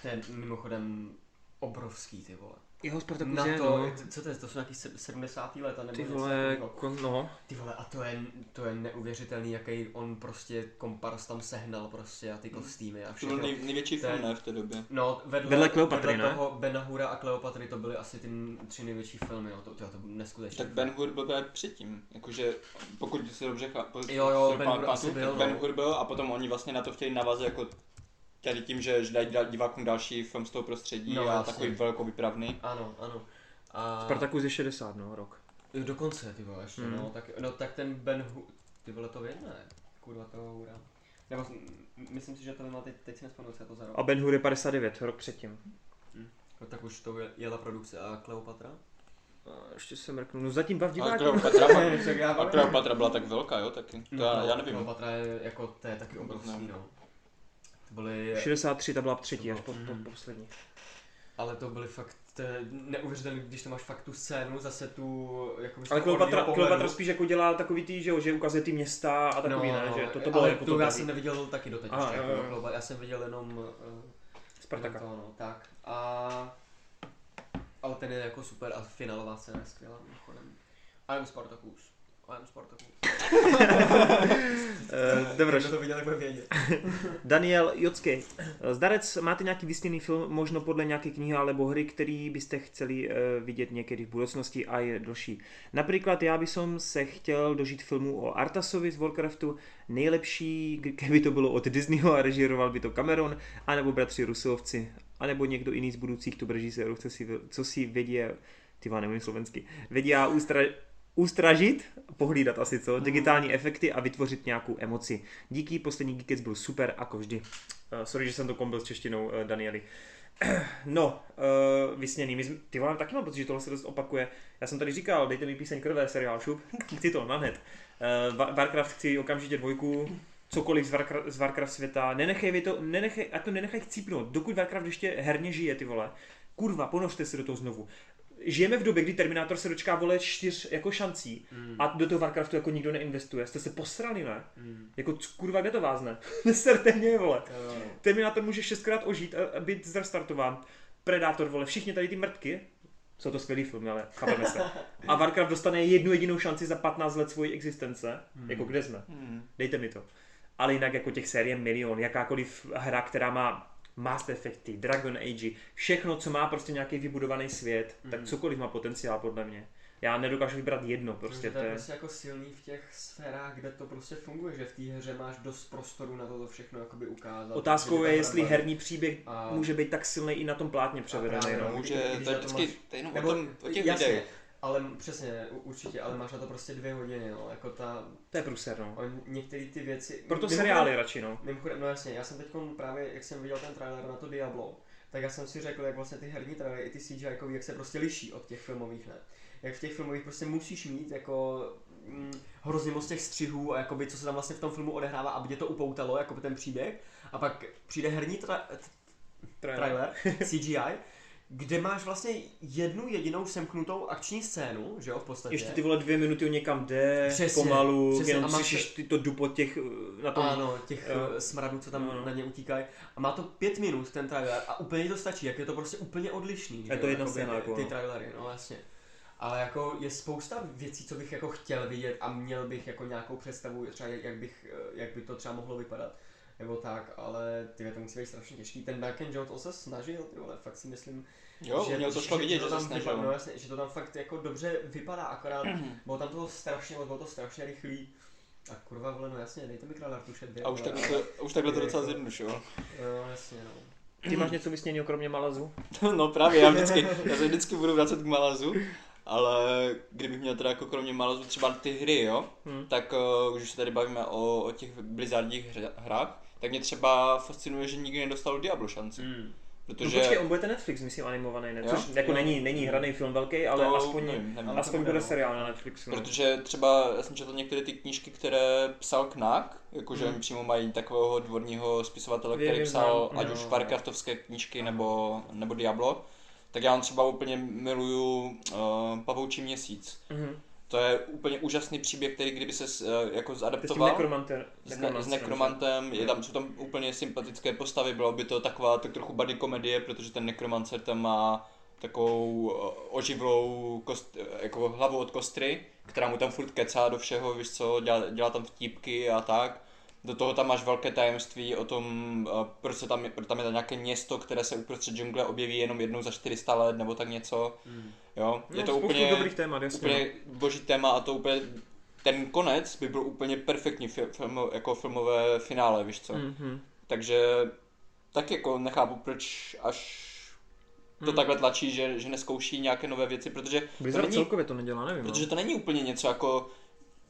To je mimochodem obrovský, ty vole. Jeho Spartacus Na to, no. co to je, to jsou nějaký se- 70. leta nebo Ty něco vole, kon, no. Ty vole, a to je, to je neuvěřitelný, jaký on prostě kompars tam sehnal prostě a ty kostýmy a To byl všechno. nej, největší film, ne, v té době. No, vedle, Vedle Kleopatry, vedle ne? toho Ben Hura a Kleopatry to byly asi ty tři největší filmy, jo, to, to, to bylo neskutečné. Tak Ben Hur byl právě předtím, jakože pokud si dobře chápu, Jo, jo, Ben Hur asi byl, Ben no. Hur byl a potom oni vlastně na to chtěli navázat jako tady tím, že, dají divákům další film z toho prostředí No, a jasně. takový velkou vypravný. Ano, ano. A... Spartacus je 60, no, rok. Jo, dokonce, ty vole, ještě, Mm. no, tak, no, tak ten Ben Hur, ty vole to vědne, kurva toho Hura. Nebo myslím si, že to má teď, teď si nespomenu, co je to za rok. A Ben Hur je 59, rok předtím. No, tak už to je- jela produkce a Kleopatra? A ještě se mrknu, no zatím dva v *laughs* A. Kleopatra, byla tak velká, jo, taky. To já, já nevím. Kleopatra je, jako, to je taky obrovský, no. Byly, 63, ta byla třetí, až po, Mhm. po, poslední. ale to byly fakt neuvěřitelné, když to máš fakt tu scénu, zase tu, jako Ale Kleopatra, Kleopatra spíš jako dělá takový ty, že, že ukazuje ty města a takový, ne, že to, to bylo No, ale jako to to já jsem neviděl taky doteď A, ještě, jako jo. Kleopatra, já jsem viděl jenom uh, Spartaka. To, no, tak. A... Ale ten je jako super a finálová scéna je skvělá mimochodem. I'm Spartacus. I'm Spartacus. *laughs* Uh, Dobroš. Kdo to viděl, tak bude vědět. *laughs* Daniel Jocký. Zdarec, máte nějaký vysněný film, možno podle nějaké knihy alebo hry, který byste chceli uh, vidět někdy v budoucnosti a je další. Například já bych se chtěl dožít filmu o Artasovi z Warcraftu, nejlepší, kdyby to bylo od Disneyho a režíroval by to Cameron, anebo bratři Rusovci, anebo někdo jiný z budoucích tu režisérů, co si, co si vědí, ty vám nevím slovensky, vědí a ústra, ustražit, pohlídat asi co, digitální efekty a vytvořit nějakou emoci. Díky, poslední Geekets byl super, jako vždy. Uh, sorry, že jsem to kombil s češtinou, uh, Danieli. *clears throat* No, uh, vysněný. My jsme, ty vole, taky mám pocit, že tohle se dost opakuje. Já jsem tady říkal, dejte mi píseň krve, seriál, šup, *laughs* chci to, na hned. Uh, Warcraft chci okamžitě dvojku, cokoliv z, Warcraft, z Warcraft světa, nenechej vy to, nenechej, a to nenechaj chcípnout, dokud Warcraft ještě herně žije, ty vole. Kurva, ponořte se do toho znovu. Žijeme v době, kdy Terminátor se dočká vole čtyř jako šancí Mm. a do toho Warcraftu jako nikdo neinvestuje. Jste se posrali, ne? Mm. Jako kurva, kde to vázne? *laughs* Neserte mě, vole. No. Terminátor může šestkrát ožít a, a být zrestartován. Predátor, vole, všichni tady ty mrtky, jsou to skvělý filmy, ale chápeme se. A Warcraft dostane jednu jedinou šanci za 15 let svojí existence. Hmm. Jako kde jsme? Hmm. Dejte mi to. Ale jinak jako těch série milion, jakákoliv hra, která má Mass Effecty, Dragon Age, všechno, co má prostě nějaký vybudovaný svět, tak Mhm. cokoliv má potenciál podle mě. Já nedokážu vybrat jedno, Prostě to to je prostě jako silný v těch sférách, kde to prostě funguje, že v té hře máš dost prostoru na to všechno jakoby ukázat. Otázkou je, jestli baví. herní příběh A- může být tak silný i na tom plátně převedený. No. no. Může, to je to vždycky, máš- to je jenom o, Nebo, tom, o těch jasně, videích. Ale přesně, určitě, ale máš na to prostě dvě hodiny, no, jako ta, To je průser, no. on, některé ty věci... Proto Mimochodem- seriály radši, no. Mimochodem, no jasně, já jsem teď právě, jak jsem viděl ten trailer na to Diablo, tak já jsem si řekl, jak vlastně ty herní trailery i ty CGI, jako, jak se prostě liší od těch filmových, ne? Jak v těch filmových prostě musíš mít jako mm, hrozně moc těch střihů a jakoby, co se tam vlastně v tom filmu odehrává, aby tě to upoutalo, jako ten příběh. A pak přijde herní tra- trailer, *laughs* CGI, kde máš vlastně jednu jedinou semknutou akční scénu, že jo, v podstatě. Ještě ty vole dvě minuty někam jde, Přesně, pomalu, přesně, jenom a máš- slyšíš ty to dupo těch eh, na tom. Ano, těch Jo. uh, smradů, co tam No, no. na ně utíkají. A má to pět minut ten trailer a úplně to stačí, jak je to prostě úplně odlišný. je to jedna scéna, ty, jako, ty no. trailery, no jasně. Ale jako je spousta věcí, co bych jako chtěl vidět a měl bych jako nějakou představu, třeba jak, bych, eh, jak by to třeba mohlo vypadat. Nebo tak, ale ty to musí být strašně těžký. Ten Duncan Jones to se snažil, ty vole, fakt si myslím, Jo, že, měl to šlo vidět, že to se tam snažil. vypadá, no jasně, že to tam fakt jako dobře vypadá, akorát *clears throat* bylo tam toho strašně moc, bylo to strašně rychlý. A kurva vole, no jasně, dejte mi král Artuše dvě. A už takhle to, už takhle to docela zjednodušilo. No jasně, no. Ty máš něco vysněného kromě Malazu? *laughs* No právě, já vždycky, *laughs* já se vždycky budu vracet k Malazu, ale kdybych měl teda jako kromě Malazu třeba ty hry, jo, Hmm. tak uh, už se tady bavíme o, o těch Blizzardních hře- hrách, tak mě třeba fascinuje, že nikdy nedostal Diablo šanci. Mm. No Protože počkej, on bude ten Netflix, myslím, animovaný, ne? Jo? Což jako Jo. není, není hraný film velký, ale to aspoň, nevím, nevím. Aspoň bude no. seriál na Netflixu. no. Protože třeba, já jsem četl některé ty knížky, které psal Knack, jakože Hmm. oni přímo mají takového dvorního spisovatele, který vím, psal znám. ať už No. Warcraftovské knížky nebo, nebo Diablo, tak já on třeba úplně miluju uh, Pavoučí měsíc. Mhm. To je úplně úžasný příběh, který kdyby se uh, jako s zadaptoval nekromantem. s, ne, s nekromantem, je tam, jsou tam úplně sympatické postavy, bylo by to taková tak trochu buddy komedie, protože ten nekromancer tam má takovou eh, oživlou kost, eh, jako hlavu od kostry, která mu tam furt kecá do všeho, víš co, dělá, dělá tam vtípky a tak. Do toho tam máš velké tajemství o tom, eh, proč se tam, proč tam je tam nějaké město, které se uprostřed džungle objeví jenom jednou za 400 let nebo tak něco. Mm. Jo, No, je to úplně, dobrých témat, jasně. no. úplně boží téma a to úplně ten konec by byl úplně perfektní fi- film, jako filmové finále, víš co. Mhm. Takže tak jako nechápu, proč až to Hmm. takhle tlačí, že, že neskouší nějaké nové věci, protože to, Blizzard není, celkově to nedělá, nevím. protože no. to není úplně něco jako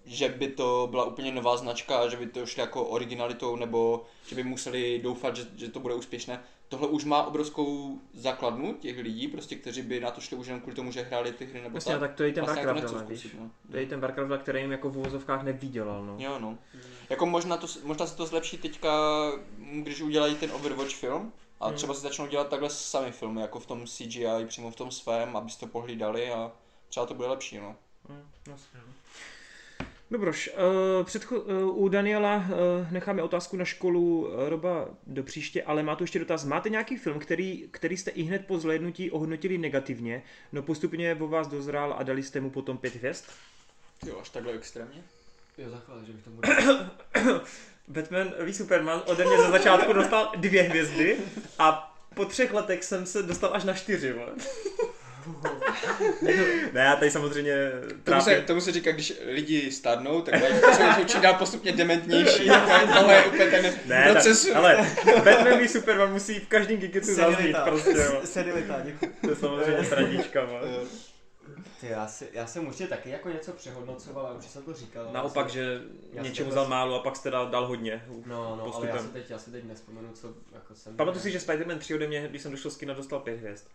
že by to byla úplně nová značka, že by to šlo jako originalitou, nebo že by museli doufat, že, že to bude úspěšné. Tohle už má obrovskou základnu těch lidí, prostě, kteří by na to šli už jenom kvůli tomu, že hráli ty hry nebo Jasně, tak. tak to je ten Vlastně Warcraft, víš. zkusit, no. To je ten Warcraft, který jim jako v úvozovkách nevydělal, no. Jo, no. Jako možná, to, možná se to zlepší teďka, když udělají ten Overwatch film a Hmm. třeba si začnou dělat takhle sami filmy, jako v tom CGI, přímo v tom svém, abyste to pohlídali a třeba to bude lepší, no. Mm, jasně, no. Dobroš, uh, předcho- uh, u Daniela uh, necháme otázku na školu uh, Roba do příště, ale má tu ještě dotaz. Máte nějaký film, který, který jste i hned po zhlédnutí ohodnotili negativně, no postupně o vás dozrál a dali jste mu potom pět hvězd? Jo, až takhle extrémně. Jo, takhle, že bych to *coughs* Batman v Superman ode mě za začátku dostal dvě hvězdy a po třech letech jsem se dostal až na čtyři, vole. *laughs* ne, já tady samozřejmě Tomu se, trápím. tomu se říká, když lidi stárnou, tak jsou čím dál postupně dementnější. *laughs* Tohle je úplně ten Ne, proces. tak, ale Batman v Superman musí v každém gigicu zaznít, prostě, jo. Senilita, děkuji. To je samozřejmě srandička, vole. Eh, Ty, já, si, já jsem určitě taky jako něco přehodnocoval, a určitě jsem to říkal. ale Naopak, si- že něčemu vzal málo a pak jste dal, dal hodně No, no, ale postupem. já si teď, já si teď nespomenu, co jako jsem... Pamatuju si, že Spider-Man 3 ode mě, když jsem došel z kina, dostal 5 hvězd.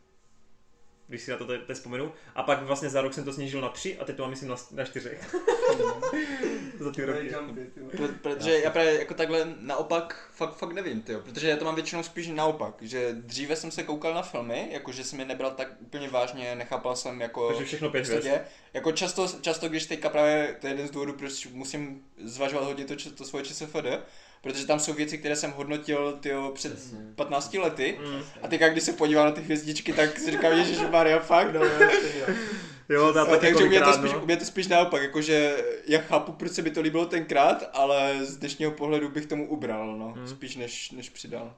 Když si na to teď teď vzpomenu. A pak vlastně za rok jsem to snížil na 3 a teď to mám myslím na, na 4. *laughs* za ty roky. Pro- Protože já právě jako takhle naopak fakt, fakt nevím, tyjo, protože já to mám většinou spíš naopak, že dříve jsem se koukal na filmy, jakože jsem je nebral tak úplně vážně, nechápal jsem jako... Takže všechno 5 co se hvězd. děje. Jako často, často, když teďka právě, to je jeden z důvodů, proč musím zvažovat hodně to, to svoje ČSFD, protože tam jsou věci, které jsem hodnotil tyjo, před Přesně. 15 lety. Mm. A teďka, když se podívám na ty hvězdičky, tak si říkám, Ježíš Maria, fakt. No, Jo, to a taky takže u mě, to spíš, no. u mě je to spíš naopak, jakože já chápu, proč se mi to líbilo tenkrát, ale z dnešního pohledu bych tomu ubral, no, Hmm. spíš než, než přidal.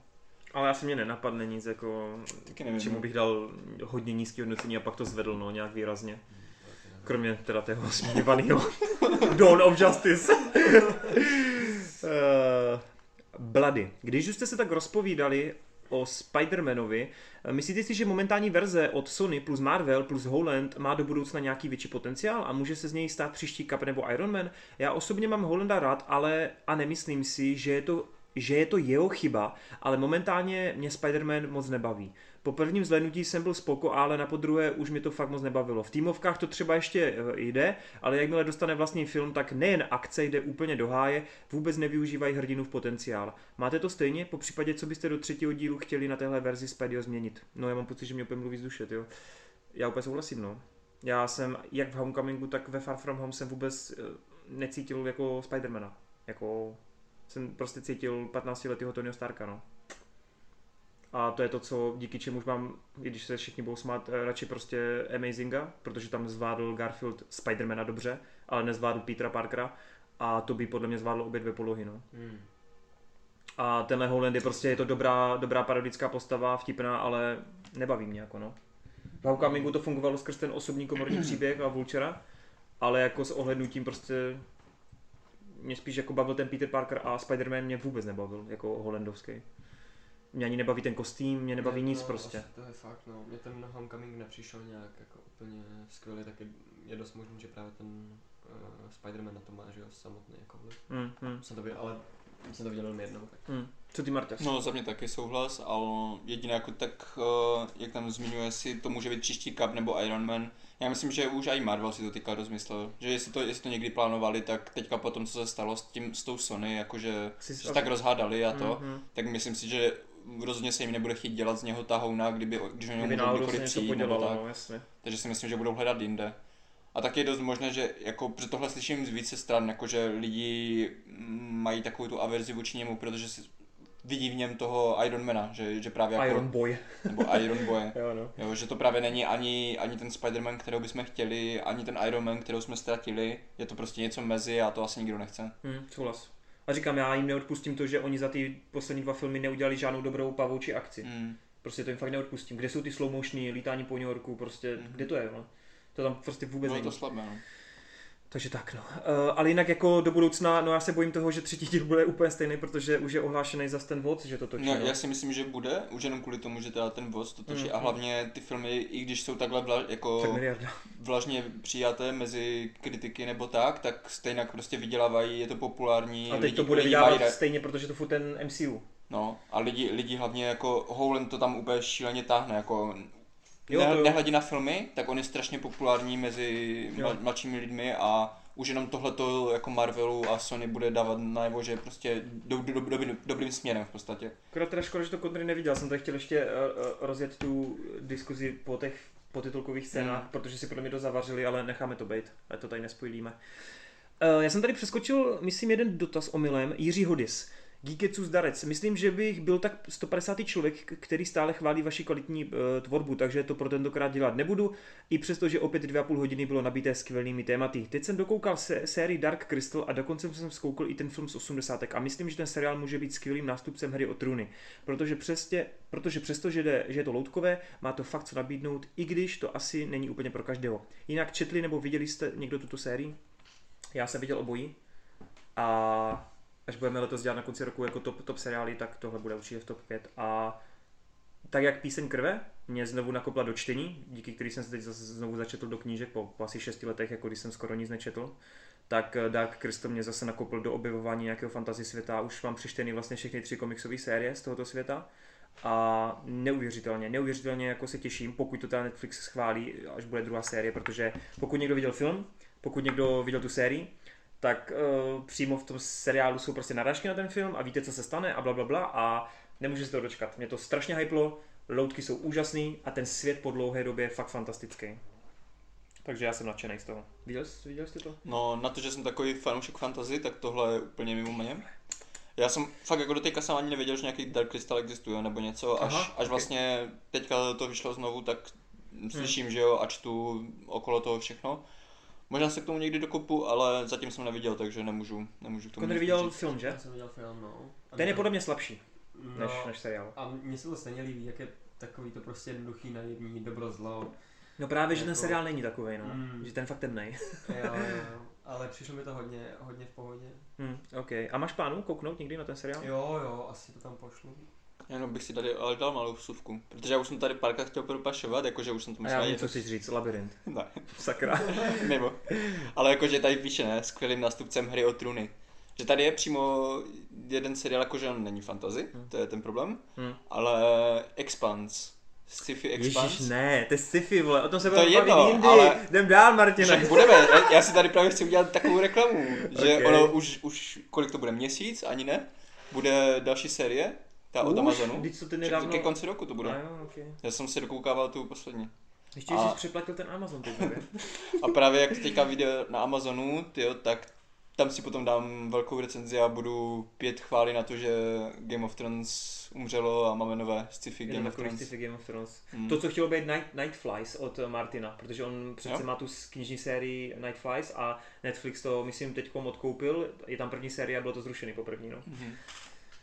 Ale asi mě nenapadne nic, jako, Taky nevím. čemu bych dal hodně nízký hodnocení a pak to zvedl, no, nějak výrazně. Kromě teda tého zmiňovaného *laughs* *laughs* Dawn of Justice. Uh, Blady. Když už jste se tak rozpovídali o Spider-Manovi. Myslíte si, že momentální verze od Sony plus Marvel plus Holland má do budoucna nějaký větší potenciál a může se z něj stát příští Cap nebo Iron Man? Já osobně mám Hollanda rád, ale a nemyslím si, že je to že je to jeho chyba, ale momentálně mě Spider-Man moc nebaví. Po prvním zhlédnutí jsem byl spoko, ale na podruhé už mi to fakt moc nebavilo. V týmovkách to třeba ještě eh, jde, ale jakmile dostane vlastní film, tak nejen akce jde úplně do háje, vůbec nevyužívají hrdinu v potenciál. Máte to stejně? Po případě, co byste do třetího dílu chtěli na téhle verzi Spideyho změnit? No já mám pocit, že mě úplně mluví z duše, jo. Já úplně souhlasím, no. Já jsem jak v Homecomingu, tak ve Far From Home jsem vůbec eh, necítil jako Spidermana. Jako jsem prostě cítil 15 letého Tonyho Starka, no. A to je to, co díky čemuž mám, i když se všichni budou smát, eh, radši prostě Amazinga, protože tam zvládl Garfield Spidermana dobře, ale nezvládl Petra Parkera a to by podle mě zvládlo obě dvě polohy, no. Hmm. A tenhle Holland je prostě, je to dobrá, dobrá parodická postava, vtipná, ale nebaví mě jako no. V Hawkamingu to fungovalo skrz ten osobní komorní příběh a Vultura, ale jako s ohlednutím prostě mě spíš jako bavil ten Peter Parker a Spider-Man mě vůbec nebavil, jako holandovský. Mě ani nebaví ten kostým, mě nebaví Ne, nic no, prostě. asi To je fakt, no. Mě ten Homecoming nepřišel nějak jako úplně skvělý, tak je, je dost možný, že právě ten uh, Spider-Man na to má, že jo, samotný jako vliv. Mm, mm, Jsem to viděl, ale jsem to viděl jenom jednou, tak. mm. Co ty Marta? No za mě taky souhlas, ale jediné jako tak, eh, jak tam zmiňuje, si to může být příští Cup nebo Iron Man. Já myslím, že už i Marvel si to teďka rozmyslel, že jestli to, jestli to někdy plánovali, tak teďka po tom, co se stalo s, tím, s tou Sony, jakože Jsi- se tak rozhádali a to, Mhm. tak myslím si, že rozhodně se jim nebude chtít dělat z něho tahouna, kdyby, když o něm můžou kdykoliv přijít nebo podělalo, tak. no, jasně. Takže si myslím, že budou hledat jinde. A taky je dost možné, že jako, protože tohle slyším z více stran, jakože lidi mm, mají takovou tu averzi vůči němu, protože si vidí v něm toho Ironmana, že, že právě jako, Iron Boy. nebo Iron Boy. *laughs* Jo, no. Jo, že to právě není ani, ani ten Spider-Man, kterého bychom chtěli, ani ten Iron Man, kterou jsme ztratili. Je to prostě něco mezi a to asi nikdo nechce. Hmm, souhlas. A říkám, já jim neodpustím to, že oni za ty poslední dva filmy neudělali žádnou dobrou pavouči akci. Mm. Prostě to jim fakt neodpustím. Kde jsou ty slow motiony, lítání po New Yorku, prostě, Mhm. kde to je, no? To tam prostě vůbec Bylo není. to slabé, no. Takže tak, no. Uh, ale jinak jako do budoucna, no já se bojím toho, že třetí díl bude úplně stejný, protože už je ohlášený za ten vod, že to točí, No, no. já si myslím, že bude, už jenom kvůli tomu, že teda ten voz to točí Mm, a hlavně ty filmy, i když jsou takhle vla, jako Tak miliarda. vlažně přijaté mezi kritiky nebo tak, tak stejně prostě vydělávají, je to populární. A teď lidi, to bude mají ra- stejně, protože to furt ten MCU. No, a lidi, lidi hlavně jako Howland to tam úplně šíleně táhne, jako Jo, ne, nehledí na filmy, tak on je strašně populární mezi Jo. mla, mladšími lidmi a už jenom tohleto jako Marvelu a Sony bude dávat najevo, že prostě do, do, do, dobrý, dobrým směrem v podstatě. Akorát teda škoda, že to Kondry neviděl, jsem tady chtěl ještě uh, rozjet tu diskuzi po těch potitulkových scénách, Mm. protože si podle mě to zavařili, ale necháme to být, ať to tady nespojíme. Uh, já jsem tady přeskočil, myslím, jeden dotaz omylem, Jiří Hodis. Geeketsu zdarec. Myslím, že bych byl tak 150. člověk, který stále chválí vaši kvalitní uh, tvorbu, takže to pro tentokrát dělat nebudu, i přesto, že opět dvě a půl hodiny bylo nabité skvělými tématy. Teď jsem dokoukal se, sérii Dark Crystal a dokonce jsem zkoukl i ten film z 80. a myslím, že ten seriál může být skvělým nástupcem hry o trůny, protože, přestě, protože přesto, že, jde, že je to loutkové, má to fakt co nabídnout, i když to asi není úplně pro každého. Jinak četli nebo viděli jste někdo tuto sérii? Já jsem viděl obojí a až budeme letos dělat na konci roku jako top, top seriály, tak tohle bude určitě v top 5 a tak jak píseň krve mě znovu nakopla do čtení, díky který jsem se teď zase znovu začetl do knížek po, po asi 6 letech, jako když jsem skoro nic nečetl, tak eh, Dark Crystal mě zase nakopl do objevování nějakého fantasy světa. Už mám přečtený vlastně všechny tři komiksové série z tohoto světa a neuvěřitelně, neuvěřitelně jako se těším, pokud to teda Netflix schválí, až bude druhá série, protože pokud někdo viděl film, pokud někdo viděl tu sérii, tak uh, přímo v tom seriálu jsou prostě narážky na ten film a víte, co se stane a bla, bla, bla a nemůžu se to dočkat. Mě to strašně hyplo, loutky jsou úžasný a ten svět po dlouhé době je fakt fantastický. Takže já jsem nadšený z toho. Viděl, jsi- viděl jste to? No, na to, že jsem takový fanoušek fantasy, tak tohle je úplně mimo mě. Já jsem fakt jako do teďka jsem ani nevěděl, že nějaký Dark Crystal existuje nebo něco, až, Aha, až ok. Hmm. vlastně teďka to vyšlo znovu, tak slyším, že jo, a čtu okolo toho všechno. Možná se k tomu někdy dokopu, ale zatím jsem neviděl, takže nemůžu, nemůžu k tomu Konr nic viděl říct. film, že? Já jsem viděl film, no. A Ten je podle mě slabší no, než, než seriál. A mně se to stejně líbí, jak je takový to prostě jednoduchý, naivní, dobro zlo. No právě, že ten Jako- seriál není takový, no. Mm. Že ten fakt temnej. Jo, jo, jo. *laughs* Ale přišlo mi to hodně, hodně v pohodě. Hmm, OK. A máš plánu kouknout někdy na ten seriál? Jo, jo, asi to tam pošlu. Jenom bych si tady ale dal malou vsuvku, protože já už jsem tady párkrát chtěl propašovat, jakože už jsem to myslel já vím, něco. co chceš říct, labirint. *laughs* Ne, Sakra. *laughs* mimo. Ale jakože tady píše, ne, skvělým nástupcem hry o trůny. Že tady je přímo jeden seriál, jakože on není fantasy, to je ten problém, Hmm. ale Expanse, sci-fi Expanse. Ježíš, ne, to je sci-fi, vole, o tom se To budeme je bavit jindy. ale- Jdem dál, Že Martine. *laughs* budeme, já- si tady právě chci udělat takovou reklamu, že Ok. ono už, už, kolik to bude, měsíc, ani ne, bude další série, ta od Už? Amazonu, Vždyť co ty nedávno... ke konci roku to bude. A jo, okay. Já jsem si dokoukával tu poslední. Ještě A- jsi přeplatil ten Amazon teď? *laughs* A právě jak to teďka vyjde na Amazonu, tyjo, tak tam si potom dám velkou recenzi a budu pět chvály na to, že Game of Thrones umřelo a máme nové sci-fi Jenom Game of Thrones. sci-fi Game of Thrones. Hmm. To, co chtělo být Night, Night Flies od Martina, protože on přece Jo. má tu knižní sérii Night Flies a Netflix to, myslím, teď odkoupil. Je tam první série a bylo to zrušený po první, no. Mhm.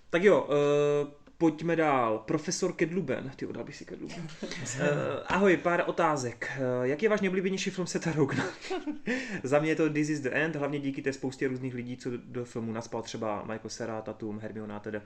Tak jo, uh, pojďme dál. Profesor Kedluben. Ty dal bych si Kedluben. uh, *laughs* ahoj, pár otázek. Uh, jak je váš nejoblíbenější film Seta Rogna? *laughs* Za mě je to This is the End, hlavně díky té spoustě různých lidí, co do, do filmu naspal, třeba Michael Cera, Tatum, Hermiona a teda.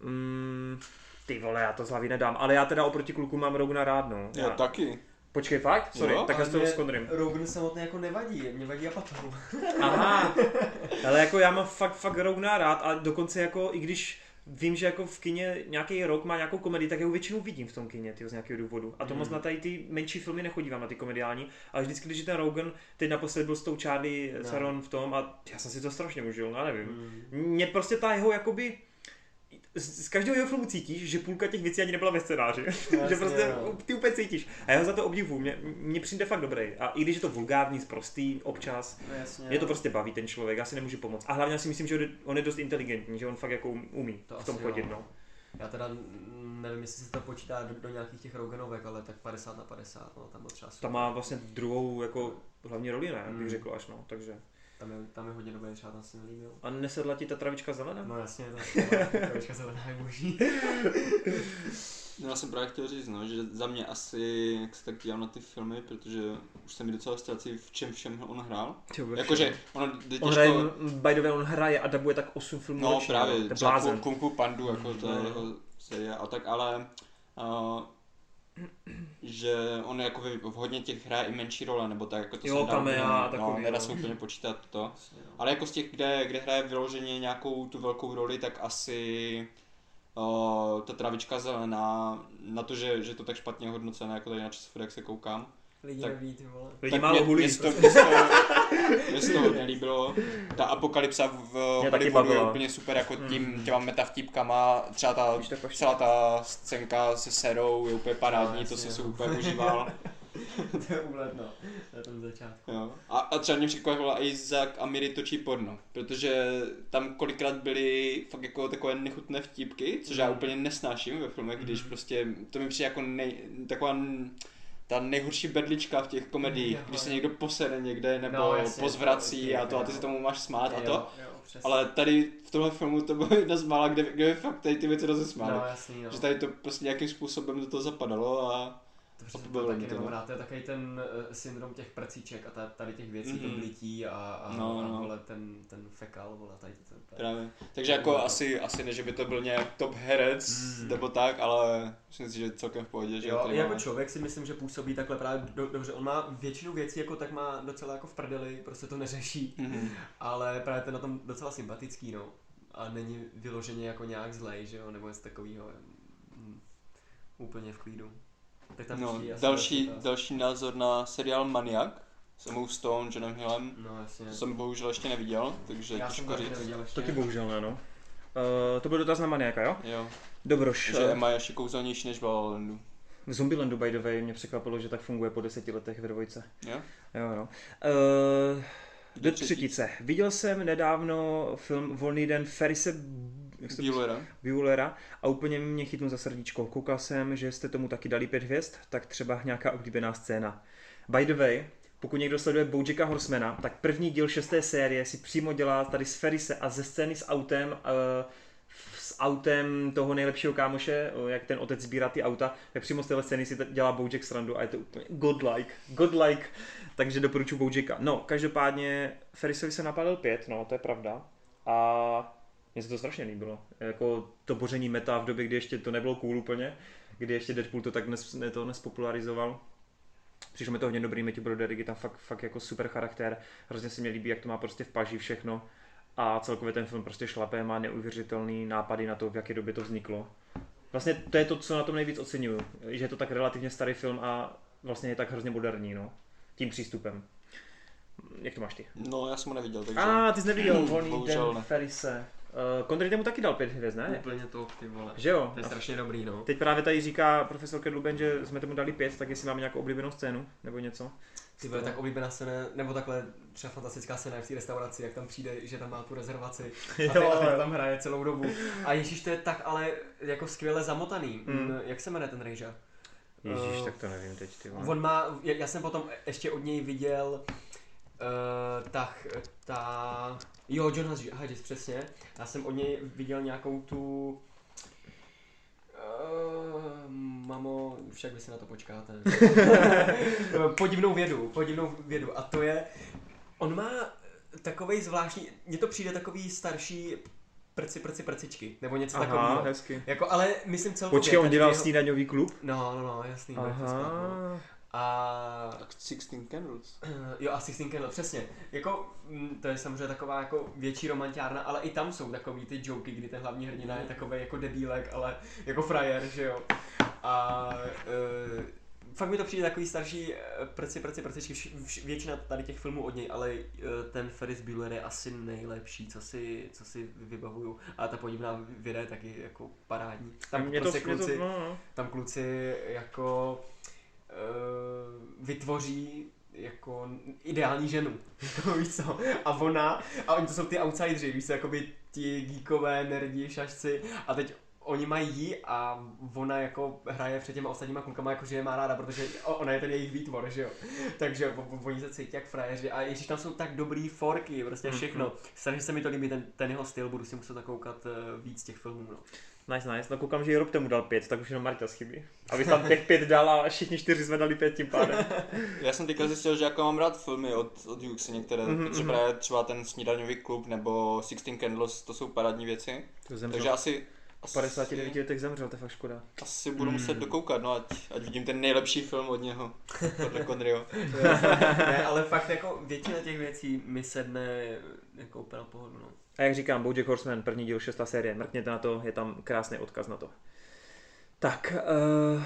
Mm, ty vole, já to z hlavy nedám, ale já teda oproti kluku mám Rogna rád, no. Já taky. Počkej, fakt? Sorry, Jo, tak já Ale s toho mě skontrím. Rogan samotný jako nevadí, mě vadí Apatow. Aha, *laughs* ale jako já mám fakt, fakt Rogna rád a dokonce jako, i když vím, že jako v kině nějaký rok má nějakou komedii, tak já ho většinou vidím v tom kině, tyjo, z nějakého důvodu. A to Mm. moc na tady ty menší filmy nechodívám, na ty komediální, ale vždycky, když je ten Rogan, teď naposled byl s tou Charlie No. Theron v tom a já jsem si to strašně užil, no, já nevím. Mm. Mě prostě ta jeho jakoby z z každého jeho filmu cítíš, že půlka těch věcí ani nebyla ve scénáři. *laughs* že Jasně, prostě no. ty úplně cítíš. A já ho za to obdivuju. Mě, mě přijde fakt dobrý. A i když je to vulgární, sprostý občas, No jasně. mě to prostě baví ten člověk, já si nemůžu pomoct. A hlavně si myslím, že on je- dost inteligentní, že on fakt jako umí To v tom asi chodit. jo. No. Já teda nevím, jestli se to počítá do, do nějakých těch Roganovek, ale tak 50 na 50, no, tam byl třeba Ta má vlastně druhou jako hlavní roli, ne? Mm. Bych řekl až no, takže. Tam, je, tam je hodně dobrý, třeba tam se mi líbil. A nesedla ti ta travička zelená? No jasně, *laughs* to trošička zelená je boží. *laughs* No, já jsem právě chtěl říct, no, že za mě asi, jak se tak dívám na ty filmy, protože už se mi docela ztrácí, v čem všem on hrál. Jakože, ono jde těžko... On hraje, by the way, on hraje a dabuje tak 8 filmů No ročně, právě, no, třeba blázen. Kung- Kung Fu Pandu, jako to je No. jeho série a tak, ale uh, že on jako v, v hodně těch hraje i menší role, nebo tak, jako to Jo, se nedá, camea a no, takový, nedá no. se úplně počítat to. Ale jako z těch, kde, kde hraje vyloženě nějakou tu velkou roli, tak asi uh, ta travička zelená, na to, že, že to tak špatně hodnocené, jako tady na časofod, jak se koukám. Lidi Tak- neví, ty vole. Lidi tak málo mě, hulí. mě, mě, se to, mě se to *laughs* hodně líbilo. Ta apokalypsa v Hollywoodu je úplně super, jako tím, Mm. těma metavtípkama, třeba ta, celá ta scénka se Serou je úplně parádní, No, to jsem si úplně užíval. *laughs* to je úlet, no. Na tom začátku. Jo. A, a třeba mě překvapilo i Zach a Miri točí porno, protože tam kolikrát byly fakt jako takové nechutné vtipky, což já Mm. úplně nesnáším ve filmech, když Mhm. prostě, to mi přijde jako nej, taková ta nejhorší bedlička v těch komediích, Jo, když se jo. někdo posede někde nebo No, jasně, pozvrací to- a to a ty jo. se tomu máš smát a to. Jo, jo, přesně. Ale tady v tomhle filmu to bylo *laughs* jedna z mála, kde, kde fakt tady ty věci rozesmály. No jasný, no. Že tady to prostě nějakým způsobem do toho zapadalo a To to to bylo taky nemám no. rád, to je takový ten uh, syndrom těch prcíček a ta, tady těch věcí, mm-hmm. to blití a, a, No, a no. vole, ten, ten fekal, vole, tady to Právě. Takže jako asi, asi ne, že by to byl nějak top herec Mm. nebo tak, ale myslím si, že celkem v pohodě, že Jo, tady jako máme- člověk si myslím, že působí takhle právě do, dobře. On má většinu věcí, jako tak má docela jako v prdeli, prostě to neřeší, Mhm. ale právě ten na tom docela sympatický, no. A není vyloženě jako nějak zlej, že jo, nebo něco takového. Mm, úplně v klidu. Tak tam No, další, další názor na seriál Maniak s Emou Stone, Johnem Hillem. No jasně. To jsem bohužel ještě neviděl, takže Já těžko říct. neviděl ještě. Taky bohužel ne, no. Uh, to byl dotaz na maniaka, jo? Jo, Dobroš. že eh, Emma je ještě kouzelnější než v La La Landu. V Zombielandu, by the way, mě překvapilo, že tak funguje po deseti letech ve dvojce. Jo? Jo, no. Uh, do třetí. třetice. Viděl jsem nedávno film Volný den Ferise jak. Buellera a úplně mě chytnul za srdíčko. Koukal jsem, že jste tomu taky dali pět hvězd, tak třeba nějaká oblíbená scéna. By the way, pokud někdo sleduje Bojacka Horsemana, tak první díl šesté série si přímo dělá tady z Ferise a ze scény s autem uh, s autem toho nejlepšího kámoše, eh, jak ten otec sbírá ty auta, tak přímo z téhle scény si dělá Bojack srandu a je to úplně godlike, godlike, takže doporučuji Bojacka. No, každopádně Ferrisovi se napadl pět, no, to je pravda. A Mně se to strašně líbilo. Jako to boření meta v době, kdy ještě to nebylo cool úplně, kdy ještě Deadpool to tak nes, ne, to nespopularizoval. Přišlo mi to hodně dobrý, Matthew Broderick je tam fakt, fakt jako super charakter. Hrozně se mi líbí, jak to má prostě v paži všechno. A celkově ten film prostě šlape, má neuvěřitelný nápady na to, v jaké době to vzniklo. Vlastně to je to, co na tom nejvíc oceňuju, že je to tak relativně starý film a vlastně je tak hrozně moderní, no. Tím přístupem. Jak to máš ty? No, já jsem ho neviděl, takže... A, ah, ty jsi neviděl *clears throat* Volný den ne. Ferise. Uh, Connery mu taky dal pět hvězd, ne? Úplně to, ty vole. Že jo? To je strašně dobrý, no. Teď právě tady říká profesor Kedluben, že jsme tomu dali pět, tak jestli máme nějakou oblíbenou scénu nebo něco. Ty vole, tak oblíbená scéna, nebo takhle třeba fantastická scéna v té restauraci, jak tam přijde, že tam má tu rezervaci *laughs* a, Jo, a tam hraje celou dobu. A ježíš, to je tak ale jako skvěle zamotaný. Mm. Mm. Jak se jmenuje ten rejža? Ježíš, Eh, tak to nevím teď, ty vole. On má, já, já jsem potom ještě od něj viděl uh, tak, ta, jo, John Hodges, přesně. Já jsem od něj viděl nějakou tu, Uh, mamo, však vy si na to počkáte. *laughs* podivnou vědu, podivnou vědu. A to je, on má takový zvláštní, mně to přijde takový starší prci, prci, prcičky, nebo něco Aha, takového. hezky. Jako, ale myslím celkově. Počkej, on dělal jeho- snídaňový klub? No, no, no, jasný. Aha. A Tak Sixteen Candles. jo, asi Sixteen no, přesně. Jako, mm, to je samozřejmě taková jako větší romantiárna, ale i tam jsou takový ty joky, kdy ten hlavní hrdina je takový jako debílek, ale jako frajer, že jo. A uh, fakt mi to přijde takový starší eh, prci, prci, prcičky, vš, vš, většina tady těch filmů od něj, ale ten Ferris Bueller je asi nejlepší, co si, co si vybavuju. A ta podivná věda je taky jako parádní. Tam Mě to, prostě mě kluci, to, no, no. tam kluci jako vytvoří jako ideální ženu, *laughs* jako víš co, a ona, a oni to jsou ty outsideri, víš co, jakoby ti geekové, nerdi, šašci, a teď oni mají jí a ona jako hraje před těma ostatníma klukama, jako že je má ráda, protože ona je ten jejich výtvor, že jo. Takže oni se cítí jak frajeři a ježíš tam jsou tak dobrý forky, prostě všechno. Strašně se mi to líbí, ten, ten jeho styl, budu si muset zakoukat uh, víc těch filmů, no. Nice, nice. No koukám, že i Rob tomu dal pět, tak už jenom Marta chybí. Aby tam těch pět dal a všichni čtyři jsme dali pět tím pádem. *laughs* Já jsem teďka zjistil, že jako mám rád filmy od, od Hughesy některé, Mhm, mm-hmm. protože mhm. právě třeba ten Snídaňový klub nebo Sixteen Candles, to jsou parádní věci. To. Takže asi, asi, 59 letech zemřel, to je fakt škoda. asi budu muset Mm. dokoukat, no ať, ať vidím ten nejlepší film od něho, *laughs* podle Conryho. ne, ale fakt jako většina těch věcí mi sedne jako úplně na pohodu, no. A jak říkám, Bojack Horseman, první díl, šestá série, mrkněte na to, je tam krásný odkaz na to. Tak, uh,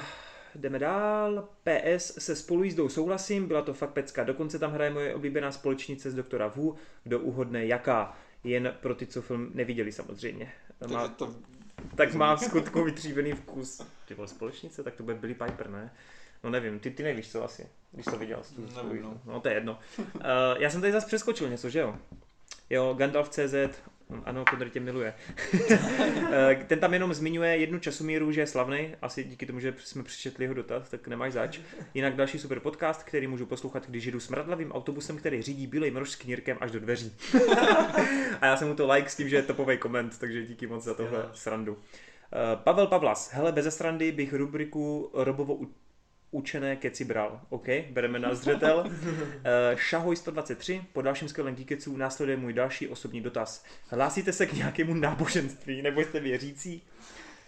jdeme dál. PS se spolu jízdou souhlasím, byla to fakt pecka. Dokonce tam hraje moje oblíbená společnice z doktora Wu, kdo uhodne jaká. Jen pro ty, co film neviděli samozřejmě. Takže Má, to, tak má v skutku vytříbený vkus. Ty vole společnice, tak to bude Billy Piper, ne? No nevím, ty, ty nevíš co asi, když to viděl. tu Nevím, no. no to je jedno. Uh, já jsem tady zase přeskočil něco, že jo? Jo, Gandalf CZ, ano, Konrad tě miluje. *laughs* Eh, Ten tam jenom zmiňuje jednu časomíru, že je slavný, asi díky tomu, že jsme přečetli jeho dotaz, tak nemáš zač. Jinak další super podcast, který můžu poslouchat, když jedu smradlavým autobusem, který řídí bílej mrož s knírkem až do dveří. *laughs* A já jsem mu to like s tím, že je topový koment, takže díky moc za tohle srandu. Eh, Pavel Pavlas, hele, bez srandy bych rubriku Robovo učené keci bral. OK, bereme na zřetel. *laughs* Eh, Šahoj 123, po dalším skvělém díkecu následuje můj další osobní dotaz. Hlásíte se k nějakému náboženství, nebo jste věřící?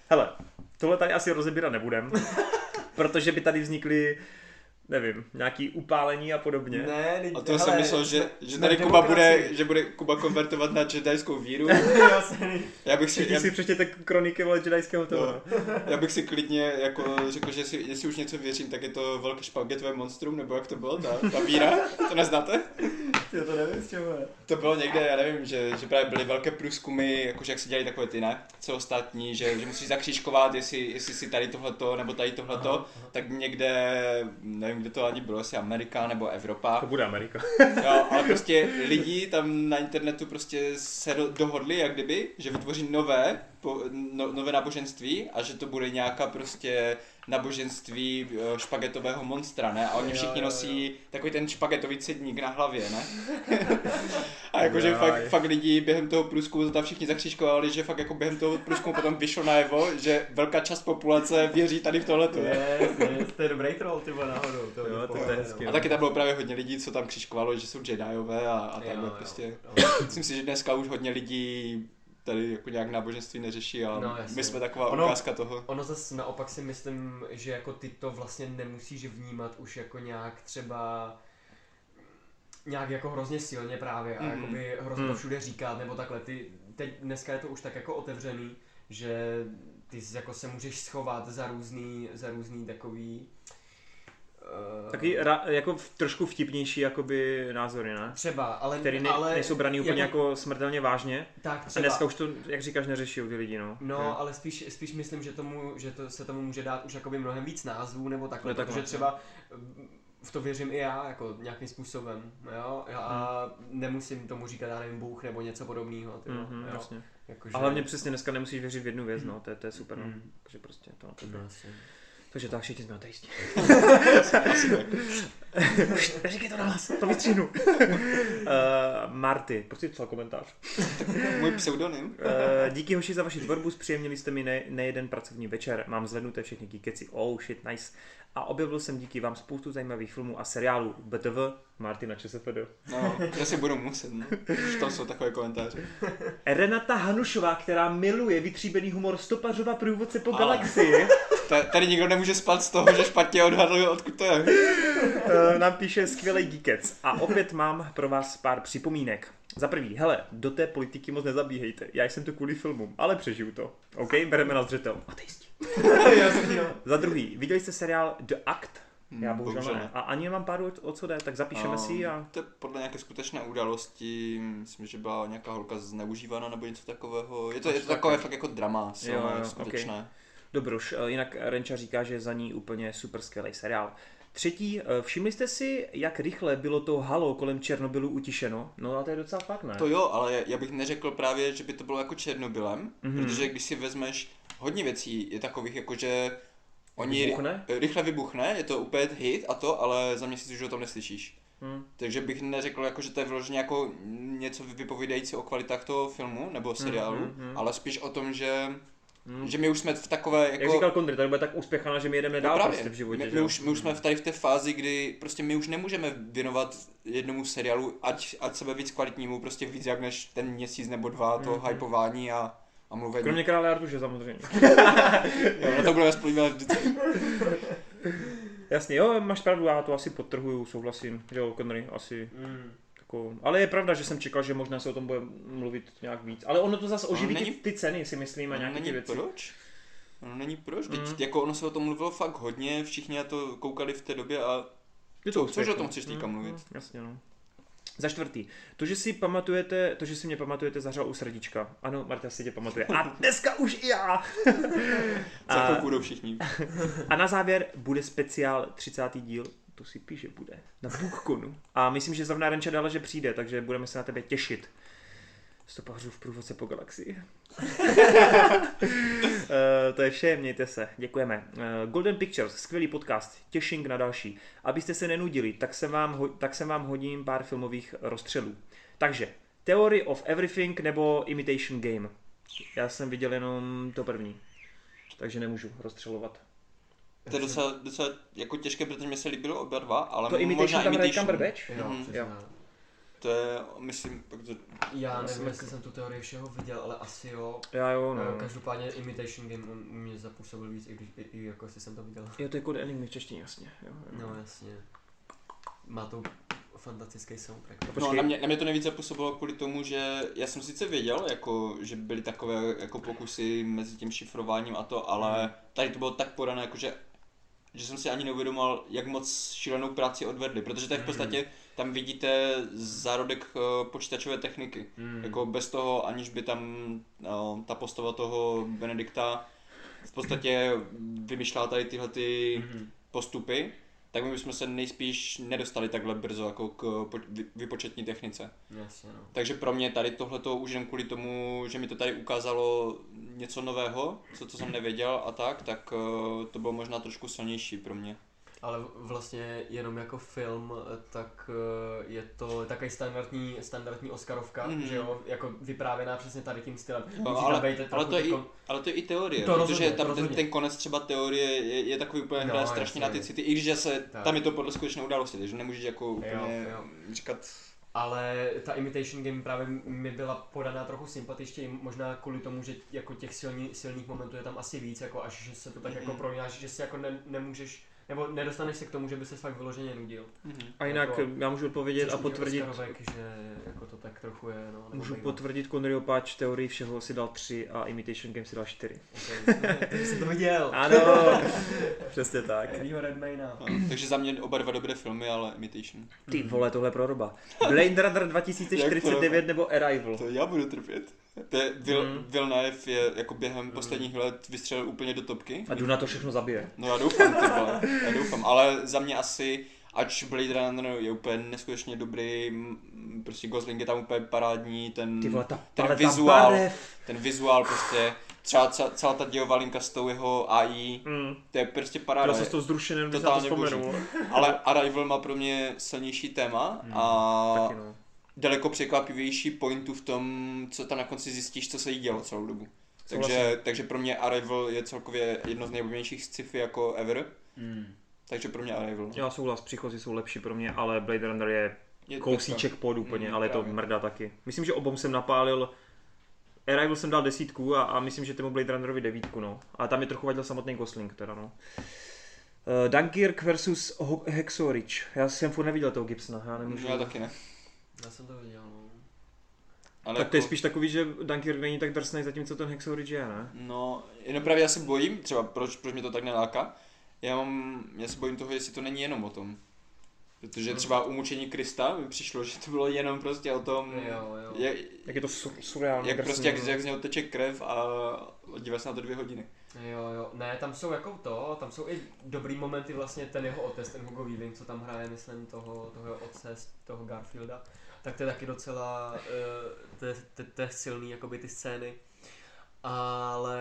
Hele, tohle tady asi rozebírat nebudem, *laughs* protože by tady vznikly, nevím, nějaký upálení a podobně. Ne, a to jsem myslel, že, že tady Kuba demokracii. bude, že bude Kuba konvertovat na jedajskou víru. *laughs* Já bych si, Všichni já, si přečtěte kroniky vole jedajského toho. No. já bych si klidně jako řekl, že si, jestli už něco věřím, tak je to velké špagetové monstrum, nebo jak to bylo, ta, ta víra, to neznáte? Já to nevím, čeho. To bylo někde, já nevím, že, že právě byly velké průzkumy, jakože jak se dělají takové ty, ne? Celostátní, že, že musíš zakřížkovat, jestli, jestli si tady tohleto, nebo tady tohleto, Aha, aha. tak někde, nevím, kde to ani bylo, asi Amerika nebo Evropa. To bude Amerika. Jo, ale prostě lidi tam na internetu prostě se do, dohodli, jak kdyby, že vytvoří nové, po, no, nové náboženství a že to bude nějaká prostě náboženství eh, špagetového monstra, ne? A oni všichni nosí takový ten špagetový cedník na hlavě, ne? *laughs* a jakože fakt, fakt lidi během toho průzkumu to tam všichni zakřížkovali, že fakt jako během toho průzkumu potom vyšlo najevo, že velká část populace věří tady v tohleto, ne? Yes, yes, to je dobrý troll, ty vole, náhodou. To Jo, je to je hezky. A taky tam bylo právě hodně lidí, co tam křičkovalo, že jsou Jediové a, a takhle jo, prostě. jo. Myslím si, že dneska už hodně lidí tady jako nějak náboženství neřeší a No, my jsme taková Ono- ukázka toho. Ono zase naopak si myslím, že jako ty to vlastně nemusíš vnímat už jako nějak třeba nějak jako hrozně silně právě a Mhm. jakoby hrozně to Mhm. všude říkat nebo takhle. Ty, teď dneska je to už tak jako otevřený, že ty jako se můžeš schovat za různý, za různý takový uh, Taky ra, jako v, trošku vtipnější jakoby názory, ne? třeba, ale, Který ne, ale nejsou braný úplně jako- jako, smrtelně vážně. tak A třeba, dneska už to, jak říkáš, neřeší ty lidi, no. No, Jo. ale spíš, spíš myslím, že, tomu, že to, se tomu může dát už jakoby mnohem víc názvů nebo takhle, No, takhle, protože třeba mm, v to věřím i já, jako nějakým způsobem, jo, Já- a nemusím tomu říkat, já nevím, Bůh nebo něco podobného, ty Mhm, jo, jasně. jakože, A hlavně přesně dneska nemusíš věřit v jednu věc, *clears throat* no, to je, to je super, no. Mhm. Takže prostě to to. No. Takže tak, všichni jsme ateisti. *laughs* Neříkej to na hlas, to vystřihnu. uh, *laughs* Marty, prostě psal komentář. Můj pseudonym. Uh, díky hoši za vaši tvorbu, zpříjemnili jste mi ne, nejeden pracovní večer. Mám zhlednuté všechny kikeci, oh shit, nice. A objevil jsem díky vám spoustu zajímavých filmů a seriálů. BTV, Martina ČSFD. No, já si budu muset, no. Už tam jsou takové komentáře. Renata Hanušová, která miluje vytříbený humor stopařova průvodce po Ale- galaxii, Ta- Tady nikdo nemůže spát z toho, že špatně odhadl, odkud to je. eh, nám píše skvělý geekec. A opět mám pro vás pár připomínek. Za prvý, hele, do té politiky moc nezabíhejte. Já jsem tu kvůli filmům, ale přežiju to. OK, bereme na zřetel. Ateisti. *laughs* No. Za druhý, viděli jste seriál The Act? Já Hmm, bohužel bohužel ne. A ani nemám pár o, o co jde, tak zapíšeme si ji a... To je podle nějaké skutečné události, myslím, že byla nějaká holka zneužívána nebo něco takového. Je to, je to takové fakt jako drama, silné, Jo, jo, skutečné. Dobroš, eh, jinak Renča říká, že za ní úplně super skvělý seriál. Třetí, eh, všimli jste si, jak rychle bylo to halo kolem Černobylu utišeno? No a to je docela fakt, ne? To jo, ale já bych neřekl právě, že by to bylo jako Černobylem, Mhm. mm-hmm. protože když si vezmeš hodně věcí, je takových jako, že oni Vybuchne? ry- rychle vybuchne, je to úplně hit a to, ale za měsíc už o tom neslyšíš. Hm. Takže bych neřekl, jako, že to je vyloženě jako něco vypovídající o kvalitách toho filmu nebo seriálu, mhm, mhm. ale spíš o tom, že, Hm. že my už jsme v takové jako... Jak říkal Kondry, tady bude tak úspěchaná, že my jedeme No dál právě. prostě v životě. my, my, už, my už jsme v tady v té fázi, kdy prostě my už nemůžeme věnovat jednomu seriálu, ať, ať sebe víc kvalitnímu, prostě víc jak než ten měsíc nebo dva toho Mhm. hypování a, a mluvení. Kromě krále Artuše samozřejmě. *laughs* Jo, no to budeme spolívat vždycky. Jasně, jo, máš pravdu, já to asi podtrhuju, souhlasím. Jo, Kondry, asi Mm. jako... Ale je pravda, že jsem čekal, že možná se o tom bude mluvit nějak víc. Ale ono to zase No, oživí není- ty, ty ceny, si myslím, a nějaké není ty věci. proč? No, není proč, teď Mm. jako ono se o tom mluvilo fakt hodně, všichni na to koukali v té době a Je Co- to úspěch, což o tom chceš teďka Mm, mluvit? mm, Jasně, no. Za čtvrtý. To, že si pamatujete, to, že si mě pamatujete, zařál u srdíčka. Ano, Marta si tě pamatuje. A dneska už i já. *laughs* za a, chvilku jdou všichni. *laughs* a na závěr bude speciál 30. díl. To si píše bude. Na BookConu. A myslím, že zrovna Renča dala, že přijde, takže budeme se na tebe těšit. Stopařů v průvodce po galaxii. *laughs* Eh, to je vše, mějte se, děkujeme. Eh, Golden Pictures, skvělý podcast, těším na další. Abyste se nenudili, tak se vám, tak se vám hodím pár filmových rozstřelů. Takže, Theory of Everything nebo Imitation Game. Já jsem viděl jenom to první, takže nemůžu rozstřelovat. To je docela, docela jako těžké, protože mi se líbilo oba dva, ale To Imitation možná tam hraje Imitation. Cumberbatch? Jo, Mhm. přesně. Jo. To je, myslím, protože Já nevím, jestli jsem tu teorii všeho viděl, ale asi jo. Já jo, No. no. Každopádně Imitation Game on mě zapůsobil víc, i když i, i jako jestli jsem to viděl. Jo, to je kod enigmy v češtině, jasně. Jo, jo. No jasně. Má to fantastický soundtrack. No, No, počkej. na mě, na mě to nejvíce působilo kvůli tomu, že já jsem sice věděl, jako, že byly takové jako pokusy mezi tím šifrováním a to, ale tady to bylo tak podané, jako, že, že jsem si ani neuvědomoval, jak moc šílenou práci odvedli, protože tady v podstatě tam vidíte zárodek eh, počítačové techniky. Mm. Jako bez toho, aniž by tam no, ta postava toho Benedikta v podstatě vymýšlela tady tyhle ty Mhm. postupy, tak my bychom se nejspíš nedostali takhle brzo jako k po- vy- vypočetní technice. Jasně no. Takže pro mě tady tohleto už jen kvůli tomu, že mi to tady ukázalo něco nového, co, co jsem nevěděl a tak, tak eh, to bylo možná trošku silnější pro mě. Ale vlastně jenom jako film, tak eh, je to takový standardní, standardní Oscarovka, Mhm. že jo, jako vyprávěná přesně tady tím stylem. No, ale, ale, to je i, jako- ale to je i teorie, To protože rozhodně, tam ten, rozhodně. ten konec třeba teorie je, je takový úplně No, strašně na ty city, i když se, Tak. tam je to podle skutečné události, takže nemůžeš jako úplně Jo, jo. říkat ale ta Imitation Game právě mi byla podaná trochu sympatičtěji, možná kvůli tomu, že jako těch silní, silných momentů je tam asi víc, jako až že se to tak jako Mhm. proňáš, že si jako ne, nemůžeš, nebo nedostaneš se k tomu, že by se fakt vyloženě nudil. Mhm. A jinak Jako- já můžu odpovědět a potvrdit, Oscarovek, že jako to tak trochu je, no. můžu bývá. potvrdit Conneryho páč teorii všeho si dal 3 a Imitation Game si dal 4. Okay. Takže jsem to viděl. Ano, přesně tak. Redmayna. No, takže za mě oba dva dobré filmy, ale Imitation. Ty vole, tohle je proroba. Blade Runner 2049 nebo Arrival? To já budu trpět. To je, Vil, Mm. Villeneuve je jako během posledních let vystřelil úplně do topky. A Duna to všechno zabije. No já doufám, ty vole, já doufám, ale za mě asi, ač Blade Runner je úplně neskutečně dobrý, prostě Gosling je tam úplně parádní, ten, Ty vole, ta ten vizuál, barev. ten vizuál prostě, třeba celá, celá ta dějová linka s tou jeho AI, Mm. to je prostě Já paráda. jsem z toho zrušený, když se na to Totálně vzpomenu. Ale Arrival má pro mě silnější téma a Hmm, Taky no. Daleko překvapivější pointu v tom, co tam na konci zjistíš, co se jí dělo celou dobu. Takže, Souhlasím. takže pro mě Arrival je celkově jedno z nejoblíbenějších sci-fi jako ever. Mm. Takže pro mě Arrival. Já souhlas, příchozí jsou lepší pro mě, ale Blade Runner je Je kousíček pod úplně, Mm, ale je to právě. mrdá taky. Myslím, že obom jsem napálil Arrival jsem dal desítku a, a myslím, že tomu Blade Runnerovi devítku, no. A tam je trochu vadil samotný Gosling teda, no. Uh, Dunkirk versus Ho- Ridge. Já jsem furt neviděl toho Gibsona, já nemůžu. Já taky ne. Já jsem to viděl, no. Ale tak to je jako- spíš takový, že Dunkirk není tak drsný, zatímco ten Ridge je, ne? No, jenom právě já se bojím, třeba proč, proč mě to tak neláká. Já mám, já se bojím toho, jestli to není jenom o tom. Protože třeba u mučení Krista mi přišlo, že to bylo jenom prostě o tom, Jo, jo. jak, Jak je to su- surreálně jak drsný, prostě jak, no. jak z něho teče krev a dívá se na to dvě hodiny. Jo, jo, ne, tam jsou jako to, tam jsou i dobrý momenty vlastně ten jeho otec, ten Hugo Weaving, co tam hraje, myslím, toho, toho jeho otce, z toho Garfielda, tak to je taky docela, uh, to, je, to, to je silný, jakoby ty scény, ale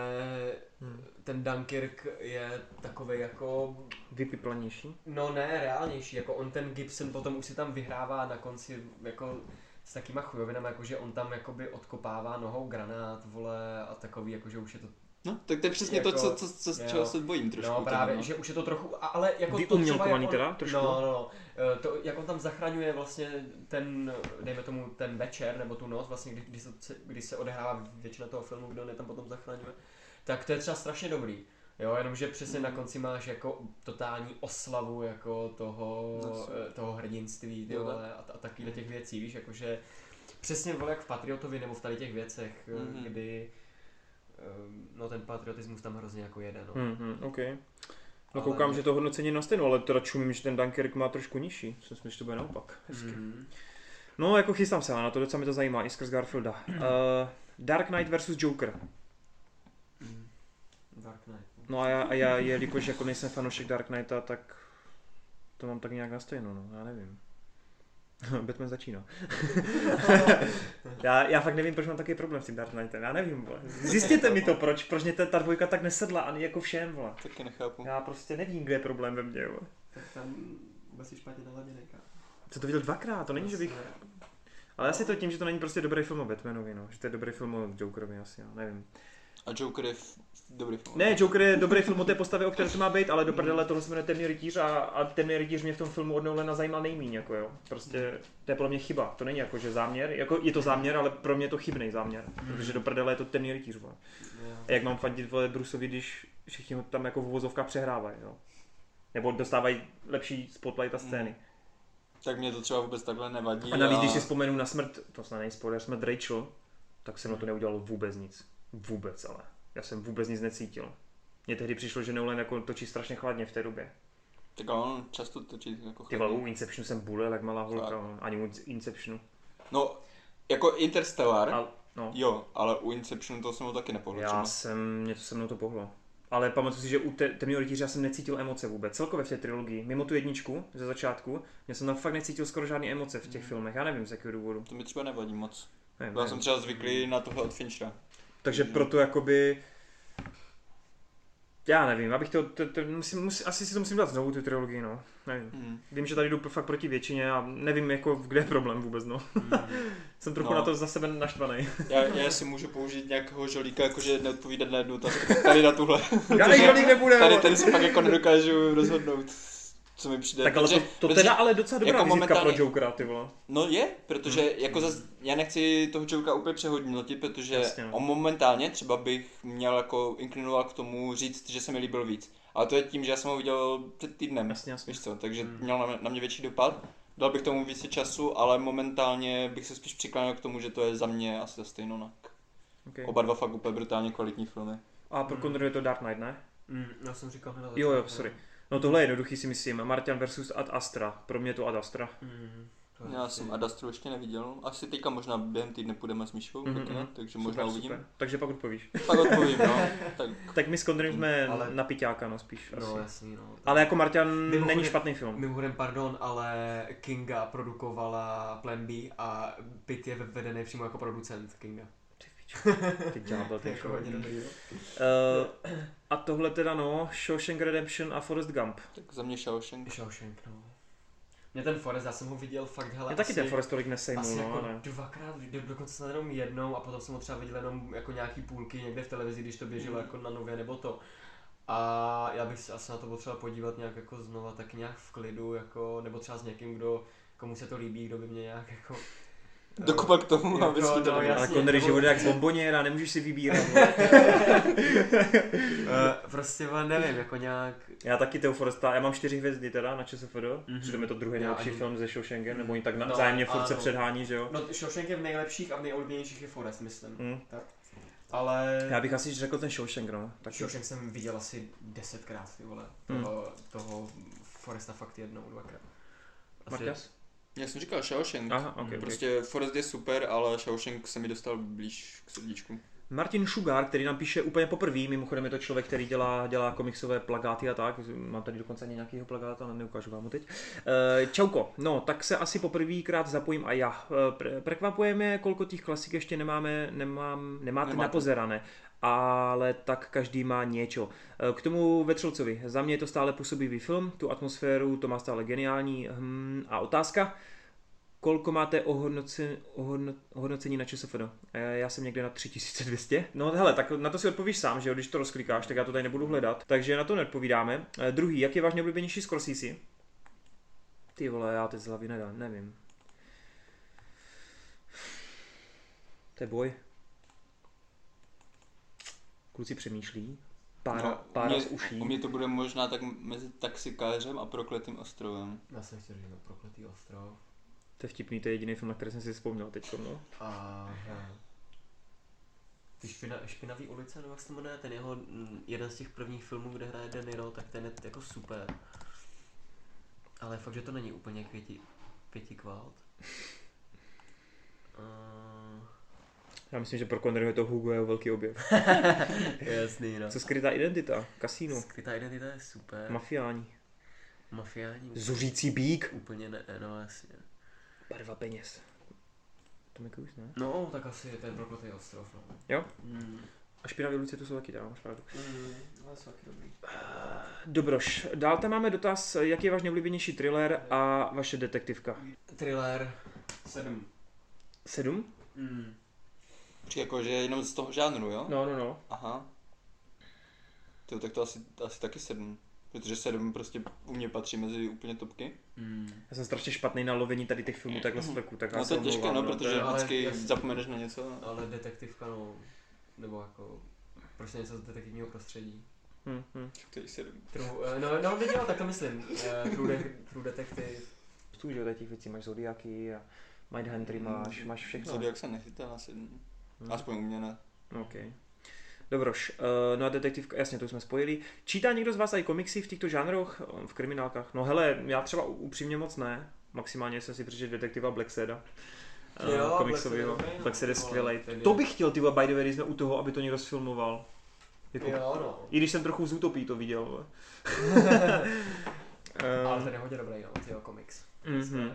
Hmm. ten Dunkirk je takový jako, Vypiplanější. no ne, reálnější, jako on ten Gibson potom už si tam vyhrává na konci, jako s takýma chujovinama, jako že on tam jakoby odkopává nohou granát, vole, a takový, jako že už je to No, tak to je přesně Jako, to, co, co, co, z jo. čeho se bojím trošku. No právě, teda, že už je to trochu, ale jako to Vyumělkovaný třeba, jak on, teda, trošku? No, no, no, Eh, to, jak on tam zachraňuje vlastně ten, dejme tomu ten večer nebo tu noc, vlastně kdy, kdy, se, kdy se odehrává většina toho filmu, kdo on je tam potom zachraňuje, tak to je třeba strašně dobrý. Jo, jenomže přesně na konci máš jako totální oslavu jako toho, No, eh, toho hrdinství, ty Jo, vole, a, a takovýhle těch věcí, víš, jakože přesně vole jak v Patriotovi nebo v tady těch věcech, mm-hmm. Mhm. kdy no ten patriotismus tam hrozně jako jede, no. Hmm, hmm, OK. No Ale- koukám, že to hodnocení na stejno, ale teda čumím, že ten Dunkirk má trošku nižší. Jsem si že to bude naopak. Hezky. Mhm. No, jako chystám se na to, docela mě to zajímá, i skrz Garfielda. Uh, *clears throat* Dark Knight versus Joker. Mm. Dark Knight. No a já, a já jelikož jako nejsem fanoušek Dark Knighta, tak to mám tak nějak na stejno, no, já nevím. *laughs* Batman začíná. *laughs* já, já fakt nevím, proč mám takový problém s tím Dark Knightem, já nevím, vole. Zjistěte mi to, proč, proč mě ta, ta dvojka tak nesedla, ani jako všem, vole. Taky nechápu. Já prostě nevím, kde je problém ve mně, vole. Tak tam vůbec si špatně naladěný. Co to viděl dvakrát, to není, že bych... Ale asi to tím, že to není prostě dobrý film o Batmanovi, no. Že to je dobrý film o Jokerovi asi, já nevím. A Joker je dobrý film. Ne, Joker je dobrý film o té postavě, o které to má být, ale do prdele tohle se jmenuje Temný rytíř a, a Temný rytíř mě v tom filmu od Nolana zajímal nejmíň, jako jo. Prostě to je podle mě chyba, to není jako, že záměr, jako je to záměr, ale pro mě je to chybný záměr, protože do prdele je to Temný rytíř, vole. A jak mám fandit, vole, Bruceovi, když všichni ho tam jako v uvozovkách přehrávají, jo. Nebo dostávají lepší spotlight a scény. Tak mě to třeba vůbec takhle nevadí. A navíc, když si vzpomenu na smrt, to snad není spoiler, smrt Rachel, tak jsem na to neudělal vůbec nic. Vůbec ale. Já jsem vůbec nic necítil. Mně tehdy přišlo, že Nolan jako točí strašně chladně v té době. Tak on často točí jako Ty vole, u Inceptionu jsem bulel jak malá holka, no. ani u Inceptionu. No, jako Interstellar, A, no, jo, ale u Inceptionu to jsem ho taky nepohled. já jsem, mě to se mnou to pohlo. Ale pamatuju si, že u te, temného rytíře já jsem necítil emoce vůbec. Celkově v té trilogii, mimo tu jedničku ze začátku, já jsem tam fakt necítil skoro žádné emoce v těch filmech. Já nevím z jakého důvodu. To mi třeba nevadí moc. Nevím, Já nevím. jsem třeba zvyklý na tohle od Finchera. Takže proto jakoby... Já nevím, abych to, to, to musím, musím, asi si to musím dát znovu, tu trilogii, no. Nevím. Hmm. Vím, že tady jdu fakt proti většině a nevím, jako, kde je problém vůbec, no. *laughs* Jsem trochu No. na to za sebe naštvaný. Já, já si můžu použít nějakého žolíka, jakože neodpovídat na jednu otázku. Tady na tuhle. Žádný žolík nebude, Tady, tady se pak jako nedokážu rozhodnout. Co mi přijde. Tak ale to, protože- to protože- teda ale docela dobrá jako vizitka momentálně- pro Jokera, ty vole. No je, protože jako zas, já nechci toho Jokera úplně přehodnotit, protože Jasně, no. on momentálně třeba bych měl jako inklinoval k tomu říct, že se mi líbil víc. Ale to je tím, že já jsem ho viděl před týdnem, Jasně, jasně. víš co, takže Hmm. měl na, na mě větší dopad. Dal bych tomu více času, ale momentálně bych se spíš přiklánil k tomu, že to je za mě asi za stejnonak. Okay. Oba dva fakt úplně brutálně kvalitní filmy. A pro Connery je to Dark Knight, ne? Mm, já jsem říkal hned Jo, jo, sorry. no. No tohle je jednoduchý si myslím. Martian versus Ad Astra. Pro mě je to Ad Astra. Mm, Já jsem Adastru ještě neviděl. Asi teďka možná během týdne půjdeme s Míšou, Mhm, mm-hmm. mhm. takže možná uvidím. Takže pak odpovíš. *laughs* Pak odpovím, no. *laughs* Tak Tak my s Connerym jsme Ale- na piťáka, no spíš No, asi. jasný, no. Ale jako Martian Mimochodem- není špatný film. Mimochodem, pardon, ale Kinga produkovala Plan B a Pitt je vedený přímo jako producent Kinga. Ty ďábel, ty *laughs* Jako. Uh, a tohle teda no, Shawshank Redemption a Forrest Gump. Tak za mě Shawshank. Shawshank, no. Mě ten Forest, já jsem ho viděl fakt, hele, Mě taky asi, ten Forrest tolik nesejmul, asi no, jako ale... dvakrát, do- dokonce snad jenom jednou a potom jsem ho třeba viděl jenom jako nějaký půlky někde v televizi, když to běželo Mhm. jako na nově nebo to. A já bych se asi na to potřeboval podívat nějak jako znova, tak nějak v klidu, jako, nebo třeba s někým, kdo, komu se to líbí, kdo by mě nějak jako... Dokopal k tomu, Jako, aby no, si to jasně. Ale Connery život je jak bomboněra, nemůžeš si vybírat. *laughs* *laughs* Eh, prostě ale nevím, jako nějak... já taky toho Foresta, já mám čtyři hvězdy teda na ČSFD, Mhm. přitom je to druhý Já nejlepší ani- film ze Shawshankem, nebo oni tak na, No, vzájemně furt se předhání, že jo? No, Shawshank je v nejlepších a v nejoblíbenějších je Forest, myslím. Hm. Ale... Já bych asi řekl ten Shawshank, no. Tak Shawshank jsem viděl asi desetkrát, ty vole. Hmm. Toho, toho Foresta fakt jednou, dvakrát. Asi- Marťas? Já jsem říkal Shawshank. Aha, ok, ok. Prostě Forest je super, ale Shawshank se mi dostal blíž k srdíčku. Martin Sugar, který nám píše úplně poprvé, mimochodem je to člověk, který dělá, dělá komiksové plagáty a tak, mám tady dokonce ani nějakýho plagáta, ale neukážu vám ho teď. E, čauko, no tak se asi poprvýkrát zapojím a já. E, pre- prekvapuje mě, kolko těch klasik ještě nemáme, nemám, nemáte Nemáte. napozerané, ale tak každý má něco. K tomu Vetřelcovi, za mě je to stále působivý film, tu atmosféru to má stále geniální hm, a otázka, Kolko máte ohodnoce, ohodno, ohodnocení na ČSFD? Eh, Já jsem někde na 3200. No hele, tak na to si odpovíš sám, že jo, když to rozklikáš, tak já to tady nebudu hledat. Takže na to neodpovídáme. Eh, druhý, jak je váš nejoblíbenější Scorsese? Ty vole, já teď z hlavy nedám, nevím. To je boj. Kluci přemýšlí. Pára, No, pára mě- uší. U mě to bude možná tak mezi taxikářem a prokletým ostrovem. Já jsem chtěl říct no, Prokletý ostrov. To je vtipný, to je jediný film, na který jsem si vzpomněl teď. No. A... Ty špina, špinavý ulice, nebo jak se to jmenuje, ten jeho, mm, jeden z těch prvních filmů, kde hraje De Niro, tak ten je jako super. Ale fakt, že to není úplně pěti, pěti kvalt. *laughs* Uh, Já myslím, že pro Conneryho je to Hugo jeho velký objev. *laughs* jasný, no. Co skrytá identita? Kasíno. Skrytá identita je super. Mafiáni. Mafiáni. Zuřící bík. Úplně ne, no jasně. Barva peněz. To mi Cruise, ne? No, tak asi je ten prokletý ostrov, no. Jo? Mm. A špinavé ulice to jsou taky, máš pravdu. Mm, ale jsou taky dobrý. Dobroš, dál tam máme dotaz, jaký je váš nejoblíbenější thriller a vaše detektivka? Thriller 7. Sedm? Mm. Počkej, jako, že jenom z toho žánru, jo? No, no, no. Aha. To, tak to asi, asi taky sedm. Protože sedm prostě u mě patří mezi úplně topky. Mm. Já jsem strašně špatný na lovení tady těch filmů takhle z fleku, tak No to je těžké, omlouvám, no, to protože ale vždycky jasně. zapomeneš na něco. Ale detektivka, no, nebo jako, prostě něco z detektivního prostředí. Hm, hm. To je sedm. True, eh, no, no, teď jo, tak to myslím. Eh, True, de- true Detective. Spoustu, že těch věcí máš Zodiaky a Mindhuntery máš, máš všechno. Zodiak se nechytá na sedm. Hm. Aspoň u mě ne. OK. Dobroš, uh, no a detektivka, jasně, to už jsme spojili. Čítá někdo z vás i komiksy v těchto žánroch, eh, v kriminálkách? No hele, já třeba upřímně moc ne. Maximálně jsem si přečetl detektiva. Jo, Uh, Black. Sad je dobrý, no. Blacksad je ten je- To bych chtěl, ty by the way, jsme u toho, aby to někdo sfilmoval. Jako, Jo, no. I když jsem trochu z Utopii to viděl. vole. *laughs* *laughs* Eh, Ale ten je hodně dobrý, no, tyjo, komiks. Mhm.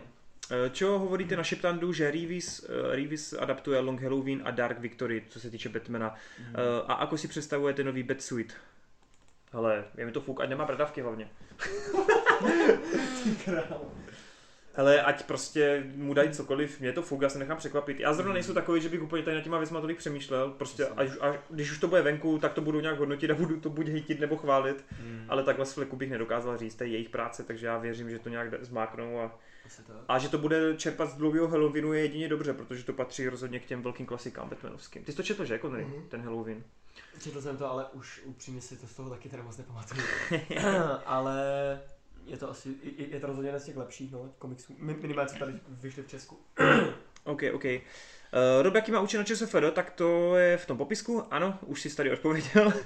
Eh, Čeho hovoríte na šeptandu, že Reeves, eh, Reeves adaptuje Long Halloween a Dark Victory, co se týče Batmana. Mhm. Eh, A ako si představujete nový Batsuit? Hele, je mi to fuk, ať nemá bradavky hlavně. *laughs* Hele, ať prostě mu dají cokoliv, mě to fuk, já se nechám překvapit. Já zrovna nejsem takový, že bych úplně tady nad těma věcma tolik přemýšlel. Prostě až, až, když už to bude venku, tak to budu nějak hodnotit a budu to buď hejtit nebo chválit. Hmm. Ale takhle z fleku bych nedokázal říct, to je jejich práce, takže já věřím, že to nějak zmáknou a. a že to bude čerpat z dlouhého Halloweenu je jedině dobře, protože to patří rozhodně k těm velkým klasikám Batmanovským. Ty jsi to četl, že, Connery, Mhm. ten Halloween? Četl jsem to, ale už upřímně si to z toho taky teda moc nepamatuju. *laughs* *clears throat* ale je to asi, je, je to rozhodně jeden z těch lepších no, komiksů. Mi- Minimálně co tady vyšly v Česku. *clears throat* OK, OK. Uh, Rob, jaký má účet na ČSFD, tak to je v tom popisku, ano, už jsi tady odpověděl. *laughs* *laughs*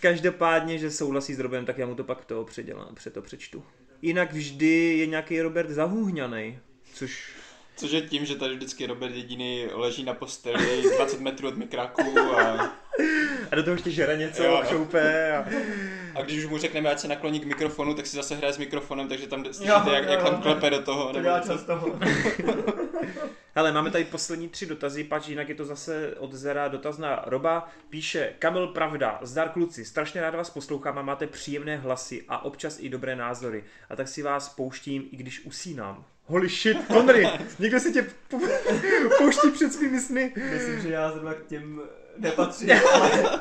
Každopádně, že souhlasí s Robem, tak já mu to pak to předělám, před to přečtu. Jinak vždy je nějaký Robert zahuhňaný, což Což je tím, že tady vždycky Robert jediný leží na posteli 20 metrů od mikráku a, a do toho ještě žere něco, Jo. šoupe a... a když už mu řekneme, ať se nakloní k mikrofonu, tak si zase hraje s mikrofonem, takže tam slyšíte, jak, jak jo. tam klepe do toho. To nebo dělá něco. často. *laughs* Hele, máme tady poslední tři dotazy, pač jinak je to zase od Zera dotaz na Roba. Píše, Kamil Pravda, zdar kluci, strašně rád vás poslouchám a máte příjemné hlasy a občas i dobré názory. A tak si vás pouštím, i když usínám. Holy shit, Connery, někdo si tě pou- *laughs* pouští před svými sny. Myslím, že já zrovna k těm nepatřím, *laughs* ale.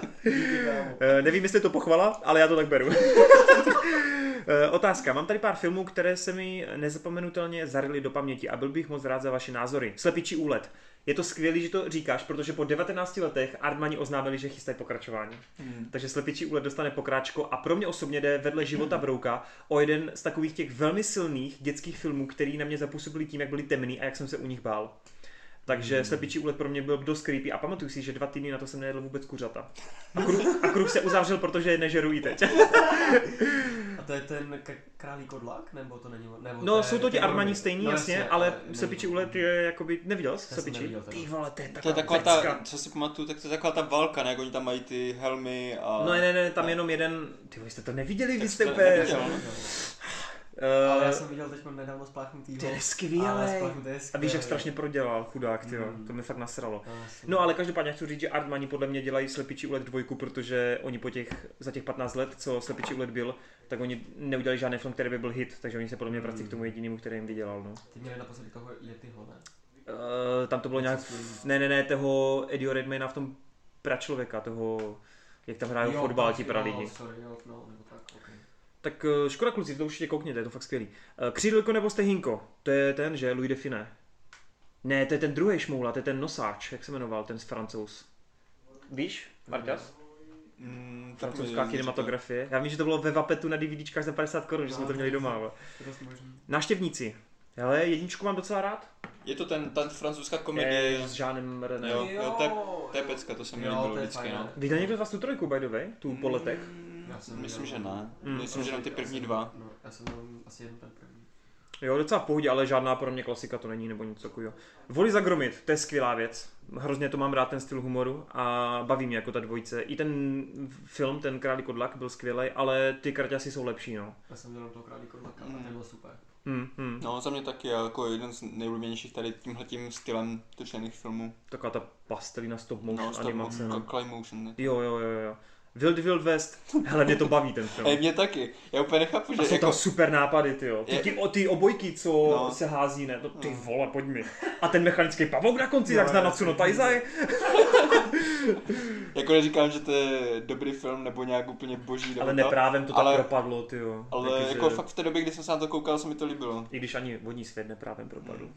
Eh, nevím, jestli je to pochvala, ale já to tak beru. *laughs* Eh, Otázka. Mám tady pár filmů, které se mi nezapomenutelně zarily do paměti a byl bych moc rád za vaše názory. Slepičí úlet. Je to skvělé, že to říkáš, protože po 19 letech Artmani oznámili, že chystají pokračování. Hmm. Takže Slepičí úlet dostane pokráčko a pro mě osobně jde vedle života Brouka o jeden z takových těch velmi silných dětských filmů, který na mě zapůsobili tím, jak byli temný a jak jsem se u nich bál. Takže Hmm. Slepičí úlet pro mě byl dost creepy a pamatuju si, že dva týdny na to jsem nejedl vůbec kuřata. A kruh, a kruh se uzavřel, protože je nežerují teď. A to je ten k- králík odlak, nebo to není? Nebo No, je jsou to ti Armani stejný, no, jasně, ale není Slepičí to- úlet je jakoby, neviděl jsi jsem Slepičí? Ty vole, to je To je taková taková ta, co si pamatuju, tak to je taková ta válka, ne? Jak oni tam mají ty helmy a... No ne, ne, tam jenom jeden, ty vole, jste to neviděli, vy jste to úplně... *laughs* Eh, Ale já jsem viděl teď nedávno spláchnutýho. To je Ale skvělé. spláchnutý A víš, jak strašně prodělal, chudák, ty Mm. To mi fakt nasralo. No, jsem- No ale každopádně chci říct, že Artmani podle mě dělají Slepičí úlet dvojku, protože oni po těch, za těch 15 let, co Slepičí úlet byl, tak oni neudělali žádný film, který by byl hit, takže oni se podle mě vrací k tomu jedinému, který jim vydělal. No. Ty měli naposledy toho Yetiho, ne? Uh, tam to bylo nějak, ne, ne, ne, toho Eddie Redmayna v tom pračlověka, toho, jak tam hrajou fotbal ti pra lidi. Jo, sorry, jo, no, nebo tak. Tak eh, škoda kluci, to určitě koukněte, je to fakt skvělý. Uh, Křídelko nebo Stehinko, to je ten, že, Louis Define. Ne, to je ten druhý šmoula, to je ten nosáč, jak se jmenoval, ten z francouz. Víš, Marťas? Mm, Francouzská kinematografie. Já vím, že to bylo ve Vapetu na DVDčkách za 50 korun, že jsme to měli doma. ale. Je to možný. Návštěvníci. Hele, jedničku mám docela rád. Je to ten, ta francouzská Je komedie. s Žánem René. Jo, jo, to je- To je pecka, to se mi Jo, líbilo to je vždycky, no. no. Viděl někdo z vás tu trojku, by the way? Tu po letech? Mm, Já jsem Myslím, že ne. Mm. Myslím, že jenom ty první dva. No, já jsem měl asi jeden ten první. Jo, docela v pohodě, ale žádná pro mě klasika to není, nebo nic takového. Voli zagromit, to je skvělá věc. Hrozně to mám rád, ten styl humoru a baví mě jako ta dvojice. I ten film, ten Králík odlak, byl skvělý, ale ty karťasy jsou lepší, no. Já jsem měl jenom toho králíka odlaka a Mm. ten byl super. Hmm, hmm. No, za mě taky jako jeden z nejoblíbenějších tady tímhletím stylem točených filmů. Taková ta pastelina stop motion No, stop animace, motion, no. motion. Jo, jo, jo, jo. Wild Wild West, hele, mě to baví ten film. Ej, mě taky. Já úplně nechápu, A že jsou jako... tam super nápady, ty jo. Ty, Je- ty, o, ty obojky, co No. se hází, ne? No ty No. vole, pojď mi. A ten mechanický pavouk na konci, Jo, jak zná Natsuno. Taizai. *laughs* Jako neříkám, že to je dobrý film nebo nějak úplně boží. nebo Ale to, neprávem to tak ale- propadlo, ty jo. Ale Takže- jako fakt v té době, kdy jsem se na to koukal, se mi to líbilo. I když ani vodní svět neprávem propadl.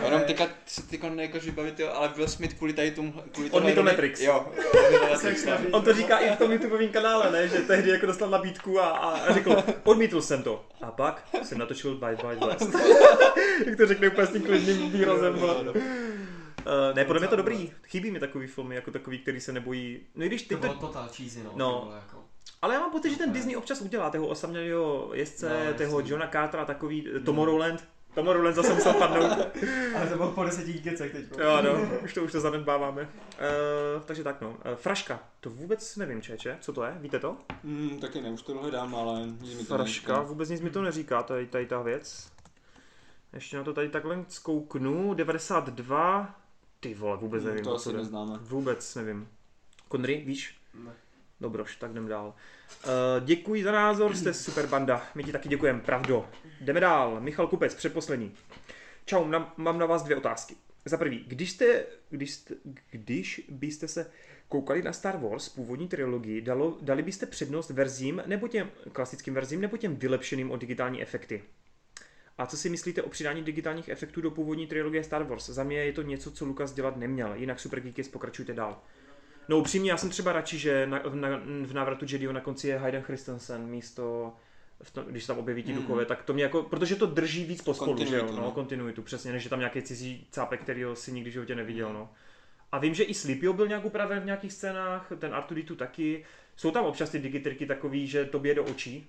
A *laughs* jenom teďka si teďka nejakož vybavit, jo, ale Will Smith kvůli tady tomu... Kvůli Odmítl tohle roli- Matrix. Jo, *laughs* Matrix, no. On to říká i v tom YouTubeovém kanále, ne? Že tehdy jako dostal nabídku a, a řekl, odmítl jsem to. A pak jsem natočil Wild Wild West. *laughs* Jak to řekne úplně s tím klidným výrazem. Uh, ne, podle mě je to dobrý. Chybí mi takový filmy, jako takový, který se nebojí. No i když To ty bylo to... total cheesy, no. No. To bylo jako... Ale já mám pocit, že ten Disney občas udělá toho osamělého jezdce, No, toho Johna Cartera, takový eh, Tomorrowland. Tomorrowland zase musel padnout. Ale to bylo po deseti díkecech teď. jo, no, už to, už to zanedbáváme. Uh, takže tak no. Uh, fraška, to vůbec nevím, čeče, co to je, víte to? Mm, taky ne, už to hledám, ale nic mi to Fraška, neříká. vůbec nic mi to neříká, tady, tady ta věc. Ještě na to tady takhle zkouknu, 92, ty vole, vůbec Mm, nevím, to o asi neznáme. Vůbec nevím. Konry, víš? Ne. Dobroš, tak jdem dál. Uh, děkuji za názor, jste super banda. My ti taky děkujeme, pravdo. Jdeme dál. Michal Kupec, předposlední. Čau, mám, mám na vás dvě otázky. Za prvý, když, jste, když, jste, když byste se koukali na Star Wars, původní trilogii, dalo, dali byste přednost verzím, nebo těm klasickým verzím, nebo těm vylepšeným o digitální efekty? A co si myslíte o přidání digitálních efektů do původní trilogie Star Wars? Za mě je to něco, co Lukas dělat neměl, jinak Super Geekys pokračujte dál. No upřímně, já jsem třeba radši, že na, v, na, v návratu Jedi na konci je Hayden Christensen místo v tom, když se tam objeví ti Mhm. duchové, tak to mě jako, protože to drží víc pospolu, že jo, no, no. kontinuitu, přesně, než je tam nějaký cizí cápek, který si nikdy v životě neviděl, no. A vím, že i Sleepy byl nějak upraven v nějakých scénách, ten Artuditu taky, jsou tam občas ty digitrky takový, že to bije do očí,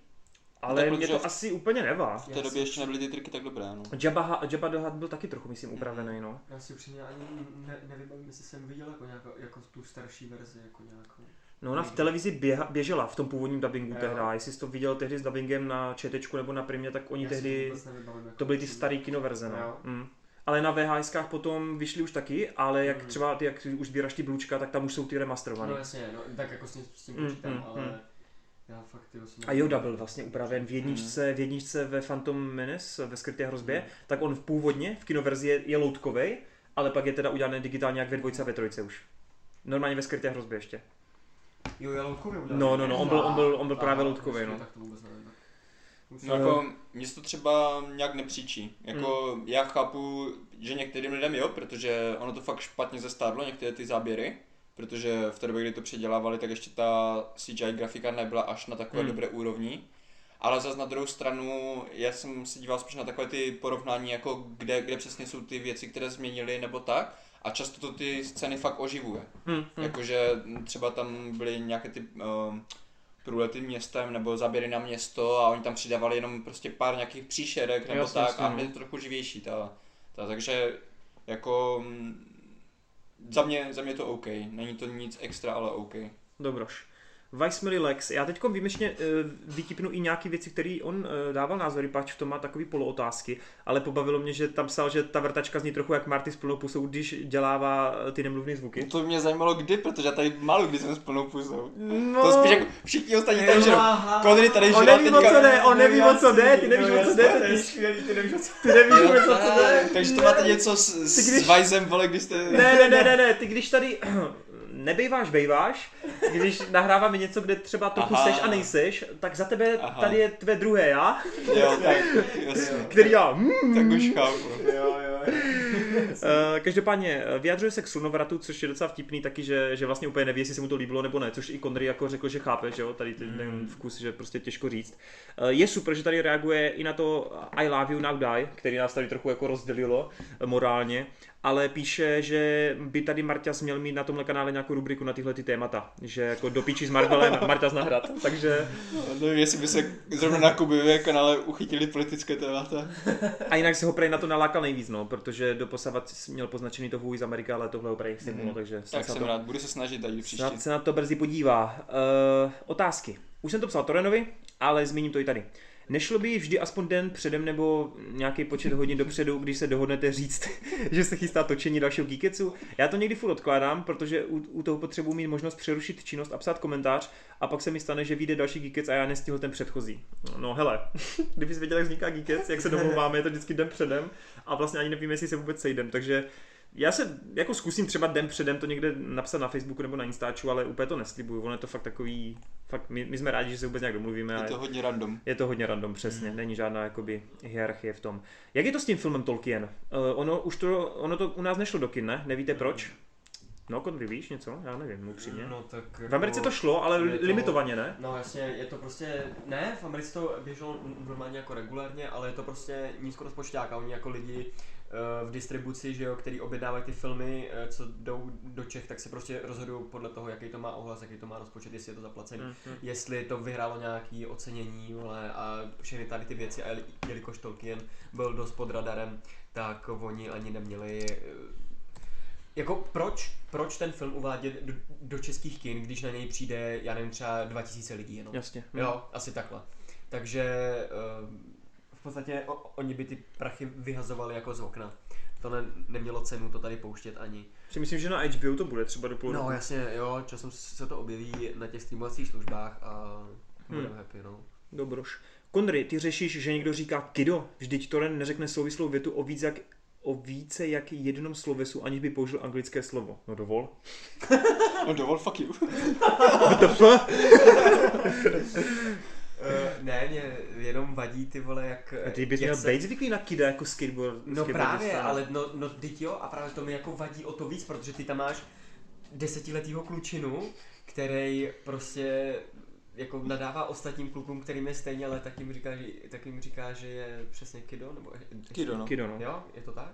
ale Tak mě to v- asi úplně nevá. V té době ještě nebyly ty triky tak dobré, no. Jabba, Jabba the Hutt byl taky trochu, myslím, upravený, no. Já si upřímně ani ne, nevybavím, jestli jsem viděl jako, nějakou, jako tu starší verzi, jako nějakou. No ona v televizi běha, běžela v tom původním dubbingu Jo. tehdy, jestli jsi to viděl tehdy s dubbingem na ČT nebo na Primě, tak oni Já tehdy, jako to byly ty starý kinoverze, Jo. no. Mm. Ale na VHSkách potom vyšly už taky, ale jak Mhm. třeba ty, jak už sbíráš ty blůčka, tak tam už jsou ty remasterované. No jasně, no, tak jako s tím, s tím Mm, počítám, mm, ale mm. Já fakt ty A Yoda byl vlastně upraven v jedničce, v jedničce ve Phantom Menace, ve skryté hrozbě, Mhm. tak on v původně v kinoverzi je, je loutkovej, ale pak je teda udělaný digitálně jak ve dvojce a ve trojce už. Normálně ve skryté hrozbě ještě. Jo, já loutkově udělal. No, no, no, on byl- on byl- on byl právě loutkovej, počkej, no. Tak to vůbec nevím. Už No jako, mně se to třeba nějak nepříčí. Jako, Hmm. já chápu, že některým lidem jo, protože ono to fakt špatně zestárlo, některé ty záběry, protože v té době, kdy to předělávali, tak ještě ta CGI grafika nebyla až na takové Hmm. dobré úrovni. Ale zase na druhou stranu, já jsem se díval spíš na takové ty porovnání, jako kde, kde přesně jsou ty věci, které změnili nebo tak. A často to ty scény fakt oživuje. Hm, hm. Jakože třeba tam byly nějaké ty um, průlety městem nebo záběry na město a oni tam přidávali jenom prostě pár nějakých příšerek nebo Jasně, tak a no. bylo to trochu živější ta, ta takže jako mm, za mě, za mě to OK, není to nic extra, ale OK. Dobroš. Vice Millie Lex. Já teď výjimečně uh, vytipnu i nějaké věci, které on uh, dával názory, pač v tom má takový polootázky, ale pobavilo mě, že tam psal, že ta vrtačka zní trochu jak Marty s plnou pusou, když dělává eh, ty nemluvné zvuky. To mě zajímalo kdy, protože já tady málo kdy jsem s plnou pusou. No, To spíš jako všichni ostatní tady žerou. Aha. Kodry tady on neví, o co jde, on neví, o co jde, ty nevíš, o co jde, ty nevíš, ty nevíš o co jde. Takže to máte něco s, Ty s když- Vizem, vole, když jste... Ne, ne, ne, ne, ne, ty když tady nebejváš, bejváš, když nahráváme něco, kde třeba trochu Aha. seš a nejseš, tak za tebe Aha. tady je tvé druhé já, Jo, tak, jasně. který já, mm, Tak už chápu. Jo, jo. Uh, každopádně eh, vyjadřuje se k slunovratu, což je docela vtipný taky, že, že vlastně úplně neví, jestli se mu to líbilo nebo ne, což i Connery jako řekl, že chápe, že jo, tady ten, ten vkus, že prostě těžko říct. Uh, je super, že tady reaguje i na to I love you now die, který nás tady trochu jako rozdělilo eh, morálně, ale píše, že by tady Marťas měl mít na tomhle kanále nějakou rubriku na tyhle ty témata, že jako do píči s Marvelem Marťas nahrad, takže Nevím, jestli by se zrovna na Kubivě kanále uchytili politické témata. a jinak se ho prej na to nalákal nejvíc, no, protože doposavat měl poznačený to vůj z Amerika, ale tohle ho prej stimulo, takže snad Tak jsem to- rád, budu se snažit tady příště. Snad se na to brzy podívá. Uh, otázky. Už jsem to psal Torenovi, ale zmíním to i tady. Nešlo by vždy aspoň den předem nebo nějaký počet hodin dopředu, když se dohodnete říct, *laughs* že se chystá točení dalšího Geeketsu? Já to někdy furt odkládám, protože u, u toho potřebuji mít možnost přerušit činnost a psát komentář a pak se mi stane, že vyjde další Geekets a já nestihl ten předchozí. No hele, *laughs* kdybys věděl, jak vzniká Geekets, jak se domluváme, je to vždycky den předem a vlastně ani nevím, jestli se vůbec sejdem, takže já se jako zkusím třeba den předem to někde napsat na Facebooku nebo na Instaču, ale úplně to neslibuju. Ono je to fakt takový, fakt my, my jsme rádi, že se vůbec nějak domluvíme. Je to hodně random. je to hodně random, přesně. Není žádná jakoby hierarchie v tom. Jak je to s tím filmem Tolkien? Uh, ono už to, ono to u nás nešlo do kin, ne? Nevíte proč? No, Kodry, víš něco? Já nevím, upřímně. No, tak V Americe to šlo, ale to- limitovaně, ne? No jasně, je to prostě, ne, v Americe to běželo normálně jako regulárně, ale je to prostě nízkorozpočták a oni jako lidi v distribuci, že jo, který objednávají ty filmy, eh, co jdou do Čech, tak se prostě rozhodují podle toho, jaký to má ohlas, jaký to má rozpočet, jestli je to zaplacený, Mhm. jestli to vyhrálo nějaký ocenění, vole, a všechny tady ty věci, a jeli- jelikož Tolkien byl dost pod radarem, tak oni ani neměli eh, jako proč, proč ten film uvádět do, do českých kin, když na něj přijde, já nevím, třeba 2000 lidí jenom. Jasně. Jo, asi takhle. Takže eh, v podstatě o, oni by ty prachy vyhazovali jako z okna. to ne, nemělo cenu to tady pouštět ani. Si myslím, že na HBO to bude třeba do půl No roku. jasně, jo, časem se to objeví na těch streamovacích službách a budeme Hmm. happy, no. Dobroš. Konry, ty řešíš, že někdo říká kido, vždyť Toren neřekne souvislou větu o víc jak o více jak jednom slovesu, aniž by použil anglické slovo. No dovol. No dovol, fuck you. *laughs* *laughs* Uh, ne, mě jenom vadí ty vole, jak... A ty bys měl se- být zvyklý na kida jako skateboard. No právě, ale no, no teď jo, a právě to mi jako vadí o to víc, protože ty tam máš desetiletýho klučinu, který prostě jako nadává ostatním klukům, kterým je stejně, ale tak jim říká, že, tak jim říká, že je přesně kido, nebo... Kido, no. Kido, no. Jo, je to tak?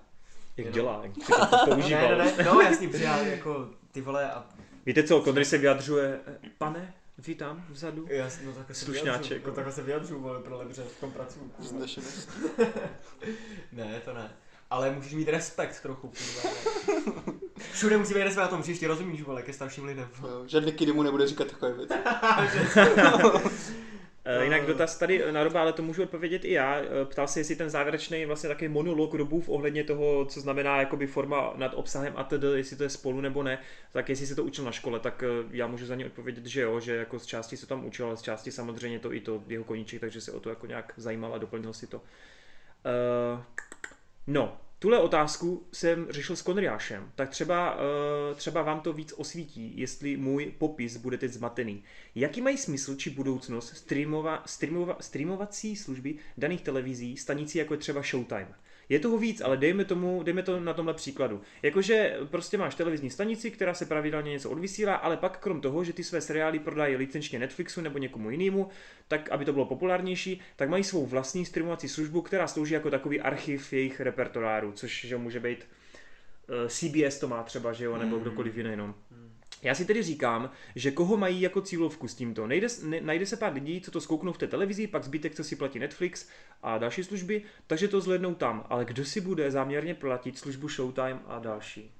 Jak Jenom- dělá, jak to *laughs* používal. Ne, ne, ne, no jasný, protože já jako ty vole a Víte co, Konry se vyjadřuje, "Eh, pane, vítám vzadu. Jasně, no takhle se Slušňáček, vyjadřu, no. no takhle se vyjadřu, vole, pro lebře, v tom pracuju. *laughs* Ne, to ne. Ale můžeš mít respekt trochu, kurva. Všude musí být respekt na tom příště, rozumíš, vole, ke starším lidem. Jo, Žádný kid mu nebude říkat takové věci. *laughs* *laughs* Uh, jinak dotaz tady na Roba, ale to můžu odpovědět i já. Eh, Ptal se, jestli ten závěrečný vlastně takový monolog Robův ohledně toho, co znamená jakoby forma nad obsahem a tedy, jestli to je spolu nebo ne, tak jestli se to učil na škole, tak eh, já můžu za ně odpovědět, že jo, že jako z části se tam učil, ale z části samozřejmě to i to jeho koníček, takže se o to jako nějak zajímal a doplnil si to. Uh, no, tuhle otázku jsem řešil s Konriášem, tak třeba, uh, třeba vám to víc osvítí, jestli můj popis bude teď zmatený. Jaký mají smysl či budoucnost streamova, streamova, streamovací služby daných televizí, stanicí jako je třeba Showtime? Je toho víc, ale dejme, tomu, dejme to na tomhle příkladu. Jakože prostě máš televizní stanici, která se pravidelně něco odvysílá, ale pak krom toho, že ty své seriály prodají licenčně Netflixu nebo někomu jinému, tak aby to bylo populárnější, tak mají svou vlastní streamovací službu, která slouží jako takový archiv jejich repertoáru, což že může být eh, CBS to má třeba, že jo, nebo kdokoliv jiný, no. Já si tedy říkám, že koho mají jako cílovku s tímto. Nejde, ne, najde se pár lidí, co to zkouknou v té televizi, pak zbytek, co si platí Netflix a další služby, takže to zhlednou tam. Ale kdo si bude záměrně platit službu Showtime a další?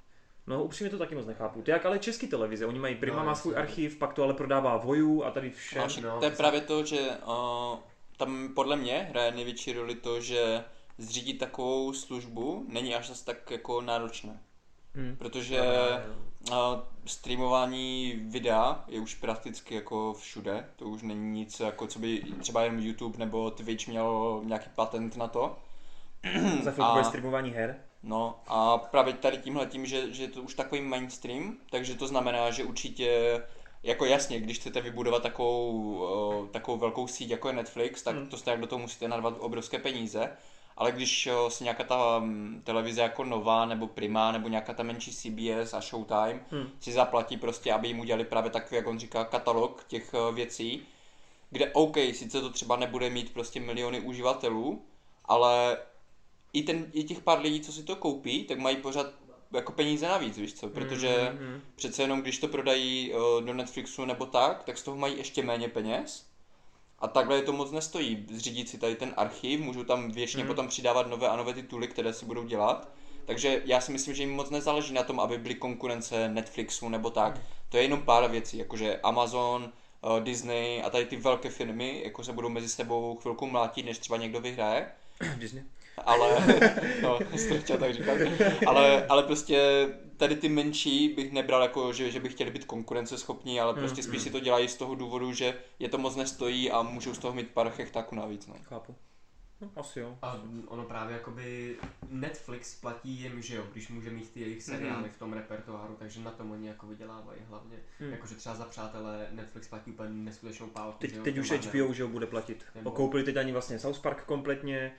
No upřímně to taky moc nechápu. To jak ale český televize, oni mají Prima No, má svůj archiv, pak to ale prodává Voju a tady všem. Máš, no, to je právě to, že uh, tam podle mě hraje největší roli to, že zřídit takovou službu není až zase tak jako náročné. Hmm. Protože uh, streamování videa je už prakticky jako všude. To už není nic, jako co by třeba jen YouTube nebo Twitch měl nějaký patent na to. *clears throat* Za chvilku bude streamování her. No a právě tady tímhle tím, že, že je to už takový mainstream, takže to znamená, že určitě jako jasně, když chcete vybudovat takovou, uh, takovou velkou síť jako je Netflix, tak Hmm. to stejně do toho musíte narvat obrovské peníze. Ale když uh, si nějaká ta um, televize jako Nova nebo Prima nebo nějaká ta menší CBS a Showtime Hmm. si zaplatí prostě, aby jim udělali právě takový, jak on říká, katalog těch uh, věcí, kde OK, sice to třeba nebude mít prostě miliony uživatelů, ale i, ten, i těch pár lidí, co si to koupí, tak mají pořád jako peníze navíc, víš co, protože Mhm. přece jenom když to prodají uh, do Netflixu nebo tak, tak z toho mají ještě méně peněz. A takhle je to moc nestojí. Zřídit si tady ten archiv, můžou tam věčně Mhm. potom přidávat nové a nové tituly, které si budou dělat. Takže já si myslím, že jim moc nezáleží na tom, aby byly konkurence Netflixu nebo tak. To je jenom pár věcí, jakože Amazon, uh, Disney a tady ty velké firmy, jako se budou mezi sebou chvilku mlátit, než třeba někdo vyhraje Disney. ale, *laughs* *laughs* no, chtěl tak říkat, ale, ale prostě tady ty menší bych nebral jako, že, že by chtěli být konkurenceschopní, ale prostě spíš si to dělají z toho důvodu, že je to moc nestojí a můžou z toho mít pár chechtáků navíc, no. Chápu. No, asi jo. A ono právě jakoby Netflix platí jim, že jo, když může mít ty jejich seriály Mhm. v tom repertoáru, takže na tom oni jako vydělávají hlavně. Hmm. Jakože třeba za přátelé Netflix platí úplně neskutečnou pálku. Teď, že jo, teď už. HBO, že jo, bude platit. Nebo- Koupili teď ani vlastně South Park kompletně,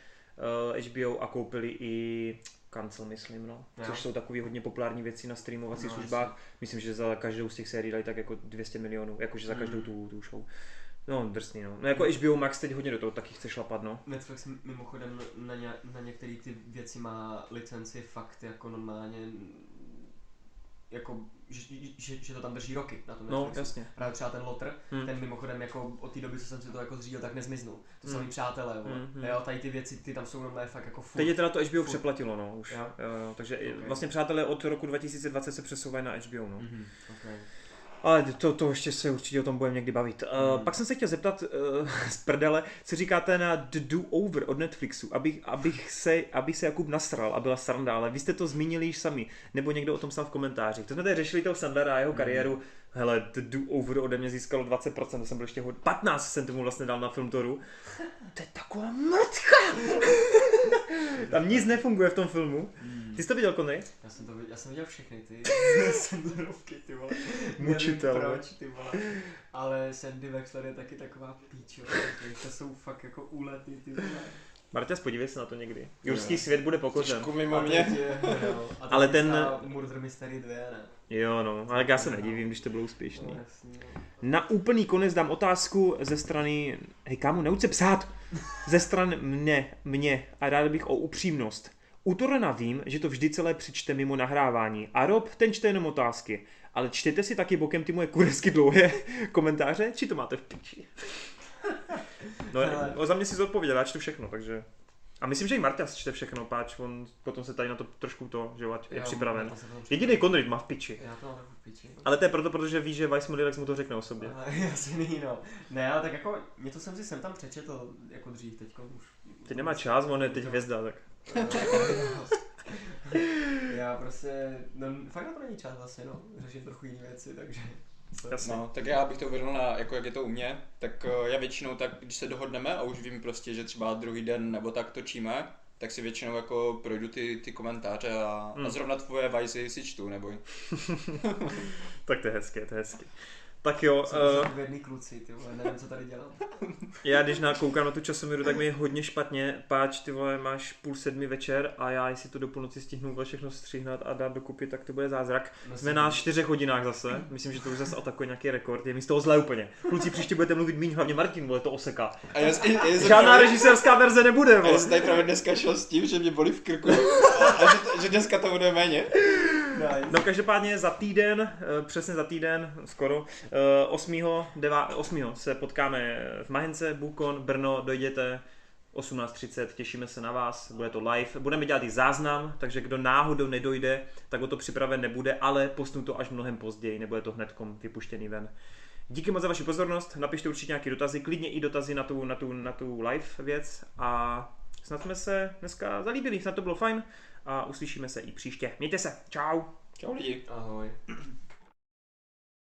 uh, HBO a koupili i Cancel, myslím, no. Což jsou takové hodně populární věci na streamovacích No, službách. Myslím, že za každou z těch sérií dají tak jako 200 milionů, jakože za každou tu, tu show. No, drsný, no. No jako HBO Max teď hodně do toho taky chce šlapat, no. Netflix mimochodem na, ně, na některé ty věci má licenci fakt jako normálně jako, že, že, že to tam drží roky na tom No, Netflixu. jasně. Právě třeba ten Lotr, Hmm. ten mimochodem jako od té doby, co jsem si to jako zřídil, tak nezmiznul. To Hmm. samý přátelé, vole. Hmm, hmm. Jo, tady ty věci, ty tam jsou normálně fakt jako furt. Teď je teda to HBO Furt. přeplatilo, no, už. Jo. Jo, jo, takže i- Ok. vlastně přátelé od roku 2020 se přesouvají na HBO, no. Mhm, okay. Ale to, to ještě se určitě o tom budeme někdy bavit. Uh, Hmm. Pak jsem se chtěl zeptat uh, *laughs* z prdele, co říkáte na The Do Over od Netflixu, abych, abych se, aby se Jakub nasral a byla sranda, ale vy jste to zmínili již sami, nebo někdo o tom psal v komentářích. To jsme tady řešili toho Sandlera a jeho kariéru. Hele, The Do Over ode mě získalo 20%, to jsem byl ještě hodně, 15 jsem tomu vlastně dal na Filmtoru. *laughs* To je taková mrtka! *laughs* Tam nic nefunguje v tom filmu. Ty jsi to viděl, Connery? Já jsem, to, viděl- já jsem viděl všechny ty *laughs* Sandlerovky, ty vole. Mučitel, no. proč, ty vole. Ale Sandy Wexler je taky taková píč, jo. To jsou fakt jako úlety, ty vole. Marťas, podívej se na to někdy. Jo. Jurský svět bude pokořen. Trošku mimo A mě. je- *laughs* teď Ale ten- Murder Mystery 2, ne? Jo, no, ale já se nedivím, když to bylo úspěšný. No, jasně, no. Na úplný konec dám otázku ze strany, hej kámo, neuč se psát, ze stran mne, mě a rád bych o upřímnost. U Torena vím, že to vždy celé přečte mimo nahrávání a Rob, ten čte jenom otázky. Ale čtete si taky bokem ty moje kuresky dlouhé *laughs* komentáře, či to máte v piči? *laughs* No, no za mě si zodpověděl, já čtu všechno, takže... A myslím, že i Marta čte všechno, páč, on potom se tady na to trošku to, že jo, ať je Já- připraven. to Jediný Conrad má v piči. Já to mám v piči. Ale to je proto, protože ví, že Vice Modilex mu to řekne o sobě. Ale *laughs* jasný, no. Ne, ale tak jako, něco jsem si sem tam přečetl, jako dřív, teďko už. Teď nemá čas, on je teď hvězda, tak. *laughs* Já prostě, no fakt na to není čas vlastně, no, řešit trochu jiné věci, takže... Jasně. No, tak já bych to uvedl na, jako jak je to u mě, tak eh, já většinou tak, když se dohodneme a už vím prostě, že třeba druhý den nebo tak točíme, tak si většinou jako projdu ty, ty komentáře a, Hmm. a zrovna tvoje vajzy si čtu, neboj. *laughs* Tak to je hezké, to je hezké. Tak jo, Jsem uh, kluci, ty vole, nevím, co tady dělám. *laughs* já když na koukám na tu časomíru, tak mi je hodně špatně. Páč, ty vole, máš půl sedmi večer a já, jestli to do půlnoci stihnu vole všechno stříhnat a dát dokupy, tak to bude zázrak. No, Jsme na čtyřech hodinách zase, myslím, že to už zase atakuje nějaký rekord, je mi z toho zle úplně. Kluci, příště budete mluvit míň, hlavně Martin, vole, to oseká. A já, já, já, Žádná režisérská verze nebude, a já vole. jsem tady právě dneska šel s tím, že mě bolí v krku a že, že dneska to bude méně. Nice. No každopádně za týden, eh, přesně za týden, skoro, eh, 8. 9, 8. se potkáme v Mahence, Bukon, Brno, dojděte 18.30, těšíme se na vás, bude to live. Budeme dělat i záznam, takže kdo náhodou nedojde, tak o to připraven nebude, ale postnu to až mnohem později, nebude to hnedkom vypuštěný ven. Díky moc za vaši pozornost, napište určitě nějaké dotazy, klidně i dotazy na tu, na tu, na tu live věc a snad jsme se dneska zalíbili, snad to bylo fajn a uslyšíme se i příště. Mějte se, čau! Čau lidi. Ahoj.